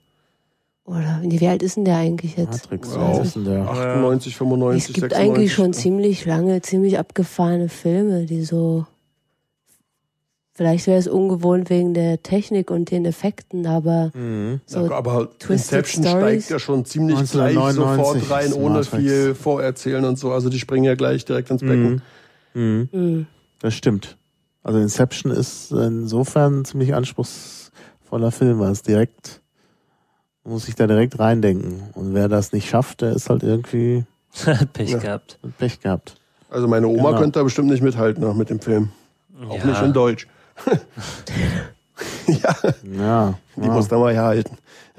Oder nee, wie alt ist denn der eigentlich jetzt? Matrix, Ja, ist denn der? 98, 95, Es gibt 96. eigentlich schon ziemlich lange, ziemlich abgefahrene Filme, die so. Vielleicht wäre es ungewohnt wegen der Technik und den Effekten, aber Mhm. so Ja, aber Twisted Inception Stories. steigt ja schon ziemlich gleich 1999 sofort rein, ohne Matrix. viel Vorerzählen und so. Also die springen ja gleich direkt ins Becken. Mhm. mh, Das stimmt. Also Inception ist insofern ein ziemlich anspruchsvoller Film, weil es direkt, man muss sich da direkt reindenken. Und wer das nicht schafft, der ist halt irgendwie Pech Ja. gehabt. Pech gehabt. Also meine Oma Genau. könnte da bestimmt nicht mithalten ne, mit dem Film. Auch Ja. nicht in Deutsch. ja, Ja. die ja. muss da mal herhalten.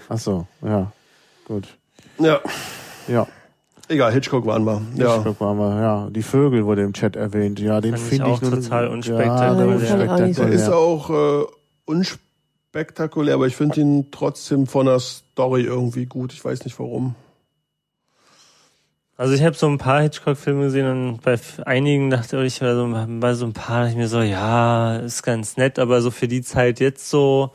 Ach so, ja. Gut. Ja, Ja. egal, Hitchcock waren wir. Ja. Hitchcock waren wir, ja. Die Vögel wurde im Chat erwähnt. Ja, den Fand ich finde ich, auch nur total Ja, unspektakulär. der ist unspektakulär. auch äh, unspektakulär, aber ich finde ihn trotzdem von der Story irgendwie gut. Ich weiß nicht warum. Also ich habe so ein paar Hitchcock-Filme gesehen und bei einigen dachte ich, bei so, bei so ein paar dachte ich mir so, ja, ist ganz nett, aber so für die Zeit jetzt so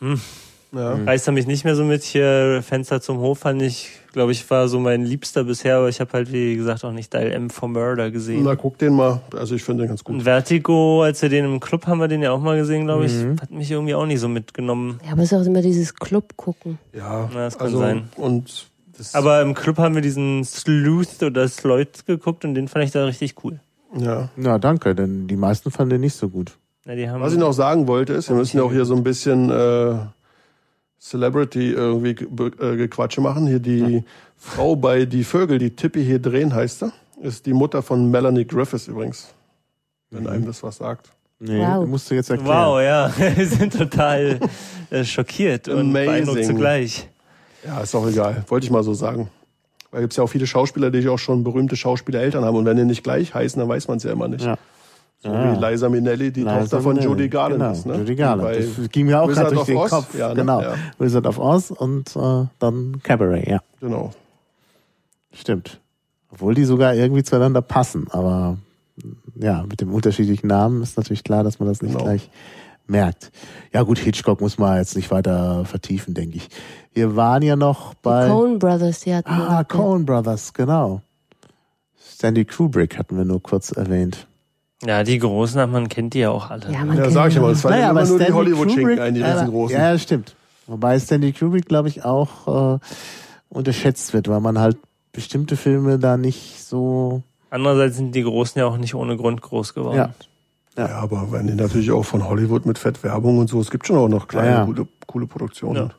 Ja. reißt er mich nicht mehr so mit. Hier Fenster zum Hof fand ich, glaube ich, war so mein Liebster bisher, aber ich habe halt, wie gesagt, auch nicht Dial M for Murder gesehen. Na, guck den mal. Also ich finde den ganz gut. Und Vertigo, als wir den im Club haben wir den ja auch mal gesehen, glaube ich, Mhm. hat mich irgendwie auch nicht so mitgenommen. ja, aber es ist auch immer dieses Club gucken. Ja, Na, das kann also, sein. Und das, Aber im Club haben wir diesen Sleuth oder Sleuth geguckt und den fand ich da richtig cool. ja. Ja, danke, denn die meisten fanden den nicht so gut. Ja, die haben Was ich noch sagen wollte, ist, wir müssen ja auch hier so ein bisschen äh, Celebrity irgendwie äh, Gequatsche machen. Hier die Frau bei Die Vögel, die Tippi hier drehen heißt sie, ist die Mutter von Melanie Griffiths übrigens. Wenn einem das was sagt. Nee, Wow. musst du jetzt erklären. Wow, ja, wir sind total äh, schockiert und Amazing. beeindruckt zugleich. Ja, ist auch egal. Wollte ich mal so sagen. Weil gibt's ja auch viele Schauspieler, die auch schon berühmte Schauspielereltern haben. Und wenn die nicht gleich heißen, dann weiß man es ja immer nicht. Ja. So Ja. wie Liza Minnelli, die Liza Tochter von Minnelli. Judy Garland genau, ist. Ne? Judy Garland. Das ging mir auch gerade durch den Oz? Kopf. Ja, ne? Genau. Ja. Wizard of Oz und äh, dann Cabaret, ja. Genau. Stimmt. Obwohl die sogar irgendwie zueinander passen, aber ja, mit dem unterschiedlichen Namen ist natürlich klar, dass man das nicht Genau. gleich merkt. Ja gut, Hitchcock muss man jetzt nicht weiter vertiefen, denke ich. Wir waren ja noch Die bei Coen Brothers, die hatten Ah. Coen Brothers, genau. Stanley Kubrick hatten wir nur kurz erwähnt. Ja, die Großen, man kennt die ja auch alle. Ja, man Ja, kennt sag ich ja. aber, es fallen Naja, immer aber nur die Stanley Hollywood-Schinken Kubrick- ein, die aber- riesengroßen. Ja, ja, stimmt. Wobei Stanley Kubrick, glaube ich, auch äh, unterschätzt wird, weil man halt bestimmte Filme da nicht so. Andererseits sind die Großen ja auch nicht ohne Grund groß geworden. Ja. Ja, aber wenn die natürlich auch von Hollywood mit Fettwerbung und so, es gibt schon auch noch kleine, Ja, ja. Coole, coole Produktionen.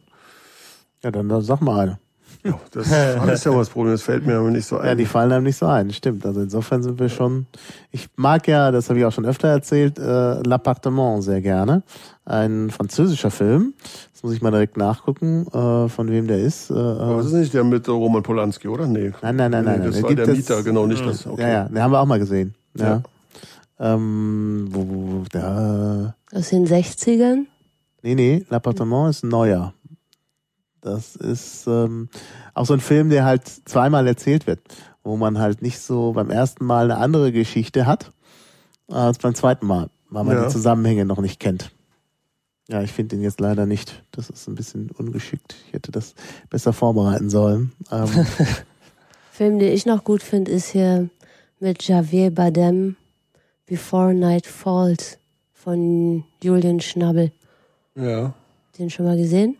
Ja, dann, dann sag mal eine. Ja. das ist ja mal das Problem, das fällt mir aber nicht so ein. Ja, die fallen einem nicht so ein, stimmt. Also insofern sind wir schon. Ich mag ja, das habe ich auch schon öfter erzählt, äh, L'Appartement sehr gerne. Ein französischer Film. Das muss ich mal direkt nachgucken, äh, von wem der ist. Äh, aber äh, das ist nicht der mit Roman Polanski, oder? Nee. nein, nein, nein, nein. Nee, das nein. war der Mieter, genau, nicht das. Okay. Ja, ja, den haben wir auch mal gesehen. Ja. Ähm, wo, wo, da, Aus den 60ern? nee, nee, L'Appartement ist ein neuer. Das ist ähm, auch so ein Film, der halt zweimal erzählt wird, wo man halt nicht so beim ersten Mal eine andere Geschichte hat als beim zweiten Mal, weil man Ja. die Zusammenhänge noch nicht kennt. Ja, ich finde ihn jetzt leider nicht. Das ist ein bisschen ungeschickt. Ich hätte das besser vorbereiten sollen. Ähm, Film, den ich noch gut finde, ist hier mit Javier Bardem, Before Night Falls von Julian Schnabel. Ja. Den schon mal gesehen?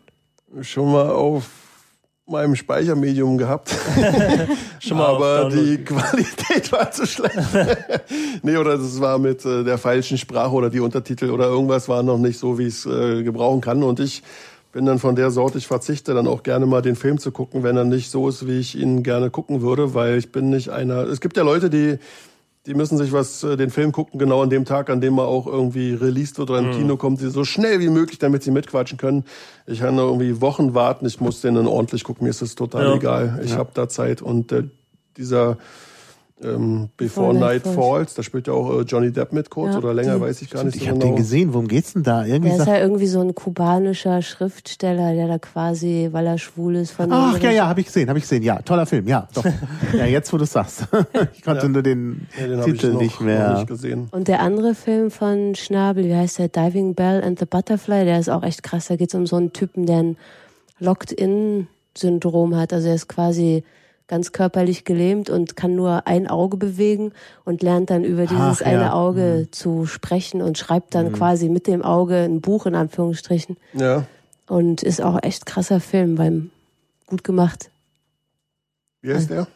Schon mal auf meinem Speichermedium gehabt. Schon mal aber die Qualität war zu schlecht. nee, oder das war mit äh, der falschen Sprache oder die Untertitel oder irgendwas war noch nicht so, wie ich es äh, gebrauchen kann. Und ich bin dann von der Sorte, ich verzichte dann auch gerne mal den Film zu gucken, wenn er nicht so ist, wie ich ihn gerne gucken würde, weil ich bin nicht einer. Es gibt ja Leute, die die müssen sich was äh, den Film gucken genau an dem Tag, an dem er auch irgendwie released wird oder im Kino kommt, sie so schnell wie möglich, damit sie mitquatschen können. Ich kann da irgendwie Wochen warten, ich muss den dann ordentlich gucken, mir ist das total Ja. egal. Ich habe da Zeit und äh, dieser ähm, Before Before Night Night Falls, da spielt ja auch äh, Johnny Depp mit kurz Ja, oder länger, die- weiß ich gar nicht ich so habe genau. den gesehen. Worum geht's denn da? Irgendwie Der ist ja irgendwie so ein kubanischer Schriftsteller, der da quasi, weil er schwul ist, von Ach ja, ja, habe ich gesehen, habe ich gesehen. Ja, toller Film. Ja, doch. ja, jetzt wo du sagst. ich konnte Ja. nur den, Ja, den Titel noch, nicht mehr. nicht gesehen. Und der andere Film von Schnabel, wie heißt der? Diving Bell and the Butterfly, der ist auch echt krass. Da geht es um so einen Typen, der ein Locked-In-Syndrom hat. Also er ist quasi ganz körperlich gelähmt und kann nur ein Auge bewegen und lernt dann über dieses Ach, ja. eine Auge zu sprechen und schreibt dann quasi mit dem Auge ein Buch in Anführungsstrichen. Ja. Und ist auch echt krasser Film, weil gut gemacht. Wie heißt der?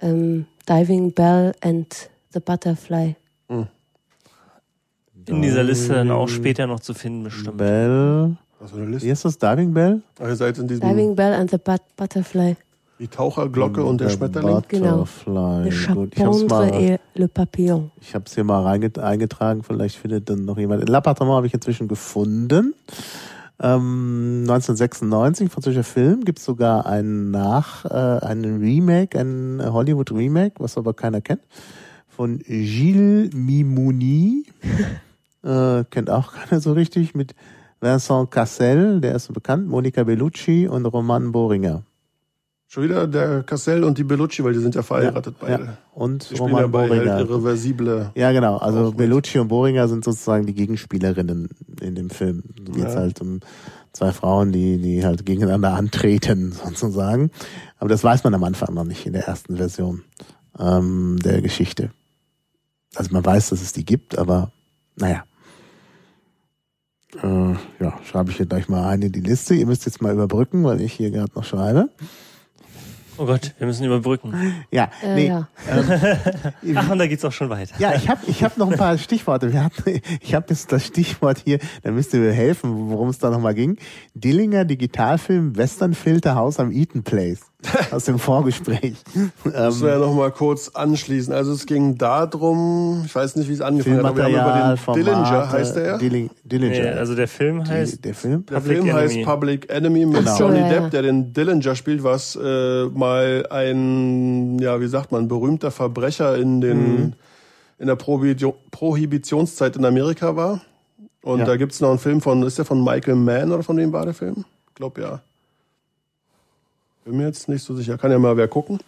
Ähm, Diving Bell and the Butterfly. In dieser Liste dann auch später noch zu finden, bestimmt. Bell. Was für eine Wie Liste? heißt das? Diving Bell? Ach, ihr seid in diesem Diving Bell and the but Butterfly. Die Taucherglocke und der Schmetterling. Genau. Butterfly. Le Gut, ich hab's mal, et le Papillon. ich hab's hier mal eingetragen. Vielleicht findet dann noch jemand. L'Appartement habe ich inzwischen gefunden. Ähm, 1996, französischer Film, gibt's sogar einen Nach, äh, einen Remake, ein Hollywood Remake, was aber keiner kennt, von Gilles Mimouni. äh, kennt auch keiner so richtig, mit Vincent Cassel, der ist so bekannt, Monica Bellucci und Roman Boringer. Schon wieder der Cassell und die Bellucci, weil die sind ja verheiratet beide. Ja. Und Die spielen ja Roman bei Boringer. halt irreversible. Ja, genau. Also. Bellucci und Boringer sind sozusagen die Gegenspielerinnen in dem Film. Da geht's Ja. halt um zwei Frauen, die, die halt gegeneinander antreten, sozusagen. Aber das weiß man am Anfang noch nicht in der ersten Version ähm, der Geschichte. Also man weiß, dass es die gibt, aber naja. Äh, ja, schreibe ich hier gleich mal ein in die Liste. Ihr müsst jetzt mal überbrücken, weil ich hier gerade noch schreibe. Oh Gott, wir müssen überbrücken. Ja, Äh, nee. ja. Ähm, Ach, und da geht's auch schon weiter. Ja, ich habe ich hab noch ein paar Stichworte. Wir hatten, ich habe jetzt das Stichwort hier, da müsst ihr mir helfen, worum es da nochmal ging. Dillinger Digitalfilm Westernfilter Haus am Eaton Place. Aus dem Vorgespräch. Müssen wir ja noch mal kurz anschließen. Also es ging darum, ich weiß nicht, wie es angefangen hat, aber wir haben Filmmaterial, über den Dillinger, heißt der ja? Dilling, Dillinger. Nee, also der Film Die, heißt der Film? Der Public Film Enemy. heißt Public Enemy mit Genau. Johnny ja, Depp, ja. der den Dillinger spielt, was äh, mal ein, ja, wie sagt man, berühmter Verbrecher in den Mhm. in der Prohibi- Prohibitionszeit in Amerika war. Und Ja. da gibt's noch einen Film von, ist der von Michael Mann oder von wem war der Film? Ich glaube ja. Bin mir jetzt nicht so sicher. Kann ja mal wer gucken.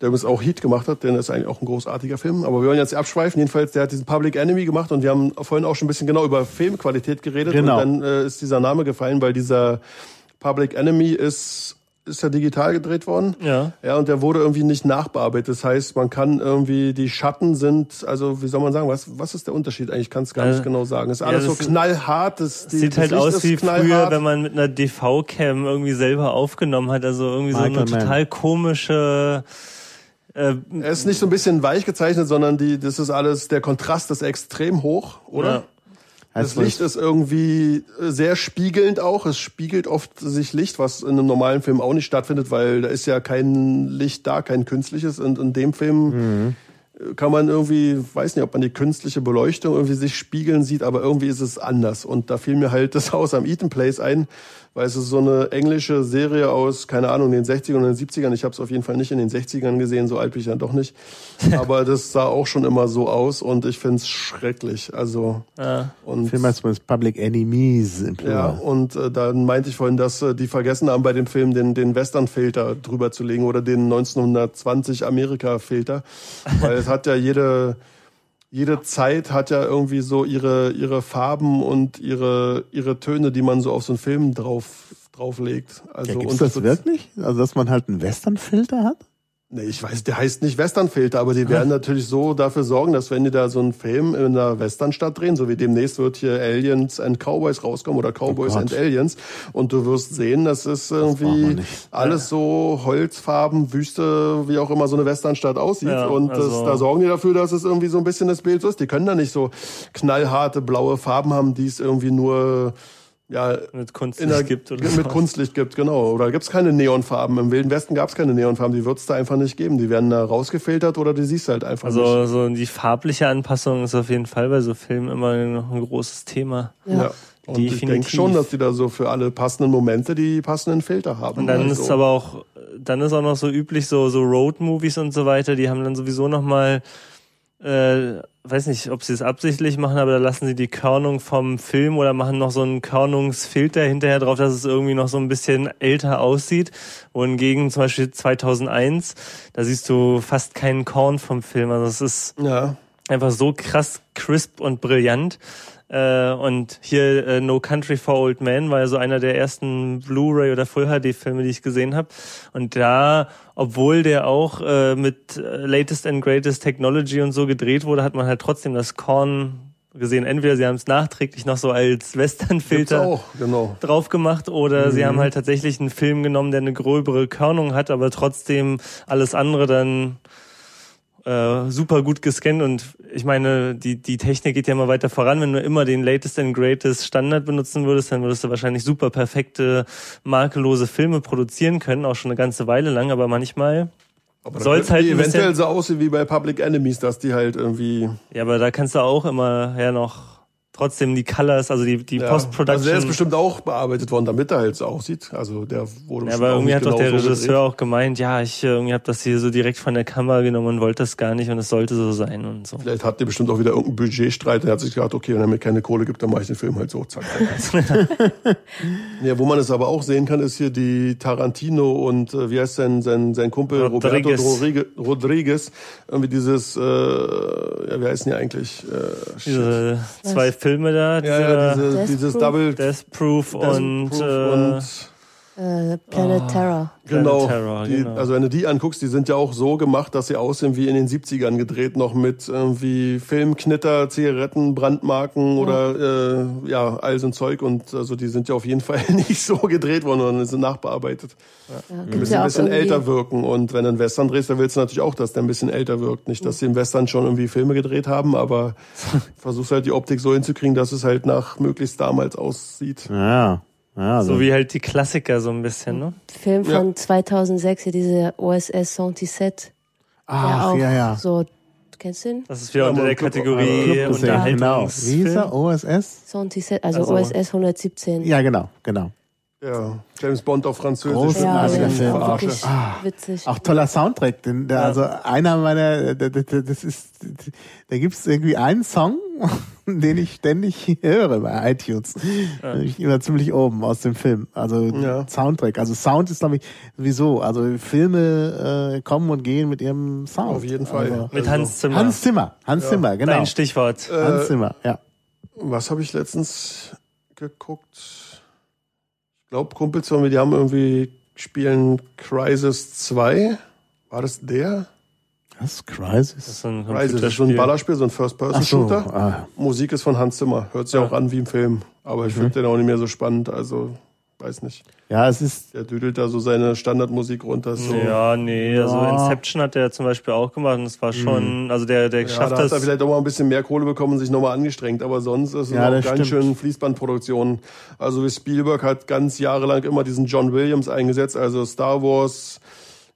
Der übrigens auch Heat gemacht hat, denn das ist eigentlich auch ein großartiger Film. Aber wir wollen jetzt abschweifen. Jedenfalls, der hat diesen Public Enemy gemacht und wir haben vorhin auch schon ein bisschen genau über Filmqualität geredet. Genau. Und dann äh, ist dieser Name gefallen, weil dieser Public Enemy ist, ist ja digital gedreht worden. Ja. Ja, und der wurde irgendwie nicht nachbearbeitet. Das heißt, man kann irgendwie, die Schatten sind, also wie soll man sagen, was, was ist der Unterschied eigentlich? Ich kann es gar Also, nicht genau sagen. Es ist ja, alles das so knallhart. Das, die, Sieht das halt Licht aus wie früher, knallhart. wenn man mit einer DV-Cam irgendwie selber aufgenommen hat. Also irgendwie so Michael eine Mann. total komische Äh, Er ist nicht so ein bisschen weich gezeichnet, sondern die, das ist alles, der Kontrast ist extrem hoch, oder? Ja. Das Licht ist irgendwie äh, sehr spiegelnd auch. Es spiegelt oft sich Licht, was in einem normalen Film auch nicht stattfindet, weil da ist ja kein Licht da, kein künstliches. Und in dem Film Mhm. äh, kann man irgendwie, weiß nicht, ob man die künstliche Beleuchtung irgendwie sich spiegeln sieht, aber irgendwie ist es anders. Und da fiel mir halt das Haus am Eaton Place ein, weil es ist so eine englische Serie aus, keine Ahnung, den 60ern und den 70ern. Ich habe es auf jeden Fall nicht in den 60ern gesehen, so alt bin ich dann doch nicht. Aber das sah auch schon immer so aus und ich find's schrecklich. Also ja. und Film heißt zumindest Public Enemies im ja, Plural. und äh, dann meinte ich vorhin, dass äh, die vergessen haben, bei dem Film den, den Western-Filter drüber zu legen oder den 1920 Amerika-Filter. Weil es hat ja jede, jede Zeit hat ja irgendwie so ihre, ihre Farben und ihre, ihre Töne, die man so auf so einen Film drauf, drauflegt. Also, Ja, und gibt's das wirklich? Also, dass man halt einen Western-Filter hat? Nee, ich weiß, der heißt nicht Westernfilter, aber die werden natürlich so dafür sorgen, dass wenn die da so einen Film in einer Westernstadt drehen, so wie demnächst wird hier Aliens and Cowboys rauskommen oder Cowboys Oh and Aliens und du wirst sehen, das ist irgendwie nicht. alles so Holzfarben, Wüste, wie auch immer so eine Westernstadt aussieht Ja, und das, also- da sorgen die dafür, dass es irgendwie so ein bisschen das Bild so ist. Die können da nicht so knallharte blaue Farben haben, die es irgendwie nur ja, mit Kunst in der, gibt oder mit so. Kunstlicht gibt, genau. Oder gibt's keine Neonfarben. Im Wilden Westen gab's keine Neonfarben, die wird's da einfach nicht geben. Die werden da rausgefiltert oder die siehst du halt einfach nicht. Also so die farbliche Anpassung ist auf jeden Fall bei so Filmen immer noch ein großes Thema. Ja. Und ich Definitiv. denke schon, dass die da so für alle passenden Momente die passenden Filter haben. Und dann Also, ist aber auch, dann ist auch noch so üblich so so Road-Movies und so weiter. Die haben dann sowieso noch mal, äh, weiß nicht, ob sie es absichtlich machen, aber da lassen sie die Körnung vom Film oder machen noch so einen Körnungsfilter hinterher drauf, dass es irgendwie noch so ein bisschen älter aussieht. Wohingegen zum Beispiel 2001, da siehst du fast keinen Korn vom Film. Also es ist Ja. einfach so krass crisp und brillant. Äh, und hier äh, No Country for Old Men war ja so einer der ersten Blu-ray oder Full HD Filme, die ich gesehen habe. Und da, obwohl der auch äh, mit äh, latest and greatest Technology und so gedreht wurde, hat man halt trotzdem das Korn gesehen. Entweder sie haben es nachträglich noch so als Western-Filter genau. drauf gemacht oder sie haben halt tatsächlich einen Film genommen, der eine gröbere Körnung hat, aber trotzdem alles andere dann äh, super gut gescannt und ich meine, die, die Technik geht ja immer weiter voran. Wenn du immer den latest and greatest Standard benutzen würdest, dann würdest du wahrscheinlich super perfekte, makellose Filme produzieren können, auch schon eine ganze Weile lang, aber manchmal, Aber Soll's dann halt eventuell so aussehen wie bei Public Enemies, dass die halt irgendwie ja, aber da kannst du auch immer ja noch trotzdem die Colors, also die, die ja, Post-Production. Also der ist bestimmt auch bearbeitet worden, damit er halt so aussieht. Also der wurde Ja, aber irgendwie hat doch genau der so Regisseur auch gemeint, ja, ich äh, irgendwie habe das hier so direkt von der Kamera genommen und wollte das gar nicht und es sollte so sein und so. Vielleicht hat der bestimmt auch wieder irgendeinen Budgetstreit. Er hat sich gedacht, okay, wenn er mir keine Kohle gibt, dann mache ich den Film halt so. Zack. ja, wo man es aber auch sehen kann, ist hier die Tarantino und äh, wie heißt sein, sein, sein Kumpel Rodriguez. Roberto Rodriguez. Irgendwie dieses, äh, ja, wie heißen die eigentlich? Äh. Diese zwei Filme da, ja, ja, diese, Death dieses Proof? Double Death Proof Death und, Proof äh, und Äh, Planet Terror. Genau. Terror, die, genau. Also wenn du die anguckst, die sind ja auch so gemacht, dass sie aussehen wie in den 70ern gedreht, noch mit irgendwie Filmknitter, Zigaretten, Brandmarken oder äh, ja, all so ein Zeug. Und also die sind ja auf jeden Fall nicht so gedreht worden, sondern sind nachbearbeitet. Ja, Die gibt's müssen ja ein bisschen irgendwie- älter wirken. Und wenn du einen Western drehst, dann willst du natürlich auch, dass der ein bisschen älter wirkt. Nicht, dass sie im Western schon irgendwie Filme gedreht haben, aber versuchst halt die Optik so hinzukriegen, dass es halt nach möglichst damals aussieht. Ja. Ja also so wie halt die Klassiker so ein bisschen, ne? Film von 2006, hier diese OSS 77. der Ach, auch ja, ja. So, du kennst den? Das ist wieder Ja, unter der Kategorie Club gesehen, genau. Wie hieß er? OSS? 77, also, Also- OSS 117. Ja, genau, genau. Ja, James Bond auf Französisch. Großartiger ja, Film. Verarsche. wirklich witzig. Auch toller Soundtrack. Denn der, Also einer meiner, da- da- da- das ist, da gibt's irgendwie einen Song, den ich ständig höre bei iTunes. Ich immer ziemlich oben aus dem Film. Also Ja. Soundtrack. Also Sound ist glaube ich sowieso. Also Filme äh, kommen und gehen mit ihrem Sound. Auf jeden Fall. Also, Mit Hans Zimmer. Hans Zimmer. Hans Zimmer, genau. Dein Stichwort. Hans Zimmer, ja. Was habe ich letztens geguckt? Ich glaube, Kumpels von mir, die haben irgendwie spielen Crisis 2. War das der? Was? Crisis? Das ist ein Crisis, das ist so ein. Ballerspiel, so ein Ach so, First-Person-Shooter. ah. Musik ist von Hans Zimmer. Hört sich auch an wie im Film. Aber ich finde den auch nicht mehr so spannend. Also, weiß nicht. Ja, es ist, Der düdelt da so seine Standardmusik runter. So. Ja, nee, also Ja. Inception hat der zum Beispiel auch gemacht und es war schon, also der, der Ja, schafft da hat er das. vielleicht auch mal ein bisschen mehr Kohle bekommen und sich nochmal angestrengt, aber sonst ist es Ja, auch das ganz stimmt. schön Fließbandproduktion. Also wie Spielberg hat ganz jahrelang immer diesen John Williams eingesetzt, also Star Wars,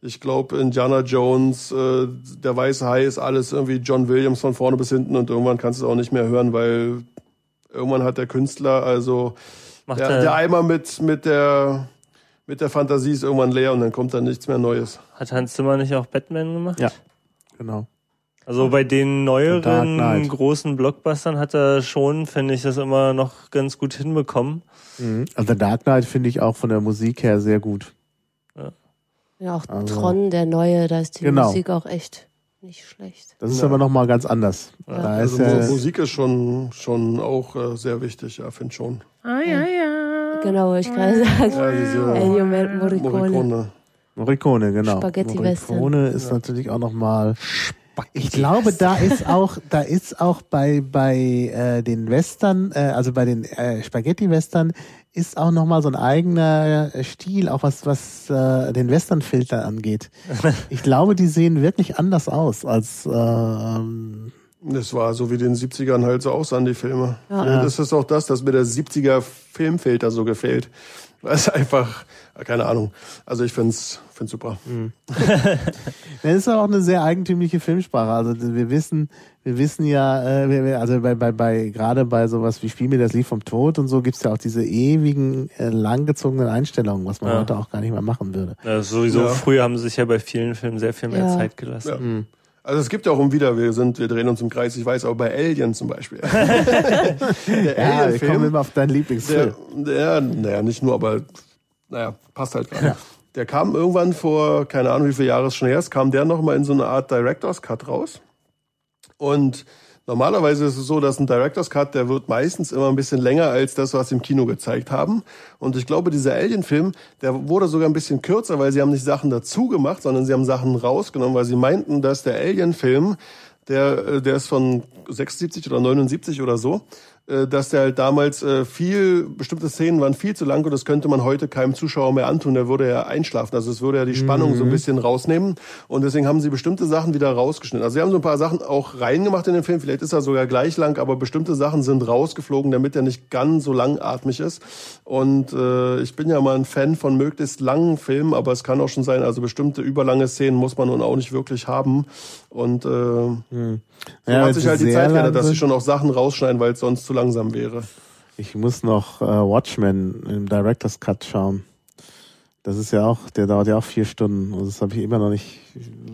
ich glaube Indiana Jones, äh, der weiße Hai ist alles irgendwie John Williams von vorne bis hinten und irgendwann kannst du es auch nicht mehr hören, weil irgendwann hat der Künstler, also Macht der, er- der Eimer mit, mit der mit der Fantasie ist irgendwann leer und dann kommt dann nichts mehr Neues. Hat Hans Zimmer nicht auch Batman gemacht? ja, genau. Also bei den neueren großen Blockbustern hat er schon, finde ich, das immer noch ganz gut hinbekommen. Mhm. Also Dark Knight finde ich auch von der Musik her sehr gut. Ja, auch Also- Tron, der neue, da ist die Genau. Musik auch echt nicht schlecht. Das ist Ja. aber nochmal ganz anders. Da Also ist ja, Mu- Musik ist schon schon auch äh, sehr wichtig, ja, finde schon. Genau, wollte ich gerade sagen. Ja, diese Ennio Mor- Morricone. Morricone. Morricone, genau. Spaghetti Western. Morricone ist natürlich auch nochmal. Ich glaube, da ist auch, da ist auch bei bei äh, den Western, äh, also bei den äh, Spaghetti Western, ist auch nochmal so ein eigener äh, Stil, auch was was äh, den Western-Filter angeht. Ich glaube, die sehen wirklich anders aus als äh, ähm, Das war so wie in den 70ern halt so aussahen, die Filme. Ja. Ja. Das ist auch das, dass mir der 70er Filmfilter so gefällt. Weil es einfach, keine Ahnung. Also ich find's find's super. Das ist auch eine sehr eigentümliche Filmsprache. Also wir wissen, wir wissen ja, äh, also bei, bei, bei gerade bei sowas wie Spiel mir das Lied vom Tod und so gibt's ja auch diese ewigen, äh, langgezogenen Einstellungen, was man Ja. heute auch gar nicht mehr machen würde. Ja, sowieso Ja. früher haben sie sich ja bei vielen Filmen sehr viel mehr Ja. Zeit gelassen. Ja. Also es gibt ja auch um wieder, wir sind, wir drehen uns im Kreis, ich weiß, aber bei Alien zum Beispiel. der Ja, wir kommen immer auf deinen Lieblingsfilm. der, naja, nicht nur, aber naja, passt halt gerade. Der kam irgendwann vor, keine Ahnung, wie viele Jahre es schon her ist, kam der nochmal in so eine Art Director's Cut raus. Und normalerweise ist es so, dass ein Director's Cut, der wird meistens immer ein bisschen länger als das, was sie im Kino gezeigt haben. Und ich glaube, dieser Alien-Film, der wurde sogar ein bisschen kürzer, weil sie haben nicht Sachen dazu gemacht, sondern sie haben Sachen rausgenommen, weil sie meinten, dass der Alien-Film, der, äh, der ist von 76 oder 79 oder so, dass der halt damals äh, viel, bestimmte Szenen waren viel zu lang und das könnte man heute keinem Zuschauer mehr antun, der würde ja einschlafen. Also es würde ja die Spannung so ein bisschen rausnehmen und deswegen haben sie bestimmte Sachen wieder rausgeschnitten. Also sie haben so ein paar Sachen auch reingemacht in den Film, vielleicht ist er sogar gleich lang, aber bestimmte Sachen sind rausgeflogen, damit er nicht ganz so langatmig ist. Und äh, ich bin ja mal ein Fan von möglichst langen Filmen, aber es kann auch schon sein, also bestimmte überlange Szenen muss man nun auch nicht wirklich haben. Und äh, so Ja, hat sich halt die Zeit geändert, dass sie schon auch Sachen rausschneiden, weil es sonst zu langsam wäre. Ich muss noch äh, Watchmen im Director's Cut schauen. Das ist ja auch, der dauert ja auch vier Stunden. Und das habe ich immer noch nicht,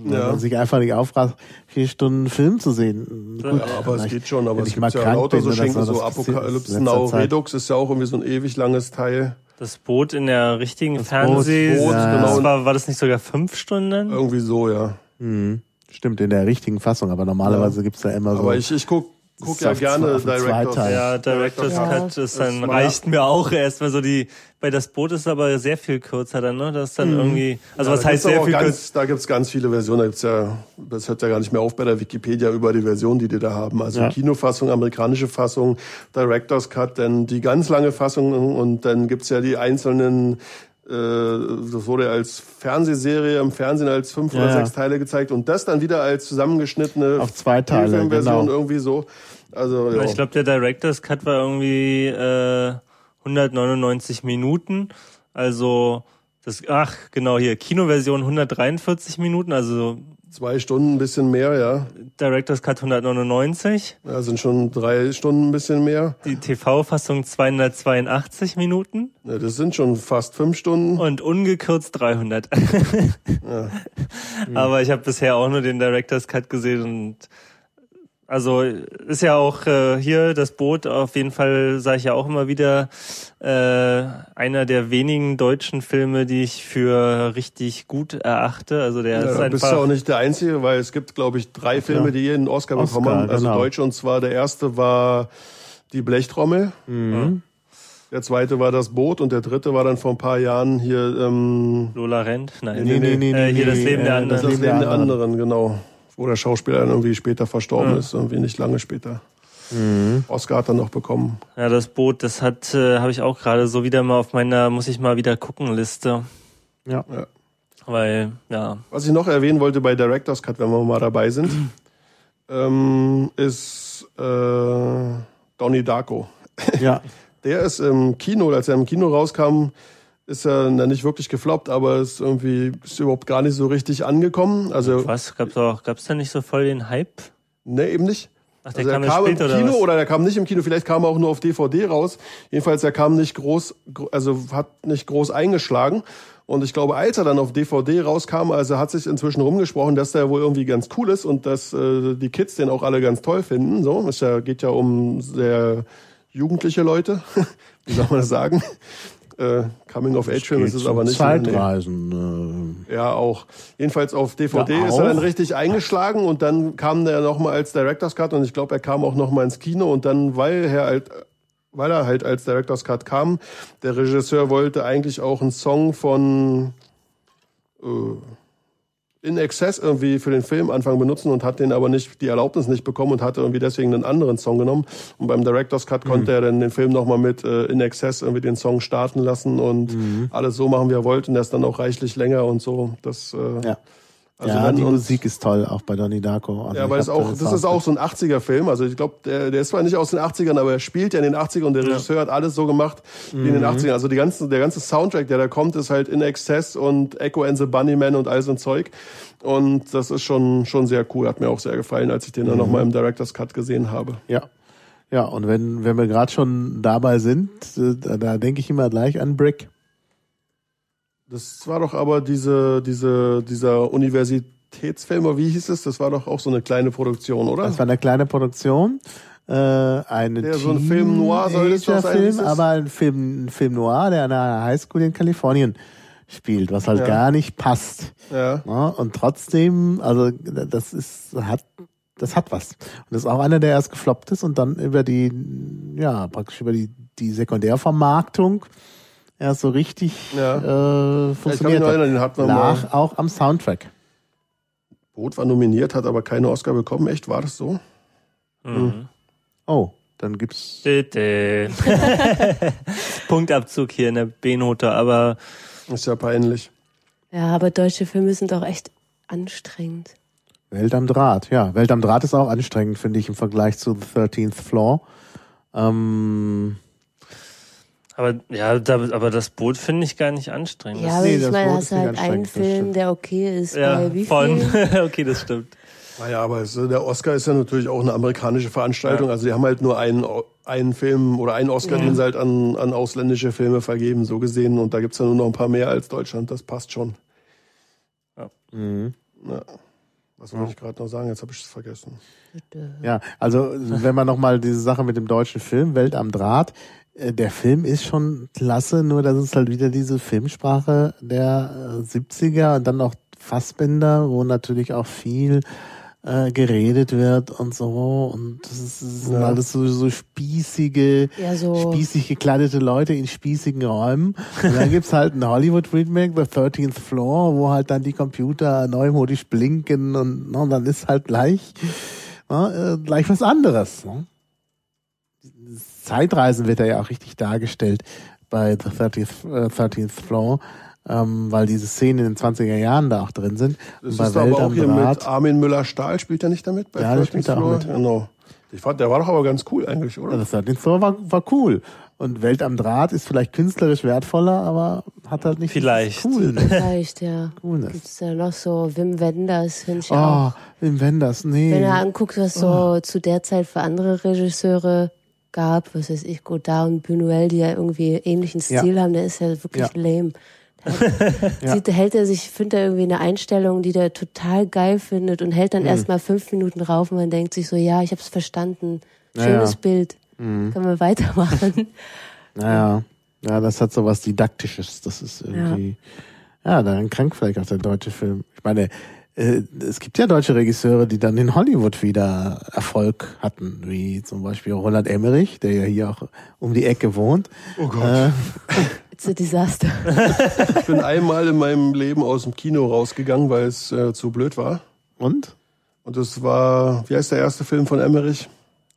Ja. man sich einfach nicht aufrafft, vier Stunden Film zu sehen. Gut, Ja, aber es geht schon, aber es ich gibt ja lauter so Schenken, so, Apokalypse Now Zeit. Redux ist ja auch irgendwie so ein ewig langes Teil. Das Boot in der richtigen Das Fernseh, Boot, ja. das war, war das nicht sogar fünf Stunden? Irgendwie so, ja. Mhm. Stimmt, in der richtigen Fassung, aber normalerweise gibt's da immer so. Aber ich, ich guck, guck ist ja gerne Directors. Ja, Director's Ja. Cut ist dann, Das war- reicht mir auch erstmal so die, bei das Boot ist aber sehr viel kürzer dann, ne? Das ist dann irgendwie, also was Mhm. Da heißt sehr viel kürzer? ganz, Da gibt's ganz viele Versionen. Da gibt's ja, das hört ja gar nicht mehr auf bei der Wikipedia über die Version, die die da haben. Also Ja. Kinofassung, amerikanische Fassung, Director's Cut, dann die ganz lange Fassung und dann gibt's ja die einzelnen das wurde als Fernsehserie im Fernsehen als fünf Ja, oder sechs Teile gezeigt und das dann wieder als zusammengeschnittene Auf zwei Teile, Spielfilmversion genau. irgendwie so. Also ja. Ich glaube, der Director's Cut war irgendwie äh, 199 Minuten. Also das, ach genau hier Kinoversion 143 Minuten, also zwei Stunden ein bisschen mehr, ja. Director's Cut 199, ja. Sind schon drei Stunden ein bisschen mehr. die TV-Fassung 282 Minuten Ja, das sind schon fast fünf Stunden. und ungekürzt 300. Aber ich habe bisher auch nur den Director's Cut gesehen und also ist ja auch äh, hier das Boot auf jeden Fall sage ich ja auch immer wieder äh, einer der wenigen deutschen Filme, die ich für richtig gut erachte. Also der ist Ja, bist du auch einfach nicht der Einzige, weil es gibt, glaube ich, drei Filme, die jeden Oscar, Oscar, bekommen haben. Also genau. Deutsche. Und zwar der erste war die Blechtrommel. Mhm. Der zweite war das Boot und der dritte war dann vor ein paar Jahren hier ähm, Lola Rent. Nein, Nee, nee, nee, äh, hier nee, das Leben der äh, anderen. das Leben Leben der der anderen, genau. Wo der Schauspieler dann irgendwie später verstorben Ja. ist, irgendwie nicht lange später. Oscar hat er noch bekommen. Ja, das Boot, das hat, äh, habe ich auch gerade so wieder mal auf meiner, muss ich mal wieder gucken Liste. Ja. Ja. Weil, ja, Was ich noch erwähnen wollte bei Director's Cut, wenn wir mal dabei sind, ähm, ist äh, Donnie Darko. Ja. Der ist im Kino, als er im Kino rauskam, ist er na, nicht wirklich gefloppt, aber ist irgendwie ist überhaupt gar nicht so richtig angekommen. Also was, gab's doch, gab's da nicht so voll den Hype? ne, eben nicht. Ach, der Also kam er erst kam im oder Kino was? oder der kam nicht im Kino, vielleicht kam er auch nur auf DVD raus. Jedenfalls, er kam nicht groß, gro- also hat nicht groß eingeschlagen. Und ich glaube, als er dann auf DVD rauskam, also hat sich inzwischen rumgesprochen, dass der wohl irgendwie ganz cool ist und dass äh, die Kids den auch alle ganz toll finden. So, es ja, geht ja um sehr jugendliche Leute, wie soll man das sagen? Äh, Coming of Age Film ist es aber nicht. mehr, nee. Zeitreisen. Ja, auch. Jedenfalls auf DVD Ja, ist er dann richtig eingeschlagen und dann kam der nochmal als Director's Cut und ich glaube, er kam auch nochmal ins Kino und dann, weil er halt, weil er halt als Director's Cut kam, der Regisseur wollte eigentlich auch einen Song von äh, In Excess irgendwie für den Film Anfang benutzen und hat den aber nicht, die Erlaubnis nicht bekommen und hatte irgendwie deswegen einen anderen Song genommen. Und beim Director's Cut konnte er dann den Film nochmal mit äh, In Excess irgendwie den Song starten lassen und alles so machen, wie er wollte. Und der ist dann auch reichlich länger und so. Das, äh, Ja. Also ja, die Musik ist toll, auch bei Donnie Darko. Also ja, aber ich das, ist hab auch, das ist auch so ein 80er-Film. Also ich glaube, der, der ist zwar nicht aus den 80ern, aber er spielt ja in den 80ern und der Regisseur hat alles so gemacht wie in den 80ern. Also die ganzen, der ganze Soundtrack, der da kommt, ist halt In Excess und Echo and the Bunnyman und all so ein Zeug. Und das ist schon, schon sehr cool. Hat mir auch sehr gefallen, als ich den dann nochmal im Director's Cut gesehen habe. Ja. Ja, und wenn, wenn wir gerade schon dabei sind, äh, da, da denke ich immer gleich an Brick. Das war doch aber diese, diese, dieser Universitätsfilm, oder wie hieß es? Das war doch auch so eine kleine Produktion, oder? Das war eine kleine Produktion. Äh, eine Der so ein Film noir soll das doch sein, Film, aber ein Film, ein Film noir, der an einer Highschool in Kalifornien spielt, was halt Ja. gar nicht passt. ja. Ja, und trotzdem, also das ist, hat, das hat was. Und das ist auch einer, der erst gefloppt ist und dann über die, ja, praktisch über die, die Sekundärvermarktung erst so richtig Ja. äh, ich kann mich funktioniert. noch hat. erinnern. Lag auch am Soundtrack. Boot war nominiert, hat aber keine Oscar bekommen. Echt, war das so? Mhm. Oh, dann gibt's. Bitte. Punktabzug hier in der B-Note, aber Ist ja peinlich. Ja, aber deutsche Filme sind doch echt anstrengend. Welt am Draht, ja. Welt am Draht ist auch anstrengend, finde ich, im Vergleich zu The 13th Floor. Ähm, aber ja, da, aber das Boot finde ich gar nicht anstrengend. Ja, aber nee, ich das meine, Wort hast ist du halt einen das Film, der okay ist. ja, bei wie von. okay, das stimmt. Naja, aber es, der Oscar ist ja natürlich auch eine amerikanische Veranstaltung. Also die haben halt nur einen, einen Film oder einen Oscar, Ja. den sie halt an, an ausländische Filme vergeben, so gesehen. Und da gibt's ja nur noch ein paar mehr als Deutschland. Das passt schon. mhm. Ja. Was wollte ich gerade noch sagen? Jetzt habe ich es vergessen. Ja, also wenn man nochmal diese Sache mit dem deutschen Film, Welt am Draht, der Film ist schon klasse, nur das ist halt wieder diese Filmsprache der äh, 70er und dann noch Fassbinder, wo natürlich auch viel äh, geredet wird und so und das ist, das sind Ja. alles so, so spießige, Ja, so. spießig gekleidete Leute in spießigen Räumen. Und dann gibt's halt ein Hollywood-Remake, The 13th Floor, wo halt dann die Computer neumodisch blinken und, ne, und dann ist halt gleich, ne, äh, gleich was anderes. Ne? Zeitreisen wird da ja auch richtig dargestellt bei The 30th, äh, 13th Floor, ähm, weil diese Szenen in den 20er Jahren da auch drin sind. Das bei ist aber auch hier Draht- mit Armin Müller-Stahl. Spielt er nicht damit? Bei Ja, der 13th spielt da auch Floor? mit. Genau. Ich fand, der war doch aber ganz cool eigentlich, oder? Ja, das 13th Floor war, war cool. Und Welt am Draht ist vielleicht künstlerisch wertvoller, aber hat halt nicht Vielleicht. Cool. Vielleicht, ja. Coolness. Gibt's da noch so Wim Wenders, finde ich auch. Oh, Wim Wenders, nee. Wenn du anguckst, was so zu der Zeit für andere Regisseure gab, was weiß ich, Godard und Buñuel, die ja irgendwie ähnlichen Ja. Stil haben, der ist ja wirklich Ja. lame. Ja. Sieht, hält er sich, findet er irgendwie eine Einstellung, die der total geil findet und hält dann Mhm. erst mal fünf Minuten rauf und man denkt sich so, ja, ich hab's verstanden. Ja, Schönes ja. Bild. Mhm. Können wir weitermachen. Naja, ja, das hat so was Didaktisches. Das ist irgendwie, ja, daran krank vielleicht auch der deutsche Film. Ich meine, es gibt ja deutsche Regisseure, die dann in Hollywood wieder Erfolg hatten, wie zum Beispiel Roland Emmerich, der ja hier auch um die Ecke wohnt. Oh Gott. Äh, It's a disaster. Ich bin einmal in meinem Leben aus dem Kino rausgegangen, weil es äh, zu blöd war. und? Und das war, wie heißt der erste Film von Emmerich?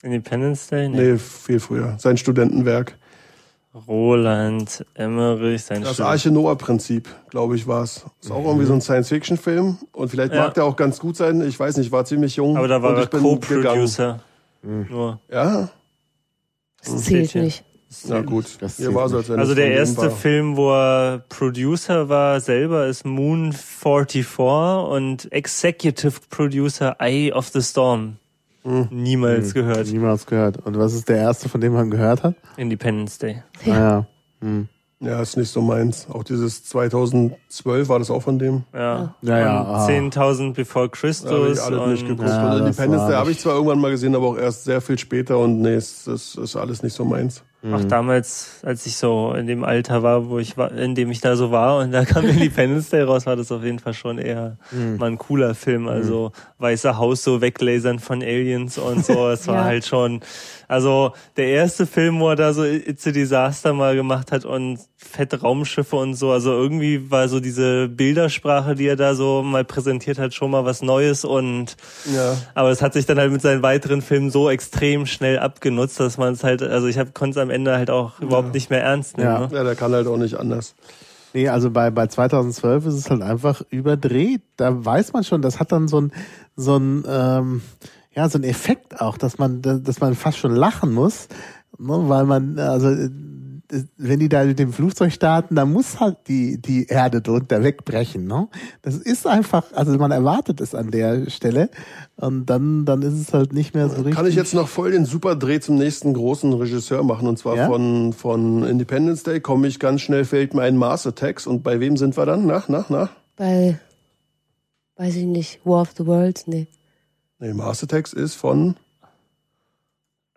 Independence Day? Nee. Nee, viel früher. Sein Studentenwerk. Roland Emmerich, sein Das Arche Noah-Prinzip, glaube ich, war's. Ist auch irgendwie so ein Science-Fiction-Film. Und vielleicht Ja. mag der auch ganz gut sein. Ich weiß nicht, war ziemlich jung. Aber da war und er Co-Producer. Nur. Ja, Das zählt ja. nicht. na gut. Das Hier zählt war so, nicht. als wenn Also es der erste war. Film, wo er Producer war, selber ist Moon 44 und Executive Producer Eye of the Storm. Hm. Niemals gehört. Niemals gehört. Und was ist der erste, von dem man gehört hat? Independence Day. Ja. Ah, ja. Hm. Ja, ist nicht so meins. Auch dieses 2012 war das auch von dem. Ja. Ja, ja, Und ah. 10.000 Before Christus. ich alles nicht und geguckt. Ja, und das Independence Day habe ich nicht- zwar irgendwann mal gesehen, aber auch erst sehr viel später. Und nee, es, es ist alles nicht so meins. Auch damals, als ich so in dem Alter war, wo ich war, in dem ich da so war und da kam Independence Day raus, war das auf jeden Fall schon eher mal ein cooler Film. Also weiße Haus so weglasern von Aliens und so. Es war Ja. halt schon, also der erste Film, wo er da so It's a Disaster mal gemacht hat und fette Raumschiffe und so. Also irgendwie war so diese Bildersprache, die er da so mal präsentiert hat, schon mal was Neues und Ja. aber es hat sich dann halt mit seinen weiteren Filmen so extrem schnell abgenutzt, dass man es halt, also ich konnte es am Ende halt auch überhaupt nicht mehr ernst nehmen. Ja. Ne? Ja, der kann halt auch nicht anders. Nee, also bei, bei 2012 ist es halt einfach überdreht. Da weiß man schon, das hat dann so ein, so ein, ähm, ja, so ein Effekt auch, dass man, dass man fast schon lachen muss, ne, weil man, also, äh, wenn die da mit dem Flugzeug starten, dann muss halt die, die Erde drunter wegbrechen, ne? Das ist einfach, also man erwartet es an der Stelle und dann, dann ist es halt nicht mehr so richtig. Kann ich jetzt noch voll den super Dreh zum nächsten großen Regisseur machen und zwar Ja? von, von Independence Day komme ich ganz schnell, fällt mir ein Mars Attacks und bei wem sind wir dann? Na, na, na? Bei, weiß ich nicht, War of the Worlds, nee. Nee, Attacks ist von,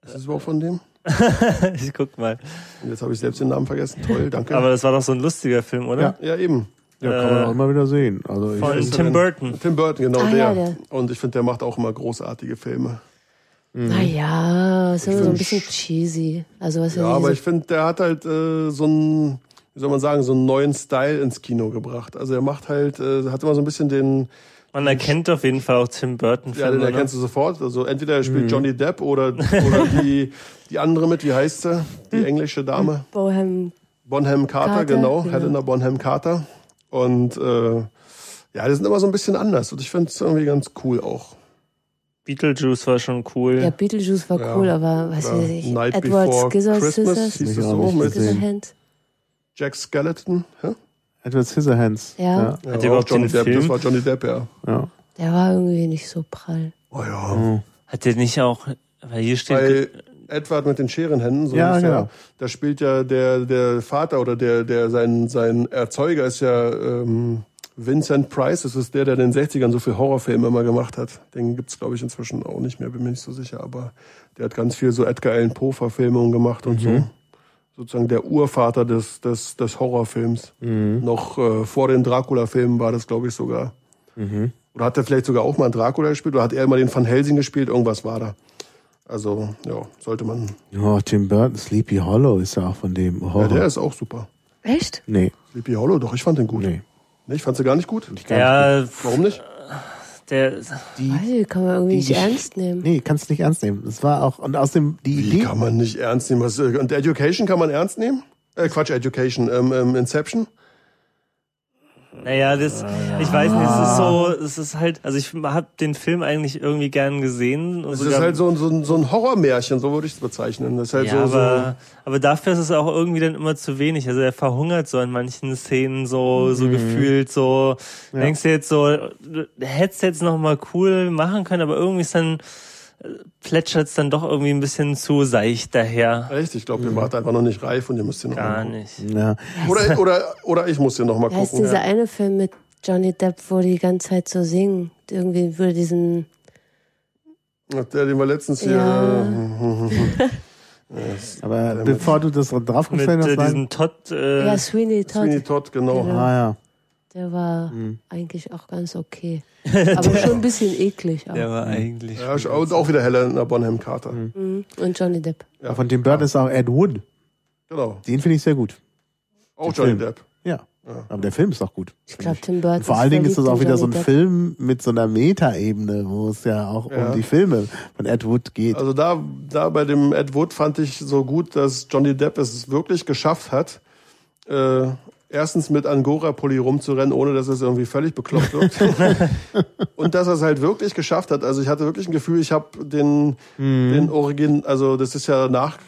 ist es überhaupt von dem? ich guck mal. Und jetzt habe ich selbst den Namen vergessen. Toll, danke. Aber das war doch so ein lustiger Film, oder? ja, eben. ja, kann man äh, auch immer wieder sehen. Also ich, Von ist Tim? Burton. Tim Burton, genau Ah, der. ja, der. Und ich finde, der macht auch immer großartige Filme. Naja, ist immer so ein bisschen cheesy. Also was Ja, ja, aber diese, ich finde, der hat halt äh, so einen, wie soll man sagen, so einen neuen Style ins Kino gebracht. Also er macht halt, äh, hat immer so ein bisschen den, Man erkennt auf jeden Fall auch Tim Burton ja, den Filme. erkennst du sofort. Also entweder er Mhm. spielt Johnny Depp oder, oder die, die andere mit, wie heißt sie? Die englische Dame. Bohem, Bonham Carter, Carter, genau, genau. Helena Bonham Carter. Und äh, ja, die sind immer so ein bisschen anders. Und ich finde es irgendwie ganz cool auch. Beetlejuice war schon cool. ja, Beetlejuice war Ja. cool, aber was Oder weiß ich, Night Edward Before Scissors, Christmas Scissors, hieß es so nicht mit. Jack Skeleton. Hä? Edward Scissorhands. Ja. Ja, Hat der auch überhaupt Johnny den Depp. Film? Das war Johnny Depp, ja. ja. Der war irgendwie nicht so prall. Oh ja. Hat der nicht auch, weil hier steht, Bei Edward mit den Scherenhänden, so Ja, genau. er, da spielt ja der, der Vater oder der, der sein, sein Erzeuger ist ja ähm, Vincent Price. Das ist der, der in den 60ern so viel Horrorfilme immer gemacht hat. Den gibt's glaube ich, inzwischen auch nicht mehr, bin mir nicht so sicher. Aber der hat ganz viel so Edgar Allan Poe-Verfilmungen gemacht und so. Sozusagen der Urvater des, des, des Horrorfilms. Noch äh, vor den Dracula-Filmen war das, glaube ich, sogar. Oder hat er vielleicht sogar auch mal Dracula gespielt? Oder hat er immer den Van Helsing gespielt? Irgendwas war da. Also, ja, sollte man. Oh, Tim Burton, Sleepy Hollow ist ja auch von dem Ja, Horror. der ist auch super. Echt? nee, Sleepy Hollow, doch, ich fand den gut. nee. Nee, ich fand sie gar nicht gut. ja, Warum nicht? Der, Die, ich, kann man irgendwie Die nicht ernst nehmen. nee, kannst nicht ernst nehmen. Das war auch, und außerdem die Wie Idee. kann man nicht ernst nehmen? Was, äh, und Education kann man ernst nehmen? Äh, Quatsch, Education. Ähm, ähm, Inception? Naja, das, ich weiß nicht, es ist so, es ist halt, also ich habe den Film eigentlich irgendwie gern gesehen. und Das sogar- ist halt so, ein- so, ein- so ein Horrormärchen, so würde ich es bezeichnen. Das ist halt ja, so, aber, aber dafür ist es auch irgendwie dann immer zu wenig. Also er verhungert so in manchen Szenen so, so gefühlt so. Denkst du jetzt so, du hättest jetzt noch mal cool machen können, aber irgendwie ist dann, plätschert es dann doch irgendwie ein bisschen zu seicht daher. Echt? Ich glaube, ihr wart einfach noch nicht reif und ihr müsst den noch Gar mal gucken. nicht. Ja, Oder, oder, oder ich muss den noch mal gucken. dieser Ja. eine Film mit Johnny Depp, wo die ganze Zeit so singen. Irgendwie würde diesen, Der, den wir letztens hier. Ja. aber bevor du das Mit draufgestellt äh, hast, sagen, diesem Todd, äh, ja, Sweeney Todd, Sweeney Todd, genau. Genau. ah ja. der war eigentlich auch ganz okay. Aber schon ein bisschen eklig auch. der war eigentlich. Ja, und auch wieder Helena Bonham Carter. Mhm. Und Johnny Depp. Ja. Von Tim Burton ist auch Ed Wood. Genau. Den finde ich sehr gut. Auch Den Johnny Film. Depp. Ja. Aber der Film ist auch gut. Ich glaube, Tim Burton. Vor allen Dingen ist das auch wieder so ein. Film mit so einer Metaebene, wo es ja auch Ja. um die Filme von Ed Wood geht. Also da, da bei dem Ed Wood fand ich so gut, dass Johnny Depp es wirklich geschafft hat, äh, erstens mit Angora-Pulli rumzurennen, ohne dass es irgendwie völlig bekloppt wird. und dass er es halt wirklich geschafft hat. Also ich hatte wirklich ein Gefühl, ich habe den, den Origin, also das ist ja nach,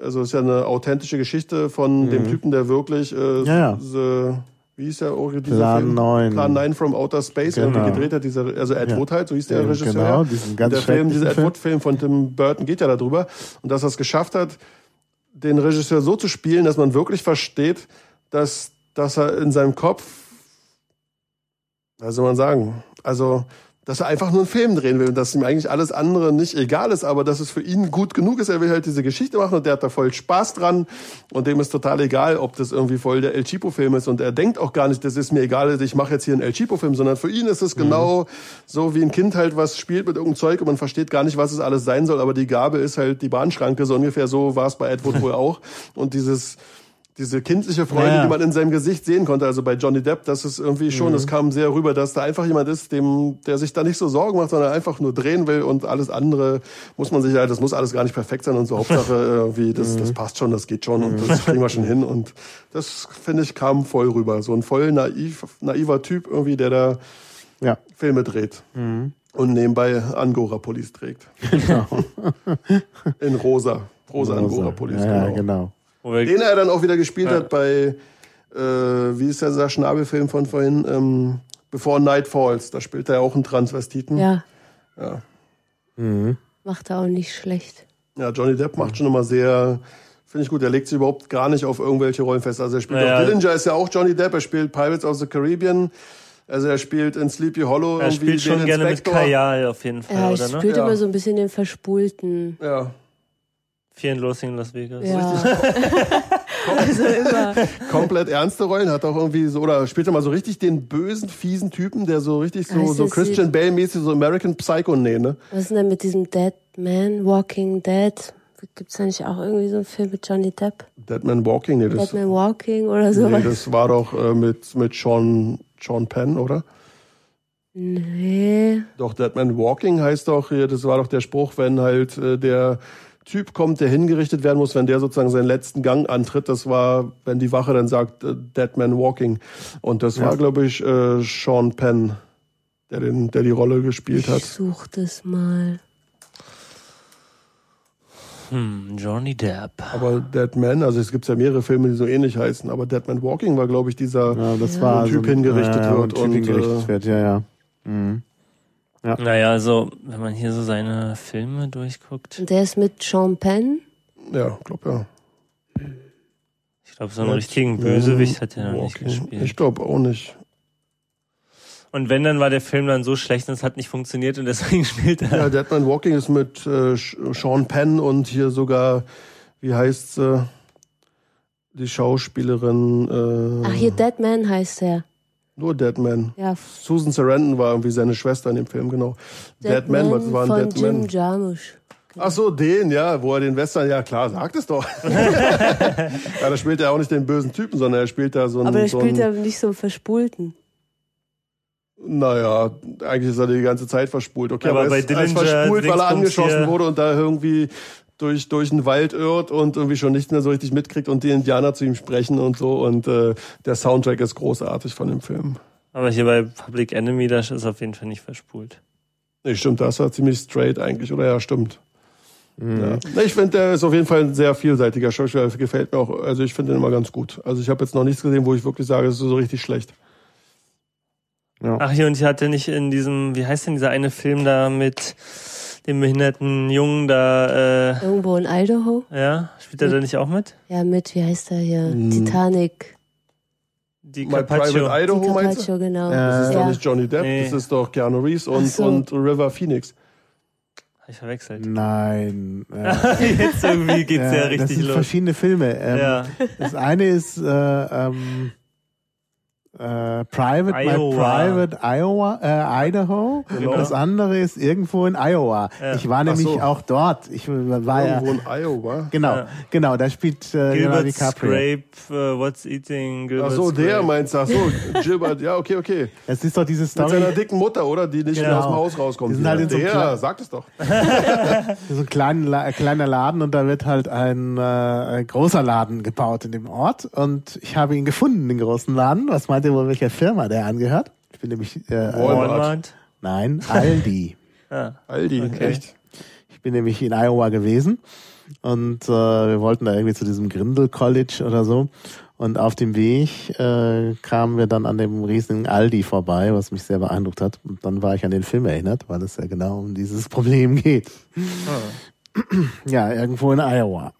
also ist ja eine authentische Geschichte von dem Typen, der wirklich, äh, Ja, ja. The, wie hieß der Origin? Plan Film? 9. Plan 9 from Outer Space Genau. irgendwie gedreht hat, dieser, also Ed Ja. Wood halt, so hieß der Ja, Regisseur. genau, diesen ganz der Film, dieser Ed Film. Wood-Film von Tim Burton geht ja darüber. Und dass er es geschafft hat, den Regisseur so zu spielen, dass man wirklich versteht, dass, dass er in seinem Kopf, was soll man sagen, also, dass er einfach nur einen Film drehen will und dass ihm eigentlich alles andere nicht egal ist, aber dass es für ihn gut genug ist. Er will halt diese Geschichte machen und der hat da voll Spaß dran und dem ist total egal, ob das irgendwie voll der El Chipo-Film ist. Und er denkt auch gar nicht, das ist mir egal, ich mache jetzt hier einen El Chipo-Film, sondern für ihn ist es genau so wie ein Kind halt was spielt mit irgendeinem Zeug und man versteht gar nicht, was es alles sein soll, aber die Gabe ist halt die Bahnschranke, so ungefähr so war es bei Edward wohl auch. Und dieses diese kindliche Freude, Ja, ja. die man in seinem Gesicht sehen konnte, also bei Johnny Depp, das ist irgendwie schon, das kam sehr rüber, dass da einfach jemand ist, dem, der sich da nicht so Sorgen macht, sondern einfach nur drehen will und alles andere muss man sich halt, das muss alles gar nicht perfekt sein und so Hauptsache irgendwie, das, das passt schon, das geht schon und das kriegen wir schon hin und das finde ich kam voll rüber, so ein voll naiv, naiver Typ irgendwie, der da ja. Filme dreht. Und nebenbei Angora-Pullis trägt. In rosa. Rosa Angora-Pullis, ja, ja, genau. Den er dann auch wieder gespielt hat bei, äh, wie ist der Schnabelfilm von vorhin? Ähm, Before Night Falls. Da spielt er auch einen Transvestiten. Ja, Ja. macht er auch nicht schlecht. Ja, Johnny Depp macht schon immer sehr, finde ich gut, er legt sich überhaupt gar nicht auf irgendwelche Rollen fest. Also er spielt Naja. auch Dillinger ist ja auch Johnny Depp, er spielt Pirates of the Caribbean, also er spielt in Sleepy Hollow er spielt schon den gerne mit Inspektor. Kajal auf jeden Fall, Er oder ne? spielt Ja. immer so ein bisschen den Verspulten. Ja, Vier in Los in Las Vegas. Ja. also immer. komplett ernste Rollen, hat auch irgendwie so, oder spielt er mal so richtig den bösen, fiesen Typen, der so richtig so, so Christian Bale-mäßig, so American Psycho, nee, ne? Was ist denn mit diesem Dead Man, Walking Dead? Gibt's da nicht auch irgendwie so einen Film mit Johnny Depp? Dead Man Walking, nee, das, Dead Man Walking oder nee, sowas? das war doch äh, mit, mit Sean, Sean Penn, oder? Nee. Doch, Dead Man Walking heißt doch, hier, das war doch der Spruch, wenn halt äh, der Typ kommt, der hingerichtet werden muss, wenn der sozusagen seinen letzten Gang antritt. Das war, wenn die Wache dann sagt, äh, Dead Man Walking. Und das war, glaube ich, äh, Sean Penn, der, den, der die Rolle gespielt Ich hat. such das mal. Hm, Johnny Depp. Aber Dead Man, also es gibt ja mehrere Filme, die so ähnlich heißen, aber Dead Man Walking war, glaube ich, dieser. Ja, das Ja. war Typ so ein- hingerichtet ja, ja, wird Typ und, hingerichtet äh, wird, ja, ja. Mhm. Naja, also, wenn man hier so seine Filme durchguckt, Und der ist mit Sean Penn. Ja, glaub ja. ich glaube, so einen Ja, richtigen ja, Bösewicht hat er noch nicht Walking. gespielt. Ich glaube auch nicht. Und wenn, dann war der Film dann so schlecht und es hat nicht funktioniert und deswegen spielt er. Ja, Dead Man Walking ist mit äh, Sean Penn und hier sogar, wie heißt sie? Die Schauspielerin. Äh, Ach, hier Dead Man heißt er. Nur Dead Man. Ja, Susan Sarandon war irgendwie seine Schwester in dem Film, genau. Dead, Man, was war von ein Dead Jim Man? Jarmusch. Ach so, den, ja, wo er den Western, ja klar, sagt es doch. ja, da spielt er auch nicht den bösen Typen, sondern er spielt da so einen. Aber so spielt ja einen, nicht so einen Verspulten. Naja, eigentlich ist er die ganze Zeit verspult. Okay, Aber aber, bei er ist, er Dillinger, verspult, weil er angeschossen wurde und da irgendwie durch, durch den Wald irrt und irgendwie schon nicht mehr so richtig mitkriegt und die Indianer zu ihm sprechen und so. Und äh, der Soundtrack ist großartig von dem Film. Aber hier bei Public Enemy, das ist auf jeden Fall nicht verspult. Nee, stimmt, das war ziemlich straight eigentlich, oder? Ja, stimmt. Mhm. Ja. Ich finde, der ist auf jeden Fall ein sehr vielseitiger Schauspieler. Gefällt mir auch. Also ich finde den immer ganz gut. Also ich habe jetzt noch nichts gesehen, wo ich wirklich sage, es ist so richtig schlecht. Ach, hier, und ich hatte nicht in diesem, wie heißt denn dieser eine Film da mit dem behinderten Jungen da, äh, Irgendwo in Idaho. ja, spielt er da nicht auch mit? Ja, mit, wie heißt er hier? Hm. Titanic. Die My Private Carpaccio. Idaho Die meinst du? Carpaccio, genau. Das ist ja. doch nicht Johnny Depp, Nee. das ist doch Keanu Reeves und, so. und River Phoenix. Hab ich verwechselt. Nein. Äh, Jetzt irgendwie geht's ja, das richtig sind los. verschiedene Filme. Ähm, Ja. Das eine ist äh, ähm, äh, Private, my Iowa. Private Iowa, äh, Idaho. Genau. Das andere ist irgendwo in Iowa. Ja. Ich war nämlich so. auch dort. Ich war ja, Irgendwo in Iowa. genau, Ja. genau, da spielt äh, Gilbert DiCaprio. Scrape, uh, What's Eating Gilbert Ach so, der Scrape. meinst du. Ach so, Gilbert. Ja, okay, okay. Es ist doch diese Mit Story, seiner dicken Mutter, oder? Die nicht mehr Genau. aus dem Haus rauskommt. Die sind halt in so der, kleinen- sag es doch. so ein kleiner, kleiner Laden und da wird halt ein, äh, ein großer Laden gebaut in dem Ort und ich habe ihn gefunden, den großen Laden. Was meint ihr wohl, welcher Firma der angehört? Ich bin nämlich, äh, Walmart. Walmart. nein, Aldi. Ah. Aldi, Okay. echt. Ich bin nämlich in Iowa gewesen und äh, wir wollten da irgendwie zu diesem Grindel College oder so. Und auf dem Weg äh, kamen wir dann an dem riesigen Aldi vorbei, was mich sehr beeindruckt hat. Und dann war ich an den Film erinnert, weil es ja genau um dieses Problem geht. Ja, irgendwo in Iowa.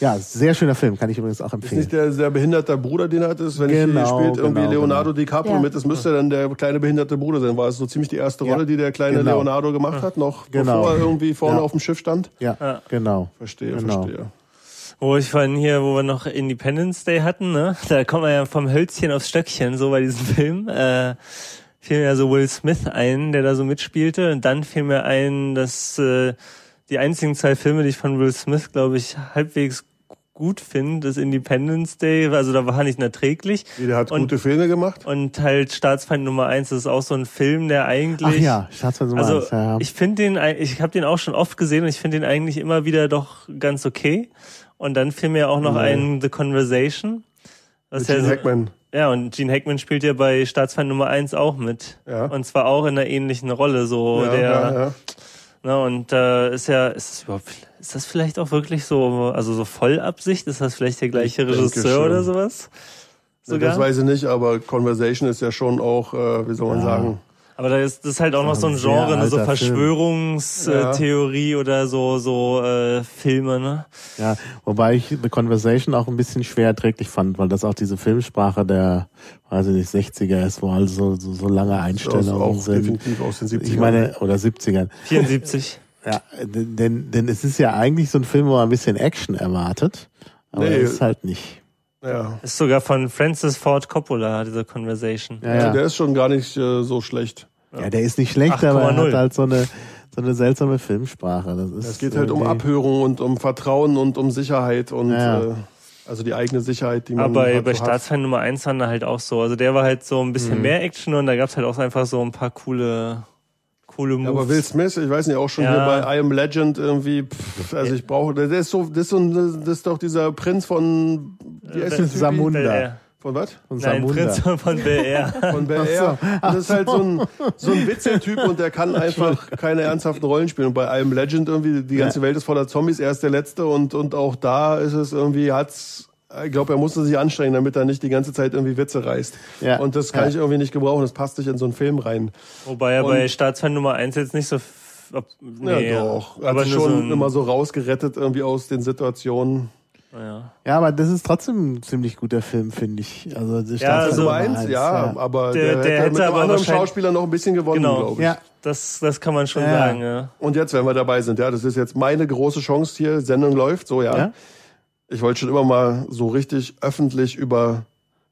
Ja, sehr schöner Film, kann ich übrigens auch Ist empfehlen. nicht der, der behinderte Bruder, den er hat, ist, wenn Genau, ich spielt irgendwie genau, Leonardo DiCaprio Ja. mit, das müsste dann der kleine behinderte Bruder sein. War es so ziemlich die erste Ja. Rolle, die der kleine Genau. Leonardo gemacht hat, noch Genau. bevor er irgendwie vorne Ja. auf dem Schiff stand? Ja, Ja. genau. Verstehe, Genau. verstehe. Wo ich vorhin hier, wo wir noch Independence Day hatten, ne? Da kommt man ja vom Hölzchen aufs Stöckchen, so bei diesem Film. Äh, fiel mir ja so Will Smith ein, der da so mitspielte. Und dann fiel mir ein, dass äh, die einzigen zwei Filme, die ich von Will Smith, glaube ich, halbwegs gut finde, ist Independence Day, also da war er nicht erträglich. Wie, der hat Und- gute Filme gemacht? Und halt Staatsfeind Nummer eins, das ist auch so ein Film, der eigentlich. Ach ja, Staatsmann Nummer Also eins, ja, ja. ich finde den, ich habe den auch schon oft gesehen und ich finde den eigentlich immer wieder doch ganz okay. Und dann fiel mir auch noch Nee. ein The Conversation. Was Mit ja, Gene so- Hackman. ja, und Gene Hackman spielt ja bei Staatsfeind Nummer eins auch mit. Ja. Und zwar auch in einer ähnlichen Rolle, so ja, der, ja, ja. Ne, und äh, ist ja, ist das überhaupt, ist das vielleicht auch wirklich so, also so Vollabsicht? Ist das vielleicht der gleiche Regisseur oder sowas? Sogar? Das weiß ich nicht, aber Conversation ist ja schon auch, äh, wie soll man Ja. sagen, Aber da ist das ist halt auch noch so ein Genre, ne, so. Verschwörungstheorie oder so so äh, Filme, ne? Ja, wobei ich The Conversation auch ein bisschen schwer erträglich fand, weil das auch diese Filmsprache der, weiß ich nicht, 60er ist, wo also so, so lange Einstellungen auch sind. definitiv aus den 70ern. Ich meine, oder 70ern. 74. Ja, denn, denn es ist ja eigentlich so ein Film, wo man ein bisschen Action erwartet, aber Nee. es ist halt nicht. Ja. Ist sogar von Francis Ford Coppola, diese Conversation. Ja, Also ja. der ist schon gar nicht äh, so schlecht. ja der ist nicht schlecht, aber er 8,0. hat halt so eine, so eine seltsame Filmsprache. Das ist Es geht halt um Abhörung und um Vertrauen und um Sicherheit und Ja. äh, also die eigene Sicherheit, die man Aber bei, halt bei so. Staatsfeind Nummer eins waren da halt auch so. Also der war halt so ein Mhm. bisschen mehr Action und da gab's halt auch einfach so ein paar coole, coole Ja, Moves. aber Will Smith, ich weiß nicht, auch schon Ja. hier bei I Am Legend irgendwie, pff, also ich brauche, der ist so, das ist, so, das ist doch dieser Prinz von, wie heißt der Typ? Samunda. Von was? Und Nein, Samunda. Prinz von Bel Air. Von Bel Air. Und das ist halt so ein, so ein Witzeltyp und der kann einfach keine ernsthaften Rollen spielen. Und bei I Am Legend irgendwie, die ganze Welt ist voller Zombies, er ist der Letzte und, und auch da ist es irgendwie, hat's, ich glaube, er musste sich anstrengen, damit er nicht die ganze Zeit irgendwie Witze reißt. Ja. Und das kann Ja. ich irgendwie nicht gebrauchen, das passt nicht in so einen Film rein. Wobei er Und- bei Staatsfeind Nummer eins jetzt nicht so. Ob, nee, ja, doch. Er Aber hat sich nur schon so ein, immer so rausgerettet irgendwie aus den Situationen. Ja. Ja, aber das ist trotzdem ein ziemlich guter Film, finde ich. Also, das Ja, also eins, ja, aber Der- der, der hätte, hätte mit einem aber anderen Schauspieler noch ein bisschen gewonnen, Genau. glaube ich. Ja, Das, das kann man schon Ja. sagen, ja. Und jetzt, wenn wir dabei sind, ja, das ist jetzt meine große Chance hier, Sendung läuft, so ja. Ich wollte schon immer mal so richtig öffentlich über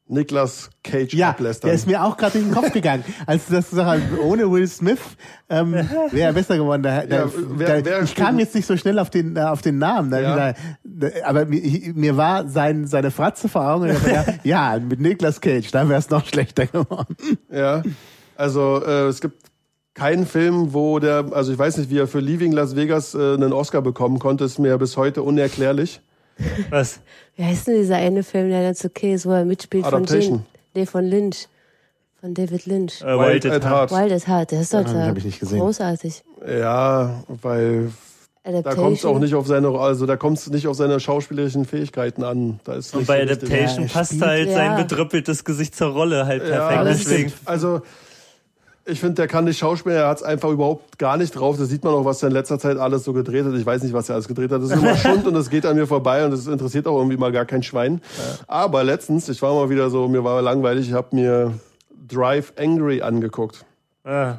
Niklas Cage Ja, ablästern. der ist mir auch gerade in den Kopf gegangen. Als du das gesagt hast, ohne Will Smith ähm, wäre er besser geworden. Da, da, Ja, wer- da, wer ich kam jetzt nicht so schnell auf den, äh, auf den Namen. Da, Ja. da, aber mir, mir war sein, seine Fratze vor Augen. Dachte, ja, ja, mit Niklas Cage, da wäre es noch schlechter geworden. Ja, also äh, es gibt keinen Film, wo der, also ich weiß nicht, wie er für Leaving Las Vegas äh, einen Oscar bekommen konnte, ist mir bis heute unerklärlich. Was? Wie heißt denn dieser eine Film, der ganz okay ist, wo er mitspielt von Adaptation. Jim? Nee, von Lynch. Von David Lynch. Äh, Wild at Heart. Wild at Heart, der ist doch da hab ich nicht gesehen. großartig. Ja, weil da Adaptation. kommt es auch nicht auf seine, also da kommt es nicht auf seine schauspielerischen Fähigkeiten an. Da ist Und bei Adaptation Ja, passt spielt- halt sein Ja. bedrüppeltes Gesicht zur Rolle halt Ja, perfekt. das Deswegen. Also ich finde, der kann nicht schauspielen, er hat es einfach überhaupt gar nicht drauf. Das sieht man auch, was er in letzter Zeit alles so gedreht hat. Ich weiß nicht, was er alles gedreht hat. Das ist immer Schund und das geht an mir vorbei und das interessiert auch irgendwie mal gar kein Schwein. Aber letztens, ich war mal wieder so, mir war langweilig, ich habe mir Drive Angry angeguckt. Ah,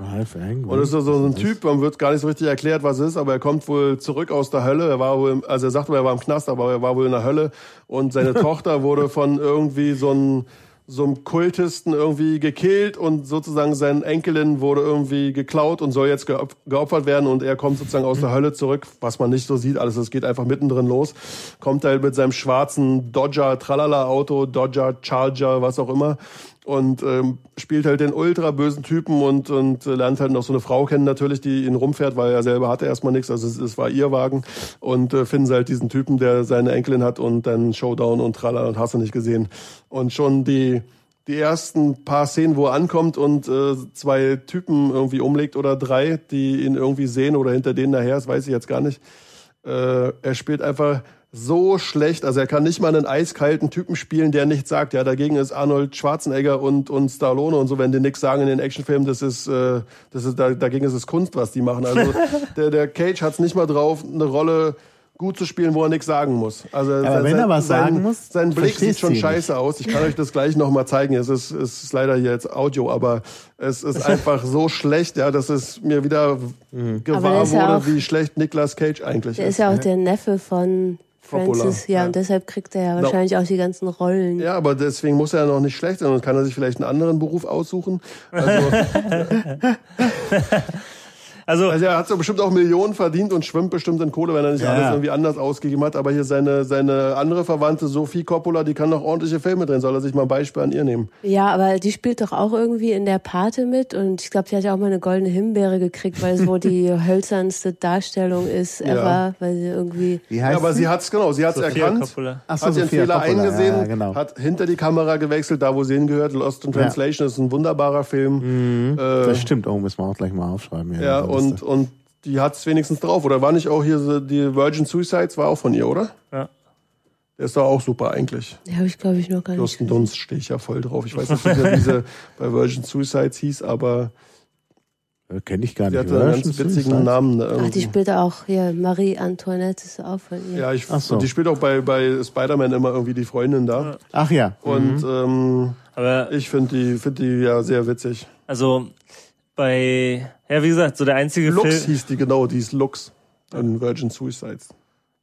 Und das ist so ein Typ, man wird gar nicht so richtig erklärt, was es ist, aber er kommt wohl zurück aus der Hölle. Er war wohl, im- also er sagt wohl, er war im Knast, aber er war wohl in der Hölle. Und seine Tochter wurde von irgendwie so einem so einem Kultisten irgendwie gekillt und sozusagen sein Enkelin wurde irgendwie geklaut und soll jetzt geop- geopfert werden und er kommt sozusagen aus der Hölle zurück, was man nicht so sieht, alles, es geht einfach mittendrin los, kommt halt mit seinem schwarzen Dodger Tralala Auto, Dodger Charger, was auch immer und ähm, spielt halt den ultra bösen Typen und und äh, lernt halt noch so eine Frau kennen natürlich, die ihn rumfährt, weil er selber hatte erstmal nichts, also es, es war ihr Wagen. Und äh, finden sie halt diesen Typen, der seine Enkelin hat und dann Showdown und Tralala und hast du nicht gesehen. Und schon die die ersten paar Szenen, wo er ankommt und äh, zwei Typen irgendwie umlegt oder drei, die ihn irgendwie sehen oder hinter denen nachher ist, weiß ich jetzt gar nicht. Äh, er spielt einfach so schlecht. Also er kann nicht mal einen eiskalten Typen spielen, der nichts sagt. Ja, dagegen ist Arnold Schwarzenegger und, und Stallone und so, wenn die nichts sagen in den Actionfilmen, das ist, äh, das ist da, dagegen ist es Kunst, was die machen. Also der, der Cage hat es nicht mal drauf, eine Rolle gut zu spielen, wo er nichts sagen muss. Also Aber wenn er was sagen muss, sein Blick sieht schon scheiße aus. Ich kann euch das gleich noch mal zeigen. Es ist, es ist leider hier jetzt Audio, aber es ist einfach so schlecht, ja, dass es mir wieder der gewahr ist ja wurde, auch- wie schlecht Nicolas Cage eigentlich Der ist. ist ja auch der Neffe von Francis, ja, ja. und deshalb kriegt er ja wahrscheinlich auch die ganzen Rollen. Ja, aber deswegen muss er ja noch nicht schlecht sein und kann er sich vielleicht einen anderen Beruf aussuchen. Also, Also, also er hat so bestimmt auch Millionen verdient und schwimmt bestimmt in Kohle, wenn er nicht Ja. alles irgendwie anders ausgegeben hat. Aber hier seine, seine andere Verwandte, Sophie Coppola, die kann noch ordentliche Filme drehen. Soll er sich mal ein Beispiel an ihr nehmen? Ja, aber die spielt doch auch irgendwie in der Pate mit und ich glaube, die hat ja auch mal eine goldene Himbeere gekriegt, weil es wohl die hölzernste Darstellung ist Ja. ever, weil sie irgendwie Wie Ja, heißt aber sie hat's genau, sie hat's Sophia erkannt. Coppola. Ach so, hat ihren Sophia Fehler Coppola, eingesehen, ja, genau. hat hinter die Kamera gewechselt, da wo sie hingehört. Lost in Translation ist ein wunderbarer Film. Äh, Das stimmt, oh, müssen wir auch gleich mal aufschreiben. hier ja, und, und die hat's wenigstens drauf. Oder war nicht auch hier so die Virgin Suicides, war auch von ihr, oder? Ja. Der ist doch auch super eigentlich. die habe ich glaube ich noch gar nicht. Kirsten Dunst stehe ich ja voll drauf. Ich weiß nicht, wie diese bei Virgin Suicides hieß, aber Äh, Kenn ich gar sie nicht. hatte einen ganz witzigen Suicide? Namen. da Ach, die spielt auch hier Marie Antoinette ist auch von ihr. Ja, ich, Ach so. und die spielt auch bei, bei Spider-Man immer irgendwie die Freundin da. Ach ja. Und Mhm. ähm, aber ich finde die, find die ja sehr witzig. also bei, ja, wie gesagt, so der einzige Lux Film, hieß die genau, die ist Lux in Virgin Suicides.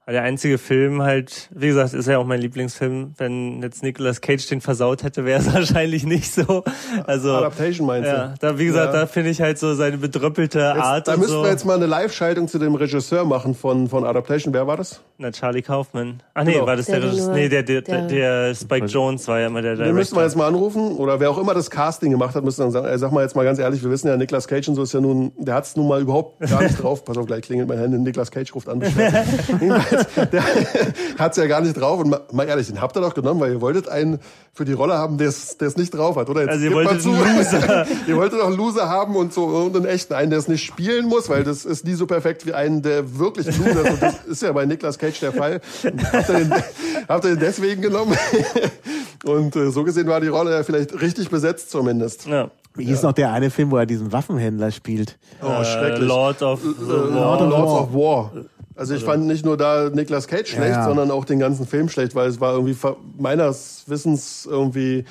Der einzige Film halt, wie gesagt, ist ja auch mein Lieblingsfilm. Wenn jetzt Nicolas Cage den versaut hätte, wäre es wahrscheinlich nicht so. Also, Adaptation meinst du? ja, da, wie gesagt, Ja. da finde ich halt so seine bedröppelte Art Jetzt, da und müssten so. wir jetzt mal eine Live-Schaltung zu dem Regisseur machen von, von Adaptation. Wer war das? Na, Charlie Kaufman. Ach nee, Genau. war das der, Der, Nee, der, der, der, der- Spike Jones war ja immer der Den müssten wir Director. jetzt mal anrufen. Oder wer auch immer das Casting gemacht hat, müsste dann sagen, ey, sag mal jetzt mal ganz ehrlich, wir wissen ja, Nicolas Cage und so ist ja nun, der hat's nun mal überhaupt gar nicht drauf. Pass auf, gleich klingelt mein Handy, Nicolas Cage ruft an. der hat's ja gar nicht drauf. Und mal, ehrlich, den habt ihr doch genommen, weil ihr wolltet einen für die Rolle haben, der es es nicht drauf hat, oder? Jetzt Also ihr wolltet einen Loser. ihr wolltet doch einen Loser haben und so und einen echten, einen, der es nicht spielen muss, weil das ist nie so perfekt wie einen, der wirklich ein Loser ist. Und das ist ja bei Nicolas Cage der Fall. Habt ihr den, habt ihr den deswegen genommen? Und äh, so gesehen war die Rolle ja vielleicht richtig besetzt zumindest. ja. Wie hieß noch der eine Film, wo er diesen Waffenhändler spielt? Oh, Äh, schrecklich. Lord of Äh, War. Lords of War. Also ich fand nicht nur da Nicolas Cage schlecht, ja. sondern auch den ganzen Film schlecht, weil es war irgendwie meines Wissens irgendwie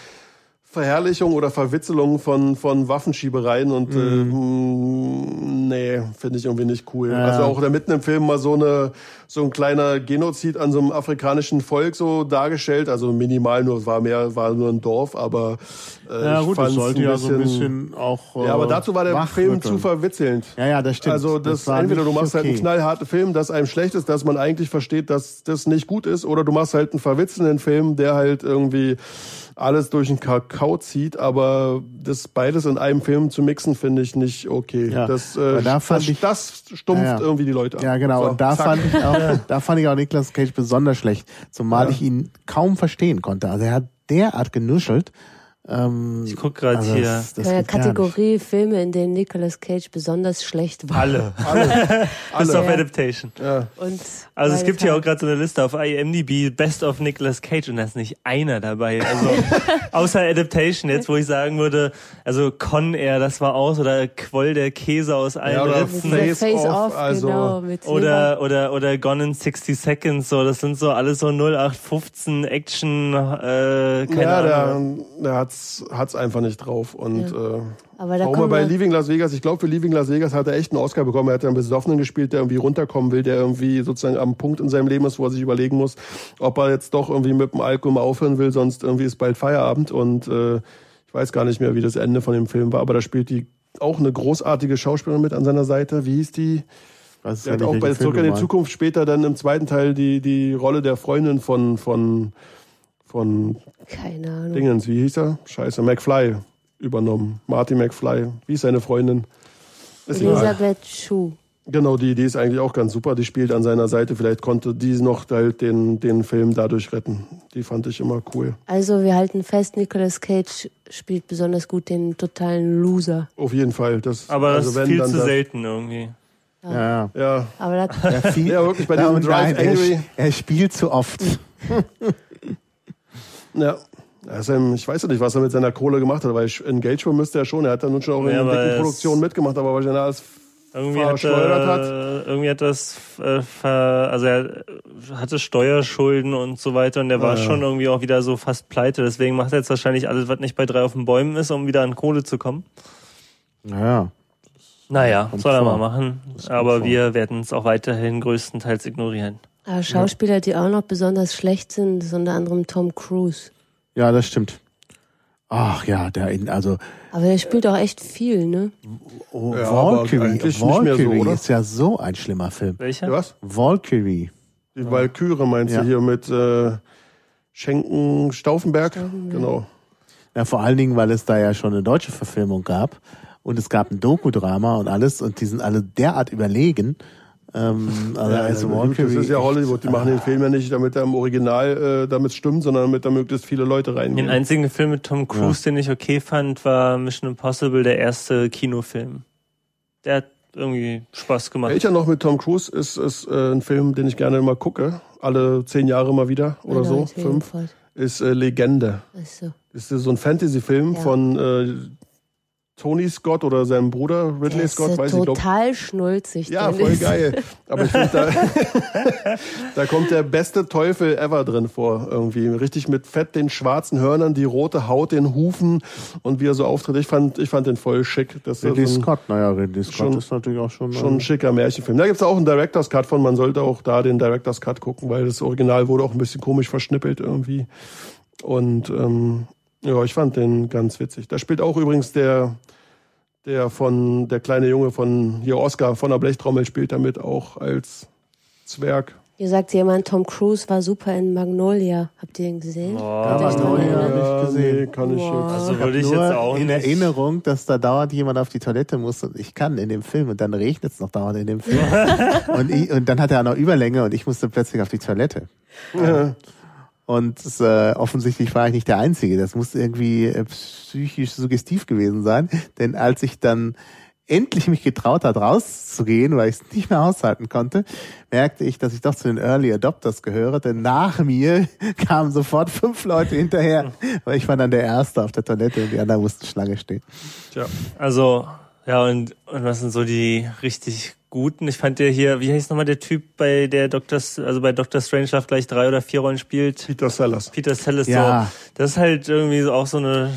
Verherrlichung oder Verwitzelung von, von Waffenschiebereien und Mhm. äh, nee, finde ich irgendwie nicht cool. Also auch da mitten im Film mal so eine so ein kleiner Genozid an so einem afrikanischen Volk so dargestellt, also minimal nur, es war mehr, war nur ein Dorf, aber äh, Ja ich gut, das fand's sollte ein ja so ein bisschen auch. Äh, ja, aber dazu war der Film zu verwitzelnd. Ja, ja, das stimmt. Also das, Das entweder du machst halt einen okay. knallharten Film, das einem schlecht ist, dass man eigentlich versteht, dass das nicht gut ist, oder du machst halt einen verwitzelnden Film, der halt irgendwie alles durch den Kakao zieht, aber das beides in einem Film zu mixen, finde ich nicht okay. Ja, Das, äh, da fand das, ich- das stumpft Ja, ja. irgendwie die Leute ab. Ja, genau. So, und da zack. fand ich auch, da fand ich auch Nicolas Cage besonders schlecht, zumal Ja. ich ihn kaum verstehen konnte. Also er hat derart genuschelt. Ähm, Ich guck grad also hier. das- das gar nicht. Kategorie Filme, in denen Nicolas Cage besonders schlecht war. Alle. Alle. Best of Ja. Adaptation. Ja. Und Also es gibt hier auch gerade so eine Liste auf IMDb, Best of Nicolas Cage und da ist nicht einer dabei. Also außer Adaptation jetzt, wo ich sagen würde, also Con Air, das war aus oder Quoll der Käse aus allen Ja, oder Ritzen. Face Face, Off, Off, also- genau. Mit Oder, oder, oder Gone in 60 Seconds, so, das sind so alles so 0815 Action, äh, keine ja, Ahnung. der, der hat hat's, hat's einfach nicht drauf. Und Ja. äh, Aber da kommen bei Leaving Las Vegas, ich glaube für Leaving Las Vegas hat er echt einen Oscar bekommen. Er hat ja einen Besoffenen gespielt, der irgendwie runterkommen will, der irgendwie sozusagen am Punkt in seinem Leben ist, wo er sich überlegen muss, ob er jetzt doch irgendwie mit dem Alkohol mal aufhören will, sonst irgendwie ist bald Feierabend. Und äh, ich weiß gar nicht mehr, wie das Ende von dem Film war, aber da spielt die auch eine großartige Schauspielerin mit an seiner Seite. Wie hieß die? Weiß Die ja hat auch bei Zurück in die. Zukunft später dann im zweiten Teil die, die Rolle der Freundin von, von, von keine Ahnung. Dingens, wie hieß er? Scheiße, McFly übernommen. Marty McFly. Wie ist seine Freundin? Ist egal. Elisabeth Schuh. Genau, die, die ist eigentlich auch ganz super. Die spielt an seiner Seite. Vielleicht konnte die noch halt den, den Film dadurch retten. Die fand ich immer cool. Also wir halten fest, Nicolas Cage spielt besonders gut den totalen Loser. Auf jeden Fall. Das, Aber das also ist wenn, viel zu das, selten irgendwie. Ja, ja. Ja, Aber da, Er viel, Ja, wirklich, bei Ja, diesem und Drive nein, er, Angry. er spielt zu oft. ja. Also, ich weiß ja nicht, was er mit seiner Kohle gemacht hat, weil ich- in Geldschwur müsste er schon. Er hat dann nun schon auch in Ja, dicken Produktionen mitgemacht, aber wahrscheinlich alles Irgendwie hat, Versteuert hat. er, irgendwie hat das, äh, ver, also er hatte Steuerschulden und so weiter und der war Ah, ja. schon irgendwie auch wieder so fast pleite. Deswegen macht er jetzt wahrscheinlich alles, was nicht bei drei auf den Bäumen ist, um wieder an Kohle zu kommen. Naja. Naja, Kommt soll er vor. mal machen. Aber vor. wir werden es auch weiterhin größtenteils ignorieren. Aber Schauspieler, die auch noch besonders schlecht sind, ist unter anderem Tom Cruise. Ja, das stimmt. Ach ja, der in, also Aber der spielt auch echt viel, ne? oh, Ja, aber Valkyrie, eigentlich nicht mehr so, Valkyrie oder? ist ja so ein schlimmer Film. Welcher? Was? Valkyrie. Die Walküre meinst Ja. du hier mit äh, Schenken Stauffenberg? Genau. Ja, vor allen Dingen, weil es da ja schon eine deutsche Verfilmung gab und es gab ein Dokudrama und alles und die sind alle derart überlegen. Ähm, also, Ja, also gut, das ist ja Hollywood. Die machen den Film ja nicht, damit er im Original äh, damit stimmt, sondern damit da möglichst viele Leute Den reingehen. einzigen Film mit Tom Cruise, den ich okay fand, war Mission Impossible, der erste Kinofilm. Der hat irgendwie Spaß gemacht. Welcher noch mit Tom Cruise ist, ist äh, ein Film, den ich gerne immer gucke. Alle zehn Jahre mal wieder oder so. Leute, Fünf. Ist äh, Legende. Achso. Das ist so ein Fantasy-Film Ja. von äh, Tony Scott oder seinem Bruder Ridley Der ist Scott, äh, weiß ich glaub, total schnulzig. Ja, voll ist. geil. Aber ich finde, da, da kommt der beste Teufel ever drin vor. Irgendwie richtig mit Fett, den schwarzen Hörnern, die rote Haut, den Hufen und wie er so auftritt. Ich fand, ich fand den voll schick. Das ist Ridley so ein, Scott, naja, Ridley Scott schon- ist natürlich auch schon. schon ein schicker Märchenfilm. Da gibt's auch einen Director's Cut von. Man sollte auch da den Director's Cut gucken, weil das Original wurde auch ein bisschen komisch verschnippelt irgendwie. Und ähm, ja, ich fand den ganz witzig. Da spielt auch übrigens der der von der kleine Junge von hier Oscar von der Blechtrommel spielt damit auch als Zwerg. Hier sagt jemand, Tom Cruise war super in Magnolia. Habt ihr ihn gesehen? Oh, ihr Magnolia. hab ich gesehen. nee, kann ich Wow. jetzt. Also Ich würde ich nur jetzt auch in nicht. Erinnerung, dass da dauernd jemand auf die Toilette muss und ich kann in dem Film und dann regnet es noch dauernd in dem Film. und, ich, und dann hat er auch noch Überlänge und ich musste plötzlich auf die Toilette. Ja. Und äh, offensichtlich war ich nicht der Einzige. Das muss irgendwie äh, psychisch suggestiv gewesen sein. Denn als ich dann endlich mich getraut hat, rauszugehen, weil ich es nicht mehr aushalten konnte, merkte ich, dass ich doch zu den Early Adopters gehöre. Denn nach mir kamen sofort fünf Leute hinterher, weil ich war dann der Erste auf der Toilette und die anderen mussten Schlange stehen. Tja. Also, ja, und, und was sind so die richtig guten? Ich fand ja hier, wie heißt nochmal der Typ bei der Dr. S- also bei Dr. Strangelove gleich drei oder vier Rollen spielt? Peter Sellers. Peter Sellers, Ja. so. Das ist halt irgendwie so auch so eine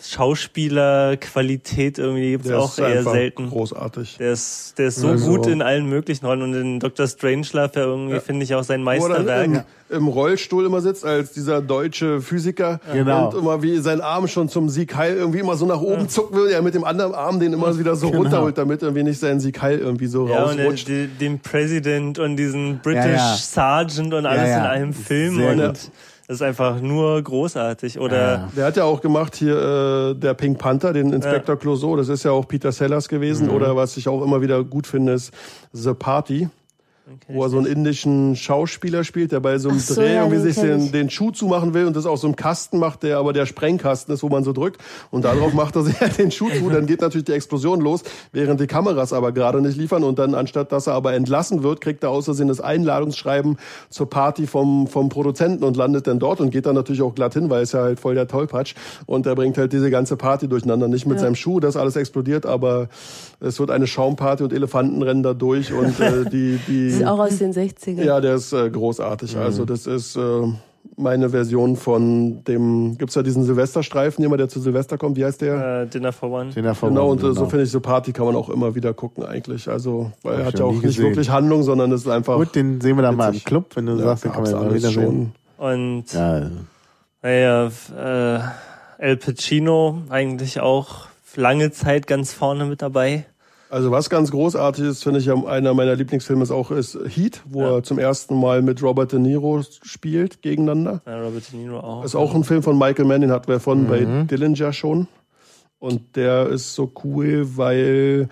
Schauspielerqualität irgendwie, gibt's Der auch ist eher selten. großartig. Der ist, der ist so Also- gut in allen möglichen Rollen und in Dr. Strangelove ja irgendwie, Ja. finde ich, auch sein Wo er dann Meisterwerk. im, im Rollstuhl immer sitzt als dieser deutsche Physiker Genau. und immer wie sein Arm schon zum Sieg Heil irgendwie immer so nach oben zucken will, er mit dem anderen Arm den immer wieder so Genau. runterholt, damit irgendwie nicht sein Sieg Heil irgendwie so Ja, und der, rausrutscht. die- den President und diesen British Ja, ja. Sergeant und alles ja. in einem Film Sehr und gut. Das ist einfach nur großartig. Oder Ja. Der hat ja auch gemacht hier äh, der Pink Panther, den Inspektor Clouseau, das ist ja auch Peter Sellers gewesen. Mhm. Oder was ich auch immer wieder gut finde, ist The Party, wo er so einen indischen Schauspieler spielt, der bei so einem Ach so, Dreh ja, irgendwie sich den, den Schuh zumachen will und das aus so einem Kasten macht, der aber der Sprengkasten ist, wo man so drückt. Und darauf macht er sich den Schuh zu. Dann geht natürlich die Explosion los, während die Kameras aber gerade nicht liefern. Und dann, anstatt dass er aber entlassen wird, kriegt er aus Versehen das Einladungsschreiben zur Party vom, vom Produzenten und landet dann dort und geht dann natürlich auch glatt hin, weil es ja halt voll der Tollpatsch. Und er bringt halt diese ganze Party durcheinander. Nicht mit seinem Schuh, das alles explodiert, aber es wird eine Schaumparty und Elefanten rennen da durch und äh, die, die. Ist auch aus den 60ern. Ja, der ist äh, großartig. Mhm. Also das ist, äh, meine Version von dem, gibt's ja diesen Silvesterstreifen, immer der zu Silvester kommt, wie heißt der? Äh, Dinner for One. Den davor Genau, und äh, so genau. finde ich, so Party kann man auch immer wieder gucken eigentlich. Also, weil Hab er hat ja auch nicht gesehen. wirklich Handlung, sondern es ist einfach. Gut, den sehen wir dann mal im. Club, wenn du ja, sagst, den kann man alles wieder sehen. Und Ja, naja, äh, El Pacino eigentlich auch lange Zeit ganz vorne mit dabei. Also was ganz großartig ist, finde ich, ja, einer meiner Lieblingsfilme ist auch ist Heat, wo Ja. er zum ersten Mal mit Robert De Niro spielt gegeneinander. Ja, Robert De Niro auch. Ist auch ein Film von Michael Mann, den hatten wir von bei Dillinger schon. Und der ist so cool, weil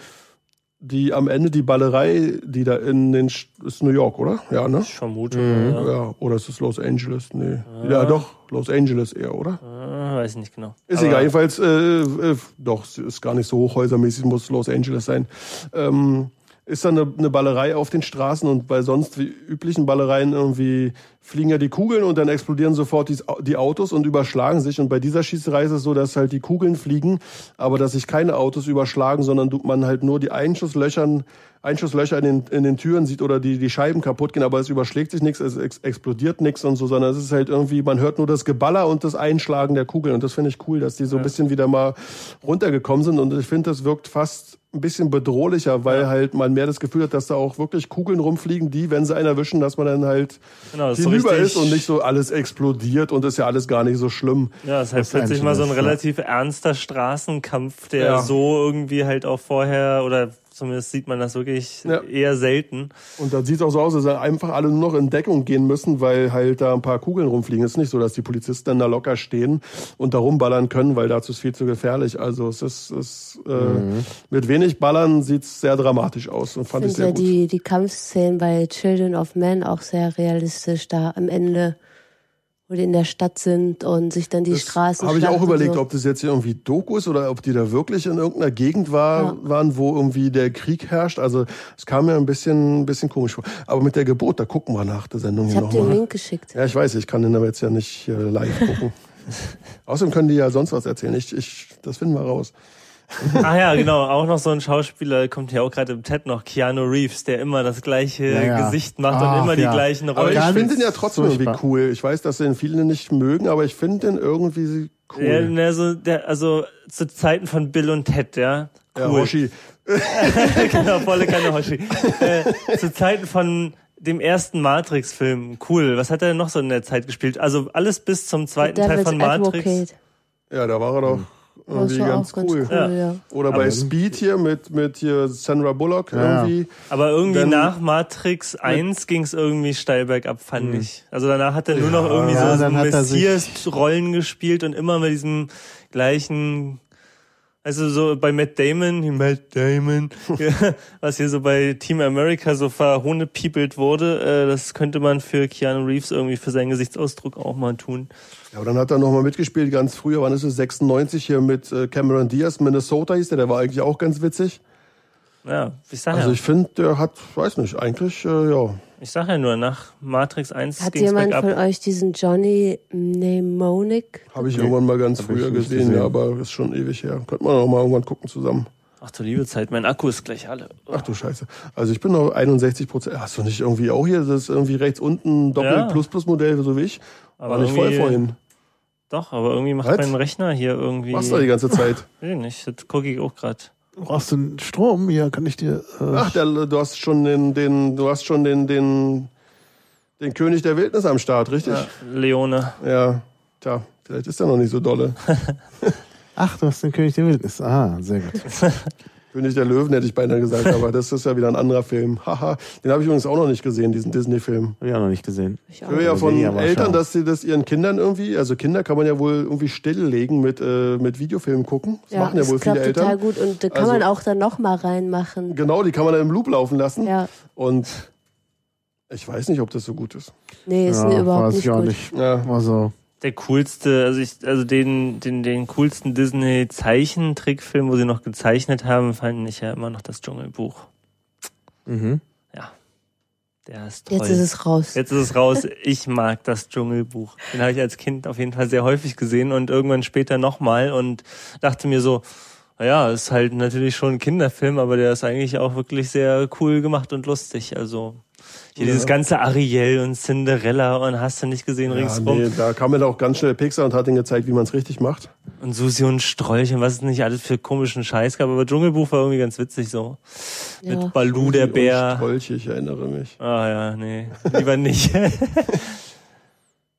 die am Ende die Ballerei, die da in den ist New York, oder? Ja, ne? Ich vermute, Mhm. ja. Ja, oder ist es Los Angeles? Nee. Ja, doch, Los Angeles eher, oder? Äh, weiß nicht genau. Ist Aber egal, jedenfalls, äh, äh, doch, es ist gar nicht so hochhäusermäßig, muss Los Angeles sein. Ähm, ist dann eine, eine Ballerei auf den Straßen und bei sonst wie üblichen Ballereien irgendwie fliegen ja die Kugeln und dann explodieren sofort die, die Autos und überschlagen sich. Und bei dieser Schießerei ist es so, dass halt die Kugeln fliegen, aber dass sich keine Autos überschlagen, sondern man halt nur die Einschusslöchern, Einschusslöcher in den, in den Türen sieht oder die, die Scheiben kaputt gehen, aber es überschlägt sich nichts, es ex explodiert nichts und so, sondern es ist halt irgendwie, man hört nur das Geballer und das Einschlagen der Kugeln. Und das finde ich cool, dass die so ein bisschen wieder mal runtergekommen sind. Und ich finde, das wirkt fast ein bisschen bedrohlicher, weil halt man mehr das Gefühl hat, dass da auch wirklich Kugeln rumfliegen, die, wenn sie einen erwischen, dass man dann halt Genau, das ist so richtig- ist und nicht so alles explodiert und ist ja alles gar nicht so schlimm. Ja, es ist halt plötzlich mal so ein relativ ernster Straßenkampf, der Ja. so irgendwie halt auch vorher, oder zumindest sieht man das wirklich Ja. eher selten. Und dann sieht es auch so aus, dass einfach alle nur noch in Deckung gehen müssen, weil halt da ein paar Kugeln rumfliegen. Es ist nicht so, dass die Polizisten dann da locker stehen und da rumballern können, weil dazu ist viel zu gefährlich. Also es ist, es, äh, mit wenig Ballern sieht's sehr dramatisch aus und Ich fand ich finde sehr ja gut. die, die Kampfszenen bei Children of Men auch sehr realistisch da am Ende, wo die in der Stadt sind und sich dann die Straßen Habe ich auch überlegt, so. ob das jetzt hier irgendwie Doku ist oder ob die da wirklich in irgendeiner Gegend war, Ja. waren, wo irgendwie der Krieg herrscht. Also es kam mir ein bisschen, ein bisschen komisch vor. Aber mit der Geburt, da gucken wir nach der Sendung Ich hier habe dir den nochmal. Link geschickt. Ja, ich weiß, ich kann den aber jetzt ja nicht äh, live gucken. Außerdem können die ja sonst was erzählen. Ich, ich, das finden wir raus. Ach ja, genau, auch noch so ein Schauspieler, kommt ja auch gerade im TED noch, Keanu Reeves, der immer das gleiche Ja, ja. Gesicht macht Ach, und immer die ja. gleichen Aber Rollen. ich Ganz finde den ja trotzdem irgendwie cool. Ich weiß, dass den viele nicht mögen, aber ich finde den irgendwie Ja, cool. ne, so, der, also zu Zeiten von Bill und Ted, ja. Ja, Cool. Hoshi. genau, volle Kanne Hoshi. äh, zu Zeiten von dem ersten Matrix-Film. Cool. Was hat er denn noch so in der Zeit gespielt? Also alles bis zum zweiten Teil von Matrix. Advocate. Ja, da war er doch irgendwie war ganz auch ganz cool. cool, ja. Oder bei Speed hier mit, mit hier Sandra Bullock Ja. irgendwie. Aber irgendwie Dann- nach Matrix 1 ging es irgendwie steil bergab, fand ich. Also danach hat er nur noch irgendwie Ja, so, so Messias-Rollen gespielt und immer mit diesem gleichen, also so bei Matt Damon, Matt Damon, was hier so bei Team America so verhohnepiepelt wurde, äh, das könnte man für Keanu Reeves irgendwie für seinen Gesichtsausdruck auch mal tun. Ja, aber dann hat er nochmal mitgespielt, ganz früher, wann ist es, 96 hier mit äh, Cameron Diaz, Minnesota hieß der, der war eigentlich auch ganz witzig. Ja, ich sag Also ja, ich finde, der hat, weiß nicht, eigentlich, äh, ja. ich sag ja nur, nach Matrix 1 Hat jemand von euch diesen Johnny Mnemonic? Habe ich irgendwann mal ganz hab früher gesehen, gesehen. ja, aber ist schon ewig her. Könnte man auch mal irgendwann gucken zusammen. Ach du liebe Zeit, mein Akku ist gleich alle. Ach du Scheiße. Also ich bin noch 61 Prozent. Hast du nicht irgendwie auch hier das irgendwie rechts unten Ja. Doppel-Plus-Plus-Modell, so wie ich? War Aber nicht voll vorhin. Doch, aber irgendwie macht Was? mein Rechner hier irgendwie. Machst du die ganze Zeit. Ich nicht, das gucke ich auch gerade. Brauchst du einen Strom? Hier kann ich dir. Äh, Ach, der, du hast schon den, den, du hast schon den, den, den König der Wildnis am Start, richtig? Ja, Leone. Ja. Tja, vielleicht ist er noch nicht so dolle. Ach, du hast den König der Wildnis. Ah, sehr gut. König der Löwen hätte ich beinahe gesagt, aber das ist ja wieder ein anderer Film. Haha. Den habe ich übrigens auch noch nicht gesehen, diesen Disney-Film. Ich auch noch nicht gesehen. Ich Ich auch. höre ja von Eltern, schauen. dass sie das ihren Kindern irgendwie, also Kinder kann man ja wohl irgendwie stilllegen mit, äh, mit Videofilmen gucken. Das Ja, machen ja das wohl viele klappt total Eltern. gut und da kann Also- man auch dann noch mal reinmachen. Genau, die kann man dann im Loop laufen lassen. Ja, Und ich weiß nicht, ob das so gut ist. nee, ist ja, überhaupt weiß nicht ich auch gut. nicht. Ja. Also, Der coolste, also ich, also den, den, den coolsten Disney-Zeichentrickfilm, wo sie noch gezeichnet haben, fand ich ja immer noch das Dschungelbuch. mhm. Ja. Der ist toll. Jetzt ist es raus. Jetzt ist es raus. Ich mag das Dschungelbuch. Den habe ich als Kind auf jeden Fall sehr häufig gesehen und irgendwann später nochmal und dachte mir so, naja, ist halt natürlich schon ein Kinderfilm, aber der ist eigentlich auch wirklich sehr cool gemacht und lustig. Also Hier dieses ganze Ariel und Cinderella und hast du nicht gesehen Ja, ringsrum. nee, da kam mir doch ganz schnell Pixar und hat ihnen gezeigt, wie man es richtig macht. Und Susi und Strolch und was es nicht alles für komischen Scheiß gab. Aber Dschungelbuch war irgendwie ganz witzig so. Ja. Mit Balu der Und Bär. Strolch, ich erinnere mich. Ah ja, nee, lieber nicht.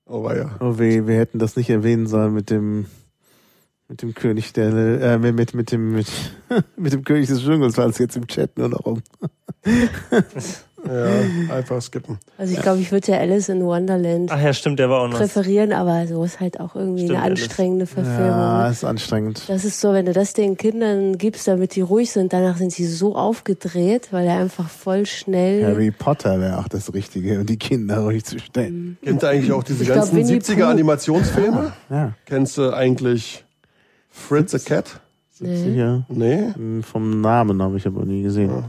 Oh, war ja. Oh weh, wir hätten das nicht erwähnen sollen mit dem mit dem König der äh, mit, mit mit dem mit, mit dem König des Dschungels, weil es jetzt im Chat nur noch um. Ja, einfach skippen. Also ich glaube, ich würde ja Alice in Wonderland Ach ja, stimmt, der war auch noch. präferieren, aber so ist halt auch irgendwie Stimmt, eine Alice. anstrengende Verfilmung. Ja, ist anstrengend. Das ist so, wenn du das den Kindern gibst, damit die ruhig sind, danach sind sie so aufgedreht, weil er einfach voll schnell. Harry Potter wäre auch das Richtige, um die Kinder ruhig zu stellen. Kennt ihr eigentlich auch diese Ich ganzen Winnie 70er Pooh. Animationsfilme? Ja, Kennst du eigentlich Fritz the Cat? Nee. sicher. Nee? Hm, Vom Namen habe ich aber nie gesehen. Ja.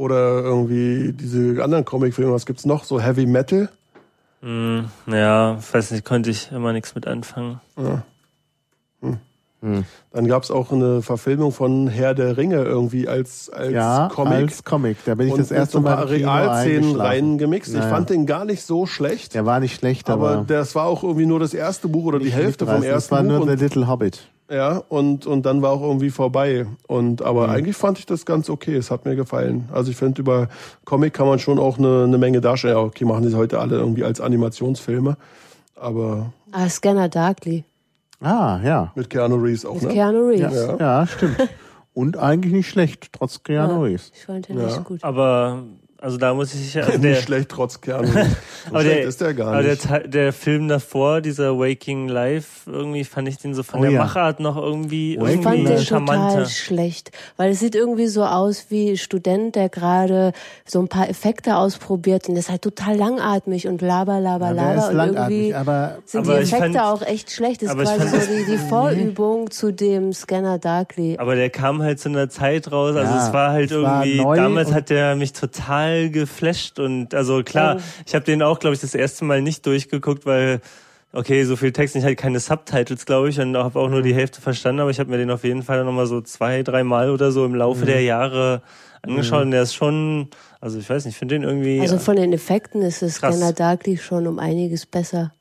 Oder irgendwie diese anderen Comicfilme, was gibt's noch? So Heavy Metal? Hm, ja, weiß nicht, konnte ich immer nichts mit anfangen. Ja. Hm. Dann gab's auch eine Verfilmung von Herr der Ringe irgendwie als, als Ja, Comic. als Comic. Da bin ich und das erste so ein Mal Realszenen reingemixt. Ich fand den gar nicht so schlecht. Der war nicht schlecht, aber, aber, das war auch irgendwie nur das erste Buch oder die Hälfte vom ersten Das war Buch. nur und The Little Hobbit. Ja, und, und dann war auch irgendwie vorbei. Und aber Mhm. eigentlich fand ich das ganz okay. Es hat mir gefallen. Also ich finde, über Comic kann man schon auch eine, eine Menge darstellen. Ja, okay, machen die heute alle irgendwie als Animationsfilme. Aber Ah, Scanner Darkly. Ah, ja. mit Keanu Reeves auch, Mit ne? Keanu Reeves. Ja, ja stimmt. Und eigentlich nicht schlecht, trotz Keanu Ja. Reeves. Ich fand den Ja. nicht gut. Aber, also da muss ich ja, Nicht der, schlecht, trotz Reeves. So aber schlecht der, ist der gar aber der, nicht. Der Film davor, dieser Waking Life, irgendwie fand ich den so von Oh der ja. Machart noch irgendwie, Waking Ich fand irgendwie den charmanter. total schlecht, weil es sieht irgendwie so aus wie Student, der gerade so ein paar Effekte ausprobiert und das ist halt total langatmig und laber, laber, Ja, laber ist und irgendwie aber sind Aber die Effekte fand- auch echt schlecht. Das ist quasi so die, die Vorübung zu dem Scanner Darkly. Aber der kam halt zu einer Zeit raus, also Ja, es war halt es war irgendwie, neu damals hat der mich total geflasht und also klar, Ja. ich habe den auch, glaube ich, das erste Mal nicht durchgeguckt, weil okay, so viel Text, ich hatte keine Subtitles, glaube ich, und habe auch nur Mhm. die Hälfte verstanden, aber ich habe mir den auf jeden Fall nochmal so zwei, drei Mal oder so im Mhm. Laufe der Jahre angeschaut und der ist schon, also ich weiß nicht, ich finde den irgendwie, Also von den Effekten ist Krass. Scanner Darkly schon um einiges besser.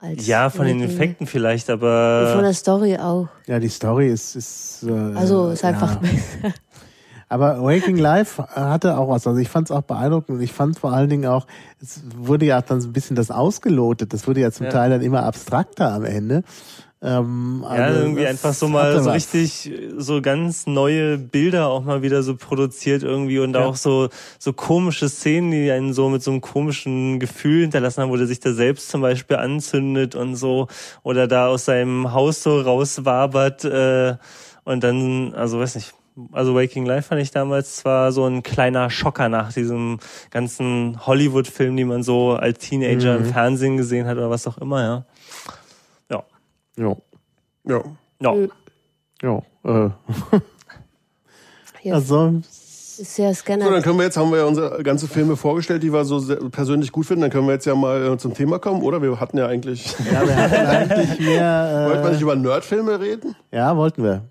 Als ja, von den. Effekten vielleicht, Und von aber der Story auch. ja, die Story ist, ist äh, Also ist einfach ja. besser. Aber Waking Life hatte auch was. Also ich fand es auch beeindruckend und ich fand vor allen Dingen auch, es wurde ja dann so ein bisschen das ausgelotet. Das wurde ja zum Ja. Teil dann immer abstrakter am Ende. Ähm, ja, also irgendwie einfach so mal so richtig so ganz neue Bilder auch mal wieder so produziert irgendwie und Ja. auch so so komische Szenen, die einen so mit so einem komischen Gefühl hinterlassen haben, wo der sich da selbst zum Beispiel anzündet und so oder da aus seinem Haus so rauswabert äh, und dann, also weiß nicht, also Waking Life fand ich damals zwar so ein kleiner Schocker nach diesem ganzen Hollywood-Film, die man so als Teenager Mhm. im Fernsehen gesehen hat oder was auch immer, ja. Ja. Jo, Ja. Ja. Mhm. jo. Äh, also ist ja Scanner. So, dann können wir jetzt, haben wir ja unsere ganze Filme vorgestellt, die wir so sehr persönlich gut finden. Dann können wir jetzt ja mal äh, zum Thema kommen, oder? Wir hatten ja eigentlich, ja, wir hatten eigentlich mehr. wollten wir nicht Äh, über Nerdfilme reden? ja, wollten wir.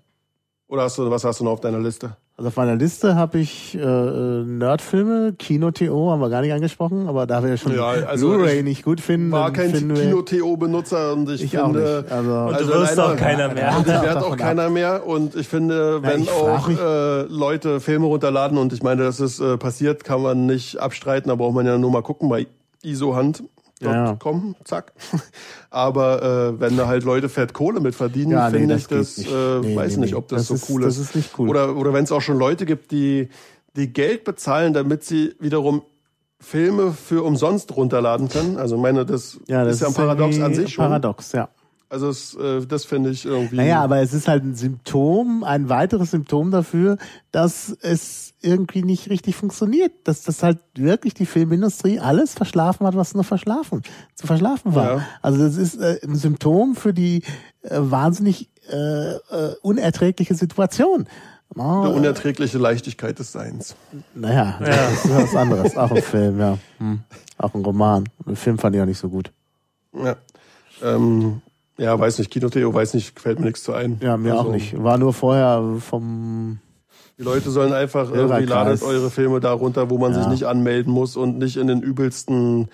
Oder hast du, was hast du noch auf deiner Liste? Also auf meiner Liste habe ich äh, äh, Nerdfilme, Kino-TO haben wir gar nicht angesprochen, aber da wir ja schon Ja, also Blu-ray ich nicht gut finden, War kein Kino-TO-Benutzer und ich, Ich auch finde, nicht. Also, Und du wirst auch keiner mehr. Und ich Ja, werde auch keiner mehr. Und ich finde, wenn ich frag auch äh, Leute Filme runterladen und ich meine, dass es äh, passiert, kann man nicht abstreiten, da braucht man ja nur mal gucken bei isohand.com, zack. Aber äh, wenn da halt Leute fett Kohle mit verdienen, Ja, nee, finde das ich das, nicht. äh, Nee, weiß nee, nicht, nee. ob das, Das so ist- cool das ist. ist nicht cool. Oder, oder wenn es auch schon Leute gibt, die, die Geld bezahlen, damit sie wiederum Filme für umsonst runterladen können. Also ich meine, das, ja, das ist ja ein Paradox an sich schon. Paradox, ja. Also es, äh, das finde ich irgendwie. Naja, aber es ist halt ein Symptom, ein weiteres Symptom dafür, dass es irgendwie nicht richtig funktioniert. Dass das halt wirklich die Filmindustrie alles verschlafen hat, was nur verschlafen, zu verschlafen war. Ja. Also das ist äh, ein Symptom für die äh, wahnsinnig äh, äh, unerträgliche Situation. Oh, eine unerträgliche Leichtigkeit des Seins. naja, das ist was anderes. Auch ein Film, ja. Hm. Auch ein Roman. Ein Film fand ich auch nicht so gut. Ja. Ähm, ja, weiß nicht, Kino Theo, weiß nicht, fällt mir nichts zu ein. Ja, mir Also, auch nicht. War nur vorher vom Die Leute sollen einfach irgendwie ladet eure Filme da runter, wo man Ja. sich nicht anmelden muss und nicht in den übelsten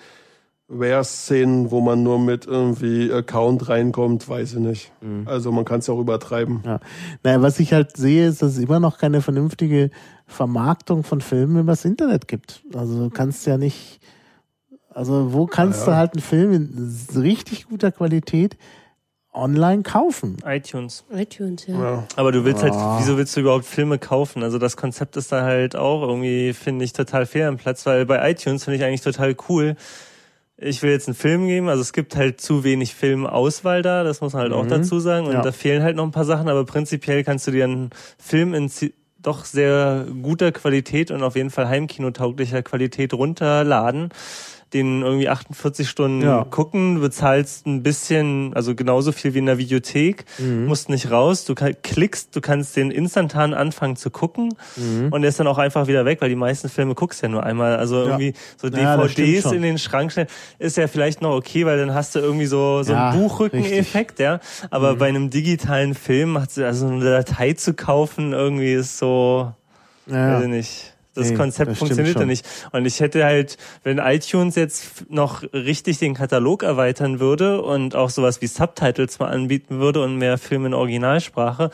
Ware-Szenen, wo man nur mit irgendwie Account reinkommt, weiß ich nicht. Mhm. Also man kann es ja auch übertreiben. Ja. Naja, was ich halt sehe, ist, dass es immer noch keine vernünftige Vermarktung von Filmen übers Internet gibt. Also du kannst ja nicht, also wo kannst Ja, du ja. halt einen Film in richtig guter Qualität online kaufen? iTunes. iTunes, ja. Ja. Aber du willst halt, Ah. wieso willst du überhaupt Filme kaufen? Also das Konzept ist da halt auch irgendwie, finde ich, total fehl am Platz, weil bei iTunes finde ich eigentlich total cool. Ich will jetzt einen Film geben, also es gibt halt zu wenig Filmauswahl da, das muss man halt auch Mhm. dazu sagen. Und Ja. da fehlen halt noch ein paar Sachen, aber prinzipiell kannst du dir einen Film in doch sehr guter Qualität und auf jeden Fall heimkinotauglicher Qualität runterladen, den irgendwie 48 Stunden Ja. gucken, bezahlst ein bisschen, also genauso viel wie in der Videothek, Mhm. musst nicht raus, du kann, klickst, du kannst den instantan anfangen zu gucken Mhm. und der ist dann auch einfach wieder weg, weil die meisten Filme guckst ja nur einmal. Also irgendwie so Ja, stimmt DVDs schon. in den Schrank stellen, ist ja vielleicht noch okay, weil dann hast du irgendwie so, so Ja, einen Buchrückeneffekt, ja. Aber Mhm. bei einem digitalen Film macht also eine Datei zu kaufen, irgendwie ist so, Ja, weiß ich nicht. Das Nee, Konzept das funktioniert ja nicht. Und ich hätte halt, wenn iTunes jetzt noch richtig den Katalog erweitern würde und auch sowas wie Subtitles mal anbieten würde und mehr Filme in Originalsprache,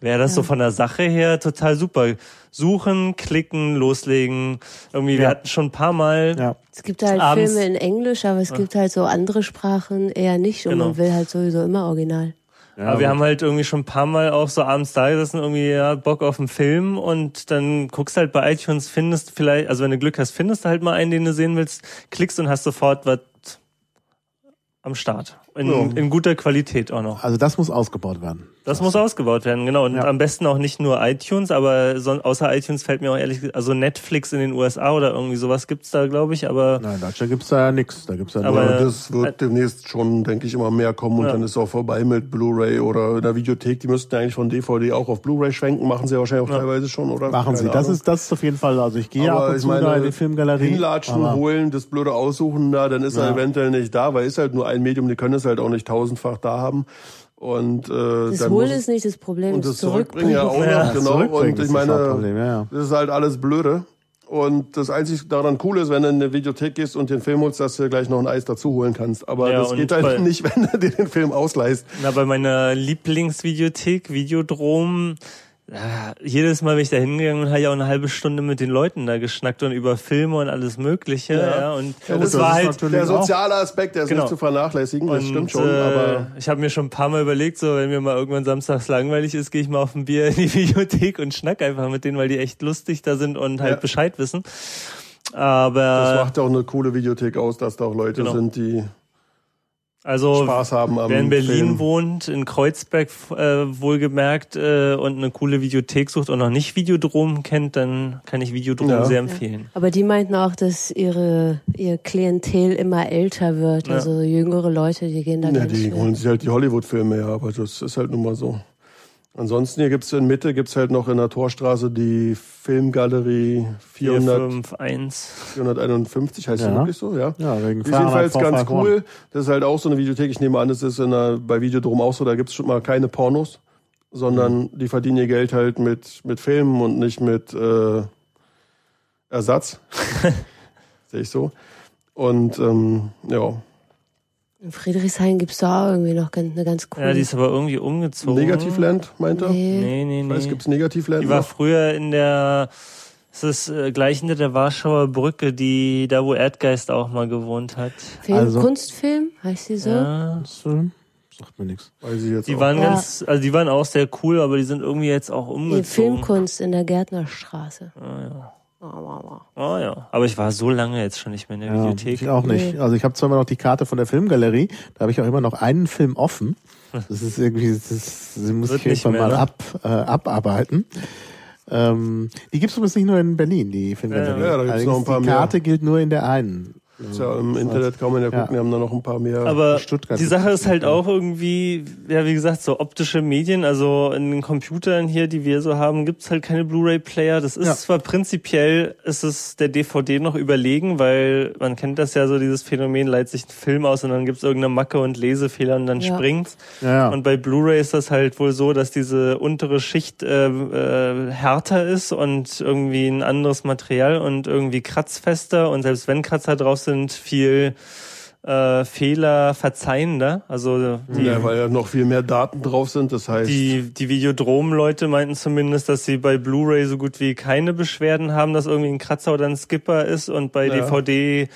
wäre das so von der Sache her total super. Suchen, klicken, loslegen. Irgendwie, wir Ja. hatten schon ein paar Mal ja. Es gibt halt Abends- Filme in Englisch, aber es gibt halt so andere Sprachen eher nicht und Genau. man will halt sowieso immer original. Ja Aber wir haben halt irgendwie schon ein paar Mal auch so abends da gesessen, irgendwie, ja, Bock auf einen Film und dann guckst halt bei iTunes, findest vielleicht, also wenn du Glück hast, findest du halt mal einen, den du sehen willst, klickst und hast sofort was am Start. In, Ja. in guter Qualität auch noch. Also das muss ausgebaut werden. Das muss ausgebaut werden, genau. Und Ja. am besten auch nicht nur iTunes, aber so, außer iTunes fällt mir auch ehrlich, also Netflix in den USA oder irgendwie sowas gibt's da, glaube ich, aber Nein, in Deutschland gibt's da ja nichts. Da gibt's ja Aber- nur, das wird demnächst schon, denke ich, immer mehr kommen und Ja. dann ist auch vorbei mit Blu-ray oder in der Videothek. Die müssten eigentlich von DVD auch auf Blu-ray schwenken, machen sie ja wahrscheinlich auch teilweise schon, oder? machen sie. Keine Das Ahnung. ist, das ist auf jeden Fall, also ich gehe ab und zu da meine, in die Filmgalerie. Hinlatschen, aber- holen, das blöde aussuchen, na, dann ist er eventuell nicht da, weil ist halt nur ein Medium, die können es halt auch nicht tausendfach da haben. Und äh, Das dann Holen ist nicht das Problem, und das das Zurückbringen ja auch Ja, noch, genau. Zurückbringen Und ist ich das meine, Hauptproblem, ja, ja. das ist halt alles blöde. Und das einzig daran cool ist, wenn du in eine Videothek gehst und den Film holst, dass du gleich noch ein Eis dazu holen kannst. Aber Ja, das geht halt bei- nicht, wenn du dir den Film ausleihst. Na, bei meiner Lieblingsvideothek, Videodrom, ja, jedes Mal, wenn ich da hingegangen bin, habe ich auch eine halbe Stunde mit den Leuten da geschnackt und über Filme und alles Mögliche. Ja, Ja. und Ja, das das war ist halt. natürlich Der soziale Aspekt, der ist Genau. nicht zu vernachlässigen, das und, stimmt schon. äh, aber ich habe mir schon ein paar Mal überlegt, so wenn mir mal irgendwann samstags langweilig ist, gehe ich mal auf ein Bier in die Videothek und schnack einfach mit denen, weil die echt lustig da sind und halt Ja. Bescheid wissen. das Aber macht ja auch eine coole Videothek aus, dass da auch Leute Genau. sind, die also Spaß haben am Wer in Berlin Film. wohnt, in Kreuzberg äh, wohlgemerkt äh, und eine coole Videothek sucht und noch nicht Videodrom kennt, dann kann ich Videodrom Ja. sehr empfehlen. Aber die meinten auch, dass ihre ihr Klientel immer älter wird. Ja. Also jüngere Leute, die gehen da Ja, die holen sich halt die Hollywood-Filme her, aber das ist halt nun mal so. Ansonsten hier gibt's in Mitte, gibt's halt noch in der Torstraße die Filmgalerie 400, 451. 451, heißt die Ja. wirklich so? Ja. Ja, wegen Die ist jedenfalls ganz 451. cool. Das ist halt auch so eine Videothek. Ich nehme an, das ist in der, bei Videodrom auch so. Da gibt's schon mal keine Pornos, sondern Mhm. die verdienen ihr Geld halt mit, mit Filmen und nicht mit äh, Ersatz. Sehe ich so. Und ähm, ja, In Friedrichshain gibt's da auch irgendwie noch eine ganz coole. Ja, die ist aber irgendwie umgezogen. Negativland, meint er? nee. Nee, nee, Ich weiß, nee. gibt's Negativland Die war noch? früher in der, es ist äh, gleich hinter der Warschauer Brücke, die da wo Erdgeist auch mal gewohnt hat. Film, Also- Kunstfilm, heißt die so? Ja. Das, äh, sagt mir nichts. Weiß ich jetzt Die auch. waren Ja. ganz, also die waren auch sehr cool, aber die sind irgendwie jetzt auch umgezogen. Filmkunst in der Gärtnerstraße. Ah, ja. Oh, ja. Aber ich war so lange jetzt schon nicht mehr in der Ja, Videothek. ich auch nicht. Also ich habe zwar immer noch die Karte von der Filmgalerie, da habe ich auch immer noch einen Film offen. Das ist irgendwie, das, das muss Wird ich irgendwann nicht mal mehr, ne? ab, äh, abarbeiten. Ähm, die gibt's übrigens nicht nur in Berlin, die Filmgalerie. Ja, ja, da gibt's noch ein paar die mehr. Karte gilt nur in der einen Gibt's ja im Internet kann man ja gucken, die haben da noch ein paar mehr. Aber Stuttgart die Sache ist halt auch irgendwie, ja, wie gesagt, so optische Medien. Also in den Computern hier, die wir so haben, gibt's halt keine Blu-ray-Player. Das ist Ja. zwar prinzipiell, ist es der DVD noch überlegen, weil man kennt das ja so, dieses Phänomen, leiht sich ein Film aus und dann gibt's irgendeine Macke und Lesefehler und dann Ja. springt's. Ja, ja. Und bei Blu-ray ist das halt wohl so, dass diese untere Schicht äh, äh, härter ist und irgendwie ein anderes Material und irgendwie kratzfester und selbst wenn Kratzer drauf sind, viel äh, Fehler verzeihender. Also die, ja, weil ja noch viel mehr Daten drauf sind. Das heißt, die, die Videodrom-Leute meinten zumindest, dass sie bei Blu-ray so gut wie keine Beschwerden haben, dass irgendwie ein Kratzer oder ein Skipper ist und bei Ja. DVD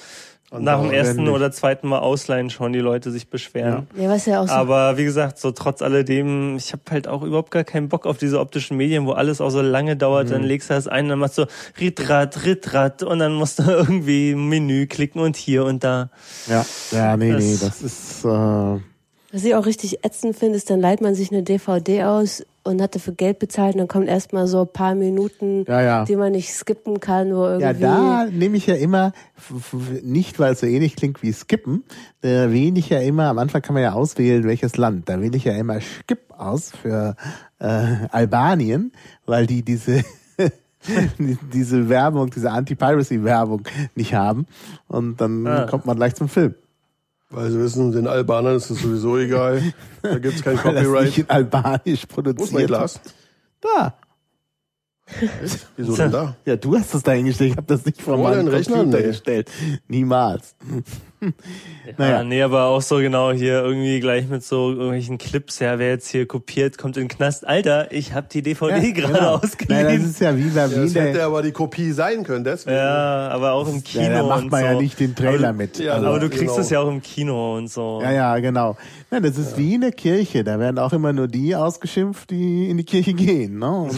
nach dem ersten nicht. oder zweiten Mal ausleihen schon die Leute sich beschweren. Ja, was ja auch so Aber wie gesagt, so trotz alledem, ich habe halt auch überhaupt gar keinen Bock auf diese optischen Medien, wo alles auch so lange dauert. Mhm. Dann legst du das ein, dann machst du Ritrat, Ritrat und dann musst du irgendwie ein Menü klicken und hier und da. ja, ja, nee, Das- nee, das ist, äh, Was ich auch richtig ätzend finde, ist, dann leiht man sich eine DVD aus und hat dafür Geld bezahlt und dann kommt erstmal so ein paar Minuten, Ja, ja. die man nicht skippen kann, wo Ja, irgendwie. da nehme ich ja immer, nicht weil es so ähnlich klingt wie Skippen, da wähle ich ja immer, am Anfang kann man ja auswählen, welches Land. Da wähle ich ja immer Skip aus für äh, Albanien, weil die diese diese Werbung, diese Anti-Piracy-Werbung nicht haben. Und dann Ah. kommt man gleich zum Film. Weil sie wissen, den Albanern ist es sowieso egal. Da gibt's kein Weil das nicht Copyright. in Albanisch Wo ist mein produziert Glas? Da. Wieso denn da? Ja, du hast das da hingestellt. Ich habe das nicht vor meinem Rechner? Nee. gestellt. Niemals. Naja. Ja, nee, aber auch so genau hier irgendwie gleich mit so irgendwelchen Clips, ja, wer jetzt hier kopiert, kommt in den Knast. Alter, ich hab die DVD gerade genau. ausgeliehen. Nein, das ist ja wie bei Ja, wie das hätte aber die Kopie sein können, deswegen. ja, aber auch im Kino. Ja, da macht und man so. ja nicht den Trailer aber, mit. ja, also, Aber du kriegst Genau. es ja auch im Kino und so. ja, ja, genau. Nein, das ist wie in der Kirche. Da werden auch immer nur die ausgeschimpft, die in die Kirche gehen. Ne?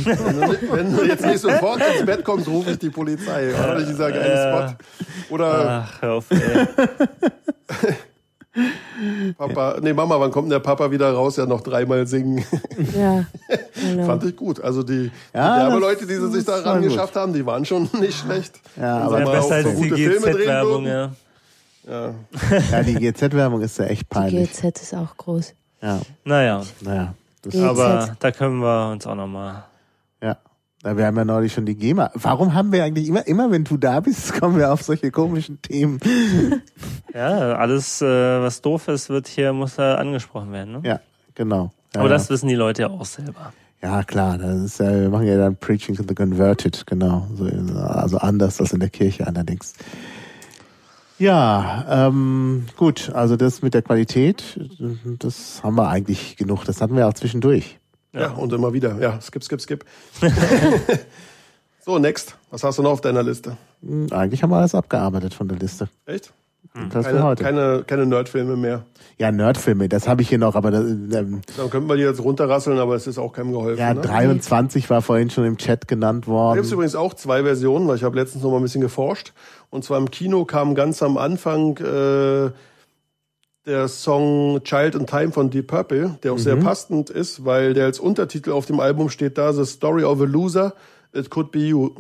Wenn, du, jetzt nicht sofort ins Bett kommst, rufe ich die Polizei. Doch nicht dieser geile Spot. Oder Ach, hör auf, ey. Papa, nee, Mama, wann kommt denn der Papa wieder raus? Ja, noch dreimal singen. Ja, genau. Fand ich gut. Also die, die Ja, Werbeleute, die das- sie sich da war ran gut. geschafft haben, die waren schon nicht schlecht. Ja, aber Ja, besser auch als so die GZ-Werbung, ja. Ja. ja, die GZ-Werbung ist ja echt Die peinlich. GZ ist auch groß. Ja, Naja, naja. Aber da können wir uns auch nochmal. ja. Wir haben ja neulich schon die GEMA. Warum haben wir eigentlich immer, immer wenn du da bist, kommen wir auf solche komischen Themen? Ja, alles, äh, was doof ist, wird hier, muss da angesprochen werden. Ne? Ja, genau. Ja, Aber ja. das wissen die Leute ja auch selber. Ja, klar, das ist ja, wir machen ja dann Preaching to the Converted, genau. So, also anders als in der Kirche allerdings. Ja, ähm, gut, also das mit der Qualität, das haben wir eigentlich genug. Das hatten wir auch zwischendurch. Ja. und immer wieder. Ja, skip, skip, skip. so, next. Was hast du noch auf deiner Liste? Hm, Eigentlich haben wir alles abgearbeitet von der Liste. Echt? Das für Keine, heute. keine, keine Nerdfilme mehr. ja, Nerdfilme, das habe ich hier noch, aber das, ähm, Dann könnten wir die jetzt runterrasseln, aber es ist auch keinem geholfen. ja, ne? 23 war vorhin schon im Chat genannt Da worden. gibt es übrigens auch zwei Versionen, weil ich habe letztens noch mal ein bisschen geforscht. Und zwar im Kino kam ganz am Anfang äh, der Song Child in Time von Deep Purple, der auch sehr passend ist, weil der als Untertitel auf dem Album steht da, The Story of a Loser, It Could Be You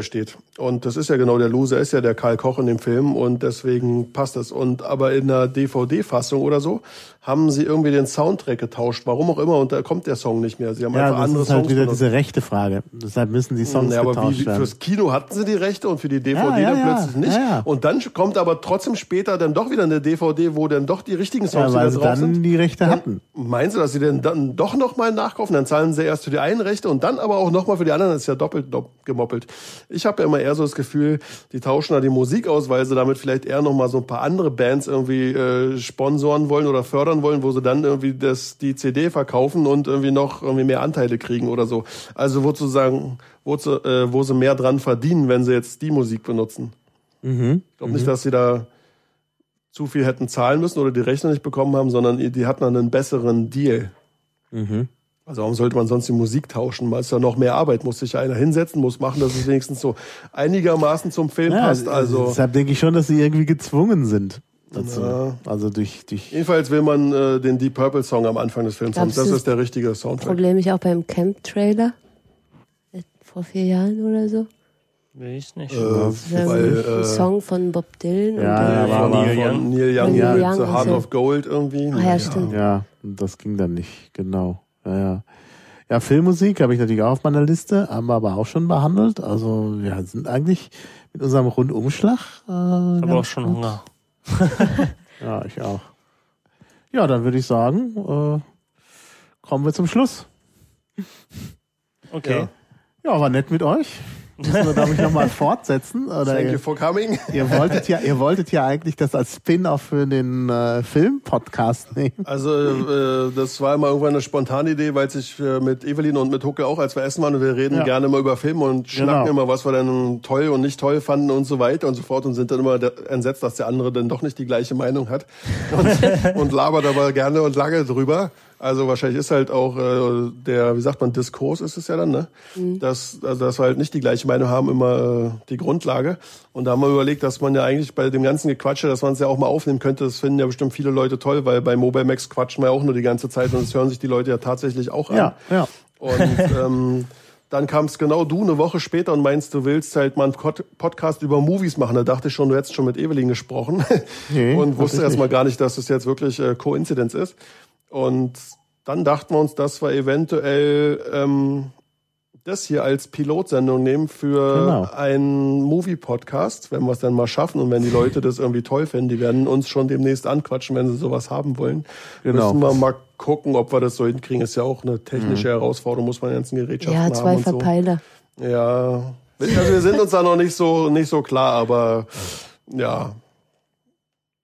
steht. Und das ist ja genau der Loser, ist ja der Karl Koch in dem Film und deswegen passt das. Und aber in der DVD-Fassung oder so haben sie irgendwie den Soundtrack getauscht, warum auch immer, und da kommt der Song nicht mehr. Sie haben ja, einfach das andere ist halt Songs wieder diese rechte Frage. Deshalb müssen die Songs Ja, aber getauscht wie, werden. fürs Kino hatten sie die Rechte und für die DVD Ja, ja, dann plötzlich nicht. Und dann kommt aber trotzdem später dann doch wieder eine DVD, wo dann doch die richtigen Songs ja, weil wieder sie drauf dann sind. die Rechte hatten. Meinen Sie, dass sie denn dann doch nochmal nachkaufen? Dann zahlen sie erst für die einen Rechte und dann aber auch nochmal für die anderen. Das ist ja doppelt dopp- gemoppelt. Ich habe ja immer eher so das Gefühl, die tauschen da die Musik aus, weil sie damit vielleicht eher nochmal so ein paar andere Bands irgendwie äh, sponsoren wollen oder fördern wollen, wo sie dann irgendwie das, die CD verkaufen und irgendwie noch irgendwie mehr Anteile kriegen oder so. Also wo sozusagen, wo, sie, äh, wo sie mehr dran verdienen, wenn sie jetzt die Musik benutzen. Mhm. Ich glaube nicht, dass sie da zu viel hätten zahlen müssen oder die Rechnung nicht bekommen haben, sondern die hatten dann einen besseren Deal. Mhm. Also warum sollte man sonst die Musik tauschen? Weil es ja noch mehr Arbeit, muss sich ja einer hinsetzen, muss machen, dass es wenigstens so einigermaßen zum Film Ja, passt. Also deshalb denke ich schon, dass sie irgendwie gezwungen sind dazu. Ja. Also durch, durch jedenfalls will man äh, den Deep Purple Song am Anfang des Films haben. Das ist der richtige Soundtrack. Problem ich auch beim Camp-Trailer. Vor vier Jahren oder so. Ich nicht. Äh, Ja, weil, ein äh, Song von Bob Dylan. Ja, und, ja, äh, war von, Neil Young, Neil Young Neil Young The Heart ja- of Gold irgendwie. Ah, ja, stimmt. Ja, das ging dann nicht, genau. Ja, ja. ja Filmmusik habe ich natürlich auch auf meiner Liste, haben wir aber auch schon behandelt. Also wir sind eigentlich mit unserem Rundumschlag. Äh, Aber ganz auch schon gut. Hunger. Ja, ich auch. Ja, dann würde ich sagen, äh, kommen wir zum Schluss. Okay. Ja, war nett mit euch. Müssen wir, glaube ich, nochmal fortsetzen. Oder Thank you ihr, for coming. ihr wolltet ja, ihr wolltet ja eigentlich das als Spin-off für den äh, Film-Podcast nehmen. Also äh, das war immer irgendwann eine spontane Idee, weil sich äh, mit Evelyn und mit Hucke auch, als wir essen waren, und wir reden Ja. gerne immer über Filme und schnacken Genau. immer, was wir dann toll und nicht toll fanden und so weiter und so fort und sind dann immer entsetzt, dass der andere dann doch nicht die gleiche Meinung hat und, und labert aber gerne und lange drüber. Also wahrscheinlich ist halt auch äh, der, wie sagt man, Diskurs ist es ja dann, ne? Dass, also, dass wir halt nicht die gleiche Meinung haben, immer äh, die Grundlage. Und da haben wir überlegt, dass man ja eigentlich bei dem ganzen Gequatsche, dass man es ja auch mal aufnehmen könnte. Das finden ja bestimmt viele Leute toll, weil bei Mobile Max quatschen wir ja auch nur die ganze Zeit und das hören sich die Leute ja tatsächlich auch an. Ja, ja. Und ähm, dann kam es genau du eine Woche später und meinst, du willst halt mal einen Pod- Podcast über Movies machen. Da dachte ich schon, du hättest schon mit Evelyn gesprochen Nee, und wusste ich erst mal nicht. gar nicht, dass es jetzt wirklich äh, Koinzidenz ist. Und dann dachten wir uns, dass wir eventuell ähm, das hier als Pilotsendung nehmen für Genau. einen Movie-Podcast, wenn wir es dann mal schaffen und wenn die Leute das irgendwie toll finden, die werden uns schon demnächst anquatschen, wenn sie sowas haben wollen. Genau. Müssen wir mal gucken, ob wir das so hinkriegen. Ist ja auch eine technische Herausforderung, muss man die ganzen Gerätschaften ja, haben zwei und so. Verpeiler. Ja, also wir sind uns da noch nicht so nicht so klar, aber ja,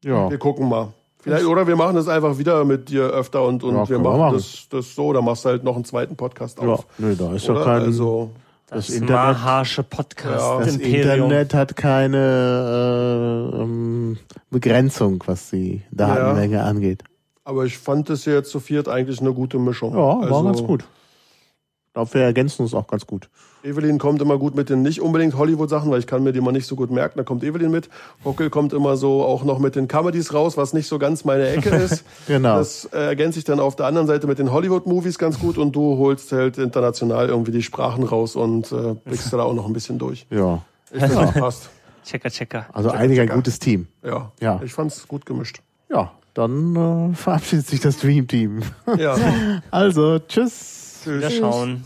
Ja. wir gucken mal. Vielleicht, oder wir machen das einfach wieder mit dir öfter und, und Ja, wir machen machen. das, das so, dann machst du halt noch einen zweiten Podcast Ja, auf. nö, da ist ja Oder? kein. also, das Das, Internet- maharsche Ja. das. Internet hat keine äh, ähm, Begrenzung, was die Datenmenge angeht. aber ich fand das hier jetzt zu viert eigentlich eine gute Mischung. Ja, war also, ganz gut. Ich glaube, wir ergänzen uns auch ganz gut. Evelyn kommt immer gut mit den nicht unbedingt Hollywood-Sachen, weil ich kann mir die mal nicht so gut merken. Da kommt Evelyn mit. Hockel kommt immer so auch noch mit den Comedies raus, was nicht so ganz meine Ecke ist. Genau. Das äh, ergänzt sich dann auf der anderen Seite mit den Hollywood-Movies ganz gut und du holst halt international irgendwie die Sprachen raus und äh, blickst da auch noch ein bisschen durch. Ja. Ich finde, das passt. Checker, checker. Also Checker, eigentlich ein gutes Team. Ja, Ja. ich fand's gut gemischt. Ja, dann äh, verabschiedet sich das Dream Team. Ja, Also, tschüss. tschüss. Wieder schauen.